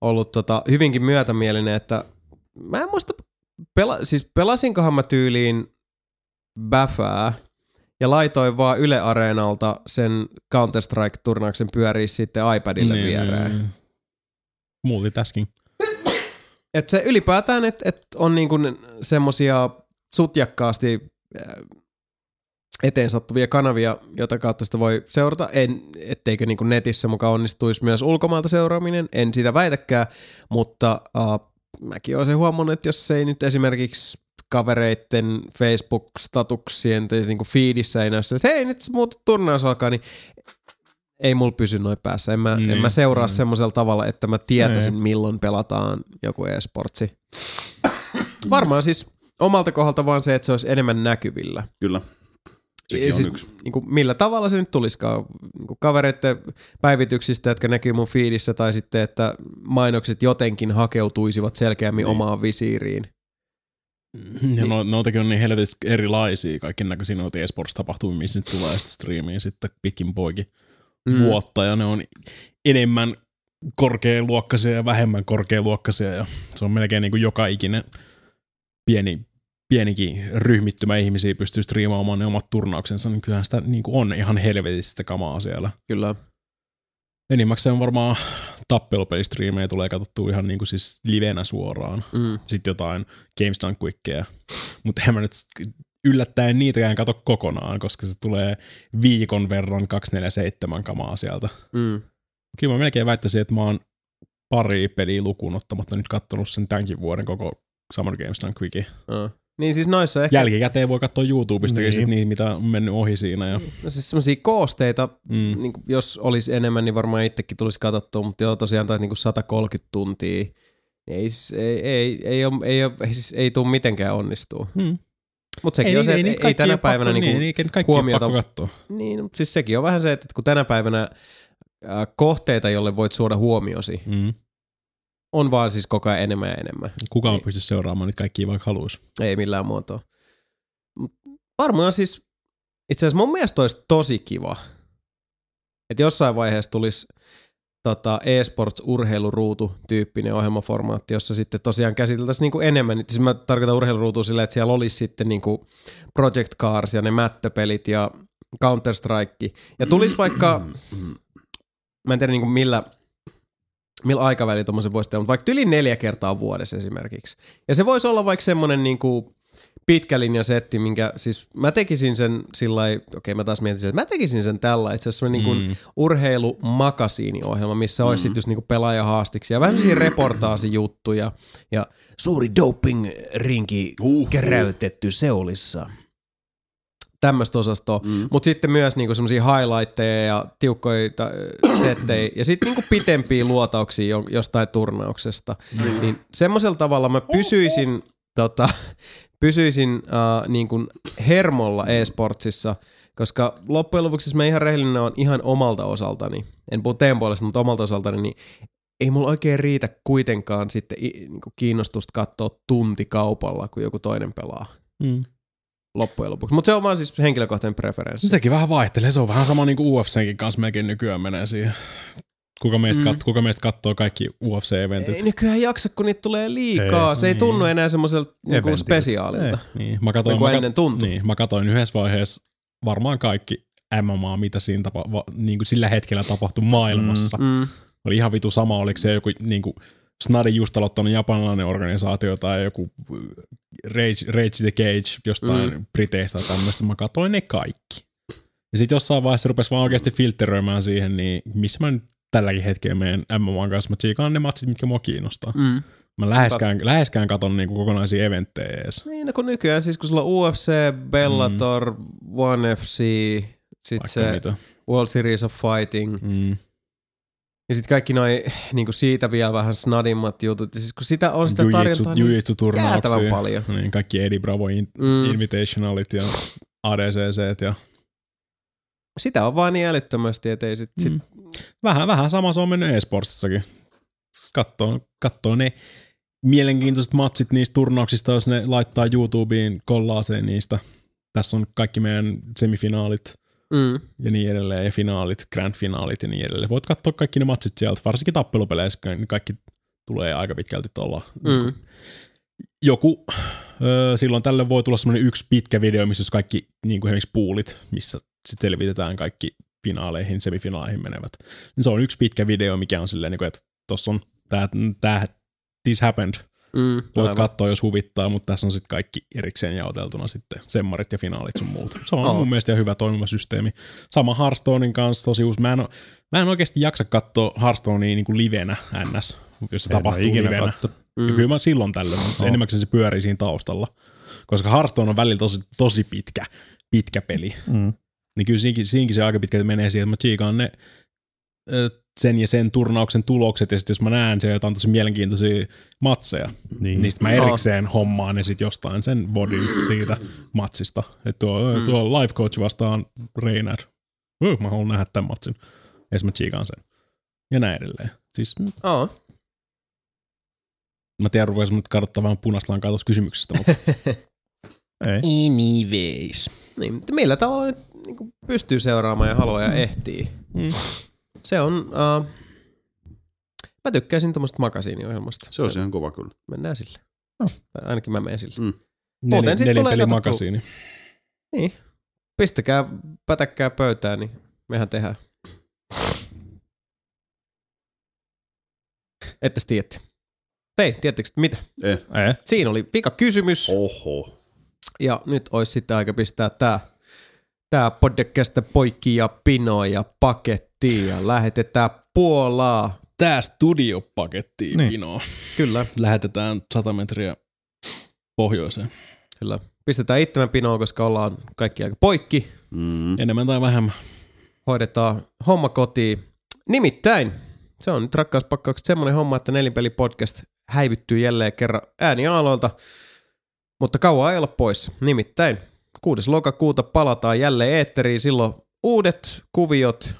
Speaker 1: ollut tota, hyvinkin myötämielinen, että mä en muista, pela, siis pelasinkohan mä tyyliin Bäfää ja laitoin vaan Yle Areenalta sen Counter-Strike-turnauksen pyörii sitten iPadille niin, viereen.
Speaker 4: Multitasking.
Speaker 1: Et se ylipäätään, että et on niinku semmosia sutjakkaasti äh, eteen sattuvia kanavia, jota kautta sitä voi seurata. En, etteikö niinku netissä mukaan onnistuisi myös ulkomailta seuraaminen, en sitä väitäkään, mutta uh, mäkin olen huomannut, että jos ei nyt esimerkiksi kavereitten Facebook-statuksien tai niinku feedissä ei näy että hei nyt muut turnaus alkaa, niin ei mulla pysy noin päässä. En mä, niin. en
Speaker 4: Niin.
Speaker 1: mä seuraa mm. semmoisella tavalla, että mä tietäisin milloin pelataan joku e-sportsi. Varmaan siis omalta kohdalta vaan se, että se olisi enemmän näkyvillä.
Speaker 3: Kyllä. Sekin
Speaker 1: Ja
Speaker 3: on
Speaker 1: siis,
Speaker 3: yksi.
Speaker 1: Niin kuin, millä tavalla se nyt tulisikaan? Niin kuin kavereiden päivityksistä, jotka näkyy mun fiidissä, tai sitten, että mainokset jotenkin hakeutuisivat selkeämmin niin. omaan visiiriin.
Speaker 4: Ja no, noitakin on niin helvetis erilaisia, kaikki näköisiä noita esports-tapahtumia, missä nyt tulee sitten striimiin sitten pitkin poikin mm. vuotta, ja ne on enemmän korkealuokkaisia ja vähemmän korkealuokkaisia, ja se on melkein niin kuin joka ikinen pieni, pienikin ryhmittymä ihmisiä pystyy striimaamaan ne omat turnauksensa, niin kyllähän sitä niin kuin on ihan helvetistä kamaa siellä.
Speaker 1: Kyllä.
Speaker 4: Enimmäkseen on varmaan tappelupelistriimejä tulee katsottua ihan niin kuin siis livenä suoraan.
Speaker 1: Mm.
Speaker 4: Sitten jotain Games Done Quickeja. Mutta en mä nyt yllättäen niitäkään kato kokonaan, koska se tulee viikon verran 247 kamaa sieltä.
Speaker 1: Mm.
Speaker 4: Kyllä mä melkein väittäisin, että mä oon pari peliä lukuun ottamatta nyt kattonut sen tämänkin vuoden koko Summer Games Done Quickie.
Speaker 1: Uh. Niin siis noissa ehkä...
Speaker 4: Jälkikäteen voi katsoa YouTubestakin
Speaker 2: Niin.
Speaker 4: niin. sit niitä, mitä on mennyt ohi siinä. Ja,
Speaker 1: No siis semmosia koosteita,
Speaker 4: mm.
Speaker 1: niin kuin, jos olisi enemmän, niin varmaan itsekin tulisi katsottua, mutta joo, tosiaan tai niin kuin 130 tuntia, niin ei, s- ei, ei, ei, ole, ei, ole, ei, siis ei tule mitenkään onnistua.
Speaker 4: Mm.
Speaker 1: Mutta sekin on se, että ei, ei tänä päivänä
Speaker 4: pakko,
Speaker 1: niinku,
Speaker 4: niin, niin,
Speaker 1: huomiota-
Speaker 4: pakko katsoa.
Speaker 1: Niin, mutta siis sekin on vähän se, että kun tänä päivänä äh, kohteita, jolle voit suoda huomiosi,
Speaker 4: Mm.
Speaker 1: on vaan siis koko ajan enemmän ja enemmän.
Speaker 4: Kukaan
Speaker 1: Niin.
Speaker 4: ei pysty seuraamaan niitä kaikkia vaikka haluaisi.
Speaker 1: Ei millään muotoa. Mut Varmaan siis, itse asiassa mun mielestä olisi tosi kiva, että jossain vaiheessa tulisi tota, e-sports-urheiluruutu tyyppinen ohjelmaformaatti, jossa sitten tosiaan käsiteltäisiin niinku enemmän. Siis mä tarkoitan urheiluruutua sillä, että siellä olisi sitten niinku Project Cars ja ne mättöpelit ja Counter-Strike. Ja tulisi vaikka, mä en tiedä niinku millä, millä aikavälillä tuommoisen voisi tehdä, mutta vaikka yli neljä kertaa vuodessa esimerkiksi. Ja se voisi olla vaikka semmoinen niinku pitkä linja setti, minkä siis mä tekisin sen sillä okei mä taas mietin että mä tekisin sen tällä, itse asiassa niin kuin
Speaker 4: Mm.
Speaker 1: urheilumakasiiniohjelma, missä olisi sitten just niinku pelaajahaastiksi ja vähän sellaisia reportaasijuttuja ja
Speaker 5: Suuri doping-rinki
Speaker 3: Huh,
Speaker 5: keräytetty Seulissa.
Speaker 1: tämmöistä osastoa, mm. mutta sitten myös niinku semmoisia highlightteja ja tiukkoja settejä ja sitten niinku pitempiä luotauksia jo- jostain turnauksesta. Mm. Niin semmoisella tavalla mä pysyisin, tota, pysyisin uh, niinku hermolla e-sportsissa, koska loppujen lopuksi, mä ihan rehellinen on ihan omalta osaltani, en puhu teen puolesta, mutta omalta osaltani, niin ei mulla oikein riitä kuitenkaan sitten i- niinku kiinnostusta katsoa tuntikaupalla, kun joku toinen pelaa
Speaker 4: Mm.
Speaker 1: loppujen lopuksi. Mutta se on vaan siis henkilökohtainen preferenssi.
Speaker 4: Sekin vähän vaihtelee. Se on vähän sama niin kuin UFCkin kanssa melkein nykyään menee siihen. Kuka meistä,
Speaker 1: Mm.
Speaker 4: mm. kat, kuka meistä katsoo kaikki UFC-eventit?
Speaker 1: Ei nykyään jaksa, kun niitä tulee liikaa.
Speaker 2: Ei,
Speaker 1: se ei
Speaker 4: niin.
Speaker 1: tunnu enää semmoiselta niinku spesiaalilta.
Speaker 4: Niin, mä katoin,
Speaker 1: Niin kuin
Speaker 4: mä,
Speaker 1: ennen tuntui.
Speaker 4: niin, mä katoin yhdessä vaiheessa varmaan kaikki MMA, mitä siinä tapa, va, niin kuin sillä hetkellä tapahtui maailmassa. Mm.
Speaker 1: Mm.
Speaker 4: Oli ihan vitu sama, oliko se joku niin kuin Snadi just aloittanut japanilainen organisaatio tai joku äh, Rage, Rage the Cage jostain mm. Briteistä tai tämmöistä. Mä katoin ne kaikki. Ja sitten jossain vaiheessa rupesi vaan oikeasti filtteröimään siihen, niin missä mä nyt tälläkin hetkellä meidän MMAn kanssa. Mä tsiikaan ne matsit, mitkä mua kiinnostaa.
Speaker 1: Mm.
Speaker 4: Mä läheskään, läheskään katon niinku kokonaisia eventtejä edes.
Speaker 1: Niin, no kun nykyään siis kun sulla on UFC, Bellator, mm. One FC, sit
Speaker 4: Vaikka
Speaker 1: se
Speaker 4: mitä.
Speaker 1: World Series of Fighting,
Speaker 4: Mm.
Speaker 1: ja sitten kaikki noi niinku siitä vielä vähän snadimmat jutut. Ja siis kun sitä on sitä
Speaker 4: Jujitsu,
Speaker 1: tarjontaa niin jäätävän paljon.
Speaker 4: Niin, kaikki Eddie Bravo in,
Speaker 1: Mm.
Speaker 4: Invitationalit ja ADCC ja
Speaker 1: sitä on vaan niin älyttömästi, että ei sit, sit
Speaker 4: Mm. Vähän, vähän sama se on mennyt e-sportsissakin. Kattoo, kattoo ne mielenkiintoiset matsit niistä turnauksista, jos ne laittaa YouTubeen kollaaseen niistä. Tässä on kaikki meidän semifinaalit
Speaker 1: mm.
Speaker 4: ja niin edelleen, ja finaalit, grand finaalit ja niin edelleen. Voit katsoa kaikki ne matsit sieltä, varsinkin tappelupeleissä, niin kaikki tulee aika pitkälti tuolla.
Speaker 1: Mm.
Speaker 4: Joku, öö, silloin tälle voi tulla semmoinen yksi pitkä video, missä kaikki niin kuin esimerkiksi puulit, missä sitten selvitetään kaikki finaaleihin, semifinaaleihin menevät. Niin se on yksi pitkä video, mikä on silleen, niin kuin, että tuossa on tämä, tämä this happened.
Speaker 1: Mm.
Speaker 4: Voit katsoa, jos huvittaa, mutta tässä on sitten kaikki erikseen jaoteltuna sitten semmarit ja finaalit sun muut. Se on
Speaker 1: Oo.
Speaker 4: mun mielestä ihan hyvä toimiva systeemi. Sama Hearthstonein kanssa tosi uusi. Mä en, mä en oikeasti jaksa katsoa Hearthstonea niin kuin livenä ns, jos se
Speaker 2: En
Speaker 4: tapahtuu
Speaker 2: ikinä
Speaker 4: livenä.
Speaker 2: katso.
Speaker 4: Mm. Ja kyllä mä silloin tällöin, mutta se enimmäkseen se pyörii siinä taustalla. Koska Hearthstone on välillä tosi, tosi pitkä, pitkä peli.
Speaker 2: Mm.
Speaker 4: Niin kyllä siinkin, siinkin se aika pitkälti menee siihen, että mä tsiikaan ne sen ja sen turnauksen tulokset, ja sitten jos mä näen siellä jotain tosi mielenkiintoisia matseja,
Speaker 2: Niin.
Speaker 4: niin sit mä erikseen hommaan ne sit jostain sen bodin siitä matsista. Että tuo, mm. tuo life coach vastaan Reynard. Uh, mä haluan nähdä tämän matsin. Ja mä tsiikaan sen. Ja näin edelleen. Siis
Speaker 1: Oo.
Speaker 4: mä tiedän, rupesin nyt kadottaa vähän punaista lankaa tuossa kysymyksestä, mutta
Speaker 2: Ei.
Speaker 4: anyways.
Speaker 1: Niin, millä tavalla nyt niin pystyy seuraamaan ja haluaa ja ehtii?
Speaker 4: Mm.
Speaker 1: Se on... Uh, mä tykkäisin tuommoista makasiiniohjelmasta.
Speaker 3: Se on ihan kova kyllä.
Speaker 1: Mennään sille.
Speaker 2: No.
Speaker 1: Ainakin mä menen sille.
Speaker 3: Mm.
Speaker 1: Muuten
Speaker 4: Neli,
Speaker 1: sit
Speaker 4: nelin
Speaker 1: tulee
Speaker 4: makasiini.
Speaker 1: Niin. Pistäkää pätäkkää pöytään, niin mehän tehdään. Ettes tiedätte. Ei, tiedättekö mitä?
Speaker 3: Eh.
Speaker 2: Ei.
Speaker 1: Siinä oli pika kysymys.
Speaker 3: Oho.
Speaker 1: Ja nyt olisi sitten aika pistää tää, tää podcast poikki ja pinoa ja pakettiin ja lähetetään Puolaa.
Speaker 4: Tää studiopaketti
Speaker 2: Niin.
Speaker 4: niin. pinoa.
Speaker 1: Kyllä,
Speaker 4: Lähetetään 100 metriä pohjoiseen.
Speaker 1: kyllä. Pistetään itsemme pinoa, koska ollaan kaikki aika poikki.
Speaker 3: Mm.
Speaker 4: Enemmän tai vähemmän.
Speaker 1: Hoidetaan homma kotiin. Nimittäin, se on nyt rakkauspakkaukset semmonen homma, että Nelinpeli podcast häivyttyy jälleen kerran ääniaaloilta, mutta kauan ei olla pois. Nimittäin 6. lokakuuta palataan jälleen eetteriin, silloin uudet kuviot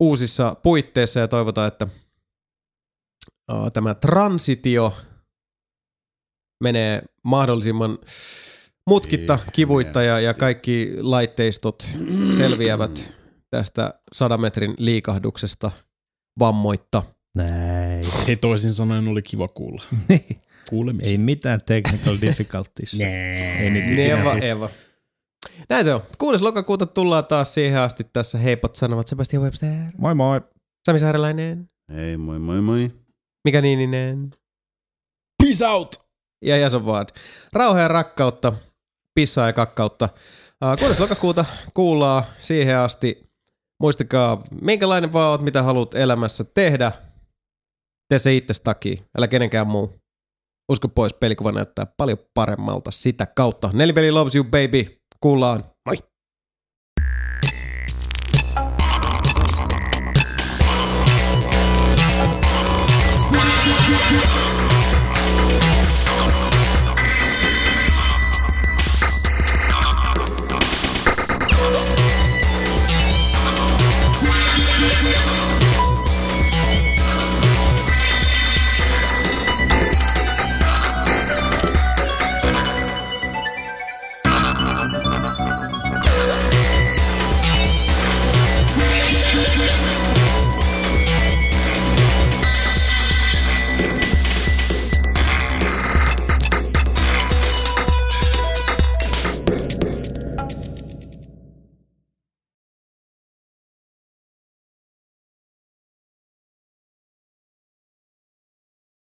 Speaker 1: uusissa puitteissa ja toivotaan, että uh, tämä transitio menee mahdollisimman mutkitta, kivuitta ja, ja kaikki laitteistot selviävät tästä 100 metrin liikahduksesta vammoitta.
Speaker 2: Näin.
Speaker 4: Hei toisin sanoen oli kiva kuulla. Kuulemisia.
Speaker 2: Ei mitään technical difficulties. Ei niitä
Speaker 1: Neva. Eva. Näin se on. 6. lokakuuta tullaan taas siihen asti tässä heipot sanovat Sebastian Webster,
Speaker 2: Moi moi.
Speaker 1: Sami Saarelainen,
Speaker 3: Ei, moi moi moi.
Speaker 1: Mika Niininen
Speaker 4: Peace out!
Speaker 1: ja Jason Ward. Rauhaa ja rakkautta, pissaa ja kakkautta. Uh, 6. lokakuuta kuullaan siihen asti. Muistakaa, minkälainen vaan oot, mitä haluat elämässä tehdä. Tee se itse takia, älä kenenkään muu. Usko pois, pelikuva näyttää paljon paremmalta sitä kautta. Nelipeli loves you baby. Kuullaan.